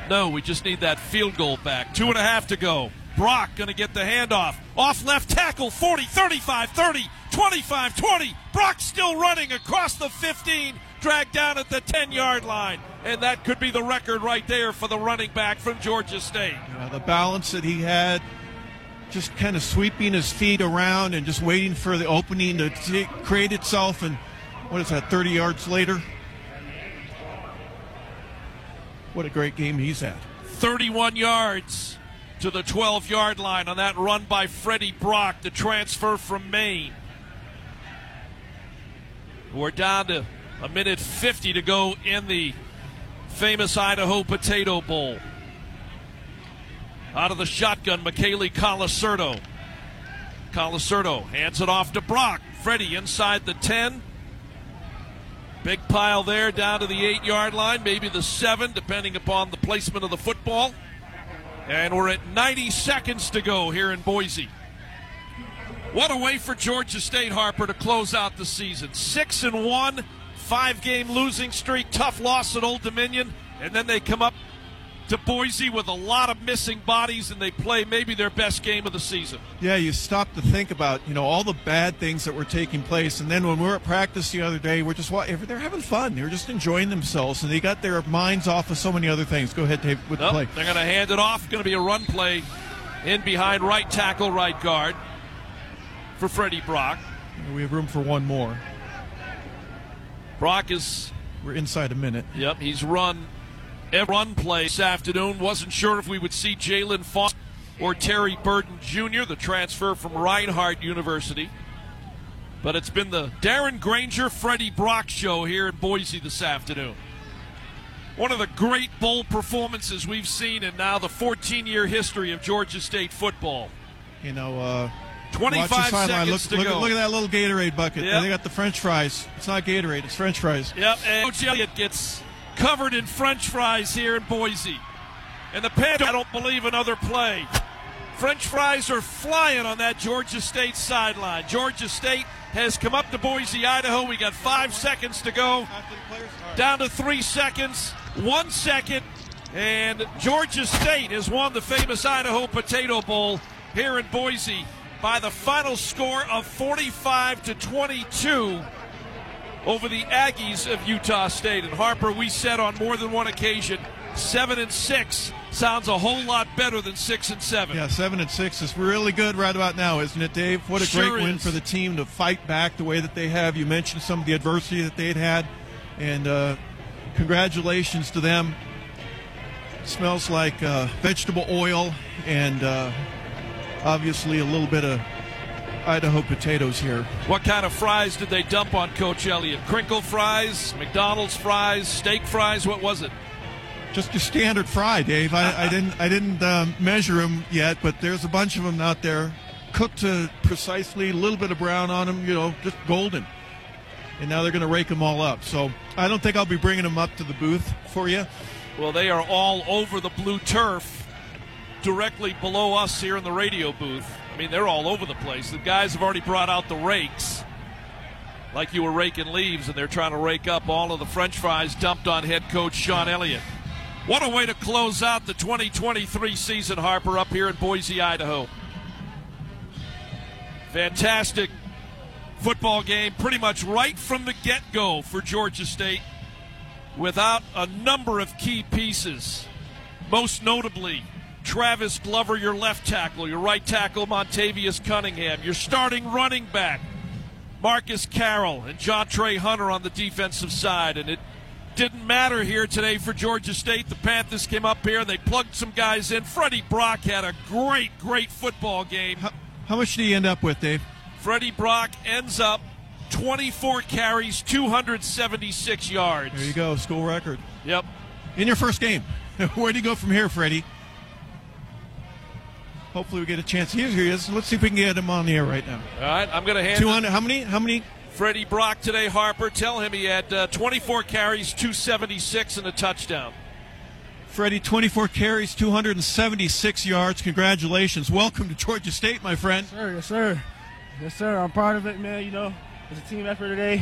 No, we just need that field goal back. Two and a half to go. Brock going to get the handoff. Off left tackle, 40, 35, 30, 25, 20. Brock still running across the 15, dragged down at the 10 yard line. And that could be the record right there for the running back from Georgia State. The balance that he had, just kind of sweeping his feet around and just waiting for the opening to t- create itself. And what is that, 30 yards later? What a great game he's had. 31 yards to the 12 yard line on that run by Freddie Brock, the transfer from Maine. We're down to a minute 50 to go in the famous Idaho Potato Bowl. Out of the shotgun, Mikele Colasurdo. Colasurdo hands it off to Brock. Freddie inside the 10. Big pile there down to the eight yard line, maybe the seven, depending upon the placement of the football. And we're at 90 seconds to go here in Boise. What a way for Georgia State Harper to close out the season. Six and one, five game losing streak, tough loss at Old Dominion, and then they come up to Boise with a lot of missing bodies and they play maybe their best game of the season. Yeah, you stop to think about you know all the bad things that were taking place, and then when we were at practice the other day, we're just they're having fun. They're just enjoying themselves, and they got their minds off of so many other things. Go ahead, Dave, with nope, the play. They're going to hand it off. Going to be a run play in behind right tackle, right guard for Freddie Brock. We have room for one more. Brock is. We're inside a minute. Yep, he's run run play this afternoon. Wasn't sure if we would see Jalen Foster or Terry Burden Jr., the transfer from Reinhardt University. But it's been the Darren Grainger, Freddie Brock show here in Boise this afternoon. One of the great bowl performances we've seen in now the 14 year history of Georgia State football. You know, uh, 25 watch seconds Look, to look, go. Look at that little Gatorade bucket. Yep. They got the French fries. It's not Gatorade, it's French fries. Yep, and Coach Elliott gets covered in French fries here in Boise. And the Panthers, I don't believe another play. French fries are flying on that Georgia State sideline. Georgia State has come up to Boise, Idaho. We got five seconds to go. Down to three seconds, one second, and Georgia State has won the famous Idaho Potato Bowl here in Boise by the final score of 45 to 22 over the Aggies of Utah State. And Harper, we said on more than one occasion, seven and six sounds a whole lot better than six and seven. Yeah, seven and six is really good right about now, isn't it, Dave? What a Sure great win is. for the team to fight back the way that they have. You mentioned some of the adversity that they'd had, and uh, congratulations to them. Smells like uh, vegetable oil and uh, obviously a little bit of Idaho potatoes here. What kind of fries did they dump on Coach Elliott? Crinkle fries, McDonald's fries, steak fries? What was it? Just your standard fry, Dave. I, I didn't I didn't um, measure them yet, but there's a bunch of them out there, cooked to precisely, a little bit of brown on them, you know, just golden. And now they're going to rake them all up. So I don't think I'll be bringing them up to the booth for you. Well, they are all over the blue turf, directly below us here in the radio booth. I mean, they're all over the place. The guys have already brought out the rakes, like you were raking leaves, and they're trying to rake up all of the French fries dumped on head coach Shawn Elliott. What a way to close out the 2023 season, Harper, up here in Boise, Idaho. Fantastic football game, pretty much right from the get go for Georgia State, without a number of key pieces. Most notably, Travis Glover, your left tackle, your right tackle, Montavious Cunningham, your starting running back, Marcus Carroll, and Jontrey Hunter on the defensive side. And it didn't matter here today for Georgia State. The Panthers came up here, they plugged some guys in. Freddie Brock had a great, great football game. How much do you end up with, Dave? Freddie Brock ends up 24 carries, 276 yards. There you go, school record. Yep. In your first game. Where do you go from here, Freddie? Hopefully we get a chance. Here he is. Let's see if we can get him on the air right now. All right, I'm going to hand 200. How many? How many? Freddie Brock today, Harper. Tell him he had uh, 24 carries, 276, and a touchdown. Freddie, 24 carries, 276 yards. Congratulations. Welcome to Georgia State, my friend. Yes, sir. Yes, sir. Yes, sir. I'm proud of it, man. You know, it's a team effort today,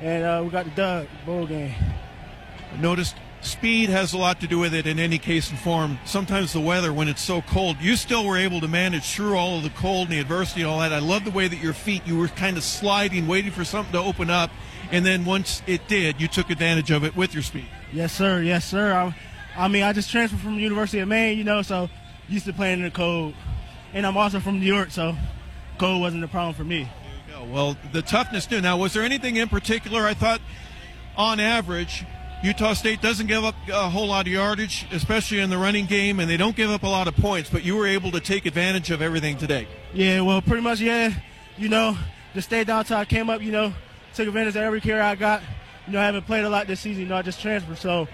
and uh, we got the dub bowl game. I noticed speed has a lot to do with it in any case and form. Sometimes the weather, when it's so cold, you still were able to manage through all of the cold and the adversity and all that. I love the way that your feet, you were kind of sliding, waiting for something to open up, and then once it did, you took advantage of it with your speed. Yes, sir. Yes, sir. I, I mean, I just transferred from the University of Maine, you know, so used to playing in the cold. And I'm also from New York, so cold wasn't a problem for me. Well, the toughness too. Now, was there anything in particular? I thought, on average, Utah State doesn't give up a whole lot of yardage, especially in the running game, and they don't give up a lot of points. But you were able to take advantage of everything today. Yeah, well, pretty much, yeah. You know, down till I came up. You know, took advantage of every carry I got. You know, I haven't played a lot this season. You know, I just transferred, so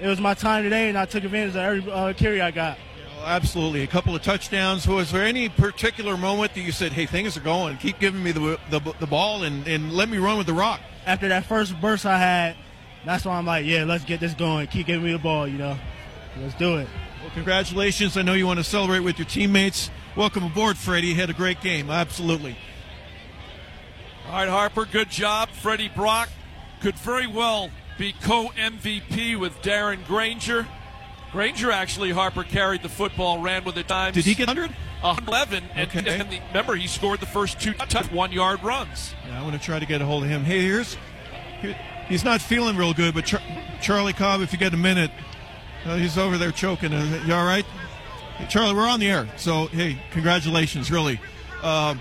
it was my time today, and I took advantage of every uh, carry I got. Well, absolutely, a couple of touchdowns. Was there any particular moment that you said, "Hey, things are going. Keep giving me the the, the ball and, and let me run with the rock"? After that first burst I had, that's why I'm like, yeah, let's get this going. Keep giving me the ball, you know. Let's do it. Well, congratulations. I know you want to celebrate with your teammates. Welcome aboard, Freddie. You had a great game. Absolutely. All right, Harper, good job. Freddie Brock could very well be co MVP with Darren Grainger. Grainger actually, Harper carried the football, ran with the times. Did he get 100? 11. And, Okay. and the, remember, he scored the first two touch, one yard runs. Yeah, I want to try to get a hold of him. Hey, here's. Here, he's not feeling real good, but Char- Charlie Cobb, if you get a minute, uh, he's over there choking. Uh, you all right? Hey, Charlie, we're on the air. So, hey, congratulations, really. Um,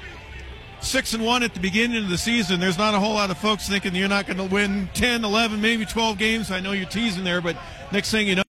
six and one at the beginning of the season. There's not a whole lot of folks thinking you're not going to win 10, 11, maybe 12 games. I know you're teasing there, but next thing you know,